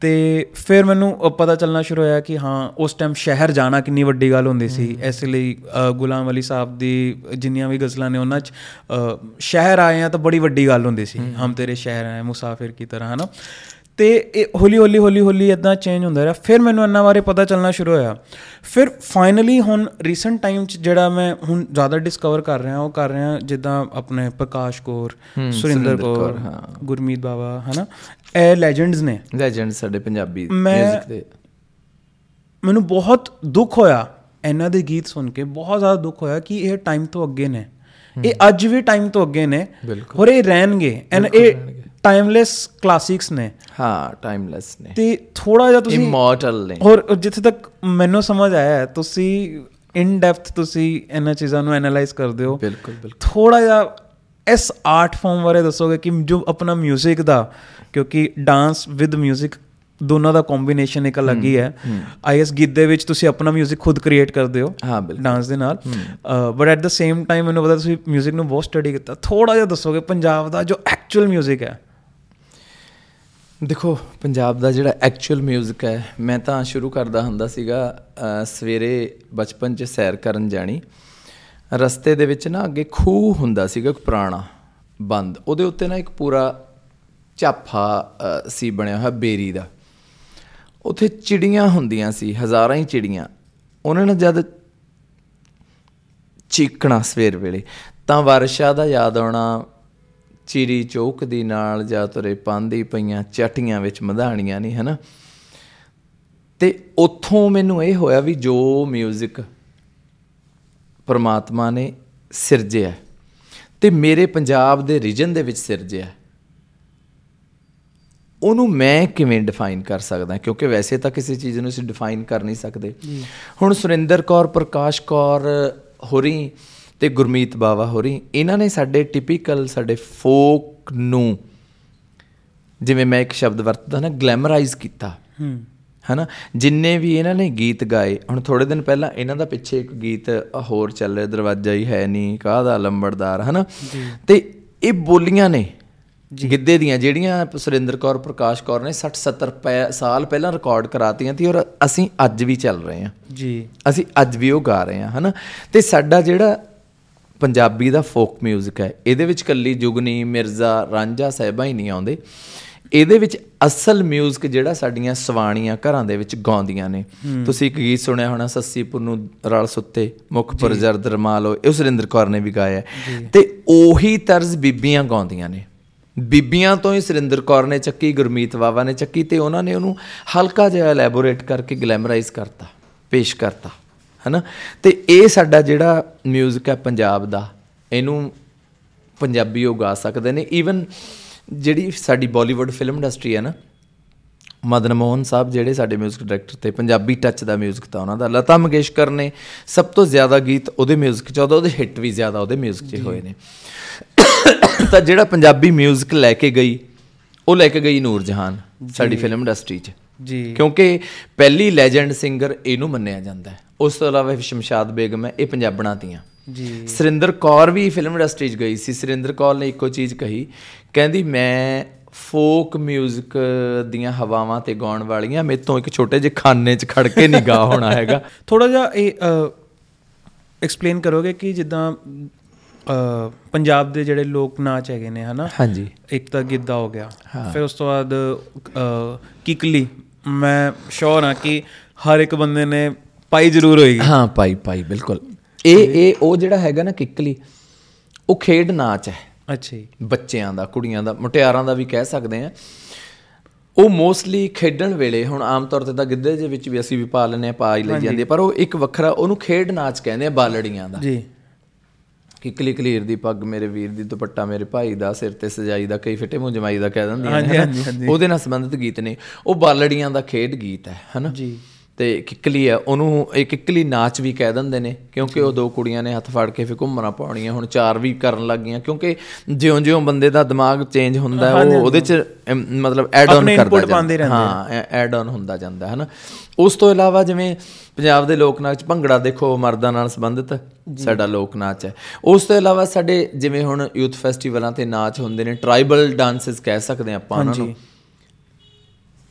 Speaker 1: ਤੇ ਫਿਰ ਮੈਨੂੰ ਪਤਾ ਚੱਲਣਾ ਸ਼ੁਰੂ ਹੋਇਆ ਕਿ ਹਾਂ ਉਸ ਟਾਈਮ ਸ਼ਹਿਰ ਜਾਣਾ ਕਿੰਨੀ ਵੱਡੀ ਗੱਲ ਹੁੰਦੀ ਸੀ। ਇਸ ਲਈ ਗੁਲਾਮ ਅਲੀ ਸਾਹਿਬ ਦੀ ਜਿੰਨੀਆਂ ਵੀ ਗਜ਼ਲਾਂ ਨੇ ਉਹਨਾਂ 'ਚ ਸ਼ਹਿਰ ਆਏ ਆ ਤਾਂ ਬੜੀ ਵੱਡੀ ਗੱਲ ਹੁੰਦੀ ਸੀ। ਹਮ ਤੇਰੇ ਸ਼ਹਿਰ ਆਏ ਮੁਸਾਫਿਰ ਕੀ ਤਰ੍ਹਾਂ ਹਨਾ? ਤੇ ਇਹ ਹੌਲੀ ਹੌਲੀ ਹੌਲੀ ਹੌਲੀ ਇਦਾਂ ਚੇਂਜ ਹੁੰਦਾ ਰਿਹਾ। ਫਿਰ ਮੈਨੂੰ ਇਹਨਾਂ ਬਾਰੇ ਪਤਾ ਚੱਲਣਾ ਸ਼ੁਰੂ ਹੋਇਆ। ਫਿਰ ਫਾਈਨਲੀ ਹੁਣ ਰੀਸੈਂਟ ਟਾਈਮ ਚ ਜਿਹੜਾ ਮੈਂ ਹੁਣ ਜ਼ਿਆਦਾ ਡਿਸਕਵਰ ਕਰ ਰਿਹਾ ਉਹ ਕਰ ਰਿਹਾ ਜਿੱਦਾਂ ਆਪਣੇ ਪ੍ਰਕਾਸ਼ ਕੌਰ ਸੁਰਿੰਦਰ ਕੌਰ ਗੁਰਮੀਤ ਬਾਬਾ ਹਨਾ? ਇਹ ਲੈਜੈਂਡਸ ਨੇ।
Speaker 2: ਲੈਜੈਂਡ ਸਾਡੇ ਪੰਜਾਬੀ
Speaker 1: ਮੈਂ-
Speaker 2: ਮਿਊਜ਼ਿਕ ਦੇ।
Speaker 1: ਮੈਨੂੰ ਬਹੁਤ ਦੁੱਖ ਹੋਇਆ ਇਹਨਾਂ ਦੇ ਗੀਤ ਸੁਣ ਕੇ। ਬਹੁਤ ਜ਼ਿਆਦਾ ਦੁੱਖ ਹੋਇਆ ਕਿ ਇਹ ਟਾਈਮ ਤੋਂ ਅੱਗੇ ਨੇ। ਇਹ ਅੱਜ ਵੀ ਟਾਈਮ ਤੋਂ ਅੱਗੇ ਨੇ। ਹੋਰ ਇਹ ਰਹਿਣਗੇ। ਐਂਡ ਇਹ ਟਾਈਮਲੈਸ ਕਲਾਸਿਕਸ ਨੇ
Speaker 2: ਹਾਂ ਟਾਈਮਲੈਸ ਨੇ
Speaker 1: ਤੇ ਥੋੜਾ ਜਿਹਾ ਤੁਸੀਂ
Speaker 2: ਇਮੋਰਟਲ ਨੇ
Speaker 1: ਹੋਰ ਜਿੱਥੇ ਤੱਕ ਮੈਨੂੰ ਸਮਝ ਆਇਆ ਹੈ, ਤੁਸੀਂ ਇਨ ਡੈਪਥ ਤੁਸੀਂ ਇਹਨਾਂ ਚੀਜ਼ਾਂ ਨੂੰ ਐਨਾਲਾਈਜ਼ ਕਰਦੇ ਹੋ
Speaker 2: ਬਿਲਕੁਲ ਬਿਲਕੁਲ
Speaker 1: ਥੋੜਾ ਜਿਹਾ ਇਸ ਆਰਟ ਫਾਰਮ ਬਾਰੇ ਦੱਸੋਗੇ ਕਿ ਜੋ ਆਪਣਾ 뮤직 ਦਾ ਕਿਉਂਕਿ ਡਾਂਸ ਵਿਦ 뮤직 ਦੋਨਾਂ ਦਾ ਕੰਬੀਨੇਸ਼ਨ ਇੱਕ ਅਲੱਗ ਹੀ ਹੈ ਆਈਐਸ ਗਿੱਧੇ ਵਿੱਚ ਤੁਸੀਂ ਆਪਣਾ 뮤직 ਖੁਦ ਕ੍ਰੀਏਟ ਕਰਦੇ ਹੋ
Speaker 2: ਹਾਂ ਬਿਲਕੁਲ
Speaker 1: ਡਾਂਸ ਦੇ ਨਾਲ but at the same time ਮੈਨੂੰ ਪਤਾ ਤੁਸੀਂ 뮤직 ਨੂੰ ਬਹੁਤ ਸਟੱਡੀ ਕੀਤਾ ਥੋੜਾ ਜਿਹਾ ਦੱਸੋਗੇ ਪੰਜਾਬ ਦਾ ਜੋ ਐਕਚੁਅਲ 뮤직 ਹੈ
Speaker 2: ਦੇਖੋ ਪੰਜਾਬ ਦਾ ਜਿਹੜਾ ਐਕਚੁਅਲ 뮤직 ਹੈ ਮੈਂ ਤਾਂ ਸ਼ੁਰੂ ਕਰਦਾ ਹੁੰਦਾ ਸੀਗਾ ਅ, ਸਵੇਰੇ ਬਚਪਨ 'ਚ ਸੈਰ ਕਰਨ ਜਾਣੀ। ਰਸਤੇ ਦੇ ਵਿੱਚ ਨਾ ਅੱਗੇ ਖੂਹ ਹੁੰਦਾ ਸੀਗਾ ਇੱਕ ਪੁਰਾਣਾ ਬੰਦ। ਉਹਦੇ ਉੱਤੇ ਨਾ ਇੱਕ ਪੂਰਾ ਝਾਫਾ ਅ, ਸੀ ਬਣਿਆ ਹੋਇਆ ਬੇਰੀ ਦਾ। ਉੱਥੇ ਚਿੜੀਆਂ ਹੁੰਦੀਆਂ ਸੀ ਹਜ਼ਾਰਾਂ ਹੀ ਚਿੜੀਆਂ। ਉਹਨਾਂ ਨੇ ਜਦ ਚੀਕਣਾ ਸਵੇਰ ਵੇਲੇ ਤਾਂ ਵਰਸ਼ਾ ਦਾ ਯਾਦ ਆਉਣਾ ਚਿੜੀ ਚੌਕ ਦੀ ਨਾਲ ਜਾ ਤੁਰੇ ਪਾਂਦੀ ਪਈਆਂ ਚਟੀਆਂ ਵਿੱਚ ਮਧਾਣੀਆਂ ਨਹੀਂ ਹਨਾ? ਤੇ ਉੱਥੋਂ ਮੈਨੂੰ ਇਹ ਹੋਇਆ ਵੀ ਜੋ 뮤직 ਪਰਮਾਤਮਾ ਨੇ ਸਿਰਜਿਆ ਤੇ ਮੇਰੇ ਪੰਜਾਬ ਦੇ ਰੀਜਨ ਦੇ ਵਿੱਚ ਸਿਰਜਿਆ ਉਹਨੂੰ ਮੈਂ ਕਿਵੇਂ ਡਿਫਾਈਨ ਕਰ ਸਕਦਾ ਕਿਉਂਕਿ ਵੈਸੇ ਤਾਂ ਕਿਸੇ ਚੀਜ਼ ਨੂੰ ਅਸੀਂ ਡਿਫਾਈਨ ਕਰ ਨਹੀਂ ਸਕਦੇ। ਹੁਣ ਸੁਰਿੰਦਰ ਕੌਰ ਪ੍ਰਕਾਸ਼ ਕੌਰ ਹੋਰੀ ਤੇ ਗੁਰਮੀਤ ਬਾਵਾ ਹੋਰੀ ਇਹਨਾਂ ਨੇ ਸਾਡੇ ਟਿਪੀਕਲ ਸਾਡੇ ਫੋਕ ਨੂੰ ਜਿਵੇਂ ਮੈਂ ਇੱਕ ਸ਼ਬਦ ਵਰਤਦਾ ਨਾ ਗਲੈਮਰਾਈਜ਼ ਕੀਤਾ।
Speaker 1: ਹੂੰ।
Speaker 2: ਹਨਾ? ਜਿੰਨੇ ਵੀ ਇਹਨਾਂ ਨੇ ਗੀਤ ਗਾਏ ਹੁਣ ਥੋੜੇ ਦਿਨ ਪਹਿਲਾਂ ਇਹਨਾਂ ਦਾ ਪਿੱਛੇ ਇੱਕ ਗੀਤ ਹੋਰ ਚੱਲ ਰਿਹਾ ਦਰਵਾਜ਼ਾ ਹੀ ਹੈ ਨਹੀਂ ਕਾਹਦਾ ਲੰਬੜਦਾਰ ਹਨਾ? ਤੇ ਇਹ ਬੋਲੀਆਂ ਨੇ ਗਿੱਧੇ ਦੀਆਂ ਜਿਹੜੀਆਂ ਸੁਰਿੰਦਰ ਕੌਰ ਪ੍ਰਕਾਸ਼ ਕੌਰ ਨੇ 60 70 ਸਾਲ ਪਹਿਲਾਂ ਰਿਕਾਰਡ ਕਰਾਤੀਆਂ ਸੀ ਔਰ ਅਸੀਂ ਅੱਜ ਵੀ ਚੱਲ ਰਹੇ ਹਾਂ।
Speaker 1: ਜੀ।
Speaker 2: ਅਸੀਂ ਅੱਜ ਵੀ ਉਹ ਗਾ ਰਹੇ ਹਾਂ ਹਨਾ? ਤੇ ਸਾਡਾ ਜਿਹੜਾ ਪੰਜਾਬੀ ਦਾ ਫੋਕ 뮤직 ਹੈ ਇਹਦੇ ਵਿੱਚ ਕੱਲੀ ਜੁਗਨੀ ਮਿਰਜ਼ਾ ਰਾਂਝਾ ਸਾਹਿਬਾਂ ਹੀ ਨਹੀਂ ਆਉਂਦੇ ਇਹਦੇ ਵਿੱਚ ਅਸਲ 뮤직 ਜਿਹੜਾ ਸਾਡੀਆਂ ਸਵਾਣੀਆਂ ਘਰਾਂ ਦੇ ਵਿੱਚ ਗਾਉਂਦੀਆਂ ਨੇ ਤੁਸੀਂ ਇੱਕ ਗੀਤ ਸੁਣਿਆ ਹੋਣਾ ਸੱਸੀਪੁਰ ਨੂੰ ਰਲ ਸੁੱਤੇ ਮੁਖ ਪਰ ਜਰਦ ਰਮਾਲੋ ਇਹ ਸੁਰਿੰਦਰ ਕੌਰ ਨੇ ਵੀ ਗਾਇਆ ਹੈ। ਤੇ ਉਹੀ ਤਰਜ਼ ਬੀਬੀਆਂ ਗਾਉਂਦੀਆਂ ਨੇ ਬੀਬੀਆਂ ਤੋਂ ਹੀ ਸੁਰਿੰਦਰ ਕੌਰ ਨੇ ਚੱਕੀ ਗੁਰਮੀਤ ਵਾਵਾ ਨੇ ਚੱਕੀ ਤੇ ਉਹਨਾਂ ਨੇ ਉਹਨੂੰ ਹਲਕਾ ਜਿਹਾ ਐਲੈਬੋਰੇਟ ਕਰਕੇ ਗਲੈਮਰਾਈਜ਼ ਕਰਤਾ ਪੇਸ਼ ਕਰਤਾ ਹਨਾ ਤੇ ਇਹ ਸਾਡਾ ਜਿਹੜਾ 뮤직 ਹੈ ਪੰਜਾਬ ਦਾ ਇਹਨੂੰ ਪੰਜਾਬੀ ਉਹ ਗਾ ਸਕਦੇ ਨੇ ਈਵਨ ਜਿਹੜੀ ਸਾਡੀ ਬਾਲੀਵੁੱਡ ਫਿਲਮ ਇੰਡਸਟਰੀ ਹੈ ਨਾ ਮਦਨ ਮੋਹਨ ਸਾਹਿਬ ਜਿਹੜੇ ਸਾਡੇ 뮤직 ਡਾਇਰੈਕਟਰ ਤੇ ਪੰਜਾਬੀ ਟੱਚ ਦਾ 뮤직 ਤਾਂ ਉਹਨਾਂ ਦਾ ਲਤਾ ਮੰਗੇਸ਼ਕਰ ਨੇ ਸਭ ਤੋਂ ਜ਼ਿਆਦਾ ਗੀਤ ਉਹਦੇ 뮤직 'ਚ ਉਹਦਾ ਉਹਦੇ ਹਿੱਟ ਵੀ ਜ਼ਿਆਦਾ ਉਹਦੇ 뮤직 'ਚ ਹੋਏ ਨੇ ਤਾਂ ਜਿਹੜਾ ਪੰਜਾਬੀ 뮤직 ਲੈ ਕੇ ਗਈ ਉਹ ਲੈ ਕੇ ਗਈ ਨੂਰ ਜਹਾਨ ਸਾਡੀ ਫਿਲਮ ਇੰਡਸਟਰੀ 'ਚ
Speaker 1: ਜੀ
Speaker 2: ਕਿਉਂਕਿ ਪਹਿਲੀ ਲੈਜੈਂਡ ਸਿੰਗਰ ਇਹਨੂੰ ਮੰਨਿਆ ਜਾਂਦਾ ਹੈ ਉਸ ਤੋਂ ਇਲਾਵਾ ਸ਼ਮਸ਼ਾਦ ਬੇਗਮ ਹੈ ਇਹ ਪੰਜਾਬਣਾਂ ਦੀਆਂ
Speaker 1: ਜੀ।
Speaker 2: ਸੁਰਿੰਦਰ ਕੌਰ ਵੀ ਫਿਲਮ ਇੰਡਸਟਰੀ 'ਚ ਗਈ ਸੀ। ਸੁਰਿੰਦਰ ਕੌਰ ਨੇ ਇੱਕੋ ਚੀਜ਼ ਕਹੀ ਕਹਿੰਦੀ ਮੈਂ ਫੋਕ 뮤직 ਦੀਆਂ ਹਵਾਵਾਂ ਤੇ ਗਾਉਣ ਵਾਲੀਆਂ ਮੇਰੇ ਤੋਂ ਇੱਕ ਛੋਟੇ ਜਿਹੇ ਖਾਨੇ 'ਚ ਖੜ ਕੇ ਨਹੀਂ ਗਾ ਹੋਣਾ ਹੈਗਾ। (laughs)
Speaker 1: ਥੋੜਾ ਜਿਹਾ ਇਹ ਐਕਸਪਲੇਨ ਕਰੋਗੇ ਕਿ ਜਿੱਦਾਂ ਪੰਜਾਬ ਦੇ ਜਿਹੜੇ ਲੋਕ ਨਾਚ ਹੈਗੇ ਨੇ ਹਨਾ?
Speaker 2: ਹਾਂਜੀ।
Speaker 1: ਇੱਕ ਤਾਂ ਗਿੱਧਾ ਹੋ ਗਿਆ। ਫਿਰ ਉਸ ਤੋਂ ਬਾਅਦ ਕਿਕਲੀ। ਮੈਂ ਸ਼ੋਰ ਹਾਂ ਕਿ ਹਰ ਇੱਕ ਬੰਦੇ ਨੇ ਪਾਈ ਜ਼ਰੂਰ ਹੋਏਗੀ।
Speaker 2: ਹਾਂ ਪਾਈ ਪਾਈ ਬਿਲਕੁਲ। ਇਹ ਇਹ ਉਹ ਜਿਹੜਾ ਹੈਗਾ ਨਾ ਕਿੱਕਲੀ ਉਹ ਖੇਡ ਨਾਚ ਹੈ।
Speaker 1: ਅੱਛਾ ਜੀ।
Speaker 2: ਬੱਚਿਆਂ ਦਾ ਕੁੜੀਆਂ ਦਾ ਮੁਟਿਆਰਾਂ ਦਾ ਵੀ ਕਹਿ ਸਕਦੇ ਆ ਉਹ ਮੋਸਟਲੀ ਖੇਡਣ ਵੇਲੇ ਹੁਣ ਆਮ ਤੌਰ ਤੇ ਤਾਂ ਗਿੱਧੇ ਦੇ ਵਿੱਚ ਵੀ ਅਸੀਂ ਵੀ ਪਾ ਲੈਂਦੇ ਆ ਪਾ ਹੀ ਲਈ ਜਾਂਦੀ ਪਰ ਉਹ ਇੱਕ ਵੱਖਰਾ ਉਹਨੂੰ ਖੇਡ ਨਾਚ ਕਹਿੰਦੇ ਆ ਬਾਲੜੀਆਂ ਦਾ।
Speaker 1: ਜੀ।
Speaker 2: ਕਿਕਲੀ ਕਲੀਰ ਦੀ ਪੱਗ ਮੇਰੇ ਵੀਰ ਦੀ ਦੁਪੱਟਾ ਮੇਰੇ ਭਾਈ ਦਾ ਸਿਰ ਤੇ ਸਜਾਈ ਦਾ ਕਈ ਫਿੱਟੇ ਮੂੰਹ ਜਮਾਈ ਦਾ ਕਹਿ ਦਿੰਦੀਆਂ ਨੇ। ਉਹਦੇ ਨਾਲ ਸੰਬੰਧਿਤ ਗੀਤ ਨੇ। ਉਹ ਬਾਲੜੀਆਂ ਦਾ ਖੇਡ ਗੀਤ ਹੈ ਹਨਾ।
Speaker 1: ਜੀ।
Speaker 2: ਤੇ ਕਿੱਕਲੀ ਹੈ ਉਹਨੂੰ ਇਹ ਕਿੱਕਲੀ ਨਾਚ ਵੀ ਕਹਿ ਦਿੰਦੇ ਨੇ ਕਿਉਂਕਿ ਉਹ ਦੋ ਕੁੜੀਆਂ ਨੇ ਹੱਥ ਫੜ ਕੇ ਫਿਰ ਘੁੰਮਣਾ ਪਾਉਣੀਆਂ ਹੁਣ ਚਾਰ ਵੀ ਕਰਨ ਲੱਗ ਗਈਆਂ ਕਿਉਂਕਿ ਜਿਉਂ-ਜਿਉਂ ਬੰਦੇ ਦਾ ਦਿਮਾਗ ਚੇਂਜ ਹੁੰਦਾ ਉਹ ਉਹਦੇ ਚ ਮਤਲਬ ਐਡ ਆਨ ਕਰਦਾ ਜਾਂਦਾ। ਹਾਂ ਐਡ ਆਨ ਹੁੰਦਾ ਜਾਂਦਾ ਹੈ ਨਾ ਉਸ ਤੋਂ ਇਲਾਵਾ ਜਿਵੇਂ ਪੰਜਾਬ ਦੇ ਲੋਕ ਨਾਚ ਭੰਗੜਾ ਦੇਖੋ ਮਰਦਾਂ ਨਾਲ ਸੰਬੰਧਿਤ ਸਾਡਾ ਲੋਕ ਨਾਚ ਹੈ। ਉਸ ਤੋਂ ਇਲਾਵਾ ਸਾਡੇ ਜਿਵੇਂ ਹੁਣ ਯੂਥ ਫੈਸਟੀਵਲਾਂ ਤੇ ਨਾਚ ਹੁੰਦੇ ਨੇ ਟ੍ਰਾਈਬਲ ਡਾਂਸਸ ਕਹਿ ਸਕਦੇ ਆਪਾਂ ਉਹਨਾਂ ਨੂੰ।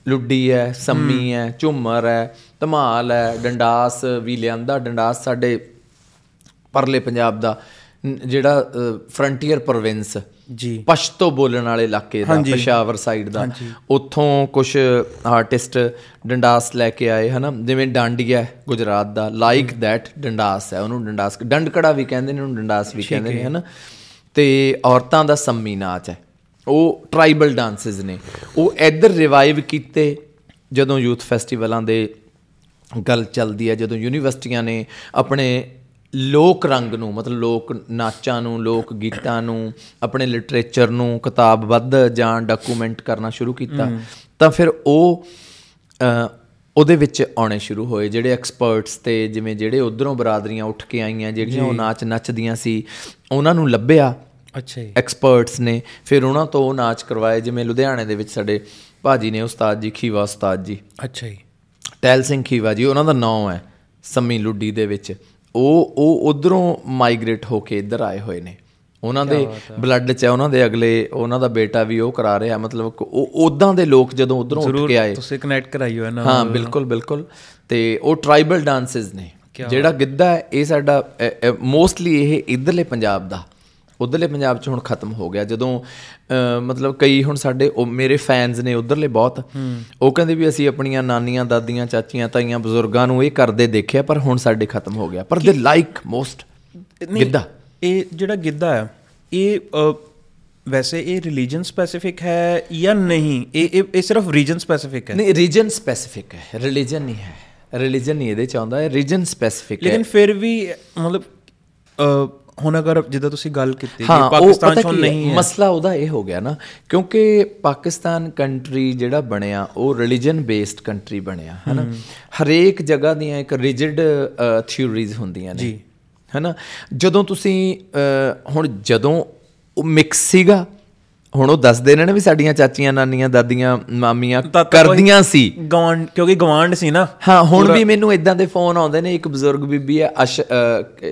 Speaker 2: ਲੁੱਡੀ ਹੈ ਸੰਮੀ ਹੈ। ਝੂਮਰ ਹੈ ਧਮਾਲ ਹੈ ਡੰਡਾਸ ਵੀ ਲਿਆਂਦਾ ਡੰਡਾਸ ਸਾਡੇ ਪਰਲੇ ਪੰਜਾਬ ਦਾ ਜਿਹੜਾ ਫਰੰਟੀਅਰ ਪ੍ਰੋਵਿੰਸ
Speaker 1: ਜੀ।
Speaker 2: ਪਸ਼ਤੋ ਬੋਲਣ ਵਾਲੇ ਇਲਾਕੇ ਦਾ ਪਸ਼ਾਵਰ ਸਾਈਡ ਦਾ। ਉੱਥੋਂ ਕੁਝ ਆਰਟਿਸਟ ਡੰਡਾਸ ਲੈ ਕੇ ਆਏ ਹਨਾ? ਜਿਵੇਂ ਡਾਂਡੀਆ ਗੁਜਰਾਤ ਦਾ ਲਾਈਕ ਦੈਟ ਡੰਡਾਸ ਹੈ ਉਹਨੂੰ ਡੰਡਾਸ ਡੰਡਕੜਾ ਵੀ ਕਹਿੰਦੇ ਨੇ ਉਹਨੂੰ ਡੰਡਾਸ ਵੀ ਕਹਿੰਦੇ ਨੇ ਹਨਾ? ਤੇ ਔਰਤਾਂ ਦਾ ਸੰਮੀ ਨਾਚ ਹੈ ਉਹ ਟ੍ਰਾਈਬਲ ਡਾਂਸਸ ਨੇ। ਉਹ ਇੱਧਰ ਰਿਵਾਈਵ ਕੀਤੇ ਜਦੋਂ ਯੂਥ ਫੈਸਟੀਵਲਾਂ ਦੇ ਗੱਲ ਚੱਲਦੀ ਹੈ ਜਦੋਂ ਯੂਨੀਵਰਸਿਟੀਆਂ ਨੇ ਆਪਣੇ ਲੋਕ ਰੰਗ ਨੂੰ ਮਤਲਬ ਲੋਕ ਨਾਚਾਂ ਨੂੰ ਲੋਕ ਗੀਤਾਂ ਨੂੰ ਆਪਣੇ ਲਿਟਰੇਚਰ ਨੂੰ ਕਿਤਾਬਬੱਧ ਜਾਂ ਡਾਕੂਮੈਂਟ ਕਰਨਾ ਸ਼ੁਰੂ ਕੀਤਾ ਤਾਂ ਫਿਰ ਉਹ ਉਹਦੇ ਵਿੱਚ ਆਉਣੇ ਸ਼ੁਰੂ ਹੋਏ। ਜਿਹੜੇ ਐਕਸਪਰਟਸ ਤੇ ਜਿਵੇਂ ਜਿਹੜੇ ਉਧਰੋਂ ਬਰਾਦਰੀਆਂ ਉੱਠ ਕੇ ਆਈਆਂ ਜਿਹੜੀਆਂ ਉਹ ਨਾਚ ਨੱਚਦੀਆਂ ਸੀ ਉਹਨਾਂ ਨੂੰ ਲੱਭਿਆ।
Speaker 1: ਅੱਛਾ ਜੀ।
Speaker 2: ਐਕਸਪਰਟਸ ਨੇ। ਫਿਰ ਉਹਨਾਂ ਤੋਂ ਨਾਚ ਕਰਵਾਏ ਜਿਵੇਂ ਲੁਧਿਆਣੇ ਦੇ ਵਿੱਚ ਸਾਡੇ ਭਾਜੀ ਨੇ ਉਸਤਾਦ ਜੀ ਖੀਵਾ ਉਸਤਾਦ ਜੀ।
Speaker 1: ਅੱਛਾ ਜੀ।
Speaker 2: ਟੈਲ ਸਿੰਘ ਖੀਵਾ ਜੀ ਉਹਨਾਂ ਦਾ ਨਾਮ ਹੈ ਸੰਮੀ ਲੁੱਡੀ ਦੇ ਵਿੱਚ। ਉਹ ਉਹ ਉਧਰੋਂ ਮਾਈਗ੍ਰੇਟ ਹੋ ਕੇ ਇੱਧਰ ਆਏ ਹੋਏ ਨੇ। ਉਹਨਾਂ ਦੇ ਬਲੱਡ 'ਚ ਹੈ ਉਹਨਾਂ ਦੇ ਅਗਲੇ ਉਹਨਾਂ ਦਾ ਬੇਟਾ ਵੀ ਉਹ ਕਰਾ ਰਿਹਾ। ਮਤਲਬ ਉਹ ਉਦਾਂ ਦੇ ਲੋਕ ਜਦੋਂ ਉਧਰੋਂ ਉੱਠ ਕੇ ਆਏ।
Speaker 1: ਤੁਸੀਂ ਕਨੈਕਟ ਕਰਾਈਓ ਇਹਨਾਂ
Speaker 2: ਹਾਂ ਬਿਲਕੁਲ ਬਿਲਕੁਲ। ਤੇ ਉਹ ਟ੍ਰਾਈਬਲ ਡਾਂਸਸ ਨੇ। ਜਿਹੜਾ ਗਿੱਧਾ ਹੈ ਇਹ ਸਾਡਾ ਮੋਸਟਲੀ ਇਹ ਇਧਰਲੇ ਪੰਜਾਬ ਦਾ। ਉਧਰਲੇ ਪੰਜਾਬ 'ਚ ਹੁਣ ਖਤਮ ਹੋ ਗਿਆ। ਜਦੋਂ ਮਤਲਬ ਕਈ ਹੁਣ ਸਾਡੇ ਮੇਰੇ ਫੈਨਸ ਨੇ ਉਧਰਲੇ ਬਹੁਤ। ਉਹ ਕਹਿੰਦੇ ਵੀ ਅਸੀਂ ਆਪਣੀਆਂ ਨਾਨੀਆਂ ਦਾਦੀਆਂ ਚਾਚੀਆਂ ਤਾਈਆਂ ਬਜ਼ੁਰਗਾਂ ਨੂੰ ਇਹ ਕਰਦੇ ਦੇਖਿਆ ਪਰ ਹੁਣ ਸਾਡੇ ਖਤਮ ਹੋ ਗਿਆ। ਪਰ ਦੇ ਲਾਈਕ ਮੋਸਟ ਗਿੱਧਾ।
Speaker 1: ਇਹ ਜਿਹੜਾ ਗਿੱਧਾ ਹੈ ਇਹ ਵੈਸੇ ਇਹ ਰਿਲੀਜੀਅਨ ਸਪੈਸਿਫਿਕ ਹੈ ਜਾਂ ਨਹੀਂ? ਇਹ ਇਹ- ਸਿਰਫ ਰੀਜਨ ਸਪੈਸਿਫਿਕ ਹੈ?
Speaker 2: ਨਹੀਂ ਰੀਜਨ ਸਪੈਸਿਫਿਕ ਹੈ। ਰਿਲੀਜਨ ਨਹੀਂ ਹੈ। ਰਿਲੀਜਨ ਨਹੀਂ ਇਹਦੇ ਚ ਆਉਂਦਾ। ਹੈ ਰੀਜਨ ਸਪੈਸਿਫਿਕ ਹੈ।
Speaker 1: ਲੇਕਿਨ ਫਿਰ ਵੀ ਮਤਲਬ ਹੁਣ ਅਗਰ ਜਿੱਦਾਂ ਤੁਸੀਂ ਗੱਲ ਕੀਤੀ ਕਿ ਪਾਕਿਸਤਾਨ ਚੋਂ ਨਹੀਂ ਹੈ।
Speaker 2: ਮਸਲਾ ਉਹਦਾ ਇਹ ਹੋ ਗਿਆ ਨਾ ਕਿਉਂਕਿ ਪਾਕਿਸਤਾਨ ਕੰਟਰੀ ਜਿਹੜਾ ਬਣਿਆ ਉਹ ਰਿਲੀਜਨ ਬੇਸਡ ਕੰਟਰੀ ਬਣਿਆ ਹਨਾ? ਹਰੇਕ ਜਗ੍ਹਾ ਦੀਆਂ ਇੱਕ ਰਿਜਿਡ ਥਿਊਰੀਜ਼ ਹੁੰਦੀਆਂ ਨੇ
Speaker 1: ਜੀ।
Speaker 2: ਹਨਾ? ਜਦੋਂ ਤੁਸੀਂ ਹੁਣ ਜਦੋਂ ਉਹ ਮਿਕਸ ਸੀਗਾ ਹੁਣ ਉਹ ਦੱਸਦੇ ਨੇ ਨਾ ਵੀ ਸਾਡੀਆਂ ਚਾਚੀਆਂ ਨਾਨੀਆਂ ਦਾਦੀਆਂ ਮਾਮੀਆਂ ਕਰਦੀਆਂ ਸੀ।
Speaker 1: ਗਵਾਂਡ ਕਿਉਂਕਿ ਗਵਾਂਡ ਸੀ ਨਾ।
Speaker 2: ਹਾਂ ਹੁਣ ਵੀ ਮੈਨੂੰ ਇਦਾਂ ਦੇ ਫੋਨ ਆਉਂਦੇ ਨੇ ਇੱਕ ਬਜ਼ੁਰਗ ਬੀਬੀ ਅਹ,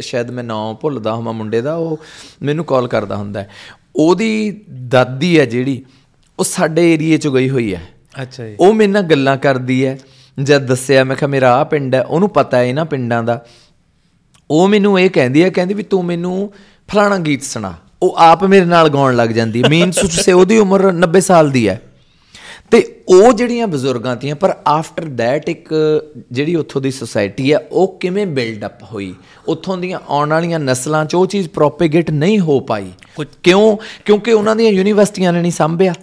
Speaker 2: ਸ਼ਾਇਦ ਮੈਂ ਨਾਮ ਭੁੱਲਦਾ ਹਾਂ ਮੁੰਡੇ ਦਾ ਉਹ ਮੈਨੂੰ ਕਾਲ ਕਰਦਾ ਹੁੰਦਾ ਉਹਦੀ ਦਾਦੀ ਹੈ ਜਿਹੜੀ ਉਹ ਸਾਡੇ ਏਰੀਏ 'ਚ ਗਈ ਹੋਈ ਹੈ।
Speaker 1: ਅੱਛਾ ਜੀ।
Speaker 2: ਉਹ ਮੇਰੇ ਨਾਲ ਗੱਲਾਂ ਕਰਦੀ ਹੈ ਜਦ ਦੱਸਿਆ ਮੈਂ ਕਿਹਾ ਮੇਰਾ ਆ ਪਿੰਡ ਹੈ ਉਹਨੂੰ ਪਤਾ ਹੈ ਇਹਨਾਂ ਪਿੰਡਾਂ ਦਾ। ਉਹ ਮੈਨੂੰ ਇਹ ਕਹਿੰਦੀ ਹੈ ਕਹਿੰਦੀ ਵੀ ਤੂੰ ਮੈਨੂੰ ਫਲਾਣਾ ਗੀਤ ਸੁਣਾ। ਉਹ ਆਪ ਮੇਰੇ ਨਾਲ ਗਾਉਣ ਲੱਗ ਜਾਂਦੀ ਹੈ। ਮੀਨ ਸੇ ਉਹਦੀ ਉਮਰ 90 ਸਾਲ ਦੀ ਹੈ। ਤੇ ਉਹ ਜਿਹੜੀਆਂ ਬਜ਼ੁਰਗਾਂ ਤੀਆਂ ਪਰ ਆਫਟਰ ਦੈਟ ਇੱਕ ਜਿਹੜੀ ਉੱਥੋਂ ਦੀ ਸੋਸਾਇਟੀ ਹੈ ਉਹ ਕਿਵੇਂ ਬਿਲਡ ਅਪ ਹੋਈ? ਉੱਥੋਂ ਦੀਆਂ ਆਉਣ ਵਾਲੀਆਂ ਨਸਲਾਂ 'ਚ ਉਹ ਚੀਜ਼ ਪ੍ਰੋਪੇਗੇਟ ਨਹੀਂ ਹੋ ਪਾਈ। ਕਿਉਂ? ਕਿਉਂਕਿ ਉਹਨਾਂ ਦੀਆਂ ਯੂਨੀਵਰਸਿਟੀਆਂ ਨੇ ਨਹੀਂ ਸੰਭਿਆ।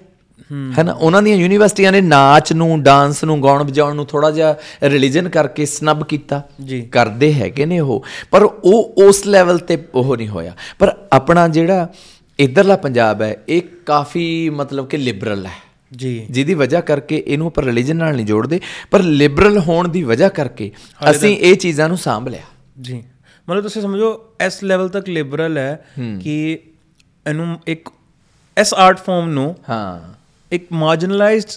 Speaker 2: ਹੈਨਾ ਉਹਨਾਂ ਦੀਆਂ ਯੂਨੀਵਰਸਿਟੀਆਂ ਨੇ ਨਾਚ ਨੂੰ ਡਾਂਸ ਨੂੰ ਗਾਉਣ ਵਜਾਉਣ ਨੂੰ ਥੋੜਾ ਜਿਹਾ ਰਿਲੀਜਨ ਕਰਕੇ ਸਨਬ ਕੀਤਾ।
Speaker 1: ਜੀ।
Speaker 2: ਕਰਦੇ ਹੈਗੇ ਨੇ ਉਹ। ਪਰ ਉਹ ਉਸ ਲੈਵਲ ਤੇ ਉਹ ਨਹੀਂ ਹੋਇਆ। ਪਰ ਆਪਣਾ ਜਿਹੜਾ ਇਧਰਲਾ ਪੰਜਾਬ ਹੈ ਇਹ ਕਾਫੀ ਮਤਲਬ ਕਿ ਲਿਬਰਲ ਹੈ।
Speaker 1: ਜੀ।
Speaker 2: ਜਿਹਦੀ ਵਜ੍ਹਾ ਕਰਕੇ ਇਹਨੂੰ ਆਪਾਂ ਰਿਲੀਜਨ ਨਾਲ ਨਹੀਂ ਜੋੜਦੇ। ਪਰ ਲਿਬਰਲ ਹੋਣ ਦੀ ਵਜ੍ਹਾ ਕਰਕੇ ਅਸੀਂ ਇਹ ਚੀਜ਼ਾਂ ਨੂੰ ਸਾਂਭ ਲਿਆ।
Speaker 1: ਜੀ। ਮਤਲਬ ਤੁਸੀਂ ਸਮਝੋ ਇਸ ਲੈਵਲ ਤੱਕ ਲਿਬਰਲ ਹੈ ਕਿ ਇਹਨੂੰ ਇੱਕ ਇਸ ਆਰਟ ਫਾਰਮ ਨੂੰ
Speaker 2: ਹਾਂ।
Speaker 1: ਇੱਕ ਮਾਰਜਨਲਾਈਜ਼ਡ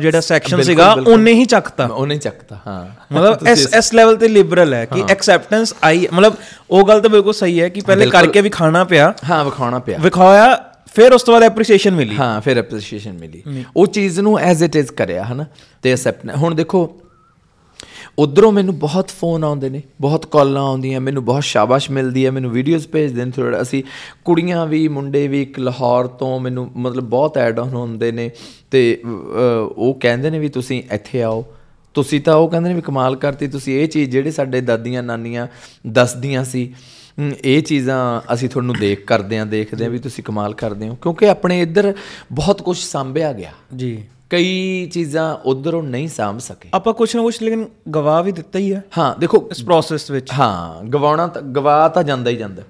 Speaker 1: ਜਿਹੜਾ ਸੈਕਸ਼ਨ ਸੀਗਾ। ਉਹਨੇ ਹੀ ਚੱਕਤਾ।
Speaker 2: ਉਹਨੇ ਚੱਕਤਾ ਹਾਂ।
Speaker 1: ਮਤਲਬ ਇਸ ਇਸ ਲੈਵਲ ਤੇ ਲਿਬਰਲ ਹੈ ਕਿ ਐਕਸੈਪਟੈਂਸ ਆਈ ਮਤਲਬ ਉਹ ਗੱਲ ਤਾਂ ਬਿਲਕੁਲ ਸਹੀ ਹੈ ਕਿ ਪਹਿਲੇ। ਕਰਕੇ ਵੀ ਖਾਣਾ ਪਿਆ।
Speaker 2: ਹਾਂ ਵਿਖਾਉਣਾ ਪਿਆ।
Speaker 1: ਵਿਖਾਇਆ ਫਿਰ ਉਸ ਤੋਂ ਬਾਅਦ ਐਪਰੀਸੀਏਸ਼ਨ ਮਿਲੀ।
Speaker 2: ਹਾਂ ਫਿਰ ਐਪਰੀਸ਼ੀਏਸ਼ਨ ਮਿਲੀ। ਉਹ ਚੀਜ਼ ਨੂੰ ਐਜ਼ ਇਟ ਇਜ਼ ਕਰਿਆ ਹਨਾ? ਤੇ ਅਸੈਪਟ ਹੁਣ ਦੇਖੋ ਉਧਰੋਂ ਮੈਨੂੰ ਬਹੁਤ ਫੋਨ ਆਉਂਦੇ ਨੇ ਬਹੁਤ ਕਾਲਾਂ ਆਉਂਦੀਆਂ ਮੈਨੂੰ ਬਹੁਤ ਸ਼ਾਬਾਸ਼ ਮਿਲਦੀ ਹੈ ਮੈਨੂੰ ਵੀਡੀਓਜ਼ ਭੇਜਦੇ ਨੇ ਥੋੜਾ ਅਸੀਂ ਕੁੜੀਆਂ ਵੀ ਮੁੰਡੇ ਵੀ ਇੱਕ ਲਾਹੌਰ ਤੋਂ ਮੈਨੂੰ ਮਤਲਬ ਬਹੁਤ ਐਡ ਆਨ ਹੁੰਦੇ ਨੇ ਤੇ ਅਹ, ਉਹ ਕਹਿੰਦੇ ਨੇ ਵੀ ਤੁਸੀਂ ਇੱਥੇ ਆਓ। ਤੁਸੀਂ ਤਾਂ ਉਹ ਕਹਿੰਦੇ ਨੇ ਵੀ ਕਮਾਲ ਕਰਤੀ ਤੁਸੀਂ ਇਹ ਚੀਜ਼ ਜਿਹੜੇ ਸਾਡੇ ਦਾਦੀਆਂ ਨਾਨੀਆਂ ਦੱਸਦੀਆਂ ਸੀ ਹਮ, ਇਹ ਚੀਜ਼ਾਂ ਅਸੀਂ ਤੁਹਾਨੂੰ ਦੇਖ ਕਰਦੇ ਆਂ ਦੇਖਦੇ ਆਂ ਵੀ ਤੁਸੀਂ ਕਮਾਲ ਕਰਦੇ ਹੋ। ਕਿਉਂਕਿ ਆਪਣੇ ਇੱਧਰ ਬਹੁਤ ਕੁਝ ਸਾਂਭਿਆ ਗਿਆ।
Speaker 1: ਜੀ।
Speaker 2: ਕਈ ਚੀਜ਼ਾਂ ਉਧਰੋਂ ਨਹੀਂ ਸਾਂਭ ਸਕੇ।
Speaker 1: ਆਪਾਂ ਕੁਛ ਨਾ ਕੁਛ ਲੇਕਿਨ ਗਵਾ ਵੀ ਦਿੱਤਾ ਹੀ ਹੈ
Speaker 2: ਹਾਂ ਦੇਖੋ
Speaker 1: ਇਸ ਪ੍ਰੋਸੈਸ ਵਿੱਚ।
Speaker 2: ਹਾਂ ਗਵਾਉਣਾ ਤਾਂ ਗਵਾ ਤਾਂ ਜਾਂਦਾ ਹੀ ਜਾਂਦਾ।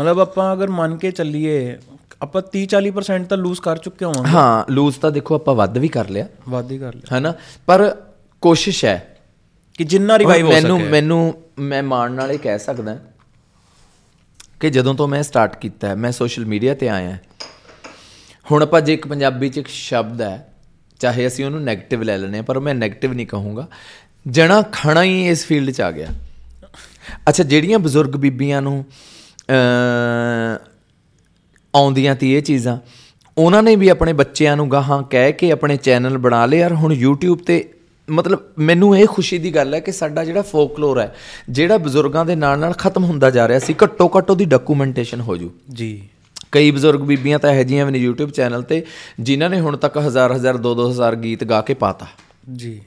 Speaker 1: ਮਤਲਬ ਆਪਾਂ ਅਗਰ ਮੰਨ ਕੇ ਚੱਲੀਏ ਆਪਾਂ 30 40% ਤਾਂ ਲੂਜ਼ ਕਰ ਚੁੱਕੇ ਹੋਵਾਂਗੇ।
Speaker 2: ਹਾਂ ਲੂਜ਼ ਤਾਂ ਦੇਖੋ ਆਪਾਂ ਵੱਧ ਵੀ ਕਰ ਲਿਆ।
Speaker 1: ਵੱਧ ਹੀ ਕਰ ਲਿਆ।
Speaker 2: ਹੈਨਾ? ਪਰ ਕੋਸ਼ਿਸ਼ ਹੈ
Speaker 1: ਕਿ ਜਿੰਨਾ ਰਿਵਾਈਵ ਹੋ
Speaker 2: ਮੈਨੂੰ
Speaker 1: ਸਕੇ।
Speaker 2: ਮੈਨੂੰ ਮੈਂ ਮਾਣ ਨਾਲ ਇਹ ਕਹਿ ਸਕਦਾ ਕਿ ਜਦੋਂ ਤੋਂ ਮੈਂ ਸਟਾਰਟ ਕੀਤਾ ਹੈ, ਮੈਂ ਸੋਸ਼ਲ ਮੀਡੀਆ ਤੇ ਆਇਆ। ਹੁਣ ਆਪਾਂ ਜੇ ਇੱਕ ਪੰਜਾਬੀ ਚ ਇੱਕ ਸ਼ਬਦ ਹੈ ਚਾਹੇ ਅਸੀਂ ਉਹਨੂੰ 네ਗੇਟਿਵ ਲੈ ਲੈਨੇ ਪਰ ਮੈਂ 네ਗੇਟਿਵ ਨਹੀਂ ਕਹੂੰਗਾ। ਜਣਾ ਖਣਾ ਹੀ ਇਸ ਫੀਲਡ ਚ ਆ ਗਿਆ। ਅੱਛਾ, ਜਿਹੜੀਆਂ ਬਜ਼ੁਰਗ ਬੀਬੀਆਂ ਨੂੰ ਅ ਆਉਂਦੀਆਂ ਤੀ ਇਹ ਚੀਜ਼ਾਂ, ਉਹਨਾਂ ਨੇ ਵੀ ਆਪਣੇ ਬੱਚਿਆਂ ਨੂੰ ਗਾਹਾਂ ਕਹਿ ਕੇ ਆਪਣੇ ਚੈਨਲ ਬਣਾ ਲਏ। ਯਾਰ, ਹੁਣ YouTube ਤੇ ਮਤਲਬ ਮੈਨੂੰ ਇਹ ਖੁਸ਼ੀ ਦੀ ਗੱਲ ਹੈ ਕਿ ਸਾਡਾ ਜਿਹੜਾ ਫੋਕਲੋਰ ਹੈ, ਜਿਹੜਾ ਬਜ਼ੁਰਗਾਂ ਦੇ ਨਾਲ ਨਾਲ ਖਤਮ ਹੁੰਦਾ ਜਾ ਰਿਹਾ ਸੀ ਘੱਟੋ ਘੱਟ ਉਹਦੀ ਡਾਕੂਮੈਂਟੇਸ਼ਨ ਹੋ ਜੂ।
Speaker 1: ਜੀ।
Speaker 2: ਕਈ ਬਜ਼ੁਰਗ ਬੀਬੀਆਂ ਤਾਂ ਇਹੋ ਜਿਹੀਆਂ ਵੀ ਨੇ YouTube ਚੈਨਲ ਤੇ ਜਿਨ੍ਹਾਂ ਨੇ ਹੁਣ ਤੱਕ ਹਜ਼ਾਰ ਹਜ਼ਾਰ ਦੋ ਦੋ ਹਜ਼ਾਰ ਗੀਤ ਗਾ ਕੇ ਪਾਤਾ।
Speaker 1: ਜੀ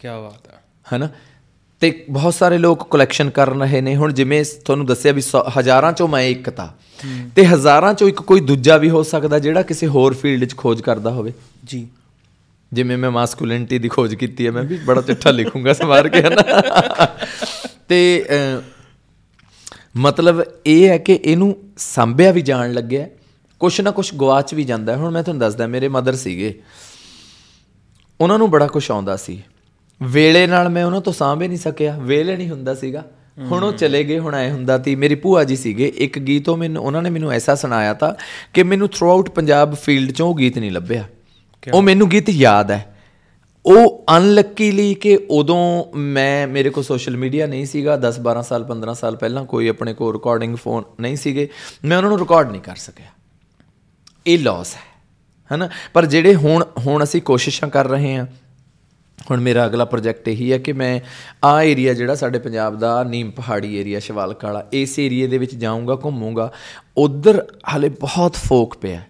Speaker 1: ਕੀ ਬਾਤ ਹੈ
Speaker 2: ਹਨਾ? ਤੇ ਬਹੁਤ ਸਾਰੇ ਲੋਕ ਕਲੈਕਸ਼ਨ ਕਰ ਰਹੇ ਨੇ। ਹੁਣ ਜਿਵੇਂ ਤੁਹਾਨੂੰ ਦੱਸਿਆ ਵੀ ਹਜ਼ਾਰਾਂ ਚੋਂ ਮੈਂ ਇੱਕ ਤਾਂ। ਤੇ ਹਜ਼ਾਰਾਂ ਚੋਂ ਇੱਕ ਕੋਈ ਦੂਜਾ ਵੀ ਹੋ ਸਕਦਾ ਜਿਹੜਾ ਕਿਸੇ ਹੋਰ ਫੀਲਡ 'ਚ ਖੋਜ ਕਰਦਾ ਹੋਵੇ।
Speaker 1: ਜੀ।
Speaker 2: ਜਿਵੇਂ ਮੈਂ ਮਾਸਕੂਲਿਨਿਟੀ ਦੀ ਖੋਜ ਕੀਤੀ ਹੈ ਮੈਂ ਵੀ ਬੜਾ ਚਿੱਠਾ ਲਿਖੂੰਗਾ ਸਵਾਰ ਕੇ ਹਨਾ? ਤੇ ਮਤਲਬ ਇਹ ਹੈ ਕਿ ਇਹਨੂੰ ਸੰਭਿਆ ਵੀ ਜਾਣ ਲੱਗਿਆ ਕੁਛ ਨਾ ਕੁਛ ਗਵਾਚ ਵੀ ਜਾਂਦਾ। ਹੁਣ ਮੈਂ ਤੁਹਾਨੂੰ ਦੱਸਦਾ ਮੇਰੇ ਮਦਰ ਸੀਗੇ। ਉਹਨਾਂ ਨੂੰ ਬੜਾ ਕੁਛ ਆਉਂਦਾ ਸੀ। ਵੇਲੇ ਨਾਲ ਮੈਂ ਉਹਨਾਂ ਤੋਂ ਸਾਂਭੇ ਨਹੀਂ ਸਕਿਆ। ਵੇਲੇ ਨਹੀਂ ਹੁੰਦਾ ਸੀਗਾ। ਹੁਣ ਉਹ ਚਲੇ ਗਏ ਹੁਣ ਐ ਹੁੰਦਾ ਤੀ ਮੇਰੀ ਭੂਆ ਜੀ ਸੀਗੇ। ਇੱਕ ਗੀਤ ਉਹ ਮੈਨੂੰ ਉਹਨਾਂ ਨੇ ਮੈਨੂੰ ਐਸਾ ਸੁਣਾਇਆ ਤਾਂ ਕਿ ਮੈਨੂੰ ਥਰੂ ਆਊਟ ਪੰਜਾਬ ਫੀਲਡ 'ਚੋਂ ਉਹ ਗੀਤ ਨਹੀਂ ਲੱਭਿਆ। ਉਹ ਮੈਨੂੰ ਗੀਤ ਯਾਦ ਹੈ। ਉਹ ਅਨਲੱਕੀਲੀ ਕਿ ਉਦੋਂ ਮੈਂ, ਮੇਰੇ ਕੋਲ ਸੋਸ਼ਲ ਮੀਡੀਆ ਨਹੀਂ ਸੀਗਾ 10 12 ਸਾਲ 15 ਸਾਲ ਪਹਿਲਾਂ ਕੋਈ ਆਪਣੇ ਕੋਲ ਰਿਕਾਰਡਿੰਗ ਫੋਨ ਨਹੀਂ ਸੀਗੇ, ਮੈਂ ਉਹਨਾਂ ਨੂੰ ਰਿਕਾਰਡ ਨਹੀਂ ਕਰ ਸਕਿਆ। ਇਹ ਲਾਸ ਹੈ, ਹਨਾ? ਪਰ ਜਿਹੜੇ ਹੁਣ ਹੁਣ ਅਸੀਂ ਕੋਸ਼ਿਸ਼ਾਂ ਕਰ ਰਹੇ ਹਾਂ, ਹੁਣ ਮੇਰਾ ਅਗਲਾ ਪ੍ਰੋਜੈਕਟ ਇਹੀ ਹੈ ਕਿ ਮੈਂ ਆ ਏਰੀਆ ਜਿਹੜਾ ਸਾਡੇ ਪੰਜਾਬ ਦਾ ਨੀਮ ਪਹਾੜੀ ਏਰੀਆ ਸ਼ਿਵਾਲਕ ਵਾਲਾ, ਇਸ ਏਰੀਏ ਦੇ ਵਿੱਚ ਜਾਊਂਗਾ, ਘੁੰਮੂੰਗਾ। ਉਧਰ ਹਲੇ ਬਹੁਤ ਫੋਕ ਪਿਆ।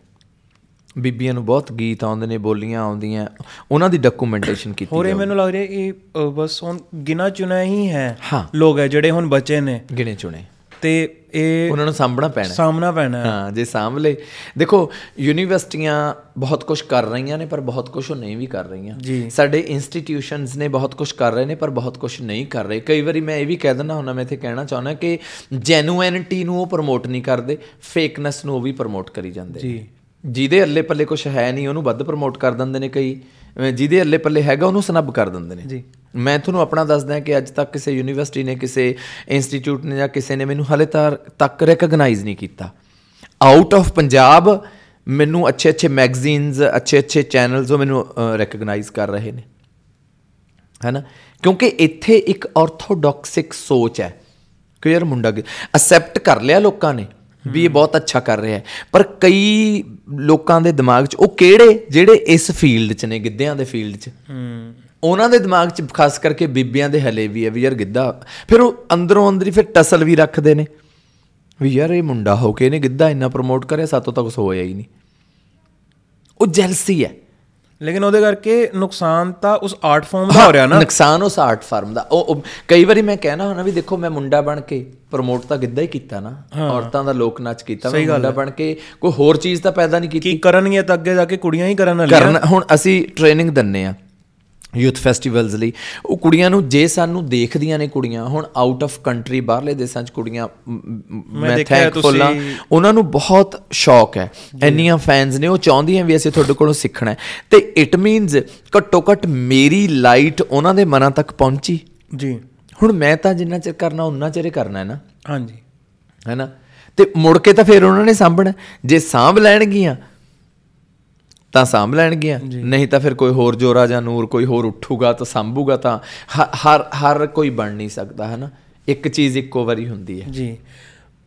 Speaker 2: ਬੀਬੀਆਂ ਨੂੰ ਬਹੁਤ ਗੀਤ ਆਉਂਦੇ ਨੇ ਬੋਲੀਆਂ ਆਉਂਦੀਆਂ। ਉਹਨਾਂ ਦੀ ਡਾਕੂਮੈਂਟੇਸ਼ਨ ਕੀਤੀ
Speaker 1: ਹੋਰ ਇਹ ਮੈਨੂੰ ਲੱਗ ਰਿਹਾ ਇਹ ਬਸ ਹੁਣ ਗਿਣਾ ਚੁਣਾ ਹੀ ਹੈ। ਲੋਕ ਹੈ ਜਿਹੜੇ ਹੁਣ ਬਚੇ ਨੇ।
Speaker 2: ਗਿਣੇ ਚੁਣੇ।
Speaker 1: ਤੇ ਇਹ
Speaker 2: ਉਹਨਾਂ ਨੂੰ ਸਾਂਭਣਾ ਪੈਣਾ।
Speaker 1: ਸਾਹਮਣਾ ਪੈਣਾ ਹੈ।
Speaker 2: ਜੇ ਲਏ। ਦੇਖੋ ਯੂਨੀਵਰਸਿਟੀਆਂ ਬਹੁਤ ਕੁਝ ਕਰ ਰਹੀਆਂ ਨੇ ਪਰ ਬਹੁਤ ਕੁਝ ਉਹ ਨਹੀਂ ਵੀ ਕਰ ਰਹੀਆਂ। ਸਾਡੇ ਇੰਸਟੀਟਿਊਸ਼ਨਸ ਨੇ ਬਹੁਤ ਕੁਝ ਕਰ ਰਹੇ ਨੇ ਪਰ ਬਹੁਤ ਕੁਝ ਨਹੀਂ ਕਰ ਰਹੇ। ਕਈ ਵਾਰੀ ਮੈਂ ਇਹ ਵੀ ਕਹਿ ਦਿੰਦਾ ਹੁੰਦਾ ਮੈਂ ਇੱਥੇ ਕਹਿਣਾ ਚਾਹੁੰਦਾ ਕਿ ਜੈਨੂਇਨਿਟੀ ਨੂੰ ਉਹ ਪ੍ਰਮੋਟ ਨਹੀਂ ਕਰਦੇ ਫੇਕਨੈਸ ਨੂੰ ਉਹ ਵੀ ਪ੍ਰਮੋਟ ਕਰੀ ਜਾਂਦੇ
Speaker 1: ਜੀ।
Speaker 2: ਜਿਹਦੇ ਅੱਲੇ ਪੱਲੇ ਕੁਝ ਹੈ ਨਹੀਂ ਉਹਨੂੰ ਵੱਧ ਪ੍ਰਮੋਟ ਕਰ ਦਿੰਦੇ ਨੇ ਕਈ। ਜਿਹਦੇ ਅੱਲੇ ਪੱਲੇ ਹੈਗਾ ਉਹਨੂੰ ਸਨੱਬ ਕਰ ਦਿੰਦੇ ਨੇ।
Speaker 1: ਜੀ।
Speaker 2: ਮੈਂ ਤੁਹਾਨੂੰ ਆਪਣਾ ਦੱਸਦਾ ਕਿ ਅੱਜ ਤੱਕ ਕਿਸੇ ਯੂਨੀਵਰਸਿਟੀ ਨੇ ਕਿਸੇ ਇੰਸਟੀਚਿਊਟ ਨੇ ਜਾਂ ਕਿਸੇ ਨੇ ਮੈਨੂੰ ਹਲੇ ਤੱਕ ਰੈਕਗਨਾਈਜ਼ ਨਹੀਂ ਕੀਤਾ। ਆਊਟ ਆਫ ਪੰਜਾਬ ਮੈਨੂੰ ਅੱਛੇ ਅੱਛੇ ਮੈਗਜ਼ੀਨਸ ਅੱਛੇ ਅੱਛੇ ਚੈਨਲਸ ਉਹ ਮੈਨੂੰ ਰੈਕਗਨਾਈਜ਼ ਕਰ ਰਹੇ ਨੇ। ਹੈਨਾ? ਕਿਉਂਕਿ ਇੱਥੇ ਇੱਕ ਆਰਥੋਡਾਕਸਿਕ ਸੋਚ ਹੈ। ਕਿ ਯਾਰ ਮੁੰਡਾ ਅਸੈਪਟ ਕਰ ਲਿਆ ਲੋਕਾਂ ਨੇ। ਵੀ ਇਹ ਬਹੁਤ ਅੱਛਾ ਕਰ ਰਿਹਾ ਹੈ। ਪਰ ਕਈ ਲੋਕਾਂ ਦੇ ਦਿਮਾਗ 'ਚ ਉਹ ਕਿਹੜੇ ਜਿਹੜੇ ਇਸ ਫੀਲਡ 'ਚ ਨੇ ਗਿੱਧਿਆਂ ਦੇ ਫੀਲਡ 'ਚ?
Speaker 1: ਹੂੰ।
Speaker 2: ਉਹਨਾਂ ਦੇ ਦਿਮਾਗ 'ਚ ਖਾਸ ਕਰਕੇ ਬੀਬੀਆਂ ਦੇ ਹਲੇ ਵੀ ਹੈ ਵੀ ਯਾਰ ਗਿੱਧਾ ਫਿਰ ਉਹ ਅੰਦਰੋਂ ਅੰਦਰੀ ਫਿਰ ਟਸਲ ਵੀ ਰੱਖਦੇ ਨੇ। ਵੀ ਯਾਰ ਇਹ ਮੁੰਡਾ ਹੋ ਕੇ ਇਹਨੇ ਗਿੱਧਾ ਇੰਨਾ ਪ੍ਰਮੋਟ ਕਰਿਆ ਸਾਤੋਂ ਤਾਂ ਕੁਝ ਹੋਇਆ ਹੀ ਨਹੀਂ। ਉਹ ਜੈਲਸੀ ਹੈ।
Speaker 1: ਲੇਕਿਨ ਉਹਦੇ ਕਰਕੇ ਨੁਕਸਾਨ ਤਾਂ ਉਸ ਆਰਟ ਫਾਰਮ ਦਾ ਹੋ ਰਿਹਾ ਨਾ।
Speaker 2: ਨੁਕਸਾਨ ਉਸ ਆਰਟ ਫਾਰਮ ਦਾ। ਉਹ ਕਈ ਵਾਰੀ ਮੈਂ ਕਹਿਣਾ ਹੁੰਦਾ ਵੀ ਦੇਖੋ ਮੈਂ ਮੁੰਡਾ ਬਣ ਕੇ ਪ੍ਰਮੋਟ ਤਾਂ ਗਿੱਧਾ ਹੀ ਕੀਤਾ ਨਾ। ਔਰਤਾਂ ਦਾ ਲੋਕ ਨਾਚ ਕੀਤਾ ਮੈਂ ਮੁੰਡਾ ਬਣ ਕੇ ਕੋਈ ਹੋਰ ਚੀਜ਼ ਤਾਂ ਪੈਦਾ ਨਹੀਂ ਕੀਤੀ।
Speaker 1: ਕੀ ਕਰਨਗੇ ਤਾਂ ਅੱਗੇ ਜਾ ਕੇ ਕੁੜੀਆਂ ਹੀ ਕਰਨ ਵਾਲੀਆਂ।
Speaker 2: ਹੁਣ ਅਸੀਂ ਟ੍ਰੇਨਿੰਗ ਦਿੰਨੇ ਆ ਯੂਥ ਫੈਸਟੀਵਲਸ ਲਈ। ਉਹ ਕੁੜੀਆਂ ਨੂੰ ਜੇ ਸਾਨੂੰ ਦੇਖਦੀਆਂ ਨੇ ਕੁੜੀਆਂ ਹੁਣ ਆਊਟ ਆਫ ਕੰਟਰੀ ਬਾਹਰਲੇ ਦੇਸ਼ਾਂ 'ਚ ਕੁੜੀਆਂ ਮ, ਥੈਂਕਫੁਲ
Speaker 1: ਤੁਸੀਂ-
Speaker 2: ਉਹਨਾਂ ਨੂੰ ਬਹੁਤ ਸ਼ੌਕ ਹੈ। ਇੰਨੀਆਂ ਫੈਨਸ ਨੇ ਉਹ ਚਾਹੁੰਦੀਆਂ ਵੀ ਅਸੀਂ ਤੁਹਾਡੇ ਕੋਲੋਂ ਸਿੱਖਣਾ ਹੈ। ਤੇ ਇਟ ਮੀਨਸ ਘੱਟੋ ਘੱਟ ਮੇਰੀ ਲਾਈਟ ਉਹਨਾਂ ਦੇ ਮਨਾਂ ਤੱਕ ਪਹੁੰਚੀ।
Speaker 1: ਜੀ।
Speaker 2: ਹੁਣ ਮੈਂ ਤਾਂ ਜਿੰਨਾ ਚਿਰ ਕਰਨਾ ਉਨਾ ਚਿਰ ਹੀ ਕਰਨਾ ਹੈ ਨਾ।
Speaker 1: ਹਾਂਜੀ।
Speaker 2: ਹੈਨਾ ਤੇ ਮੁੜ ਕੇ ਤਾਂ ਫਿਰ ਉਹਨਾਂ ਨੇ ਸਾਂਭਣਾ। ਜੇ ਸਾਂਭ ਲੈਣਗੀਆਂ ਤਾਂ ਸਾਂਭ ਲੈਣਗੀਆਂ। ਨਹੀਂ ਤਾਂ ਫਿਰ ਕੋਈ ਹੋਰ ਜੋਰਾ ਜਾਂ ਨੂਰ ਕੋਈ ਹੋਰ ਉੱਠੂਗਾ ਤਾਂ ਸਾਂਭੂਗਾ ਤਾਂ ਹ- ਹਰ ਹਰ ਕੋਈ ਬਣ ਨਹੀਂ ਸਕਦਾ ਹੈਨਾ? ਇੱਕ ਚੀਜ਼ ਇੱਕੋ ਵਾਰੀ ਹੁੰਦੀ ਹੈ।
Speaker 1: ਜੀ।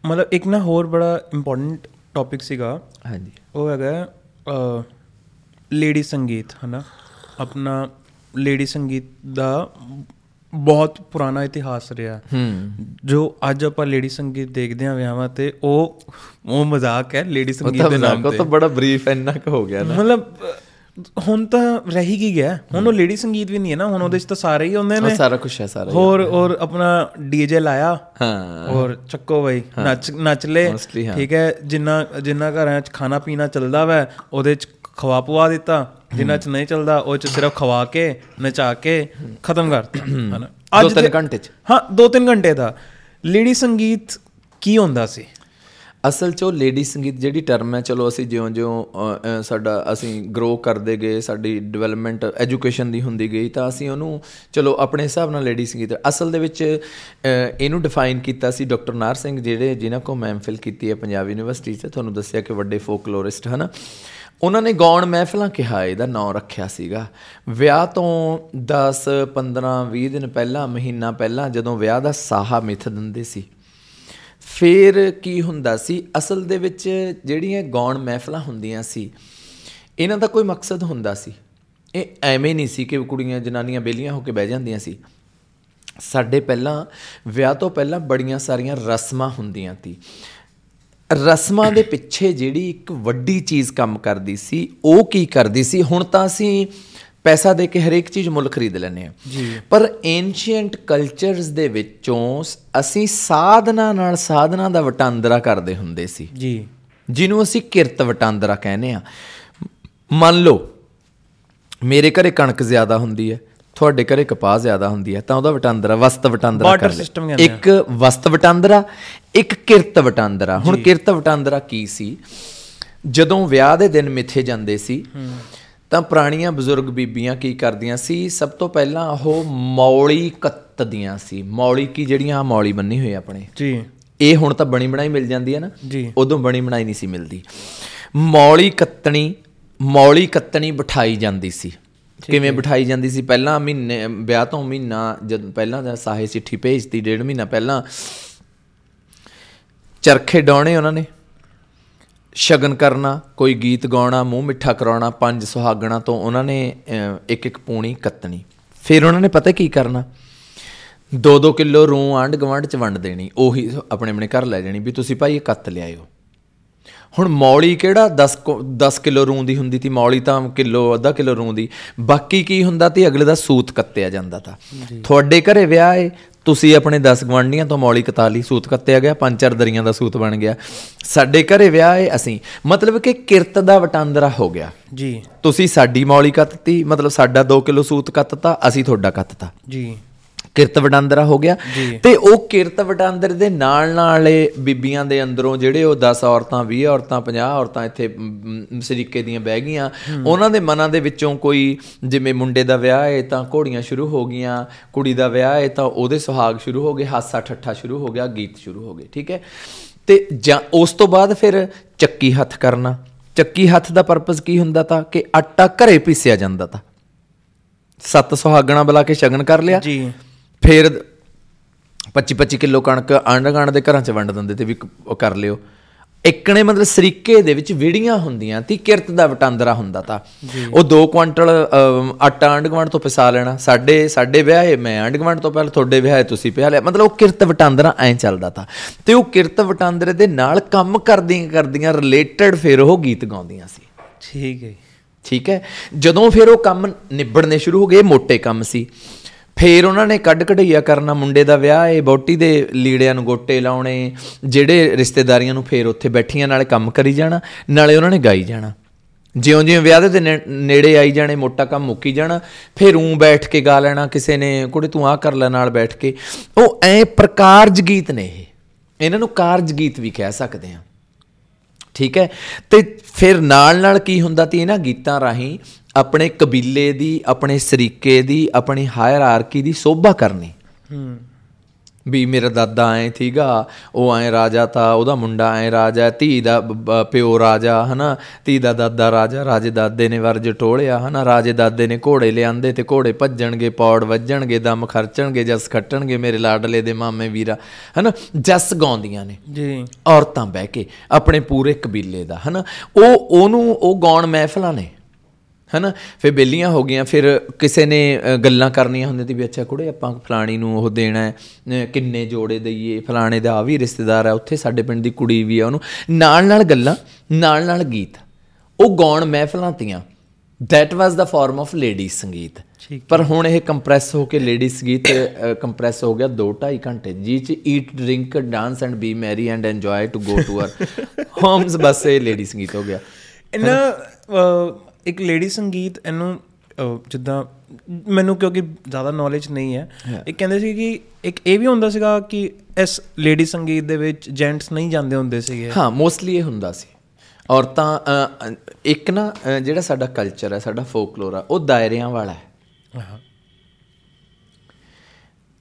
Speaker 1: ਮਤਲਬ ਇੱਕ ਨਾ ਹੋਰ ਬੜਾ ਇੰਪੋਰਟੈਂਟ ਟੌਪਿਕ ਸੀਗਾ।
Speaker 2: ਹਾਂਜੀ।
Speaker 1: ਉਹ ਹੈਗਾ ਲੇਡੀ ਸੰਗੀਤ ਹਨਾ? ਆਪਣਾ ਲੇਡੀ ਸੰਗੀਤ ਦਾ ਬਹੁਤ ਪੁਰਾਣਾ ਇਤਿਹਾਸ ਰਿਹਾ। ਜੋ ਅੱਜ ਆਪਾਂ ਲੇਡੀ ਸੰਗੀਤ ਦੇਖਦੇ ਹਾਂ ਵਿਆਹਾਂ ਤੇ ਉਹ ਉਹ ਮਜ਼ਾਕ ਹੈ ਲੇਡੀ ਸੰਗੀਤ
Speaker 2: ਤਾਂ
Speaker 1: ਦੇ ਨਾਮ
Speaker 2: ਮਜ਼ਾਕ, ਉਹ
Speaker 1: ਤੇ।
Speaker 2: ਤਾਂ ਬੜਾ ਬਰੀਫ ਇੰਨਾ ਕੁ ਹੋ ਗਿਆ ਨਾ।
Speaker 1: ਮਤਲਬ ਹੁਣ ਤਾਂ ਰਹਿ ਹੀ ਗਿਆ। ਹੁਣ ਉਹ ਲੇਡੀ ਸੰਗੀਤ ਵੀ ਨਹੀਂ ਹੈ ਨਾ ਹੁਣ ਉਹਦੇ ਚ ਤਾਂ ਸਾਰੇ ਹੀ ਹੁੰਦੇ ਨੇ।
Speaker 2: ਸਾਰਾ ਕੁਝ ਹੈ ਸਾਰਾ।
Speaker 1: ਹੋਰ ਹੋਰ ਆਪਣਾ ਡੀਜੇ ਲਾਇਆ।
Speaker 2: ਹਾਂ।
Speaker 1: ਔਰ ਚੱਕੋ ਬਾਈ ਨੱਚ ਨੱਚ ਲੈ। ਠੀਕ ਹੈ ਜਿੰਨਾ ਜਿੰਨਾ ਘਰਾਂ 'ਚ ਖਾਣਾ ਪੀਣਾ ਚੱਲਦਾ ਵੈ ਉਹਦੇ 'ਚ ਖਵਾ ਪਵਾ ਦਿੱਤਾ। ਜਿੰਨਾ 'ਚ ਨਹੀਂ ਚੱਲਦਾ ਉਹ 'ਚ ਸਿਰਫ ਖਵਾ ਕੇ ਨਚਾ ਕੇ ਖਤਮ ਕਰਤਾ। ਹਨਾ।
Speaker 2: ਦੋ
Speaker 1: ਅੱਜ
Speaker 2: ਤਿੰਨ
Speaker 1: ਦੇ-
Speaker 2: ਘੰਟੇ 'ਚ।
Speaker 1: ਹਾਂ 2-3 ਘੰਟੇ ਦਾ। ਲੇਡੀ ਸੰਗੀਤ ਕੀ ਹੁੰਦਾ ਸੀ?
Speaker 2: ਅਸਲ 'ਚ ਉਹ ਲੇਡੀ ਸੰਗੀਤ ਜਿਹੜੀ ਟਰਮ ਹੈ ਚਲੋ ਅਸੀਂ ਜਿਉਂ-ਜਿਉਂ ਸਾਡਾ ਅਸੀਂ ਗਰੋ ਕਰਦੇ ਗਏ ਸਾਡੀ ਡਿਵੈਲਪਮੈਂਟ ਐਜੂਕੇਸ਼ਨ ਦੀ ਹੁੰਦੀ ਗਈ ਤਾਂ ਅਸੀਂ ਉਹਨੂੰ ਚਲੋ ਆਪਣੇ ਹਿਸਾਬ ਨਾਲ ਲੇਡੀ ਸੰਗੀਤ ਅਸਲ ਦੇ ਵਿੱਚ ਇਹਨੂੰ ਡਿਫਾਈਨ ਕੀਤਾ ਸੀ ਡਾਕਟਰ ਨਾਰ ਸਿੰਘ ਜਿਹੜੇ ਜਿਨ੍ਹਾਂ ਕੋ ਮੈਂ ਐਮਫਿਲ ਕੀਤੀ ਹੈ ਪੰਜਾਬ ਯੂਨੀਵਰਸਿਟੀ 'ਚ ਤੁਹਾਨੂੰ ਦੱਸਿਆ ਕਿ ਵੱਡੇ ਫੋਕਲੋਰਿਸਟ ਹਨ? ਉਹਨਾਂ ਨੇ ਗਾਉਣ ਮਹਿਫਲਾਂ ਕਿਹਾ, ਇਹਦਾ ਨਾਂ ਰੱਖਿਆ ਸੀਗਾ। ਵਿਆਹ ਤੋਂ 10 15 20 ਦਿਨ ਪਹਿਲਾਂ, ਮਹੀਨਾ ਪਹਿਲਾਂ ਜਦੋਂ ਵਿਆਹ ਦਾ ਸਾਹਾ ਮਿੱਥ ਦਿੰਦੇ ਸੀ, ਫਿਰ ਕੀ ਹੁੰਦਾ ਸੀ, ਅਸਲ ਦੇ ਵਿੱਚ ਜਿਹੜੀਆਂ ਗਾਉਣ ਮਹਿਫਲਾਂ ਹੁੰਦੀਆਂ ਸੀ, ਇਹਨਾਂ ਦਾ ਕੋਈ ਮਕਸਦ ਹੁੰਦਾ ਸੀ। ਇਹ ਐਵੇਂ ਨਹੀਂ ਸੀ ਕਿ ਕੁੜੀਆਂ ਜਨਾਨੀਆਂ ਬੇਲੀਆਂ ਹੋ ਕੇ ਬਹਿ ਜਾਂਦੀਆਂ ਸੀ। ਸਾਡੇ ਪਹਿਲਾਂ, ਵਿਆਹ ਤੋਂ ਪਹਿਲਾਂ ਬੜੀਆਂ ਸਾਰੀਆਂ ਰਸਮਾਂ ਹੁੰਦੀਆਂ ਸੀ ਰਸਮਾਂ ਦੇ ਪਿੱਛੇ ਜਿਹੜੀ ਇੱਕ ਵੱਡੀ ਚੀਜ਼ ਕੰਮ ਕਰਦੀ ਸੀ ਉਹ ਕੀ ਕਰਦੀ ਸੀ? ਹੁਣ ਤਾਂ ਅਸੀਂ ਪੈਸਾ ਦੇ ਕੇ ਹਰੇਕ ਚੀਜ਼ ਮੁੱਲ ਖਰੀਦ ਲੈਂਦੇ ਆ ਪਰ ਐਂਸ਼ੀਅੰਟ ਕਲਚਰਸ ਦੇ ਵਿੱਚੋਂ ਅਸੀਂ ਸਾਧਨਾ ਨਾਲ ਸਾਧਨਾ ਦਾ ਵਟਾਂਦਰਾ ਕਰਦੇ ਹੁੰਦੇ ਸੀ।
Speaker 1: ਜੀ।
Speaker 2: ਜਿਹਨੂੰ ਅਸੀਂ ਕਿਰਤ ਵਟਾਂਦਰਾ ਕਹਿੰਦੇ ਆ ਮੰਨ ਲਓ ਮੇਰੇ ਘਰੇ ਕਣਕ ਜ਼ਿਆਦਾ ਹੁੰਦੀ ਹੈ। ਤੁਹਾਡੇ ਘਰੇ ਕਪਾਹ ਜ਼ਿਆਦਾ ਹੁੰਦੀ ਹੈ ਤਾਂ ਉਹਦਾ ਵਟਾਂਦਰਾ ਵਸਤ ਵਟਾਂਦਰਾ ਕਰ
Speaker 1: ਆ।
Speaker 2: ਇੱਕ ਵਸਤ ਵਟਾਂਦਰਾ ਇੱਕ ਕਿਰਤ ਵਟਾਂਦਰਾ। ਹੁਣ ਕਿਰਤ ਵਟਾਂਦਰਾ ਕੀ ਸੀ? ਜਦੋਂ ਵਿਆਹ ਦੇ ਦਿਨ ਮਿੱਥੇ ਜਾਂਦੇ ਸੀ ਤਾਂ ਪੁਰਾਣੀਆਂ ਬਜ਼ੁਰਗ ਬੀਬੀਆਂ ਕੀ ਕਰਦੀਆਂ ਸੀ? ਸਭ ਤੋਂ ਪਹਿਲਾਂ ਉਹ ਮੌਲੀ ਕੱਤਦੀਆਂ ਸੀ। ਮੌਲੀ ਕੀ ਜਿਹੜੀਆਂ ਆ ਮੌਲੀ ਬੰਨੀ ਹੋਈ ਆਪਣੇ?
Speaker 1: ਜੀ।
Speaker 2: ਇਹ ਹੁਣ ਤਾਂ ਬਣੀ ਬਣਾਈ ਮਿਲ ਜਾਂਦੀ ਹੈ ਨਾ? ਉਦੋਂ ਬਣੀ ਬਣਾਈ ਨਹੀਂ ਸੀ ਮਿਲਦੀ। ਮੌਲੀ ਕੱਤਣੀ ਮੌਲੀ ਕੱਤਣੀ ਬਿਠਾਈ ਜਾਂਦੀ ਸੀ। ਕਿਵੇਂ ਬਿਠਾਈ ਜਾਂਦੀ ਸੀ? ਪਹਿਲਾਂ ਮਹੀਨੇ ਵਿਆਹ ਤੋਂ ਮਹੀਨਾ ਜਦ ਪਹਿਲਾਂ ਦਾ ਸਾਹੇ ਚਿੱਠੀ ਭੇਜਤੀ ਡੇਢ ਮਹੀਨਾ ਪਹਿਲਾਂ ਚਰਖੇ ਡਾਉਣੇ ਉਹਨਾਂ ਨੇ। ਸ਼ਗਨ ਕਰਨਾ ਕੋਈ ਗੀਤ ਗਾਉਣਾ ਮੂੰਹ ਮਿੱਠਾ ਕਰਾਉਣਾ ਪੰਜ ਸੁਹਾਗਣਾ ਤੋਂ ਉਹਨਾਂ ਨੇ ਇੱਕ ਇੱਕ ਪੂਣੀ ਕੱਤਣੀ। ਫਿਰ ਉਹਨਾਂ ਨੇ ਪਤਾ ਕੀ ਕਰਨਾ? 2-2 ਕਿਲੋ ਰੂੰ ਆਂਡ ਗਵਾਂਡ ਚ ਵੰਡ ਦੇਣੀ ਉਹੀ ਆਪਣੇ ਆਪਣੇ ਘਰ ਲੈ ਜਾਣੀ ਵੀ ਤੁਸੀਂ ਭਾਈ ਇਹ ਕੱਤ ਲਿਆਇਓ। ਹੁਣ ਮੌਲੀ ਕਿਹੜਾ 10 10 ਕਿਲੋ ਰੂੰ ਦੀ ਹੁੰਦੀ ਸੀ ਮੌਲੀ ਤਾਂ ਕਿਲੋ ਅੱਧਾ ਕਿਲੋ ਰੂੰ ਦੀ। ਬਾਕੀ ਕੀ ਹੁੰਦਾ ਤੇ ਅਗਲੇ ਦਾ ਸੂਤ ਕੱਤਿਆ ਜਾਂਦਾ ਤਾਂ। ਤੁਹਾਡੇ ਘਰੇ ਵਿਆਹ ਏ ਤੁਸੀਂ ਆਪਣੇ 10 ਗਵਾਂਡੀਆਂ ਤੋਂ ਮੌਲੀ ਕਤਾ ਲਈ ਸੂਤ ਕੱਤਿਆ ਗਿਆ ਪੰਜ ਚਾਰ ਦਰੀਆਂ ਦਾ ਸੂਤ ਬਣ ਗਿਆ। ਸਾਡੇ ਘਰੇ ਵਿਆਹ ਏ ਅਸੀਂ ਮਤਲਬ ਕਿ ਕਿਰਤ ਦਾ ਵਟਾਂਦਰਾ ਹੋ ਗਿਆ।
Speaker 1: ਜੀ।
Speaker 2: ਤੁਸੀਂ ਸਾਡੀ ਮੌਲੀ ਕੱਤਤੀ ਮਤਲਬ ਸਾਡਾ 2 ਕਿਲੋ ਸੂਤ ਕੱਤਤਾ ਅਸੀਂ ਤੁਹਾਡਾ ਕੱਤਤਾ।
Speaker 1: ਜੀ।
Speaker 2: ਕਿਰਤ ਵਟਾਂਦਰਾ ਹੋ ਗਿਆ। ਤੇ ਉਹ ਕਿਰਤ ਵਟਾਂਦਰ ਦੇ ਨਾਲ ਨਾਲ ਬੀਬੀਆਂ ਦੇ ਅੰਦਰੋਂ ਜਿਹੜੇ ਉਹ 10 ਔਰਤਾਂ 20 ਔਰਤਾਂ 50 ਔਰਤਾਂ ਇੱਥੇ ਸਰੀਕੇ ਦੀਆਂ ਬਹਿ ਗਈਆਂ। ਉਹਨਾਂ ਦੇ ਮਨਾਂ ਦੇ ਵਿੱਚੋਂ ਕੋਈ ਜਿਵੇਂ ਮੁੰਡੇ ਦਾ ਵਿਆਹ ਹੈ ਤਾਂ ਘੋੜੀਆਂ ਸ਼ੁਰੂ ਹੋ ਗਈਆਂ ਕੁੜੀ ਦਾ ਵਿਆਹ ਹੈ ਤਾਂ ਉਹਦੇ ਸੁਹਾਗ ਸ਼ੁਰੂ ਹੋ ਗਏ ਹਾਸਾ ਠੱਠਾ ਸ਼ੁਰੂ ਹੋ ਗਿਆ ਗੀਤ ਸ਼ੁਰੂ ਹੋ ਗਏ ਠੀਕ ਹੈ? ਤੇ ਜਾਂ ਉਸ ਤੋਂ ਬਾਅਦ ਫਿਰ ਚੱਕੀ ਹੱਥ ਕਰਨਾ। ਚੱਕੀ ਹੱਥ ਦਾ ਪਰਪਸ ਕੀ ਹੁੰਦਾ ਤਾਂ ਕਿ ਆਟਾ ਘਰੇ ਪੀਸਿਆ ਜਾਂਦਾ ਤਾਂ। ਸੱਤ ਸੁਹਾਗਣਾ ਬੁਲਾ ਕੇ ਸ਼ਗਨ ਕਰ ਲਿਆ।
Speaker 1: ਜੀ।
Speaker 2: ਫਿਰ 25 25 ਕਿਲੋ ਕਣਕ ਆਂਢ ਗਾਂਢ ਦੇ ਘਰਾਂ 'ਚ ਵੰਡ ਦਿੰਦੇ ਤੇ ਵੀ ਉਹ ਕਰ ਲਿਓ। ਇੱਕਣੇ ਮਤਲਬ ਸਰੀਕੇ ਦੇ ਵਿੱਚ ਵਿੜੀਆਂ ਹੁੰਦੀਆਂ ਤੀ ਕਿਰਤ ਦਾ ਵਟਾਂਦਰਾ ਹੁੰਦਾ ਤਾਂ। ਉਹ 2 ਕੁਆਂਟਲ ਅਮ, ਆਟਾ ਆਂਢ ਗੁਆਂਢ ਤੋਂ ਪਿਸਾ ਲੈਣਾ। ਸਾਡੇ ਸਾਡੇ ਵਿਆਹੇ ਮੈਂ ਆਂਢ ਗੁਆਂਢ ਤੋਂ ਪਹਿਲਾਂ ਤੁਹਾਡੇ ਵਿਆਹੇ ਤੁਸੀਂ ਪਿਆ ਲਿਆ। ਮਤਲਬ ਉਹ ਕਿਰਤ ਵਟਾਂਦਰਾ ਐਂ ਚੱਲਦਾ ਤਾਂ। ਤੇ ਉਹ ਕਿਰਤ ਵਟਾਂਦਰੇ ਦੇ ਨਾਲ ਕੰਮ ਕਰਦੀਆਂ ਕਰਦੀਆਂ ਰਿਲੇਟਡ ਫਿਰ ਉਹ ਗੀਤ ਗਾਉਂਦੀਆਂ ਸੀ।
Speaker 1: ਠੀਕ ਹੈ।
Speaker 2: ਠੀਕ ਹੈ? ਜਦੋਂ ਫਿਰ ਉਹ ਕੰਮ ਨਿਬੜਨੇ ਸ਼ੁਰੂ ਹੋ ਗਏ ਮੋٹے ਕੰਮ ਸੀ। ਫਿਰ ਉਹਨਾਂ ਨੇ ਕੱਢ ਕਢਈਆ ਕਰਨਾ ਮੁੰਡੇ ਦਾ ਵਿਆਹ ਏ ਬੋਟੀ ਦੇ ਲੀੜਿਆਂ ਨੂੰ ਗੋਟੇ ਲਾਉਣੇ, ਜਿਹੜੇ ਰਿਸ਼ਤੇਦਾਰੀਆਂ ਨੂੰ ਫਿਰ ਉੱਥੇ ਬੈਠੀਆਂ ਨਾਲੇ ਕੰਮ ਕਰੀ ਜਾਣਾ, ਨਾਲੇ ਉਹਨਾਂ ਨੇ ਗਾਈ ਜਾਣਾ। ਜਿਉਂ-ਜਿਉਂ ਵਿਆਹ ਦੇ ਨੇ- ਨੇੜੇ ਆਈ ਜਾਣੇ, ਮੋਟਾ ਕੰਮ ਮੁੱਕੀ ਜਾਣਾ, ਫਿਰ ਉਂ ਬੈਠ ਕੇ ਗਾ ਲੈਣਾ ਕਿਸੇ ਨੇ, ਕੁੜੇ, ਤੂੰ ਆ ਕਰ ਲੈ ਨਾਲ ਬੈਠ ਕੇ। ਉਹ ਐ ਪ੍ਰਕਾਰਜ ਗੀਤ ਨੇ ਇਹ। ਇਹਨਾਂ ਨੂੰ ਕਾਰਜ ਗੀਤ ਵੀ ਕਹਿ ਸਕਦੇ ਆ ਠੀਕ ਹੈ? ਤੇ ਫਿਰ ਨਾਲ ਨਾਲ ਕੀ ਹੁੰਦਾ ਤੀ ਇਹਨਾਂ ਗੀਤਾਂ ਰਾਹੀਂ? ਆਪਣੇ ਕਬੀਲੇ ਦੀ ਆਪਣੇ ਸਰੀਕੇ ਦੀ ਆਪਣੀ ਹਾਇਰਾਰਕੀ ਦੀ ਸੋਭਾ ਕਰਨੀ।
Speaker 1: ਹੂੰ।
Speaker 2: ਵੀ ਮੇਰਾ ਦਾਦਾ ਐ ਥੀਗਾ ਉਹ ਐ ਰਾਜਾ ਤਾਂ ਉਹਦਾ ਮੁੰਡਾ ਐ ਰਾਜਾ ਧੀ ਦਾ ਪਿਓ ਰਾਜਾ ਹਨਾ? ਧੀ ਦਾ ਦਾਦਾ ਰਾਜਾ ਰਾਜੇ ਦਾਦੇ ਨੇ ਵਰਜ ਟੋਲਿਆ ਹਨਾ? ਰਾਜੇ ਦਾਦੇ ਨੇ ਘੋੜੇ ਲਿਆਂਦੇ ਤੇ ਘੋੜੇ ਭੱਜਣਗੇ ਪੌੜ ਵੱਜਣਗੇ ਦਮ ਖਰਚਣਗੇ ਜਸ ਖੱਟਣਗੇ ਮੇਰੇ ਲਾਡਲੇ ਦੇ ਮਾਮੇ ਵੀਰਾ ਹਨਾ? ਜਸ ਗਾਉਂਦੀਆਂ ਨੇ।
Speaker 1: ਜੀ।
Speaker 2: ਔਰਤਾਂ ਬਹਿ ਕੇ ਆਪਣੇ ਪੂਰੇ ਕਬੀਲੇ ਦਾ ਹਨਾ? ਉਹ ਉਹਨੂੰ ਉਹ ਗਾਉਣ ਮਹਿਫਲਾਂ ਨੇ। ਹਨਾ? ਫਿਰ ਬੇਲੀਆਂ ਹੋ ਗਈਆਂ ਫਿਰ ਕਿਸੇ ਨੇ ਗੱਲਾਂ ਕਰਨੀਆਂ ਹੁੰਦੀਆਂ ਤੇ ਵੀ ਅੱਛਾ ਕੁੜੇ ਆਪਾਂ ਫਲਾਣੀ ਨੂੰ ਉਹ ਦੇਣਾ ਹੈ ਕਿੰਨੇ ਜੋੜੇ ਦਈਏ ਫਲਾਣੇ ਦਾ ਆ ਵੀ ਰਿਸ਼ਤੇਦਾਰ ਹੈ ਉੱਥੇ ਸਾਡੇ ਪਿੰਡ ਦੀ ਕੁੜੀ ਵੀ ਆ ਉਹਨੂੰ। ਨਾਲ ਨਾਲ ਗੱਲਾਂ ਨਾਲ ਨਾਲ ਗੀਤ। ਉਹ ਗਾਉਣ ਮਹਿਫਲਾਂ ਤੀਆਂ। That was the form of ladies ਸੰਗੀਤ। ਪਰ ਹੁਣ ਇਹ ਕੰਪਰੈਸ ਹੋ ਕੇ ਲੇਡੀ ਸੰਗੀਤ ਕੰਪਰੈਸ ਹੋ ਗਿਆ 2.5 ਘੰਟੇ। ਜੀ ਚ eat drink dance and be merry and enjoy to go to our homes ਬਸ ਇਹ ਲੇਡੀ ਸੰਗੀਤ ਹੋ ਗਿਆ।
Speaker 1: ਅਹ, ਇੱਕ ਲੇਡੀ ਸੰਗੀਤ ਇਹਨੂੰ ਜਿੱਦਾਂ ਮੈਨੂੰ ਕਿਉਂਕਿ ਜ਼ਿਆਦਾ ਨੌਲੇਜ ਨਹੀਂ ਹੈ ਇਹ ਕਹਿੰਦੇ ਸੀ ਕਿ ਇੱਕ ਇਹ ਵੀ ਹੁੰਦਾ ਸੀਗਾ ਕਿ ਇਸ ਲੇਡੀ ਸੰਗੀਤ ਦੇ ਵਿੱਚ ਜੈਂਟਸ ਨਹੀਂ ਜਾਂਦੇ ਹੁੰਦੇ ਸੀਗੇ।
Speaker 2: ਹਾਂ ਮੋਸਟਲੀ ਇਹ ਹੁੰਦਾ ਸੀ। ਔਰਤਾਂ ਇੱਕ ਨਾ ਜਿਹੜਾ ਸਾਡਾ ਕਲਚਰ ਹੈ ਸਾਡਾ ਫੋਕਲੋਰ ਆ ਉਹ ਦਾਇਰਿਆਂ ਵਾਲਾ ਹੈ।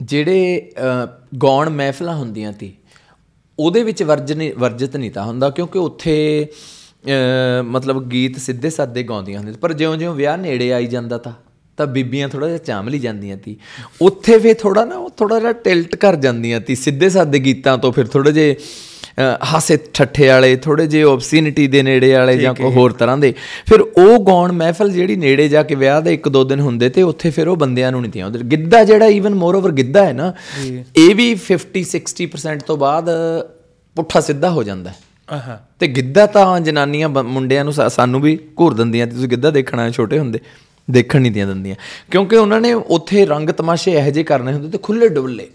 Speaker 2: ਜਿਹੜੇ ਅ, ਗਾਉਣ ਮਹਿਫਲਾਂ ਹੁੰਦੀਆਂ ਤੀ ਉਹਦੇ ਵਿੱਚ ਵਰਜ ਨਹੀਂ ਵਰਜਿਤ ਨਹੀਂ ਤਾਂ ਹੁੰਦਾ ਕਿਉਂਕਿ ਉੱਥੇ ਮਤਲਬ ਗੀਤ ਸਿੱਧੇ ਸਾਦੇ ਗਾਉਂਦੀਆਂ ਹੁੰਦੀਆਂ। ਪਰ ਜਿਉਂ-ਜਿਉਂ ਵਿਆਹ ਨੇੜੇ ਆਈ ਜਾਂਦਾ ਤਾਂ ਤਾਂ ਬੀਬੀਆਂ ਥੋੜਾ ਜਿਹਾ ਚਾਂਮਲੀ ਜਾਂਦੀਆਂ ਤੀ। ਉੱਥੇ ਫੇ ਥੋੜਾ ਨਾ ਉਹ ਥੋੜਾ ਜਿਹਾ ਟਿਲਟ ਕਰ ਜਾਂਦੀਆਂ ਤੀ। ਸਿੱਧੇ ਸਾਦੇ ਗੀਤਾਂ ਤੋਂ ਫਿਰ ਥੋੜੇ ਜੇ ਹਾਸੇ ਠੱਠੇ ਵਾਲੇ ਥੋੜੇ ਜੇ ਆਬਸੀਨਿਟੀ ਦੇ ਨੇੜੇ ਵਾਲੇ ਜਾਂ ਕੋਈ ਹੋਰ ਤਰ੍ਹਾਂ ਦੇ। ਫਿਰ ਉਹ ਗਾਉਣ ਮਹਿਫਲ ਜਿਹੜੀ ਨੇੜੇ ਜਾ ਕੇ ਵਿਆਹ ਦੇ ਇੱਕ ਦੋ ਦਿਨ ਹੁੰਦੇ ਤੇ ਉੱਥੇ ਫਿਰ ਉਹ ਬੰਦਿਆਂ ਨੂੰ ਨਹੀਂ ਤੀਆਂ ਉਧਰ ਗਿੱਧਾ ਜਿਹੜਾ ਈਵਨ ਮੋਰ ਓਵਰ ਗਿੱਧਾ ਹੈ ਨਾ ਇਹ ਵੀ 50 60% ਤੋਂ ਬਾਅਦ ਪੁੱਠਾ ਸਿੱਧਾ ਹੋ ਜਾਂਦਾ ਹੈ। ਤੇ ਗਿੱਧਾ ਤਾਂ ਜਨਾਨੀਆਂ ਮੁੰਡਿਆਂ ਨੂੰ ਸਾਨੂੰ ਵੀ ਘੂਰ ਦਿੰਦੀਆਂ ਤੇ ਤੁਸੀਂ ਗਿੱਧਾ ਦੇਖਣਾ ਹੈ ਛੋਟੇ ਹੁੰਦੇ ਦੇਖਣ ਨਹੀਂ ਦੀਆਂ ਦਿੰਦੀਆਂ। ਕਿਉਂਕਿ ਉਹਨਾਂ ਨੇ ਉੱਥੇ ਰੰਗ ਤਮਾਸ਼ੇ ਇਹੋ ਜਿਹੇ ਕਰਨੇ ਹੁੰਦੇ ਤੇ ਖੁੱਲੇ ਡੁੱਲੇ।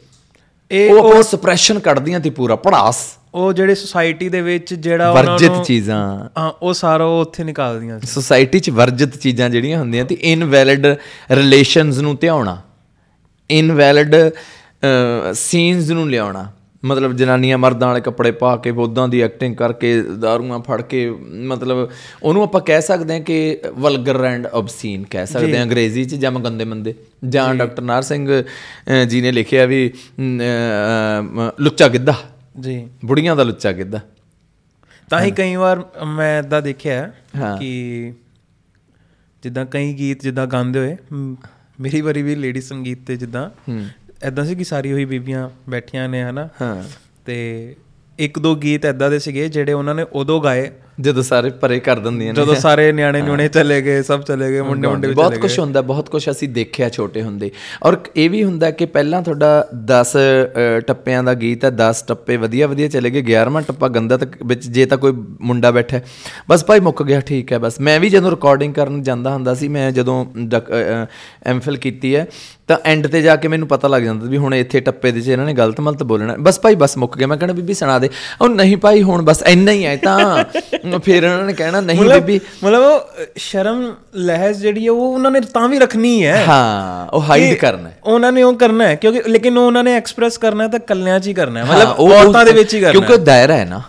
Speaker 1: ਇਹ
Speaker 2: ਉਹ ਆਪਣਾ ਸਪਰੈਸ਼ਨ ਕੱਢਦੀਆਂ ਤੇ ਪੂਰਾ ਪੜਾਸ
Speaker 1: ਉਹ ਜਿਹੜੇ ਸੁਸਾਇਟੀ ਦੇ ਵਿੱਚ ਜਿਹੜਾ ਉਹਨਾਂ
Speaker 2: ਵਰਜਿਤ
Speaker 1: ਨੂੰ
Speaker 2: ਚੀਜ਼ਾਂ।
Speaker 1: ਹਾਂ ਉਹ ਸਾਰਾ ਉਹ ਉੱਥੇ ਨਿਕਾਲਦੀਆਂ ਸੀ।
Speaker 2: ਸੋਸਾਇਟੀ 'ਚ ਵਰਜਿਤ ਚੀਜ਼ਾਂ ਜਿਹੜੀਆਂ ਹੁੰਦੀਆਂ ਤੇ ਇਨਵੈਲਿਡ ਰਿਲੇਸ਼ਨਸ ਨੂੰ ਧਿਆਉਣਾ ਇਨਵੈਲਿਡ ਸੀਨਸ ਨੂੰ ਲਿਆਉਣਾ। ਮਤਲਬ ਜਨਾਨੀਆਂ ਮਰਦਾਂ ਵਾਲੇ ਕੱਪੜੇ ਪਾ ਕੇ ਉਦਾਂ ਦੀ ਐਕਟਿੰਗ ਕਰਕੇ ਦਾਰੂਆਂ ਫੜ ਕੇ ਮਤਲਬ ਉਹਨੂੰ ਆਪਾਂ ਕਹਿ ਸਕਦੇ ਹਾਂ ਕਿ ਵਲਗਰ ਐਂਡ ਆਬਸੀਨ ਕਹਿ ਸਕਦੇ ਹਾਂ ਅੰਗਰੇਜ਼ੀ 'ਚ ਜਾਂ ਗੰਦੇ ਮੰਦੇ। ਜਾਂ ਡਾਕਟਰ ਨਾਰ ਸਿੰਘ ਜੀ ਨੇ ਲਿਖਿਆ ਵੀ ਲੁੱਚਾ ਗਿੱਧਾ।
Speaker 1: ਜੀ।
Speaker 2: ਬੁੜੀਆਂ ਦਾ ਲੁੱਚਾ ਗਿੱਧਾ।
Speaker 1: ਤਾਂ ਹੀ ਕਈ ਵਾਰ ਮੈਂ ਇਦਾਂ ਦੇਖਿਆ। ਕਿ ਜਿੱਦਾਂ ਕਈ ਗੀਤ ਜਿੱਦਾਂ ਗਾਉਂਦੇ ਹੋਏ ਮੇਰੀ ਵਾਰੀ ਵੀ ਲੇਡੀ ਸੰਗੀਤ ਤੇ ਜਿੱਦਾਂ ਐਦਾਂ ਸੀ ਕਿ ਸਾਰੀ ਹੋਈ ਬੀਬੀਆਂ ਬੈਠੀਆਂ ਨੇ ਹਨਾ?
Speaker 2: ਹਾਂ।
Speaker 1: ਤੇ ਇੱਕ ਦੋ ਗੀਤ ਐਦਾਂ ਦੇ ਸੀਗੇ ਜਿਹੜੇ ਉਹਨਾਂ ਨੇ ਉਦੋਂ ਗਾਏ
Speaker 2: ਜਦੋਂ ਸਾਰੇ ਪਰੇ ਕਰ ਦਿੰਦੀਆਂ ਨੇ।
Speaker 1: ਜਦੋਂ ਸਾਰੇ ਨਿਆਣੇ ਨਿਉਣੇ ਚਲੇ ਗਏ ਸਭ ਚਲੇ ਗਏ ਮੁੰਡੇ ਮੁੰਡੇ ਵੀ
Speaker 2: ਬਹੁਤ
Speaker 1: ਚਲੇ
Speaker 2: ਕੁਝ ਹੁੰਦਾ ਬਹੁਤ ਕੁਝ ਅਸੀਂ ਦੇਖਿਆ ਛੋਟੇ ਹੁੰਦੇ। ਔਰ ਇਹ ਵੀ ਹੁੰਦਾ ਕਿ ਪਹਿਲਾਂ ਤੁਹਾਡਾ 10 ਅ, ਟੱਪਿਆਂ ਦਾ ਗੀਤ ਹੈ 10 ਟੱਪੇ ਵਧੀਆ ਵਧੀਆ ਚਲੇ ਗਏ 11ਵਾਂ ਟੱਪਾ ਗੰਦਾ ਤੱਕ ਵਿੱਚ ਜੇ ਤਾਂ ਕੋਈ ਮੁੰਡਾ ਬੈਠਾ ਬਸ ਭਾਈ ਮੁੱਕ ਗਿਆ ਠੀਕ ਹੈ ਬਸ। ਮੈਂ ਵੀ ਜਦੋਂ ਰਿਕਾਰਡਿੰਗ ਕਰਨ ਜਾਂਦਾ ਹੁੰਦਾ ਸੀ ਮੈਂ ਜਦੋਂ ਐਮਫਿਲ ਕੀਤੀ ਹੈ ਤਾਂ ਐਂਡ ਤੇ ਜਾ ਕੇ ਮੈਨੂੰ ਪਤਾ ਲੱਗ ਜਾਂਦਾ ਵੀ ਹੁਣ ਇੱਥੇ ਟੱਪੇ ਦੇ ਚ ਇਹਨਾਂ ਨੇ ਗਲਤ ਮਲਤ ਬੋਲਣਾ ਬਸ ਭਾਈ ਬਸ ਮੁੱਕ ਗਿਆ। ਮੈਂ ਕਹਿੰਦਾ ਬੀਬੀ ਸੁਣਾ ਦੇ। ਉਹ ਨਹੀਂ ਭਾਈ ਹੁਣ ਬਸ ਇੰਨਾ ਹੀ ਹੈ ਤਾਂ ਫਿਰ ਇਹਨਾਂ ਨੇ ਕਹਿਣਾ ਨਹੀਂ ਬੀਬੀ।
Speaker 1: ਮਤਲਬ ਉਹ ਸ਼ਰਮ ਲਹਿਜ਼ ਜਿਹੜੀ ਹੈ ਉਹ ਉਹਨਾਂ ਨੇ ਤਾਂ ਵੀ ਰੱਖਣੀ ਹੈ।
Speaker 2: ਹਾਂ ਉਹ ਹਾਈਡ ਕਰਨਾ ਹੈ।
Speaker 1: ਉਹਨਾਂ ਨੇ ਉਹ ਕਰਨਾ ਹੈ ਕਿਉਂਕਿ ਲੇਕਿਨ ਉਹ ਉਹਨਾਂ ਨੇ ਐਕਸਪ੍ਰੈਸ ਕਰਨਾ ਹੈ ਤਾਂ ਕੱਲਿਆਂ 'ਚ ਹੀ ਕਰਨਾ ਹੈ। ਮਤਲਬ ਔਰਤਾਂ ਦੇ ਵਿੱਚ ਹੀ ਕਰਨਾ
Speaker 2: ਕਿਉਂਕਿ ਦਾਇਰਾ ਹੈ ਨਾ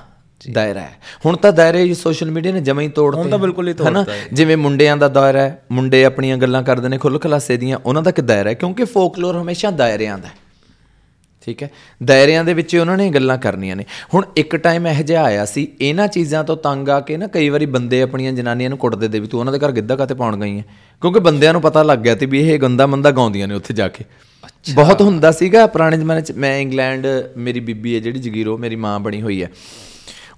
Speaker 2: ਦਾਇਰਾ ਹੈ। ਹੁਣ ਤਾਂ ਦਾਇਰੇ ਸੋਸ਼ਲ ਮੀਡੀਆ ਨੇ ਜਮਾਂ ਹੀ ਤੋੜਤੇ
Speaker 1: ਹੁਣ ਤਾਂ ਬਿਲਕੁਲ ਹੀ? ਤੋੜਤਾ ਹੈ।
Speaker 2: ਜਿਵੇਂ ਮੁੰਡਿਆਂ ਦਾ ਦਾਇਰਾ ਹੈ ਮੁੰਡੇ ਆਪਣੀਆਂ ਗੱਲਾਂ ਕਰਦੇ ਨੇ ਖੁੱਲ ਖਲਾਸੇ ਦੀਆਂ ਉਹਨਾਂ ਦਾ ਕਿ ਦਾਇਰਾ ਹੈ ਕਿਉਂਕਿ ਫੋਕਲੋਰ ਹਮੇਸ਼ਾ ਦਾਇਰਿਆਂ ਦਾ ਹੈ। ਠੀਕ ਹੈ? ਦਾਇਰਿਆਂ ਦੇ ਵਿੱਚ ਉਹਨਾਂ ਨੇ ਗੱਲਾਂ ਕਰਨੀਆਂ ਨੇ। ਹੁਣ ਇੱਕ ਟਾਈਮ ਇਹੋ ਜਿਹਾ ਆਇਆ ਸੀ ਇਹਨਾਂ ਚੀਜ਼ਾਂ ਤੋਂ ਤੰਗ ਆ ਕੇ ਨਾ ਕਈ ਵਾਰੀ ਬੰਦੇ ਆਪਣੀਆਂ ਜਨਾਨੀਆਂ ਨੂੰ ਕੁੱਟਦੇ ਦੇ ਵੀ ਤੂੰ ਉਹਨਾਂ ਦੇ ਘਰ ਗਿੱਧਾ ਕਾਤੇ ਪਾਉਣ ਗਈ ਹੈ? ਕਿਉਂਕਿ ਬੰਦਿਆਂ ਨੂੰ ਪਤਾ ਲੱਗ ਗਿਆ ਤੇ ਵੀ ਇਹ ਗੰਦਾ ਮੰਦਾ ਗਾਉਂਦੀਆਂ ਨੇ ਉੱਥੇ ਜਾ ਕੇ। ਬਹੁਤ ਹੁੰਦਾ ਸੀਗਾ ਪੁਰਾਣੇ ਜ਼ਮਾਨੇ 'ਚ। ਮੈਂ ਇੰਗਲੈਂਡ ਮੇਰੀ ਬੀਬੀ ਹੈ ਜਿਹੜੀ ਜਗੀਰੋ ਮੇਰੀ ਮਾਂ ਬਣੀ ਹੋਈ ਹੈ।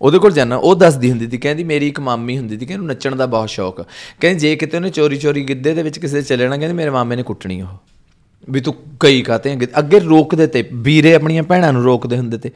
Speaker 2: ਉਹਦੇ ਕੋਲ ਜਾਣਾ ਉਹ ਦੱਸਦੀ ਹੁੰਦੀ ਸੀ ਕਹਿੰਦੀ ਮੇਰੀ ਇੱਕ ਮਾਮੀ ਹੁੰਦੀ ਸੀ ਕਿ ਉਹਨੂੰ ਨੱਚਣ ਦਾ ਬਹੁਤ ਸ਼ੌਕ ਕਹਿੰਦੀ ਜੇ ਕਿਤੇ ਉਹਨੇ ਚੋਰੀ ਚੋਰੀ ਗਿੱਧੇ ਦੇ ਵਿੱਚ ਕਿਸੇ ਦੇ ਚੱਲਣਾ ਕਹਿੰਦੀ ਮੇਰੇ ਮਾਮੇ ਨੇ ਕੁੱਟਣੀ ਉਹ। ਵੀ ਤੂੰ ਕਈ ਕਾਤੇ ਅੱਗੇ ਰੋਕਦੇ ਤੇ ਵੀਰੇ ਆਪਣੀਆਂ ਭੈਣਾਂ ਨੂੰ ਰੋਕਦੇ ਹੁੰਦੇ ਤੇ।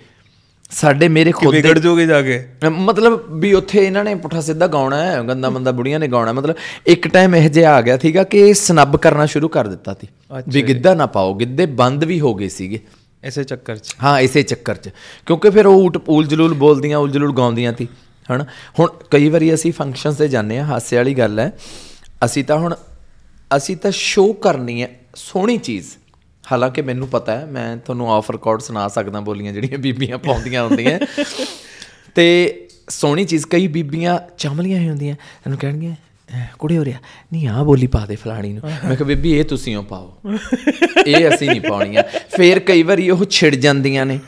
Speaker 2: ਸਾਡੇ ਮੇਰੇ ਖੁਦ ਦੇ
Speaker 1: ਵਿਗੜ ਜੋਗੇ ਜਾ ਕੇ?
Speaker 2: ਮਤਲਬ ਵੀ ਉੱਥੇ ਇਹਨਾਂ ਨੇ ਪੁੱਠਾ ਸਿੱਧਾ ਗਾਉਣਾ ਹੈ ਗੰਦਾ ਮੰਦਾ ਬੁੜੀਆਂ ਨੇ ਗਾਉਣਾ ਮਤਲਬ ਇੱਕ ਟਾਈਮ ਇਹ ਜਿਹਾ ਆ ਗਿਆ ਸੀਗਾ ਕਿ ਸਨੱਬ ਕਰਨਾ ਸ਼ੁਰੂ ਕਰ ਦਿੱਤਾ ਸੀ। ਵੀ ਗਿੱਧਾ ਨਾ ਪਾਓ ਗਿੱਧੇ ਬੰਦ ਵੀ ਹੋ ਗਏ ਸੀਗੇ।
Speaker 1: ਇਸੇ ਚੱਕਰ 'ਚ।
Speaker 2: ਹਾਂ ਇਸੇ ਚੱਕਰ 'ਚ। ਕਿਉਂਕਿ ਫਿਰ ਉਹ ਊਟ ਪੂਲ ਜਲੂਲ ਬੋਲਦੀਆਂ ਉਲ ਜਲੂਲ ਗਾਉਂਦੀਆਂ ਤੀ ਹਨਾ? ਹੁਣ ਕਈ ਵਾਰੀ ਅਸੀਂ ਫੰਕਸ਼ਨਸ ਤੇ ਜਾਂਦੇ ਆ ਹਾਸੇ ਵਾਲੀ ਗੱਲ ਹੈ। ਅਸੀਂ ਤਾਂ ਹੁਣ ਅਸੀਂ ਤਾਂ ਸ਼ੋਅ ਕਰਨੀ ਹੈ। ਸੋਹਣੀ ਚੀਜ਼ ਹਾਲਾਂਕਿ ਮੈਨੂੰ ਪਤਾ ਹੈ ਮੈਂ ਤੁਹਾਨੂੰ ਆਫ ਰਿਕਾਰਡ ਸੁਣਾ ਸਕਦਾ ਬੋਲੀਆਂ ਜਿਹੜੀਆਂ ਬੀਬੀਆਂ ਪਾਉਂਦੀਆਂ ਹੁੰਦੀਆਂ ਤੇ ਸੋਹਣੀ ਚੀਜ਼ ਕਈ ਬੀਬੀਆਂ ਚਮਲੀਆਂ ਹੀ ਹੁੰਦੀਆਂ ਇਹਨੂੰ ਕਹਿਣਗੀਆਂ "ਐ, ਕੁੜੀ ਹੋ ਰਿਆ ਨਹੀਂ ਆ ਬੋਲੀ ਪਾ ਦੇ ਫਲਾਣੀ ਨੂੰ ਮੈਂ ਕਿਹਾ ਬੀਬੀ ਇਹ ਤੁਸੀਂ ਓ ਪਾਓ ਇਹ ਅਸੀਂ ਨਹੀਂ ਪਾਉਣੀਆਂ ਫੇਰ ਕਈ ਵਾਰੀ ਉਹ ਛਿੜ ਜਾਂਦੀਆਂ ਨੇ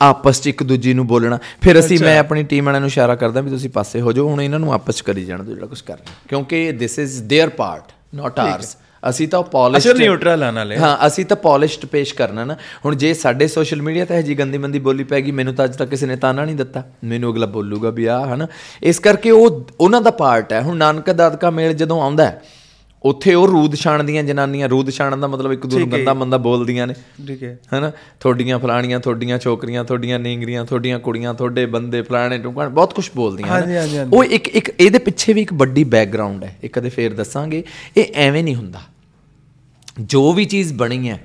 Speaker 2: ਆਪਸ ਚ ਇੱਕ ਦੂਜੀ ਨੂੰ ਬੋਲਣਾ ਫਿਰ ਅਸੀਂ ਮੈਂ ਆਪਣੀ ਟੀਮ ਵਾਲਿਆਂ ਨੂੰ ਇਸ਼ਾਰਾ ਕਰਦਾ ਵੀ ਤੁਸੀਂ ਪਾਸੇ ਹੋ ਜਾਓ ਹੁਣ ਇਹਨਾਂ ਨੂੰ ਆਪਸ ਚ ਕਰੀ ਜਾਣ ਦਿਓ ਜਿਹੜਾ ਕੁਝ ਕਰਨਾ ਕਿਉਂਕਿ this is their part not ours ਅਸੀਂ ਤਾਂ ਪੋਲਿਸ਼
Speaker 1: ਅਸਲ ਨਿਊਟਰਲ ਆ ਨਾਲੇ।
Speaker 2: ਹਾਂ ਅਸੀਂ ਤਾਂ ਪੋਲਿਸ਼ਡ ਪੇਸ਼ ਕਰਨਾ ਨਾ। ਹੁਣ ਜੇ ਸਾਡੇ ਸੋਸ਼ਲ ਮੀਡੀਆ ਤੇ ਇਹ ਜੀ ਗੰਦੀ ਮੰਦੀ ਬੋਲੀ ਪੈ ਗਈ ਮੈਨੂੰ ਤਾਂ ਅੱਜ ਤੱਕ ਕਿਸੇ ਨੇ ਤਾਨਾ ਨਹੀਂ ਦਿੱਤਾ। ਮੈਨੂੰ ਅਗਲਾ ਬੋਲੂਗਾ ਵੀ ਆ ਹਨਾ। ਇਸ ਕਰਕੇ ਉਹ ਉਹਨਾਂ ਦਾ ਪਾਰਟ ਹੈ। ਹੁਣ ਨਾਨਕ ਦਾਦਕਾ ਮੇਲ ਜਦੋਂ ਆਉਂਦਾ ਹੈ, ਉੱਥੇ ਉਹ ਰੂਦ ਛਾਣਦੀਆਂ ਜਨਾਨੀਆਂ ਰੂਦ ਛਾਣਨ ਦਾ ਮਤਲਬ ਇੱਕ ਨੂੰ ਗੰਦਾ ਮੰਦਾ ਬੋਲਦੀਆਂ ਨੇ।
Speaker 1: ਠੀਕ ਹੈ।
Speaker 2: ਹਨਾ? ਤੁਹਾਡੀਆਂ ਫਲਾਣੀਆਂ ਤੁਹਾਡੀਆਂ ਛੋਕਰੀਆਂ ਤੁਹਾਡੀਆਂ ਨੀਂਗਰੀਆਂ ਤੁਹਾਡੀਆਂ ਕੁੜੀਆਂ ਤੁਹਾਡੇ ਬੰਦੇ ਫਲਾਣੇ ਟੁਕਣ ਬਹੁਤ ਕੁਝ ਬੋਲਦੀਆਂ
Speaker 1: ਹਾਂਜੀ।
Speaker 2: ਉਹ ਇੱਕ ਇੱਕ ਇਹਦੇ ਪਿੱਛੇ ਵੀ ਇੱਕ ਵੱਡੀ ਬੈਕਗ੍ਰਾਉਂਡ ਹੈ। ਇੱਕ ਕਦੇ ਫੇਰ ਦੱਸਾਂਗੇ ਇਹ ਐਵੇਂ ਨਹੀਂ ਹੁੰਦਾ। ਜੋ ਵੀ ਚੀਜ਼ ਬਣੀ ਹੈ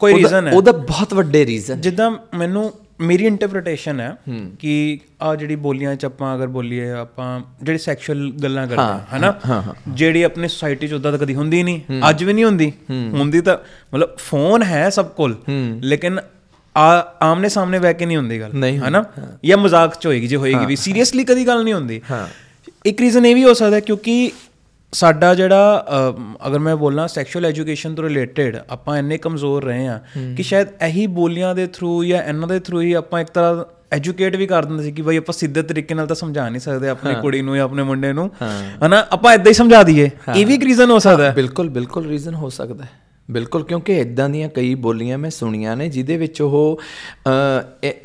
Speaker 1: ਕੋਈ reason ਹੈ।
Speaker 2: ਉਹਦਾ ਬਹੁਤ ਵੱਡੇ ਰੀਜ਼ਨ
Speaker 1: ਜਿੱਦਾਂ ਮੈਨੂੰ ਮੇਰੀ ਇੰਟਰਪ੍ਰੀਟੇਸ਼ਨ ਹੈ ਕਿ ਆ ਜਿਹੜੀ ਬੋਲੀਆਂ ਚ ਆਪਾਂ ਅਗਰ ਬੋਲੀਏ ਆਪਾਂ ਜਿਹੜੀ ਸੈਕਸ਼ੂਅਲ ਗੱਲਾਂ ਕਰਦੇ ਹਾਂ ਹਨਾ? ਜਿਹੜੀ ਆਪਣੀ ਸੋਸਾਇਟੀ ਚ ਉਦਾਂ ਤਾਂ ਕਦੀ ਹੁੰਦੀ ਨਹੀਂ ਅੱਜ ਵੀ ਨਹੀਂ ਹੁੰਦੀ। ਹੁੰਦੀ ਤਾਂ ਮਤਲਬ ਫੋਨ ਹੈ ਸਭ ਕੋਲ ਲੇਕਿਨ ਆ ਆਮਨੇ ਸਾਹਮਣੇ ਬਹਿ ਕੇ ਨਹੀਂ ਹੁੰਦੀ ਗੱਲ ਹਨਾ? ਜਾਂ ਮਜ਼ਾਕ ਚ ਹੋਏਗੀ ਜੇ ਹੋਏਗੀ ਵੀ ਸੀਰੀਅਸਲੀ ਕਦੀ ਗੱਲ ਨਹੀਂ ਹੁੰਦੀ। ਇੱਕ ਰੀਜ਼ਨ ਇਹ ਵੀ ਹੋ ਸਕਦਾ ਕਿਉਂਕਿ ਸਾਡਾ ਜਿਹੜਾ ਅਗਰ ਮੈਂ ਬੋਲਾਂ ਸੈਕਸ਼ੂਅਲ ਐਜੂਕੇਸ਼ਨ ਤੋਂ ਰਿਲੇਟਡ ਆਪਾਂ ਇੰਨੇ ਕਮਜ਼ੋਰ ਰਹੇ ਆ ਕਿ ਸ਼ਾਇਦ ਇਹੀ ਬੋਲੀਆਂ ਦੇ ਥਰੂ ਜਾਂ ਇਹਨਾਂ ਦੇ ਥਰੂ ਹੀ ਆਪਾਂ ਇੱਕ ਤਰ੍ਹਾਂ ਐਜੂਕੇਟ ਵੀ ਕਰ ਦਿੰਦੇ ਸੀ ਕਿ ਬਈ ਆਪਾਂ ਸਿੱਧੇ ਤਰੀਕੇ ਨਾਲ ਤਾਂ ਸਮਝਾ ਨਹੀਂ ਸਕਦੇ ਆਪਣੀ ਕੁੜੀ ਨੂੰ ਜਾਂ ਆਪਣੇ ਮੁੰਡੇ ਨੂੰ। ਹਨਾ? ਆਪਾਂ ਇਦਾਂ ਹੀ ਸਮਝਾ ਦਈਏ। ਇਹ ਵੀ ਇੱਕ ਰੀਜ਼ਨ ਹੋ ਸਕਦਾ ਹੈ।
Speaker 2: ਬਿਲਕੁਲ ਬਿਲਕੁਲ ਰੀਜ਼ਨ ਹੋ ਸਕਦਾ ਹੈ। ਬਿਲਕੁਲ ਕਿਉਂਕਿ ਇਦਾਂ ਦੀਆਂ ਕਈ ਬੋਲੀਆਂ ਮੈਂ ਸੁਣੀਆਂ ਨੇ ਜਿਹਦੇ ਵਿੱਚ ਉਹ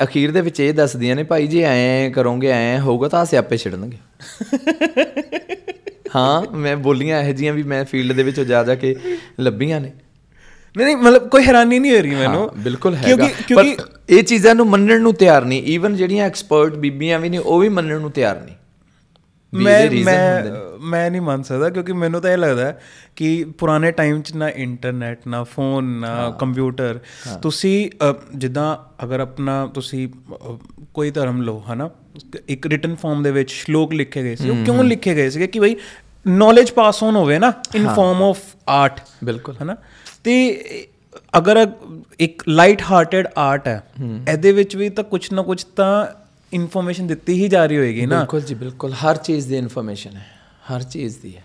Speaker 2: ਅਖੀਰ ਦੇ ਵਿੱਚ ਇਹ ਦੱਸਦੀਆਂ ਨੇ ਭਾਈ ਜੇ ਐਂ ਕਰੋਗੇ ਐਂ ਹੋਊਗਾ ਤਾਂ ਸਿਆਪੇ ਛਿੜਨਗੇ। (laughs) ਹਾਂ ਮੈਂ ਬੋਲੀਆਂ ਇਹੋ ਜੀਆਂ ਵੀ ਮੈਂ ਫੀਲਡ ਦੇ ਵਿੱਚ ਜਾ ਜਾ ਕੇ ਲੱਭੀਆਂ ਨੇ।
Speaker 1: ਨਹੀਂ ਨਹੀਂ ਮਤਲਬ ਕੋਈ ਹੈਰਾਨੀ ਨਹੀਂ ਹੋ ਰਹੀ ਮੈਨੂੰ।
Speaker 2: ਬਿਲਕੁਲ ਹੈਗਾ।
Speaker 1: ਕਿਉਂਕਿ
Speaker 2: ਇਹ ਚੀਜ਼ਾਂ ਨੂੰ ਮੰਨਣ ਨੂੰ ਤਿਆਰ ਨਹੀਂ। ਈਵਨ ਜਿਹੜੀਆਂ ਐਕਸਪਰਟ ਬੀਬੀਆਂ ਵੀ ਨੇ ਉਹ ਵੀ ਮੰਨਣ ਨੂੰ ਤਿਆਰ ਨਹੀਂ।
Speaker 1: ਮੈਂ। ਮੈਂ ਮੈਂ ਨਹੀਂ ਮੰਨ ਸਕਦਾ ਕਿਉਂਕਿ ਮੈਨੂੰ ਤਾਂ ਇਹ ਲੱਗਦਾ ਹੈ ਕਿ ਪੁਰਾਣੇ ਟਾਈਮ 'ਚ ਨਾ ਇੰਟਰਨੈਟ ਨਾ ਫੋਨ ਨਾ ਕੰਪਿਊਟਰ ਤੁਸੀਂ ਜਿੱਦਾਂ ਅਗਰ ਆਪਣਾ ਤੁਸੀਂ ਕੋਈ ਧਰਮ ਲਓ ਹਨਾ? ਇੱਕ ਰਿਟਨ ਫਾਰਮ ਦੇ ਵਿੱਚ ਸ਼ਲੋਕ ਲਿਖੇ ਗਏ ਸੀ। ਉਹ ਕਿਉਂ ਲਿਖੇ ਗਏ ਸੀਗੇ? ਕਿ ਬਈ ਨੌਲੇਜ ਪਾਸ ਔਨ ਹੋਵੇ ਨਾ ਇਨ ਫਾਰਮ ਆਫ ਆਰਟ
Speaker 2: ਬਿਲਕੁਲ।
Speaker 1: ਹਨਾ? ਤੇ ਅਗਰ ਇੱਕ ਲਾਈਟ ਹਾਰਟਡ ਆਰਟ ਹੈ ਇਹਦੇ ਵਿੱਚ ਵੀ ਤਾਂ ਕੁਝ ਨਾ ਕੁਝ ਤਾਂ ਇਨਫੋਰਮੇਸ਼ਨ ਦਿੱਤੀ ਹੀ ਜਾ ਰਹੀ ਹੋਏਗੀ ਨਾ।
Speaker 2: ਬਿਲਕੁਲ ਜੀ ਬਿਲਕੁਲ। ਹਰ ਚੀਜ਼ ਦੀ ਇਨਫੋਰਮੇਸ਼ਨ ਹੈ। ਹਰ ਚੀਜ਼ ਦੀ ਹੈ।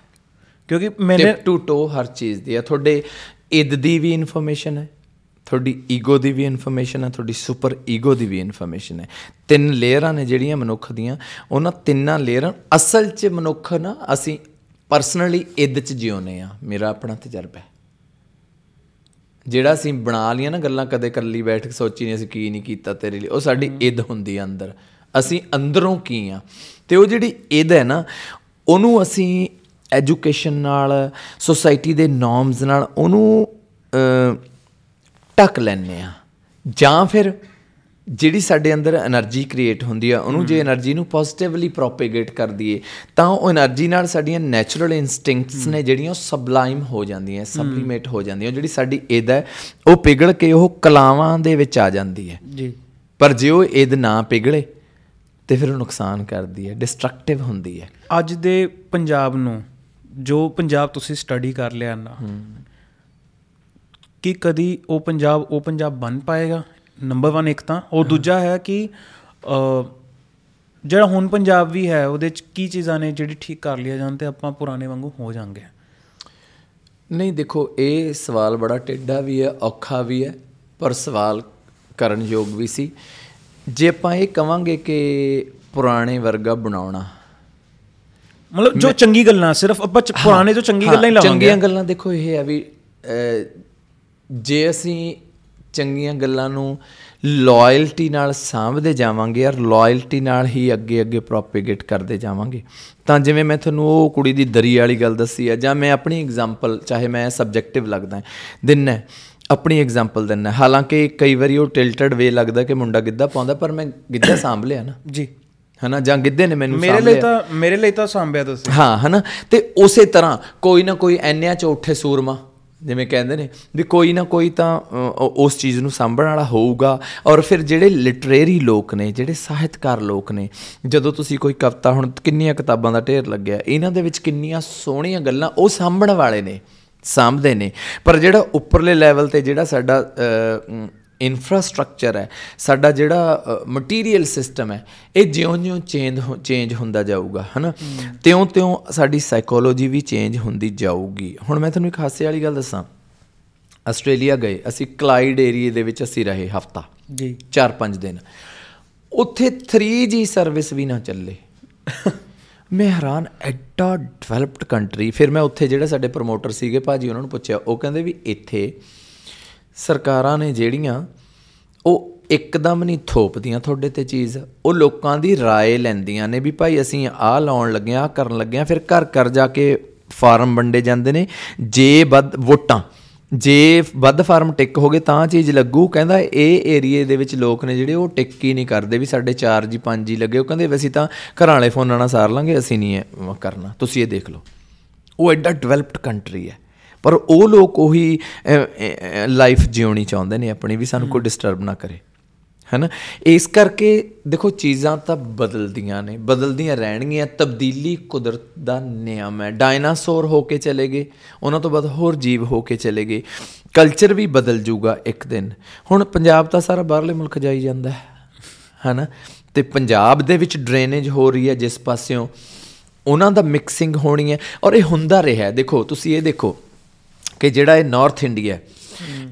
Speaker 1: ਕਿਉਂਕਿ ਮੈਨੇ
Speaker 2: ਟਿਪ ਟੂ ਟੋ ਹਰ ਚੀਜ਼ ਦੀ ਹੈ। ਤੁਹਾਡੇ ਇਦ ਦੀ ਵੀ ਇਨਫੋਰਮੇਸ਼ਨ ਹੈ। ਤੁਹਾਡੀ ਈਗੋ ਦੀ ਵੀ ਇਨਫੋਰਮੇਸ਼ਨ ਹੈ ਤੁਹਾਡੀ ਸੁਪਰ ਈਗੋ ਦੀ ਵੀ ਇਨਫੋਰਮੇਸ਼ਨ ਹੈ। ਤਿੰਨ ਲੇਅਰਾਂ ਨੇ ਜਿਹੜੀਆਂ ਮਨੁੱਖ ਦੀਆਂ ਉਹਨਾਂ ਤਿੰਨਾਂ ਲੇਅਰਾਂ ਅਸਲ 'ਚ ਮਨੁੱਖ ਨਾ ਅਸੀਂ ਪਰਸਨਲੀ ਇਦ 'ਚ ਜਿਉਂਦੇ ਆ ਮੇਰਾ ਆਪਣਾ ਤਜਰਬਾ ਹੈ। ਜਿਹੜਾ ਅਸੀਂ ਬਣਾ ਲੀਆਂ ਨਾ ਗੱਲਾਂ ਕਦੇ ਕੱਲੀ ਬੈਠ ਕੇ ਸੋਚੀ ਨਹੀਂ ਅਸੀਂ ਕੀ ਨਹੀਂ ਕੀਤਾ ਤੇਰੇ ਲਈ ਉਹ ਸਾਡੀ ਇਦ ਹੁੰਦੀ ਆ ਅੰਦਰ। ਅਸੀਂ ਅੰਦਰੋਂ ਕੀ ਆ? ਤੇ ਉਹ ਜਿਹੜੀ ਇਦ ਹੈ ਨਾ ਉਹਨੂੰ ਅਸੀਂ ਐਜੂਕੇਸ਼ਨ ਨਾਲ ਸੋਸਾਇਟੀ ਦੇ ਨੋਰਮਸ ਨਾਲ ਉਹਨੂੰ ਟੱਕ ਲੈਣੇ ਆ ਜਾਂ ਫਿਰ ਜਿਹੜੀ ਸਾਡੇ ਅੰਦਰ એનર્ਜੀ ਕ੍ਰੀਏਟ ਹੁੰਦੀ ਆ ਉਹਨੂੰ ਜੇ એનર્ਜੀ ਨੂੰ ਪੋਜ਼ਿਟਿਵਲੀ ਪ੍ਰੋਪੇਗੇਟ ਕਰ ਦਈਏ ਤਾਂ ਉਹ એનર્ਜੀ ਨਾਲ ਸਾਡੀਆਂ ਨੇਚਰਲ ਇਨਸਟਿੰਕਟਸ ਨੇ ਜਿਹੜੀਆਂ ਉਹ ਸਬਲਾਈਮ ਹੋ ਜਾਂਦੀਆਂ ਸਬਲੀਮੇਟ ਹੋ ਜਾਂਦੀਆਂ। ਜਿਹੜੀ ਸਾਡੀ ਇਦ ਹੈ ਉਹ ਪਿਗਲ ਕੇ ਉਹ ਕਲਾਵਾਂ ਦੇ ਵਿੱਚ ਆ ਜਾਂਦੀ ਹੈ।
Speaker 1: ਜੀ।
Speaker 2: ਪਰ ਜੇ ਉਹ ਇਦ ਨਾ ਪਿਗਲੇ ਤੇ ਫਿਰ ਉਹ ਨੁਕਸਾਨ ਕਰਦੀ ਹੈ ਡਿਸਟਰਕਟਿਵ ਹੁੰਦੀ ਹੈ।
Speaker 1: ਅੱਜ ਦੇ ਪੰਜਾਬ ਨੂੰ ਜੋ ਪੰਜਾਬ ਤੁਸੀਂ ਸਟੱਡੀ ਕਰ ਲਿਆ ਨਾ ਕਿ ਕਦੀ ਉਹ ਪੰਜਾਬ ਉਹ ਪੰਜਾਬ ਬਣ ਪਾਏਗਾ? ਨੰਬਰ 1 ਇੱਕ ਤਾਂ। ਔਰ ਦੂਜਾ ਹੈ ਕਿ ਜਿਹੜਾ ਹੁਣ ਪੰਜਾਬ ਵੀ ਹੈ ਉਹਦੇ ਚ ਕੀ ਚੀਜ਼ਾਂ ਨੇ ਜਿਹੜੀ ਠੀਕ ਕਰ ਲਿਆ ਜਾਣ ਤੇ ਆਪਾਂ ਪੁਰਾਣੇ ਵਾਂਗੂ ਹੋ ਜਾਾਂਗੇ
Speaker 2: ਨਹੀਂ ਦੇਖੋ ਇਹ ਸਵਾਲ ਬੜਾ ਟੇਢਾ ਵੀ ਹੈ ਔਖਾ ਵੀ ਹੈ ਪਰ ਸਵਾਲ ਕਰਨ ਯੋਗ ਵੀ ਸੀ। ਜੇ ਆਪਾਂ ਇਹ ਕਵਾਂਗੇ ਕਿ ਪੁਰਾਣੇ ਵਰਗਾ ਬਣਾਉਣਾ।
Speaker 1: ਮਤਲਬ ਜੋ ਚੰਗੀ ਗੱਲਾਂ ਸਿਰਫ ਆਪਾਂ ਪੁਰਾਣੇ ਤੋਂ ਚੰਗੀ ਗੱਲਾਂ ਹੀ ਲਾਵਾਂਗੇ।
Speaker 2: ਚੰਗੀਆਂ ਗੱਲਾਂ ਦੇਖੋ ਇਹ ਹੈ ਵੀ ਜੇ ਅਸੀਂ ਚੰਗੀਆਂ ਗੱਲਾਂ ਨੂੰ ਲਾਇਲਟੀ ਨਾਲ ਸਾਂਭਦੇ ਜਾਵਾਂਗੇ ਯਾਰ ਲਾਇਲਟੀ ਨਾਲ ਹੀ ਅੱਗੇ ਅੱਗੇ ਪ੍ਰੋਪੇਗੇਟ ਕਰਦੇ ਜਾਵਾਂਗੇ। ਤਾਂ ਜਿਵੇਂ ਮੈਂ ਤੁਹਾਨੂੰ ਉਹ ਕੁੜੀ ਦੀ ਦਰੀ ਵਾਲੀ ਗੱਲ ਦੱਸੀ ਹੈ ਜਾਂ ਮੈਂ ਆਪਣੀ ਐਗਜ਼ਾਮਪਲ ਚਾਹੇ ਮੈਂ ਸਬਜੈਕਟਿਵ ਲੱਗਦਾ ਦਿਨ ਹੈ ਆਪਣੀ ਐਗਜ਼ਾਮਪਲ ਦਿੰਨਾ ਹਾਲਾਂਕਿ ਕਈ ਵਾਰੀ ਉਹ ਟਿਲਟਡ ਵੇ ਲੱਗਦਾ ਕਿ ਮੁੰਡਾ ਗਿੱਧਾ ਪਾਉਂਦਾ ਪਰ ਮੈਂ ਗਿੱਧਾ (coughs) ਸਾਂਭ ਲਿਆ ਨਾ।
Speaker 1: ਜੀ।
Speaker 2: ਹਨਾ ਜਾਂ ਗਿੱਧੇ ਨੇ ਮੈਨੂੰ
Speaker 1: ਮੇਰੇ ਲਈ ਤਾਂ ਮੇਰੇ ਲਈ ਤਾਂ ਸਾਂਭਿਆ ਤੁਸੀਂ।
Speaker 2: ਹਾਂ ਹਨਾ। ਤੇ ਉਸੇ ਤਰ੍ਹਾਂ ਕੋਈ ਨਾ ਕੋਈ ਐਨਿਆਂ ਚ ਉੱਠੇ ਸੂਰਮਾ। ਜਿਵੇਂ ਕਹਿੰਦੇ ਨੇ ਵੀ ਕੋਈ ਨਾ ਕੋਈ ਤਾਂ ਅ, ਅ, ਉਸ ਚੀਜ਼ ਨੂੰ ਸਾਂਭਣ ਵਾਲਾ ਹੋਊਗਾ। ਔਰ ਫਿਰ ਜਿਹੜੇ ਲਿਟਰੇਰੀ ਲੋਕ ਨੇ ਜਿਹੜੇ ਸਾਹਿਤਕਾਰ ਲੋਕ ਨੇ ਜਦੋਂ ਤੁਸੀਂ ਕੋਈ ਕਵਿਤਾ ਹੁਣ ਕਿੰਨੀਆਂ ਕਿਤਾਬਾਂ ਦਾ ਢੇਰ ਲੱਗਿਆ ਇਹਨਾਂ ਦੇ ਵਿੱਚ ਕਿੰਨੀਆਂ ਸੋਹਣੀਆਂ ਗੱਲਾਂ ਉਹ ਸਾਂਭਣ ਵਾਲੇ ਨੇ ਸਾਂਭਦੇ ਨੇ। ਪਰ ਜਿਹੜਾ ਉੱਪਰਲੇ ਲੈਵਲ ਤੇ ਜਿਹੜਾ ਸਾਡਾ ਇਨਫਰਾਸਟ੍ਰਕਚਰ ਹੈ ਸਾਡਾ ਜਿਹੜਾ ਮਟੀਰੀਅਲ ਸਿਸਟਮ ਹੈ ਇਹ ਜਿਉਂ-ਜਿਉਂ ਚੇਂਜ ਚੇਂਜ ਹੁੰਦਾ ਜਾਊਗਾ ਹਨਾ? ਤਿਉਂ-ਤਿਉਂ ਸਾਡੀ ਸਾਈਕੋਲੋਜੀ ਵੀ ਚੇਂਜ ਹੁੰਦੀ ਜਾਊਗੀ। ਹੁਣ ਮੈਂ ਤੁਹਾਨੂੰ ਇੱਕ ਹਾਸੇ ਵਾਲੀ ਗੱਲ ਦੱਸਾਂ। ਆਸਟ੍ਰੇਲੀਆ ਗਏ ਅਸੀਂ ਕਲਾਈਡ ਏਰੀਏ ਦੇ ਵਿੱਚ ਅਸੀਂ ਰਹੇ ਹਫਤਾ।
Speaker 1: ਜੀ।
Speaker 2: 4-5 ਦਿਨ। ਉੱਥੇ 3G ਸਰਵਿਸ ਵੀ ਨਾ ਚੱਲੇ। ਮੈਂ ਹੈਰਾਨ ਐਡਾ ਡਿਵੈਲਪਡ ਕੰਟਰੀ ਫਿਰ ਮੈਂ ਉੱਥੇ ਜਿਹੜੇ ਸਾਡੇ ਪ੍ਰੋਮੋਟਰ ਸੀਗੇ ਭਾਜੀ ਉਹਨਾਂ ਨੂੰ ਪੁੱਛਿਆ ਉਹ ਕਹਿੰਦੇ ਵੀ ਇੱਥੇ ਸਰਕਾਰਾਂ ਨੇ ਜਿਹੜੀਆਂ ਉਹ ਇੱਕਦਮ ਨਹੀਂ ਥੋਪਦੀਆਂ ਤੁਹਾਡੇ ਤੇ ਚੀਜ਼ ਉਹ ਲੋਕਾਂ ਦੀ رائے ਲੈਂਦੀਆਂ ਨੇ ਵੀ ਭਾਈ ਅਸੀਂ ਆਹ ਲਾਉਣ ਲੱਗੇ ਆ ਕਰਨ ਲੱਗੇ ਆ ਫਿਰ ਘਰ ਘਰ ਜਾ ਕੇ ਫਾਰਮ ਵੰਡੇ ਜਾਂਦੇ ਨੇ ਜੇ ਵੱਧ ਵੋਟਾਂ ਜੇ ਵੱਧ ਫਾਰਮ ਟਿਕ ਹੋ ਗਏ ਤਾਂ ਚੀਜ਼ ਲੱਗੂ ਕਹਿੰਦਾ ਇਹ ਏਰੀਏ ਦੇ ਵਿੱਚ ਲੋਕ ਨੇ ਜਿਹੜੇ ਉਹ ਟਿਕ ਹੀ ਨਹੀਂ ਕਰਦੇ ਵੀ ਸਾਡੇ 4 ਜੀ 5 ਜੀ ਲੱਗੇ ਉਹ ਕਹਿੰਦੇ ਵੀ ਅਸੀਂ ਤਾਂ ਘਰਾਂ ਵਾਲੇ ਫੋਨਾਂ ਨਾਲ ਸਾਰ ਲਾਂਗੇ ਅਸੀਂ ਨਹੀਂ ਇਹ ਕਰਨਾ ਤੁਸੀਂ ਇਹ ਦੇਖ ਲਓ ਉਹ ਐਡਾ ਡਿਵੈਲਪਡ ਕੰਟਰੀ ਹੈ ਪਰ ਉਹ ਲੋਕ ਉਹੀ ਲਾਈਫ ਜਿਉਣੀ ਚਾਹੁੰਦੇ ਨੇ ਆਪਣੀ ਵੀ ਸਾਨੂੰ ਕੋਈ ਡਿਸਟਰਬ ਨਾ ਕਰੇ। ਹੈਨਾ? ਇਸ ਕਰਕੇ ਦੇਖੋ ਚੀਜ਼ਾਂ ਤਾਂ ਬਦਲਦੀਆਂ ਨੇ ਬਦਲਦੀਆਂ ਰਹਿਣਗੀਆਂ। ਤਬਦੀਲੀ ਕੁਦਰਤ ਦਾ ਨਿਯਮ ਹੈ। ਡਾਇਨਾਸੌਰ ਹੋ ਕੇ ਚਲੇ ਗਏ ਉਹਨਾਂ ਤੋਂ ਬਾਅਦ ਹੋਰ ਜੀਵ ਹੋ ਕੇ ਚਲੇ ਗਏ। ਕਲਚਰ ਵੀ ਬਦਲ ਜਾਊਗਾ ਇੱਕ ਦਿਨ। ਹੁਣ ਪੰਜਾਬ ਤਾਂ ਸਾਰਾ ਬਾਹਰਲੇ ਮੁਲਕ ਜਾਈ ਜਾਂਦਾ ਹੈ। ਹੈਨਾ? ਤੇ ਪੰਜਾਬ ਦੇ ਵਿੱਚ ਡਰੇਨੇਜ ਹੋ ਰਹੀ ਹੈ ਜਿਸ ਪਾਸਿਓਂ। ਉਹਨਾਂ ਦਾ ਮਿਕਸਿੰਗ ਹੋਣੀ ਹੈ। ਔਰ ਇਹ ਹੁੰਦਾ ਰਿਹਾ ਦੇਖੋ ਤੁਸੀਂ ਇਹ ਦੇਖੋ ਕਿ ਜਿਹੜਾ ਇਹ ਨਾਰਥ ਇੰਡੀਆ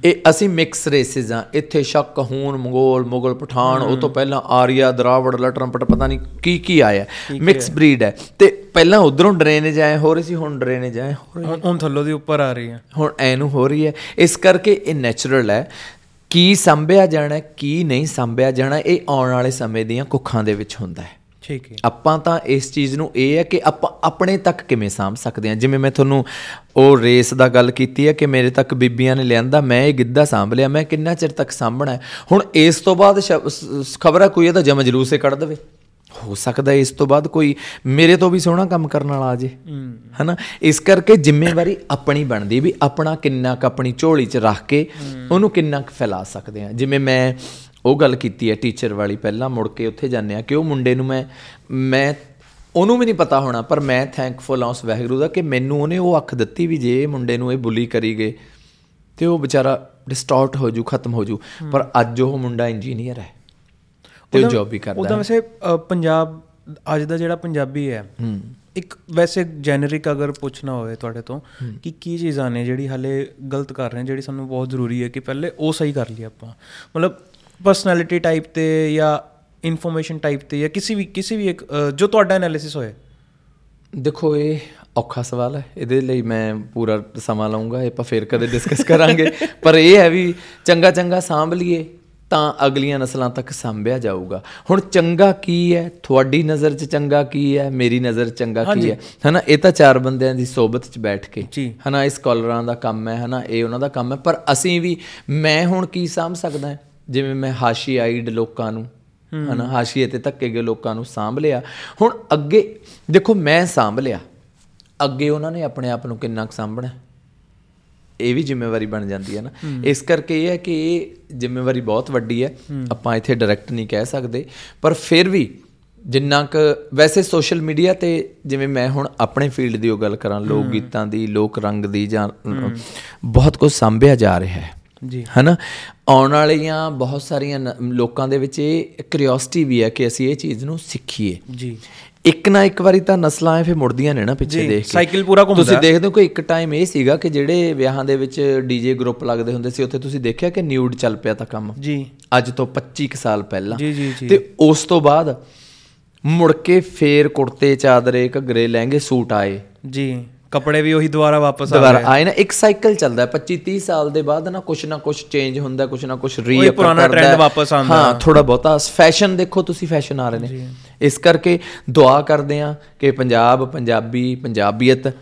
Speaker 2: ਇਹ ਅਸੀਂ ਮਿਕਸ ਰੇਸਿਸ ਆ ਇੱਥੇ ਸ਼ੱਕ ਹੂਨ ਮੰਗੋਲ ਮੁਗਲ ਪਠਾਨ ਉਹ ਤੋਂ ਪਹਿਲਾਂ ਆਰੀਆ ਦਰਾਵੜ ਲਟਰਮਪਟ ਪਤਾ ਨਹੀਂ ਕੀ ਕੀ ਆਇਆ। ਮਿਕਸ ਬਰੀਡ ਹੈ। ਤੇ ਪਹਿਲਾਂ ਉਧਰੋਂ ਡਰੇਨੇਜ ਆਏ ਹੋ ਰਹੀ ਸੀ ਹੁਣ ਡਰੇਨੇਜ ਆਏ ਹੋ ਰਹੀ
Speaker 1: ਹੁਣ ਹੁਣ ਥੱਲੋਂ ਦੀ ਉੱਪਰ ਆ ਰਹੀ ਹੈ।
Speaker 2: ਹੁਣ ਐ ਨੂੰ ਹੋ ਰਹੀ ਹੈ। ਇਸ ਕਰਕੇ ਇਹ ਨੈਚੁਰਲ ਹੈ। ਕੀ ਸੰਭਿਆ ਜਾਣਾ ਕੀ ਨਹੀਂ ਸੰਭਿਆ ਜਾਣਾ ਇਹ ਆਉਣ ਵਾਲੇ ਸਮੇਂ ਦੀਆਂ ਕੁੱਖਾਂ ਦੇ ਵਿੱਚ ਹੁੰਦਾ ਹੈ।
Speaker 1: ਠੀਕ ਹੈ।
Speaker 2: ਆਪਾਂ ਤਾਂ ਇਸ ਚੀਜ਼ ਨੂੰ ਇਹ ਹੈ ਕਿ ਆਪਾਂ ਆਪਣੇ ਤੱਕ ਕਿਵੇਂ ਸਾਂਭ ਸਕਦੇ ਹਾਂ? ਜਿਵੇਂ ਮੈਂ ਤੁਹਾਨੂੰ ਉਹ ਰੇਸ ਦਾ ਗੱਲ ਕੀਤੀ ਹੈ ਕਿ ਮੇਰੇ ਤੱਕ ਬੀਬੀਆਂ ਨੇ ਲਿਆਂਦਾ ਮੈਂ ਇਹ ਗਿੱਧਾ ਸਾਂਭ ਲਿਆ ਮੈਂ ਕਿੰਨਾ ਚਿਰ ਤੱਕ ਸਾਂਭਣਾ ਹੈ? ਹੁਣ ਇਸ ਤੋਂ ਬਾਅਦ ਖਬਰ ਕੋਈ ਇਹਦਾ ਜਮ ਜਲੂਸੇ ਕੱਢ ਦੇਵੇ? ਹੋ ਸਕਦਾ ਇਸ ਤੋਂ ਬਾਅਦ ਕੋਈ ਮੇਰੇ ਤੋਂ ਵੀ ਸੋਹਣਾ ਕੰਮ ਕਰਨ ਵਾਲਾ ਆ ਜੇ। ਹਨਾ? ਇਸ ਕਰਕੇ ਜ਼ਿੰਮੇਵਾਰੀ ਆਪਣੀ ਬਣਦੀ ਵੀ ਆਪਣਾ ਕਿੰਨਾ ਕੁ ਆਪਣੀ ਝੋਲੀ 'ਚ ਰੱਖ ਕੇ ਉਹਨੂੰ ਕਿੰਨਾ ਕੁ ਫੈਲਾ ਸਕਦੇ ਆ ਜਿਵੇਂ ਮੈਂ ਉਹ ਗੱਲ ਕੀਤੀ ਹੈ ਟੀਚਰ ਵਾਲੀ ਪਹਿਲਾਂ ਮੁੜ ਕੇ ਉੱਥੇ ਜਾਂਦੇ ਆ ਕਿ ਉਹ ਮੁੰਡੇ ਨੂੰ ਮੈਂ ਮੈਂ ਉਹਨੂੰ ਵੀ ਨਹੀਂ ਪਤਾ ਹੋਣਾ ਪਰ ਮੈਂ ਥੈਂਕਫੁਲ ਆ ਉਸ ਵਾਹਿਗੁਰੂ ਦਾ ਕਿ ਮੈਨੂੰ ਉਹਨੇ ਉਹ ਅੱਖ ਦਿੱਤੀ ਵੀ ਜੇ ਇਹ ਮੁੰਡੇ ਨੂੰ ਇਹ ਬੁਲੀ ਕਰੀ ਗਏ ਤੇ ਉਹ ਵਿਚਾਰਾ ਡਿਸਟੋਰਟ ਹੋ ਜੂ ਖਤਮ ਹੋ ਜੂ। ਪਰ ਅੱਜ ਉਹ ਮੁੰਡਾ ਇੰਜੀਨੀਅਰ ਹੈ ਤੇ ਉਹ ਜੌਬ ਵੀ ਕਰਦਾ
Speaker 1: ਉਹਦਾ
Speaker 2: ਹੈ
Speaker 1: ਵੈਸੇ ਪੰਜਾਬ ਅੱਜ ਦਾ ਜਿਹੜਾ ਪੰਜਾਬੀ ਹੈ
Speaker 2: ਹੂੰ।
Speaker 1: ਇੱਕ ਵੈਸੇ ਜੈਨਰਿਕ ਅਗਰ ਪੁੱਛਣਾ ਹੋਵੇ ਤੁਹਾਡੇ ਤੋਂ ਕਿ ਕੀ ਚੀਜ਼ਾਂ ਨੇ ਜਿਹੜੀ ਹਾਲੇ ਗਲਤ ਕਰ ਰਹੇ ਨੇ ਜਿਹੜੀ ਸਾਨੂੰ ਬਹੁਤ ਜ਼ਰੂਰੀ ਹੈ ਕਿ ਪਹਿਲੇ ਉਹ ਸਹੀ ਕਰ ਲਈ ਆਪਾਂ। ਮਤਲਬ ਪਰਸਨੈਲਿਟੀ ਟਾਈਪ ਤੇ ਜਾਂ ਇਨਫੋਰਮੇਸ਼ਨ ਟਾਈਪ ਤੇ ਜਾਂ ਕਿਸੇ ਵੀ ਕਿਸੇ ਵੀ ਇੱਕ ਜੋ ਤੁਹਾਡਾ ਐਨਾਲਿਸਿਸ ਹੋਏ?
Speaker 2: ਦੇਖੋ ਇਹ ਔਖਾ ਸਵਾਲ ਹੈ। ਇਹਦੇ ਲਈ ਮੈਂ ਪੂਰਾ ਸਮਾਂ ਲਵਾਂਗਾ ਇਹ ਆਪਾਂ ਫੇਰ ਕਦੇ ਡਿਸਕਸ ਕਰਾਂਗੇ। (laughs) ਪਰ ਇਹ ਹੈ ਵੀ ਚੰਗਾ ਚੰਗਾ ਸਾਂਭ ਲਈਏ ਤਾਂ ਅਗਲੀਆਂ ਨਸਲਾਂ ਤੱਕ ਸਾਂਭਿਆ ਜਾਊਗਾ। ਹੁਣ ਚੰਗਾ ਕੀ ਹੈ? ਤੁਹਾਡੀ ਨਜ਼ਰ 'ਚ ਚੰਗਾ ਕੀ ਹੈ? ਮੇਰੀ ਨਜ਼ਰ 'ਚ ਚੰਗਾ ਕੀ ਹੈ? ਹਨਾ ਇਹ ਤਾਂ ਚਾਰ ਬੰਦਿਆਂ ਦੀ ਸੋਬਤ 'ਚ ਬੈਠ ਕੇ। ਹਨਾ ਇਹ ਸਕਾਲਰਾਂ ਦਾ ਕੰਮ ਹੈ। ਹਨਾ ਇਹ ਉਹਨਾਂ ਦਾ ਕੰਮ ਹੈ। ਪਰ ਅਸੀਂ ਵੀ ਮੈਂ ਹੁਣ ਕੀ ਸਾਂਭ ਸਕਦਾ ਹਾਂ? ਜਿਵੇਂ ਮੈਂ ਹਾਸ਼ੀਆਈਡ ਲੋਕਾਂ ਨੂੰ ਹਨਾ ਹਾਸ਼ੀਏ ਤੇ ਧੱਕੇ ਗਏ ਲੋਕਾਂ ਨੂੰ ਸਾਂਭ ਲਿਆ। ਹੁਣ ਅੱਗੇ ਦੇਖੋ ਮੈਂ ਸਾਂਭ ਲਿਆ। ਅੱਗੇ ਉਹਨਾਂ ਨੇ ਆਪਣੇ ਆਪ ਨੂੰ ਕਿੰਨਾ ਸਾਂਭਣਾ? ਇਹ ਵੀ ਜ਼ਿੰਮੇਵਾਰੀ ਬਣ ਜਾਂਦੀ ਹੈ ਨਾ। ਇਸ ਕਰਕੇ ਇਹ ਹੈ ਕਿ ਇਹ ਜ਼ਿੰਮੇਵਾਰੀ ਬਹੁਤ ਵੱਡੀ ਹੈ। ਆਪਾਂ ਇੱਥੇ ਡਾਇਰੈਕਟ ਨਹੀਂ ਕਹਿ ਸਕਦੇ। ਪਰ ਫਿਰ ਵੀ ਜਿੰਨਾ ਕੁ ਵੈਸੇ ਸੋਸ਼ਲ ਮੀਡੀਆ ਤੇ ਜਿਵੇਂ ਮੈਂ ਹੁਣ ਆਪਣੇ ਫੀਲਡ ਦੀ ਉਹ ਗੱਲ ਕਰਾਂ ਲੋਕ ਗੀਤਾਂ ਦੀ ਲੋਕ ਰੰਗ ਦੀ ਜਾਂ ਬਹੁਤ ਕੁਝ ਸਾਂਭਿਆ ਜਾ ਰਿਹਾ ਹੈ।
Speaker 1: ਜੀ।
Speaker 2: ਹਨਾ? ਆਉਣ ਵਾਲੀਆਂ ਬਹੁਤ ਸਾਰੀਆਂ ਲੋਕਾਂ ਦੇ ਵਿੱਚ ਇਹ ਕਿਉਰਿਓਸਿਟੀ ਵੀ ਹੈ ਕਿ ਅਸੀਂ ਇਹ ਚੀਜ਼ ਨੂੰ ਸਿੱਖੀਏ।
Speaker 1: ਜੀ।
Speaker 2: ਇੱਕ ਨਾ ਇੱਕ ਵਾਰੀ ਤਾਂ ਨਸਲਾਂ ਐ ਫਿਰ ਮੁੜਦੀਆਂ ਨੇ ਨਾ ਪਿੱਛੇ ਦੇਖ ਕੇ।
Speaker 1: ਸਾਈਕਲ ਪੂਰਾ ਘੁੰਮਦਾ।
Speaker 2: ਤੁਸੀਂ ਦੇਖਦੇ ਹੋ ਕਿ ਇੱਕ ਟਾਈਮ ਇਹ ਸੀਗਾ ਕਿ ਜਿਹੜੇ ਵਿਆਹਾਂ ਦੇ ਵਿੱਚ ਡੀਜੇ ਗਰੁੱਪ ਲੱਗਦੇ ਹੁੰਦੇ ਸੀ ਉੱਥੇ ਤੁਸੀਂ ਦੇਖਿਆ ਕਿ ਨਿਊਡ ਚੱਲ ਪਿਆ ਤਾਂ ਕੰਮ?
Speaker 1: ਜੀ।
Speaker 2: ਅੱਜ ਤੋਂ 25 ਕੁ ਸਾਲ ਪਹਿਲਾਂ।
Speaker 1: ਜੀ, ਜੀ, ਜੀ।
Speaker 2: ਤੇ ਉਸ ਤੋਂ ਬਾਅਦ ਮੁੜ ਕੇ ਫੇਰ ਕੁੜਤੇ ਚਾਦਰੇ ਘੱਗਰੇ ਲਹਿੰਗੇ ਸੂਟ ਆਏ।
Speaker 1: ਜੀ। ਕੱਪੜੇ ਵੀ ਉਹੀ ਦੁਬਾਰਾ ਵਾਪਸ ਆ
Speaker 2: ਦੁਬਾਰਾ
Speaker 1: ਗਏ।
Speaker 2: ਆਏ ਨਾ ਇੱਕ ਸਾਈਕਲ ਚੱਲਦਾ 25 30 ਸਾਲ ਦੇ ਬਾਅਦ ਨਾ ਕੁਛ ਨਾ ਕੁਛ ਚੇਂਜ ਹੁੰਦਾ ਕੁਛ ਨਾ ਕੁਛ ਰੀ
Speaker 1: ਪੁਰਾਣਾ trend ਵਾਪਸ ਆਉਂਦਾ।
Speaker 2: ਹਾਂ ਥੋੜਾ ਬਹੁਤਾ। ਫੈਸ਼ਨ ਦੇਖੋ ਤੁਸੀਂ ਫੈਸ਼ਨ ਆ ਰਹੇ ਨੇ। ਇਸ ਕਰਕੇ ਦੁਆ ਕਰਦੇ ਆ ਕਿ ਪੰਜਾਬ ਪੰਜਾਬੀ ਪੰਜਾਬੀਅਤ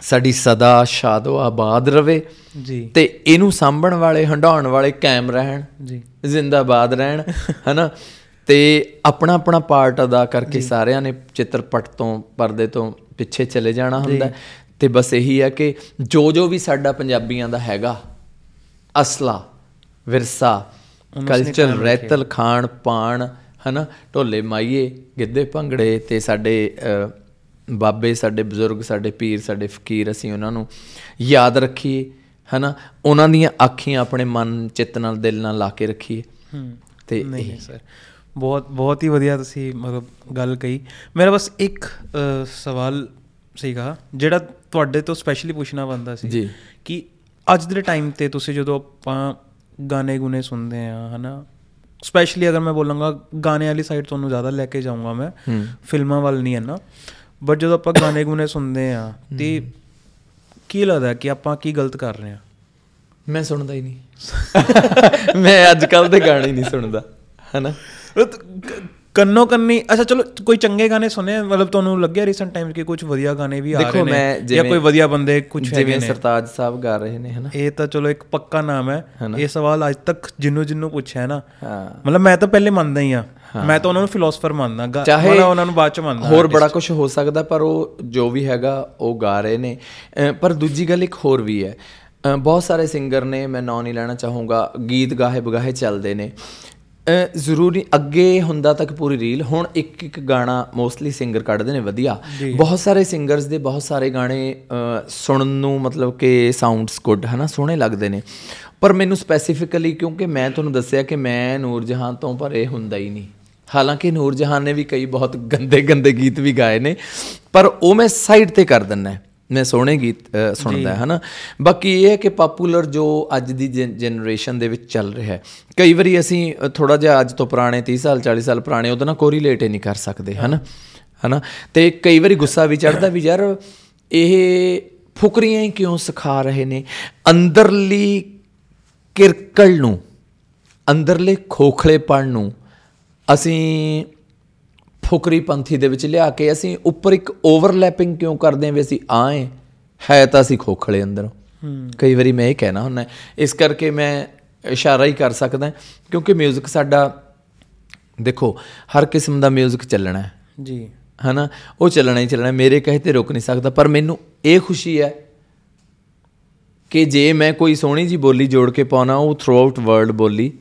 Speaker 2: ਸਾਡੀ ਸਦਾ ਸ਼ਾਦੋ ਆਬਾਦ ਰਵੇ
Speaker 1: ਜੀ।
Speaker 2: ਤੇ ਇਹਨੂੰ ਸਾਂਭਣ ਵਾਲੇ ਹੰਡਾਉਣ ਵਾਲੇ ਕਾਇਮ ਰਹਿਣ
Speaker 1: ਜੀ।
Speaker 2: ਜ਼ਿੰਦਾਬਾਦ ਰਹਿਣ ਹਨਾ? ਤੇ ਆਪਣਾ ਆਪਣਾ ਪਾਰਟ ਅਦਾ ਕਰਕੇ ਸਾਰਿਆਂ ਨੇ ਚਿੱਤਰਪਟ ਤੋਂ ਪਰਦੇ ਤੋਂ ਪਿੱਛੇ ਚਲੇ ਜਾਣਾ ਹੁੰਦਾ। ਤੇ ਬਸ ਇਹੀ ਹੈ ਕਿ ਜੋ ਜੋ ਵੀ ਸਾਡਾ ਪੰਜਾਬੀਆਂ ਦਾ ਹੈਗਾ ਅਸਲਾ ਵਿਰਸਾ ਕਲਚਰ ਰਹਿਤਲ ਖਾਣ ਪਾਣ ਹਨਾ ਢੋਲੇ ਮਾਈਏ ਗਿੱਧੇ ਭੰਗੜੇ ਤੇ ਸਾਡੇ ਬਾਬੇ ਸਾਡੇ ਬਜ਼ੁਰਗ ਸਾਡੇ ਪੀਰ ਸਾਡੇ ਫਕੀਰ ਅਸੀਂ ਉਹਨਾਂ ਨੂੰ ਯਾਦ ਰੱਖੀਏ ਹਨਾ। ਉਹਨਾਂ ਦੀਆਂ ਆਖੀਆਂ ਆਪਣੇ ਮਨ ਚਿੱਤ ਨਾਲ ਦਿਲ ਨਾਲ ਲਾ ਕੇ ਰੱਖੀਏ।
Speaker 1: ਹੂੰ।
Speaker 2: ਤੇ
Speaker 1: ਨਹੀਂ ਸਰ। ਬਹੁਤ ਬਹੁਤ ਹੀ ਵਧੀਆ ਤੁਸੀਂ ਮਤਲਬ ਗੱਲ ਕਹੀ। ਮੇਰਾ ਬਸ ਇੱਕ ਸਵਾਲ ਸੀਗਾ ਜਿਹੜਾ ਤੁਹਾਡੇ ਤੋਂ ਸਪੈਸ਼ਲੀ ਪੁੱਛਣਾ ਬੰਦਾ ਸੀ
Speaker 2: ਜੀ।
Speaker 1: ਕਿ ਅੱਜ ਦੇ ਟਾਈਮ ਤੇ ਤੁਸੀਂ ਜਦੋਂ ਆਪਾਂ ਗਾਣੇ ਗੁਨੇ ਸੁਣਦੇ ਆ ਹਨਾ ਸਪੈਸ਼ਲੀ ਅਗਰ ਮੈਂ ਬੋਲਾਂਗਾ ਗਾਣੇ ਵਾਲੀ ਸਾਈਡ ਤੁਹਾਨੂੰ ਜ਼ਿਆਦਾ ਲੈ ਕੇ ਜਾਊਂਗਾ ਮੈਂ ਫਿਲਮਾਂ ਵੱਲ ਨਹੀਂ ਹੈ ਨਾ ਬਟ ਜਦੋਂ ਆਪਾਂ ਗਾਣੇ ਗੁਨੇ ਸੁਣਦੇ ਆ ਤੇ ਕੀ ਲੱਗਦਾ ਕਿ ਆਪਾਂ ਕੀ ਗਲਤ ਕਰ ਰਹੇ ਆ?
Speaker 2: ਮੈਂ ਸੁਣਦਾ ਹੀ ਨਹੀਂ। (laughs) ਮੈਂ ਅੱਜ ਕੱਲ ਦੇ ਗਾਣੇ ਹੀ ਨਹੀਂ ਸੁਣਦਾ ਹਨਾ।
Speaker 1: ਕੰਨੋ ਕੰਨੀ ਅੱਛਾ ਚਲੋ ਕੋਈ ਚੰਗੇ ਗਾਣੇ ਸੁਣੇ ਮਤਲਬ ਤੁਹਾਨੂੰ ਲੱਗਿਆ ਰੀਸੈਂਟ ਟਾਈਮ ਕਿ ਕੁਝ ਵਧੀਆ ਗਾਣੇ ਵੀ ਆ ਰਹੇ ਨੇ? ਜਾਂ ਕੋਈ ਵਧੀਆ ਬੰਦੇ ਕੁਝ
Speaker 2: ਜਿਵੇਂ ਸਰਤਾਜ ਸਾਹਿਬ ਗਾ ਰਹੇ ਨੇ ਹਨਾ?
Speaker 1: ਇਹ ਤਾਂ ਚਲੋ ਇੱਕ ਪੱਕਾ ਨਾਮ ਹੈ। ਇਹ ਸਵਾਲ ਅੱਜ ਤੱਕ ਜਿੰਨੂੰ ਜਿੰਨੂੰ ਪੁੱਛਿਆ ਹੈ ਨਾ।
Speaker 2: ਹਾਂ।
Speaker 1: ਮਤਲਬ ਮੈਂ ਤਾਂ ਪਹਿਲੇ ਮੰਨਦਾ ਹੀ ਆ। ਮੈਂ ਤਾਂ ਉਹਨਾਂ ਨੂੰ ਫਿਲਾਸਫਰ ਮੰਨਦਾ ਗਾ-
Speaker 2: ਚਾਹੇ
Speaker 1: ਮਤਲਬ ਉਹਨਾਂ ਨੂੰ ਬਾਅਦ ਚ ਮੰਨਦਾ
Speaker 2: ਹੋਰ ਬੜਾ ਕੁਝ ਹੋ ਸਕਦਾ ਪਰ ਉਹ ਜੋ ਵੀ ਹੈਗਾ ਉਹ ਗਾ ਰਹੇ ਨੇ। ਪਰ ਦੂਜੀ ਗੱਲ ਇੱਕ ਹੋਰ ਵੀ ਹੈ। ਬਹੁਤ ਸਾਰੇ ਸਿੰਗਰ ਨੇ ਮੈਂ ਨਾਂ ਨਹੀਂ ਲੈਣਾ ਚਾਹੂੰਗਾ ਗੀਤ ਗਾਹੇ ਬਗਾਹੇ ਚੱਲਦੇ ਨੇ। ਜ਼ਰੂਰੀ ਅੱਗੇ ਹੁੰਦਾ ਤੱਕ ਪੂਰੀ ਰੀਲ। ਹੁਣ ਇੱਕ ਇੱਕ ਗਾਣਾ ਮੋਸਟਲੀ ਸਿੰਗਰ ਕੱਢਦੇ ਨੇ ਵਧੀਆ। ਬਹੁਤ ਸਾਰੇ ਸਿੰਗਰਸ ਦੇ ਬਹੁਤ ਸਾਰੇ ਗਾਣੇ ਸੁਣਨ ਨੂੰ ਮਤਲਬ ਕਿ ਸਾਊਂਡਸ ਗੁੱਡ ਹਨਾ? ਸੋਹਣੇ ਲੱਗਦੇ ਨੇ। ਪਰ ਮੈਨੂੰ ਸਪੈਸੀਫਿਕਲੀ ਕਿਉਂਕਿ ਮੈਂ ਤੁਹਾਨੂੰ ਦੱਸਿਆ ਕਿ ਮੈਂ ਨੂਰ ਜਹਾਨ ਤੋਂ ਪਰੇ ਹੁੰਦਾ ਹੀ ਨਹੀਂ। ਹਾਲਾਂਕਿ ਨੂਰ ਜਹਾਨ ਨੇ ਵੀ ਕਈ ਬਹੁਤ ਗੰਦੇ ਗੰਦੇ ਗੀਤ ਵੀ ਗਾਏ ਨੇ ਪਰ ਉਹ ਮੈਂ ਸਾਈਡ ਤੇ ਕਰ ਦਿੰਨਾ ਮੈਂ ਸੋਹਣੇ ਗੀਤ ਸੁਣਦਾ ਹਨਾ। ਬਾਕੀ ਇਹ ਹੈ ਕਿ ਪਪੂਲਰ ਜੋ ਅੱਜ ਦੀ ਜਨਰੇਸ਼ਨ ਦੇ ਵਿੱਚ ਚੱਲ ਰਿਹਾ ਹੈ। ਕਈ ਵਾਰੀ ਅਸੀਂ ਥੋੜਾ ਜਿਹਾ ਅੱਜ ਤੋਂ ਪੁਰਾਣੇ 30 ਸਾਲ 40 ਸਾਲ ਪੁਰਾਣੇ ਉਹਦੇ ਨਾਲ ਕੋਰੀਲੇਟ ਹੀ ਨਹੀਂ ਕਰ ਸਕਦੇ ਹਨਾ। ਹਨਾ। ਤੇ ਕਈ ਵਾਰੀ ਗੁੱਸਾ ਵੀ ਚੜਦਾ ਵੀ ਯਾਰ ਇਹ ਫੁਕਰੀਆਂ ਹੀ ਕਿਉਂ ਸਿਖਾ ਰਹੇ ਨੇ? ਅੰਦਰਲੀ ਕਿਰਕਲ ਨੂੰ ਅੰਦਰਲੇ ਖੋਖਲੇਪਣ ਨੂੰ ਅਸੀਂ ਫੁਕਰੀ ਪੰਥੀ ਦੇ ਵਿੱਚ ਲਿਆ ਕੇ ਅਸੀਂ ਉੱਪਰ ਇੱਕ ਓਵਰਲੈਪਿੰਗ ਕਿਉਂ ਕਰਦੇ ਹਾਂ ਵੀ ਅਸੀਂ ਆਏ ਹੈ ਤਾਂ ਅਸੀਂ ਖੋਖਲੇ ਅੰਦਰੋਂ ਕਈ ਵਾਰੀ ਮੈਂ ਇਹ ਕਹਿਣਾ ਹੁੰਦਾ ਇਸ ਕਰਕੇ ਮੈਂ ਇਸ਼ਾਰਾ ਹੀ ਕਰ ਸਕਦਾ ਕਿਉਂਕਿ 뮤직 ਸਾਡਾ ਦੇਖੋ ਹਰ ਕਿਸਮ ਦਾ 뮤직 ਚੱਲਣਾ ਹੈ
Speaker 1: ਜੀ
Speaker 2: ਹਨਾ ਉਹ ਚੱਲਣਾ ਹੀ ਚੱਲਣਾ ਮੇਰੇ ਕਹੇ ਤੇ ਰੁਕ ਨਹੀਂ ਸਕਦਾ ਪਰ ਮੈਨੂੰ ਇਹ ਖੁਸ਼ੀ ਹੈ ਕਿ ਜੇ ਮੈਂ ਕੋਈ ਸੋਹਣੀ ਜੀ ਬੋਲੀ ਜੋੜ ਕੇ ਪਾਉਣਾ ਉਹ ਥਰੂ ਆਊਟ ਵਰਲਡ ਬੋਲੀ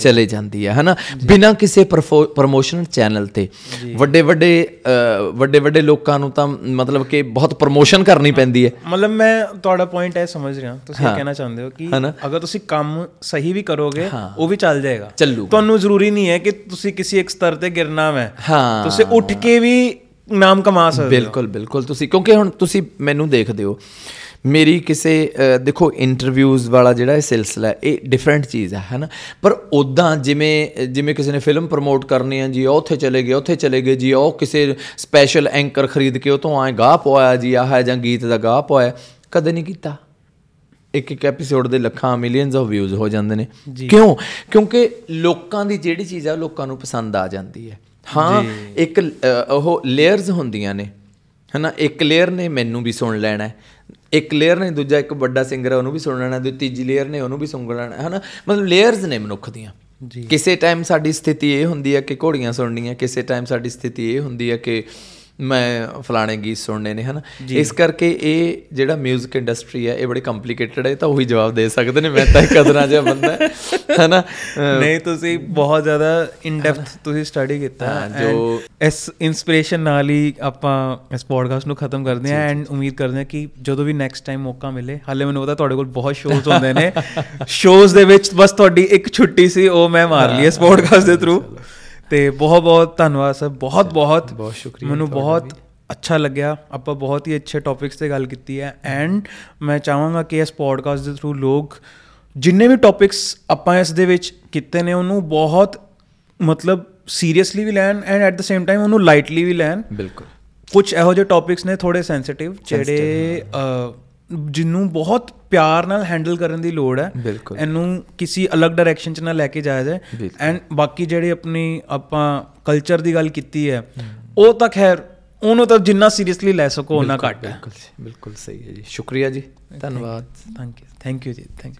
Speaker 2: ਚਲੇ ਜਾਂਦੀ ਹੈ ਹਨਾ? ਬਿਨਾਂ ਕਿਸੇ ਪ੍ਰਮੋਸ਼ਨ ਚੈਨਲ ਤੇ। ਵੱਡੇ ਵੱਡੇ ਵੱਡੇ ਵੱਡੇ ਲੋਕਾਂ ਨੂੰ ਤਾਂ ਮਤਲਬ ਕਿ ਬਹੁਤ ਪ੍ਰਮੋਸ਼ਨ ਕਰਨੀ ਪੈਂਦੀ ਹੈ।
Speaker 1: ਮਤਲਬ ਮੈਂ ਤੁਹਾਡਾ ਪੁਆਇੰਟ ਇਹ ਸਮਝ ਰਿਹਾ। ਤੁਸੀਂ ਕਹਿਣਾ ਚਾਹੁੰਦੇ ਹੋ ਕਿ? ਅਗਰ ਤੁਸੀਂ ਕੰਮ ਸਹੀ ਵੀ ਕਰੋਗੇ ਉਹ ਵੀ ਚੱਲ ਜਾਏਗਾ। ਤੁਹਾਨੂੰ ਜ਼ਰੂਰੀ ਨਹੀਂ ਹੈ ਕਿ ਤੁਸੀਂ ਕਿਸੇ ਇੱਕ ਸਤਰ ਤੇ ਗਿਰਨਾ ਹੈ
Speaker 2: ਹਾਂ।
Speaker 1: ਤੁਸੀਂ ਉੱਠ ਕੇ ਵੀ ਨਾਮ ਕਮਾ ਸਕਦੇ ਹੋ।
Speaker 2: ਬਿਲਕੁਲ ਬਿਲਕੁਲ। ਤੁਸੀਂ ਕਿਉਂਕਿ ਹੁਣ ਤੁਸੀਂ ਮੈਨੂੰ ਦੇਖਦੇ ਹੋ। ਮੇਰੀ ਕਿਸੇ ਦੇਖੋ ਇੰਟਰਵਿਊਜ਼ ਵਾਲਾ ਜਿਹੜਾ ਇਹ ਸਿਲਸਿਲਾ ਇਹ ਡਿਫਰੈਂਟ ਚੀਜ਼ ਹੈ ਹੈਨਾ? ਪਰ ਉਦਾਂ ਜਿਵੇਂ ਜਿਵੇਂ ਕਿਸੇ ਨੇ ਫਿਲਮ ਪ੍ਰਮੋਟ ਕਰਨੀ ਹੈ ਜੀ ਉਹ ਉੱਥੇ ਚਲੇ ਗਏ ਉੱਥੇ ਚਲੇ ਗਏ ਜੀ ਉਹ ਕਿਸੇ ਸਪੈਸ਼ਲ ਐਂਕਰ ਖਰੀਦ ਕੇ ਉਹ ਤੋਂ ਆਏ ਗਾਹ ਪਵਾਇਆ ਜੀ ਆਹ ਜਾਂ ਗੀਤ ਦਾ ਗਾਹ ਪਵਾਇਆ ਕਦੇ ਨਹੀਂ ਕੀਤਾ। ਇੱਕ ਇੱਕ ਐਪੀਸੋਡ ਦੇ ਲੱਖਾਂ ਮਿਲੀਅਨਸ ਆਫ ਵਿਊਜ਼ ਹੋ ਜਾਂਦੇ ਨੇ। ਕਿਉਂ? ਕਿਉਂਕਿ ਲੋਕਾਂ ਦੀ ਜਿਹੜੀ ਚੀਜ਼ ਆ ਲੋਕਾਂ ਨੂੰ ਪਸੰਦ ਆ ਜਾਂਦੀ ਹੈ। ਹਾਂ ਇੱਕ ਉਹ ਲੇਅਰਸ ਹੁੰਦੀਆਂ ਨੇ ਹਨਾ? ਇੱਕ ਲੇਅਰ ਨੇ ਮੈਨੂੰ ਵੀ ਸੁਣ ਲੈਣਾ। ਇੱਕ ਲੇਅਰ ਨੇ ਦੂਜਾ ਇੱਕ ਵੱਡਾ ਸਿੰਗਰ ਹੈ ਉਹਨੂੰ ਵੀ ਸੁਣ ਲੈਣਾ ਤੇ ਤੀਜੀ ਲੇਅਰ ਨੇ ਉਹਨੂੰ ਵੀ ਸੁਣ ਲੈਣਾ ਹਨਾ ਮਤਲਬ ਲੇਅਰਸ ਨੇ ਮਨੁੱਖ ਦੀਆਂ। ਕਿਸੇ ਟਾਈਮ ਸਾਡੀ ਸਥਿਤੀ ਇਹ ਹੁੰਦੀ ਹੈ ਕਿ ਘੋੜੀਆਂ ਸੁਣਨੀਆਂ ਕਿਸੇ ਟਾਈਮ ਸਾਡੀ ਸਥਿਤੀ ਇਹ ਹੁੰਦੀ ਹੈ ਕਿ ਮੈਂ ਫਲਾਣੇ ਗੀਤ ਸੁਣਨੇ ਨੇ ਹਨਾ? ਇਸ ਕਰਕੇ ਇਹ ਜਿਹੜਾ 뮤직 ਇੰਡਸਟਰੀ ਹੈ ਇਹ ਬੜੀ ਕੰਪਲਿਕੇਟਡ ਹੈ ਤਾਂ ਉਹੀ ਜਵਾਬ ਦੇ ਸਕਦੇ ਨੇ ਮੈਂ ਤਾਂ ਇੱਕ ਕਦਰਾਂ ਜਿਹਾ ਬੰਦਾ ਹੈ, ਹਨਾ?
Speaker 1: ਨਹੀਂ ਤੁਸੀਂ ਬਹੁਤ ਜ਼ਿਆਦਾ ਇਨ ਡੈਪਥ ਤੁਸੀਂ ਸਟੱਡੀ ਕੀਤਾ।
Speaker 2: ਹਾਂ,
Speaker 1: ਜੋ
Speaker 2: ਜੋ-
Speaker 1: ਇਸ ਇਨਸਪੀਰੇਸ਼ਨ ਨਾਲ ਹੀ ਆਪਾਂ ਇਸ ਪੋਡਕਾਸਟ ਨੂੰ ਖਤਮ ਕਰਦੇ ਹਾਂ ਐਂਡ ਉਮੀਦ ਕਰਦੇ ਹਾਂ ਕਿ ਜਦੋਂ ਵੀ ਨੈਕਸਟ ਟਾਈਮ ਮੌਕਾ ਮਿਲੇ ਹਾਲੇ ਮੈਨੂੰ ਪਤਾ ਤੁਹਾਡੇ ਕੋਲ ਬਹੁਤ ਸ਼ੋਜ਼ ਹੁੰਦੇ ਨੇ। (laughs) ਸ਼ੋਜ਼ ਦੇ ਵਿੱਚ ਬਸ ਤੁਹਾਡੀ ਇੱਕ ਛੁੱਟੀ ਸੀ ਉਹ ਮੈਂ ਮਾਰ ਲਈ ਇਸ ਪੋਡਕਾਸਟ ਦੇ ਥਰੂ ਤੇ ਬਹੁਤ ਬਹੁਤ ਧੰਨਵਾਦ ਸਰ ਬਹੁਤ ਬਹੁਤ।
Speaker 2: ਬਹੁਤ ਸ਼ੁਕਰੀਆ
Speaker 1: ਮੈਨੂੰ ਬਹੁਤ ਅੱਛਾ ਲੱਗਿਆ। ਆਪਾਂ ਬਹੁਤ ਹੀ ਅੱਛੇ ਟੌਪਿਕਸ ਤੇ ਗੱਲ ਕੀਤੀ ਹੈ। ਐਂਡ ਮੈਂ ਚਾਹਾਂਗਾ ਕਿ ਇਸ ਪੋਡਕਾਸਟ ਦੇ ਥਰੂ ਲੋਕ ਜਿੰਨੇ ਵੀ ਟੌਪਿਕਸ ਆਪਾਂ ਇਸ ਦੇ ਵਿੱਚ ਕੀਤੇ ਨੇ ਉਹਨੂੰ ਬਹੁਤ ਮਤਲਬ ਸੀਰੀਅਸਲੀ ਵੀ ਲੈਣ and at the same time ਉਹਨੂੰ ਲਾਈਟਲੀ ਵੀ ਲੈਣ।
Speaker 2: ਬਿਲਕੁਲ।
Speaker 1: ਕੁਝ ਇਹੋ ਜਿਹੇ ਟੌਪਿਕਸ ਨੇ ਥੋੜੇ ਸੈਂਸਿਟਿਵ ਜਿਹੜੇ ਅ, ਜਿਹਨੂੰ ਬਹੁਤ ਪਿਆਰ ਨਾਲ ਹੈਂਡਲ ਕਰਨ ਦੀ ਲੋੜ ਹੈ। ਇਹਨੂੰ ਕਿਸੇ ਅਲੱਗ ਡਾਇਰੈਕਸ਼ਨ 'ਚ ਨਾ ਲੈ ਕੇ ਜਾਇਆ ਜਾਏ। ਐਂਡ ਬਾਕੀ ਜਿਹੜੀ ਆਪਣੀ ਆਪਾਂ ਕਲਚਰ ਦੀ ਗੱਲ ਕੀਤੀ ਹੈ ਉਹ ਤਾਂ ਖੈਰ ਉਹਨੂੰ ਤਾਂ ਜਿੰਨਾ ਸੀਰੀਅਸਲੀ ਲੈ ਸਕੋ ਉਹਨਾਂ ਘੱਟ ਹੈ।
Speaker 2: ਬਿਲਕੁਲ ਬਿਲਕੁਲ ਸਹੀ ਹੈ ਜੀ। ਸ਼ੁਕਰੀਆ ਜੀ। ਧੰਨਵਾਦ।
Speaker 1: ਥੈਂਕ ਯੂ ਥੈਂਕ ਯੂ ਜੀ ਥੈਂਕ